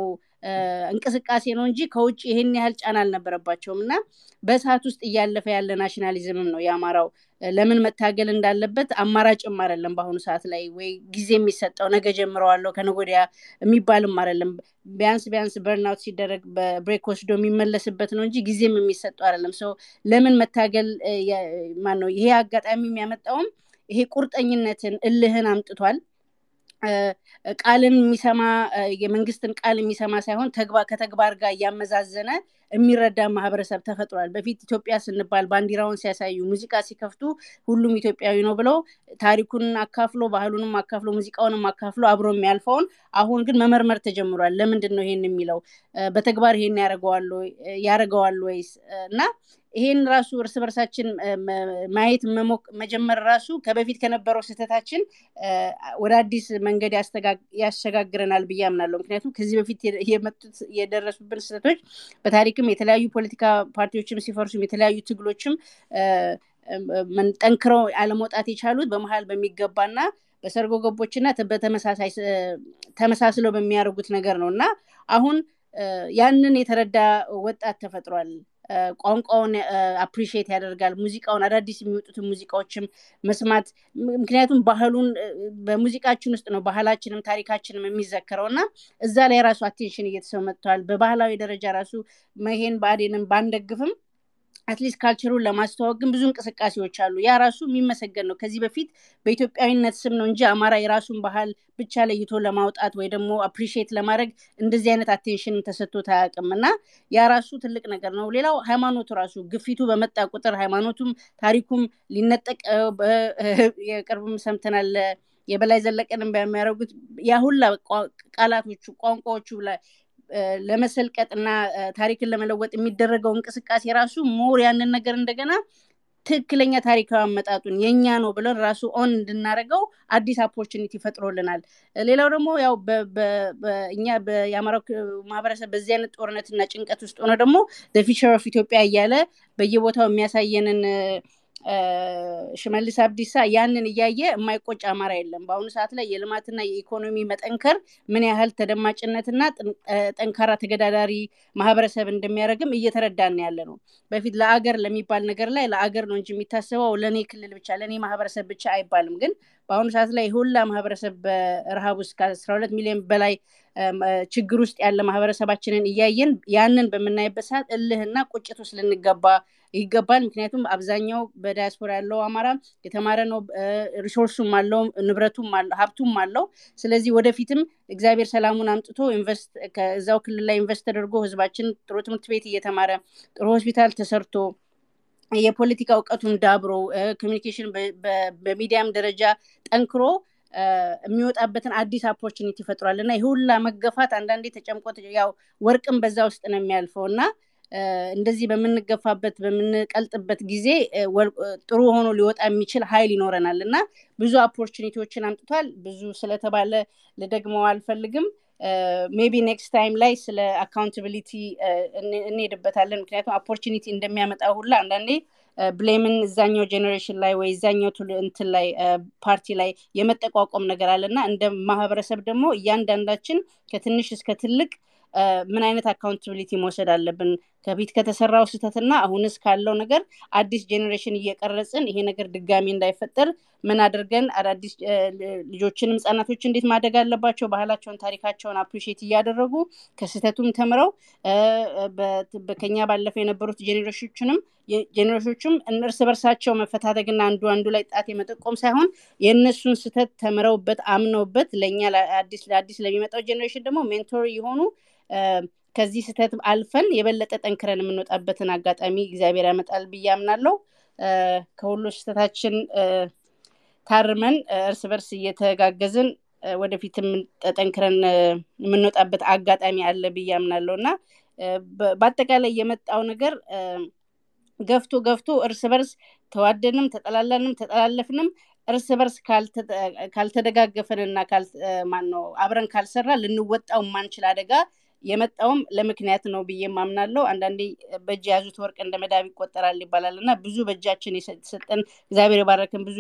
እንቅስቃሴ ነው እንጂ ከውጭ ይህን ያህል ጫና አልነበረባቸውም እና በሰዓት ውስጥ እያለፈ ያለ ናሽናሊዝምም ነው የአማራው ለምን መታገል እንዳለበት አማራጭም አይደለም። በአሁኑ ሰዓት ላይ ወይ ጊዜ የሚሰጠው ነገ ጀምረዋለሁ ከነጎዲያ የሚባልም አይደለም። ቢያንስ ቢያንስ በርናውት ሲደረግ በብሬክ ወስዶ የሚመለስበት ነው እንጂ ጊዜም የሚሰጠው አይደለም። ሰው ለምን መታገል ማን ይሄ አጋጣሚ የሚያመጣውም ይሄ ቁርጠኝነትን እልህን አምጥቷል። ቃልን የሚሰማ የመንግስትን ቃል የሚሰማ ሳይሆን ከተግባር ጋር እያመዛዘነ የሚረዳ ማህበረሰብ ተፈጥሯል። በፊት ኢትዮጵያ ስንባል ባንዲራውን ሲያሳዩ ሙዚቃ ሲከፍቱ ሁሉም ኢትዮጵያዊ ነው ብለው ታሪኩን አካፍሎ ባህሉንም አካፍሎ ሙዚቃውንም አካፍሎ አብሮ የሚያልፈውን አሁን ግን መመርመር ተጀምሯል። ለምንድን ነው ይሄን የሚለው በተግባር ይሄን ያደርገዋል ወይስ እና ይሄን ራሱ እርስ በርሳችን ማየት መጀመር ራሱ ከበፊት ከነበረው ስህተታችን ወደ አዲስ መንገድ ያሸጋግረናል ብዬ አምናለሁ። ምክንያቱም ከዚህ በፊት የመጡት የደረሱብን ስህተቶች በታሪክም የተለያዩ ፖለቲካ ፓርቲዎችም ሲፈርሱም የተለያዩ ትግሎችም ጠንክረው አለመውጣት የቻሉት በመሀል በሚገባና በሰርጎ ገቦችና ተመሳስለው በሚያደርጉት ነገር ነው እና አሁን ያንን የተረዳ ወጣት ተፈጥሯል። ቋንቋውን አፕሪሺየት ያደርጋል። ሙዚቃውን አዳዲስ የሚወጡትን ሙዚቃዎችም መስማት ምክንያቱም ባህሉን በሙዚቃችን ውስጥ ነው ባህላችንም ታሪካችንም የሚዘከረው እና እዛ ላይ ራሱ attention እየተሰጠው መጥተዋል። በባህላዊ ደረጃ ራሱ መሄን ብአዴንን ባንደግፍም at least culture ኡን ለማስተዋወቅ ግን ብዙ እንቅስቃሴዎች አሉ። ያ ራሱ የሚመሰገን ነው። ከዚህ በፊት በኢትዮጵያዊነት ስም ነው እንጂ አማራ የራሱን ባህል ብቻ ለይቶ ለማውጣት ወይ ደግሞ appreciate ለማድረግ እንደዚህ አይነት attention ተሰጥቶት አያውቅም እና ያ ራሱ ትልቅ ነገር ነው። ሌላው ሃይማኖቱ ራሱ ግፊቱ በመጣ ቁጥር ሃይማኖቱም ታሪኩም ሊነጠቅ የቅርብም ሰምተናል የበላይ ዘለቀንም በሚያደርጉት ያ ቃላቶቹ ቋንቋዎቹ ለመሰልቀጥ እና ታሪክን ለመለወጥ የሚደረገው እንቅስቃሴ ራሱ more ያንን ነገር እንደገና ትክክለኛ ታሪካዊ አመጣጡን የእኛ ነው ብለን ራሱ own እንድናደርገው አዲስ opportunity ፈጥሮልናል። ሌላው ደግሞ ያው እኛ የአማራው ማህበረሰብ በዚህ አይነት ጦርነትና ጭንቀት ውስጥ ሆነ ደግሞ future of Ethiopia እያለ በየቦታው የሚያሳየንን ሽመልስ አብዲሳ ያንን እያየ የማይቆጭ አማራ የለም። በአሁኑ ሰዓት ላይ የልማትና የኢኮኖሚ መጠንከር ምን ያህል ተደማጭነትና ጠንካራ ተገዳዳሪ ማህበረሰብ እንደሚያደርግም እየተረዳን ያለ ነው። በፊት ለአገር ለሚባል ነገር ላይ ለአገር ነው እንጂ የሚታሰበው ለእኔ ክልል ብቻ ለእኔ ማህበረሰብ ብቻ አይባልም። ግን በአሁኑ ሰዓት ላይ ሁላ ማህበረሰብ በረሃብ ውስጥ ከአስራ ሁለት ሚሊዮን በላይ ችግር ውስጥ ያለ ማህበረሰባችንን እያየን ያንን በምናይበት ሰዓት እልህና ቁጭት ውስጥ ልንገባ ይገባል። ምክንያቱም አብዛኛው በዳያስፖራ ያለው አማራ የተማረ ነው፣ resource ኡም አለው፣ ንብረቱም ሀብቱም አለው። ስለዚህ ወደፊትም እግዚአብሔር ሰላሙን አምጥቶ invest ክልል ላይ invest ተደርጎ ህዝባችን ጥሩ ትምህርት ቤት እየተማረ ጥሩ ሆስፒታል ተሰርቶ የፖለቲካ እውቀቱን ዳብሮ communication በሚዲያም ደረጃ ጠንክሮ የሚወጣበትን አዲስ opportunity ይፈጥሯል እና ይህ መገፋት አንዳንዴ ተጨምቆ ያው ወርቅም በዛ ውስጥ ነው የሚያልፈው እና እንደዚህ በምንገፋበት በምንቀልጥበት ጊዜ ጥሩ ሆኖ ሊወጣ የሚችል ሀይል ይኖረናል እና ብዙ opportunity ዎችን አምጥቷል። ብዙ ስለተባለ ልደግመው አልፈልግም። maybe next time ላይ ስለ accountability እንሄድበታለን። ምክንያቱም opportunity እንደሚያመጣ ሁላ አንዳንዴ blame ን እዛኛው generation ላይ ወይ እዛኛው እንትን ላይ ፓርቲ ላይ የመጠቋቋም ነገር አለ እና እንደ ማህበረሰብ ደግሞ እያንዳንዳችን ከትንሽ እስከ ትልቅ ምን አይነት accountability መውሰድ አለብን ከፊት ከተሰራው ስህተትና አሁንስ ካለው ነገር አዲስ generation እየቀረጽን ይሄ ነገር ድጋሚ እንዳይፈጠር ምን አድርገን አዳዲስ ልጆችንም ህጻናቶች እንዴት ማደግ አለባቸው? ባህላቸውን ታሪካቸውን appreciate እያደረጉ ከስህተቱም ተምረው ከኛ ባለፈ የነበሩት generation ኦችንም generation ኦችም እርስ በርሳቸው መፈታተግና አንዱ አንዱ ላይ ጣት የመጠቆም ሳይሆን የእነሱን ስህተት ተምረውበት አምነውበት ለእኛ ለአዲስ ለሚመጣው generation ደግሞ mentor የሆኑ ከዚህ ስህተት አልፈን የበለጠ ጠንክረን የምንወጣበትን አጋጣሚ እግዚአብሔር ያመጣል ብዬ አምናለሁ። ከሁሉ ስህተታችን ታርመን እርስ በርስ እየተጋገዝን ወደፊት ጠንክረን የምንወጣበት አጋጣሚ አለ ብዬ አምናለሁ እና በአጠቃላይ የመጣው ነገር ገፍቶ ገፍቶ እርስ በርስ ተዋደንም ተጠላላንም ተጠላለፍንም እርስ በርስ ካልተደጋገፈንና ማነው አብረን ካልሰራ ልንወጣው የማንችል አደጋ የመጣውም ለምክንያት ነው ብዬ ማምናለው። አንዳንዴ በእጅ የያዙት ወርቅ እንደ መዳብ ይቆጠራል ይባላል እና ብዙ በእጃችን የሰጠን እግዚአብሔር የባረክን ብዙ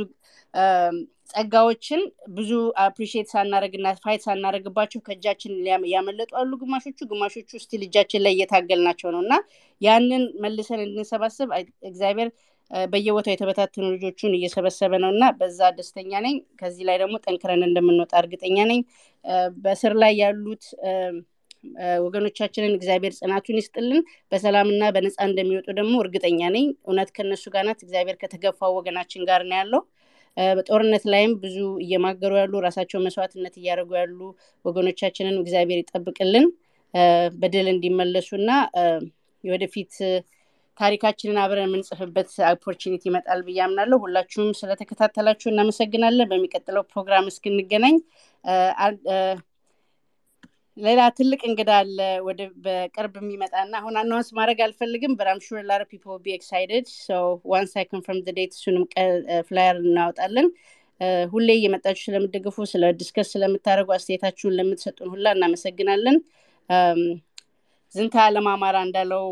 ጸጋዎችን ብዙ appreciate ሳናረግና fight ሳናረግባቸው ከእጃችን ያመለጡ አሉ ግማሾቹ፣ ግማሾቹ still እጃችን ላይ እየታገልናቸው ነው እና ያንን መልሰን እንድንሰባሰብ እግዚአብሔር በየቦታው የተበታተኑ ልጆቹን እየሰበሰበ ነው እና በዛ ደስተኛ ነኝ። ከዚህ ላይ ደግሞ ጠንክረን እንደምንወጣ እርግጠኛ ነኝ። በስር ላይ ያሉት ወገኖቻችንን እግዚአብሔር ጽናቱን ይስጥልን። በሰላምና በነፃ እንደሚወጡ ደግሞ እርግጠኛ ነኝ። እውነት ከነሱ ጋር ናት። እግዚአብሔር ከተገፋው ወገናችን ጋር ነው ያለው። በጦርነት ላይም ብዙ እየማገሩ ያሉ ራሳቸውን መስዋዕትነት እያደረጉ ያሉ ወገኖቻችንን እግዚአብሔር ይጠብቅልን፣ በድል እንዲመለሱና የወደፊት ታሪካችንን አብረን የምንጽፍበት opportunity ይመጣል ብዬ አምናለሁ። ሁላችሁም ስለተከታተላችሁ እናመሰግናለን። በሚቀጥለው ፕሮግራም እስክንገናኝ ሌላ ትልቅ እንግዳ አለ ወደ በቅርብ የሚመጣ እና አሁን announce ማድረግ አልፈልግም but I'm sure a lot people be excited so once I confirm date እሱንም flyer እናወጣለን። ሁሌ እየመጣችሁ ስለምትደግፉ ስለ discuss ስለምታደርጉ አስተያየታችሁን ለምትሰጡን ሁላ እናመሰግናለን። ዝንታ አለም አማራ እንዳለው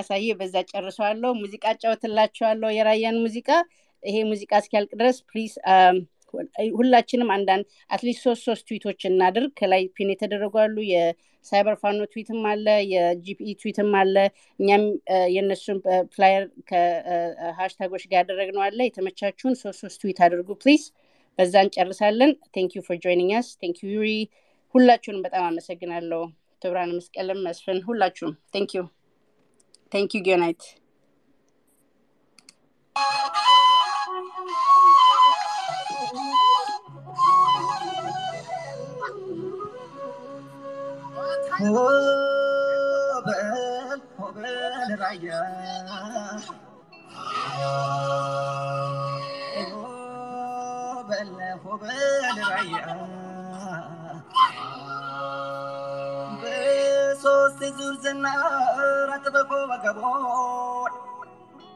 አሳየ በዛ ጨርሰዋለሁ። ሙዚቃ ጫወትላችኋለሁ፣ የራያን ሙዚቃ። ይሄ ሙዚቃ እስኪያልቅ ድረስ please ሁላችንም አንዳንድ at least ሶስት ሶስት tweetኦች እናድርግ። ከላይ pin የተደረጉ አሉ። የሳይበር ፋኖ tweetም አለ፣ የጂፒኢ tweetም አለ። እኛም የእነሱን flyer ከ hashtagኦች ጋር ያደረግነው አለ። የተመቻችሁን ሶስት ሶስት ትዊት አድርጉ please። በዛ እንጨርሳለን። thank you for joining us thank you ዩሪ። ሁላችሁንም በጣም አመሰግናለሁ። ክብራን መስቀልም መስፍን፣ ሁላችሁም ቴንክ ዩ ቴንክ ዩ ጊዮናይት ሆበል ሆበል ራያ ሆበል ሆበል ራያ በሶስት ዙር ዝናር አጥብቆ ወገቦን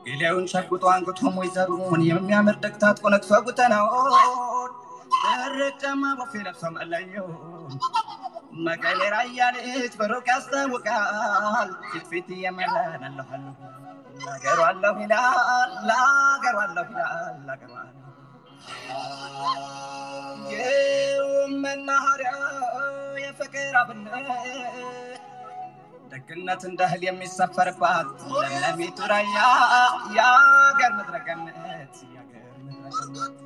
ሌላውን ሸጉጦ አንግቶ ሞይዘሩን የሚያምር ደግታት ቆነክሶ ጉተናውን ደረቅ ጫማ ቦፌ ለብሶ መለየውን መቀሌ ራያ በሩቅ ያስታውቃል። ፊት ፊት እየመራን አለኋለሁ ላገሩ አለሁ ይላል ላገሩ አለሁ ይላል ላገሩ አለሁ ይኸውም መናኸሪያ የፍቅር አብነት ደግነት እንደ እህል የሚሰፈርባት ለምለሚቱ ራያ የአገር ምድረ ገነት የአገር ምድረ ገነት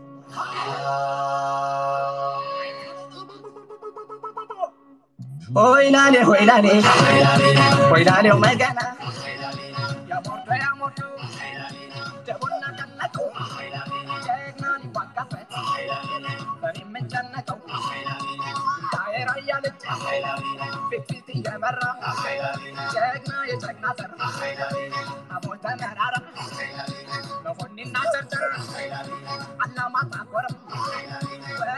Ôi na nè hồi na nè Hồi na nè hồi mấy cái na Giờ một trái ăn một trưa Trời bốn na canh lá cũ Chết nó đi quạt cà phê Và đi mình chân nó cũ Tại ra ya lịch Việc gì thì em ra Chết nó ya chạy na sẵn À mỗi trái mẹ ra ra Nó hồn đi na sẵn sẵn Anh là mắt ta có rắm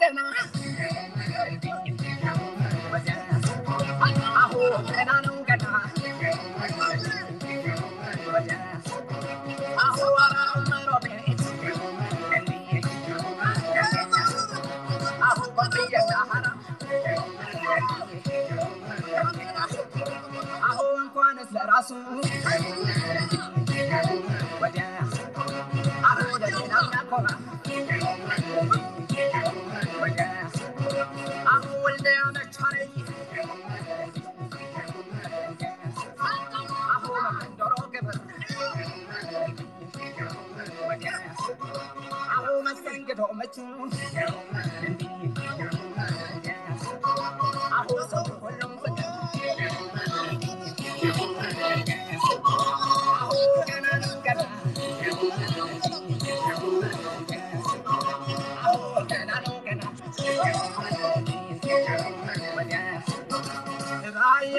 ገና መስተንግዶ ምቹ አሁ ሰው ሁሉም ፍቅር አሁ ገና ነው ገና አሁ ገና ነው ገና ራያ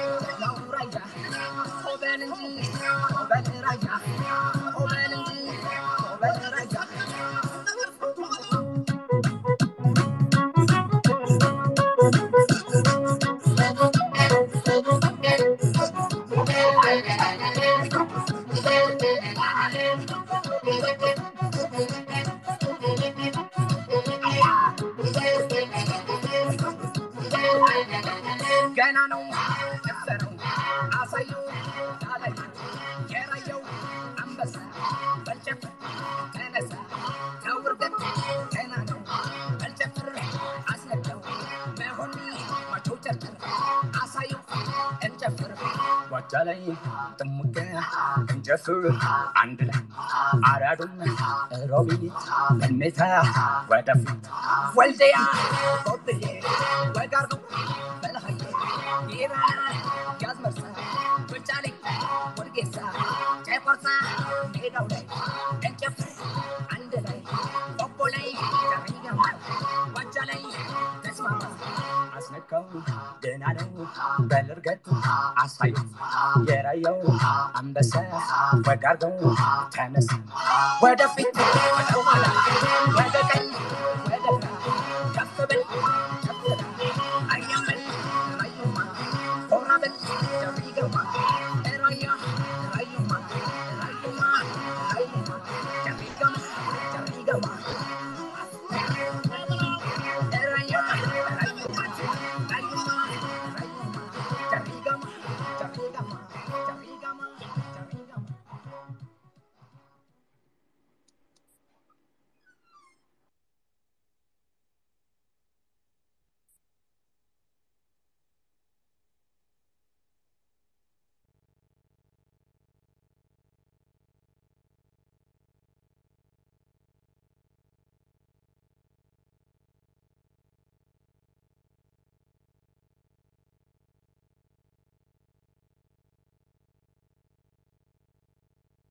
ላይ ጥሙቅ እንጨፍር አንድ ላይ አራዱም ሮቢት እሜታ ወደፊት ወልደያ ቆብዬ ወጋርዱ በልሀዬ ጌራ ያዝመርሳ ብጫሌ ወድጌሳ ጨቆርሳ ሜዳው ላይ አስነካው ገና ነው በልርገት አሳዩ የራየው አንበሳ ወጋርገው ተነሳ ወደፊት ወደ ኋላ ወደ ቀኝ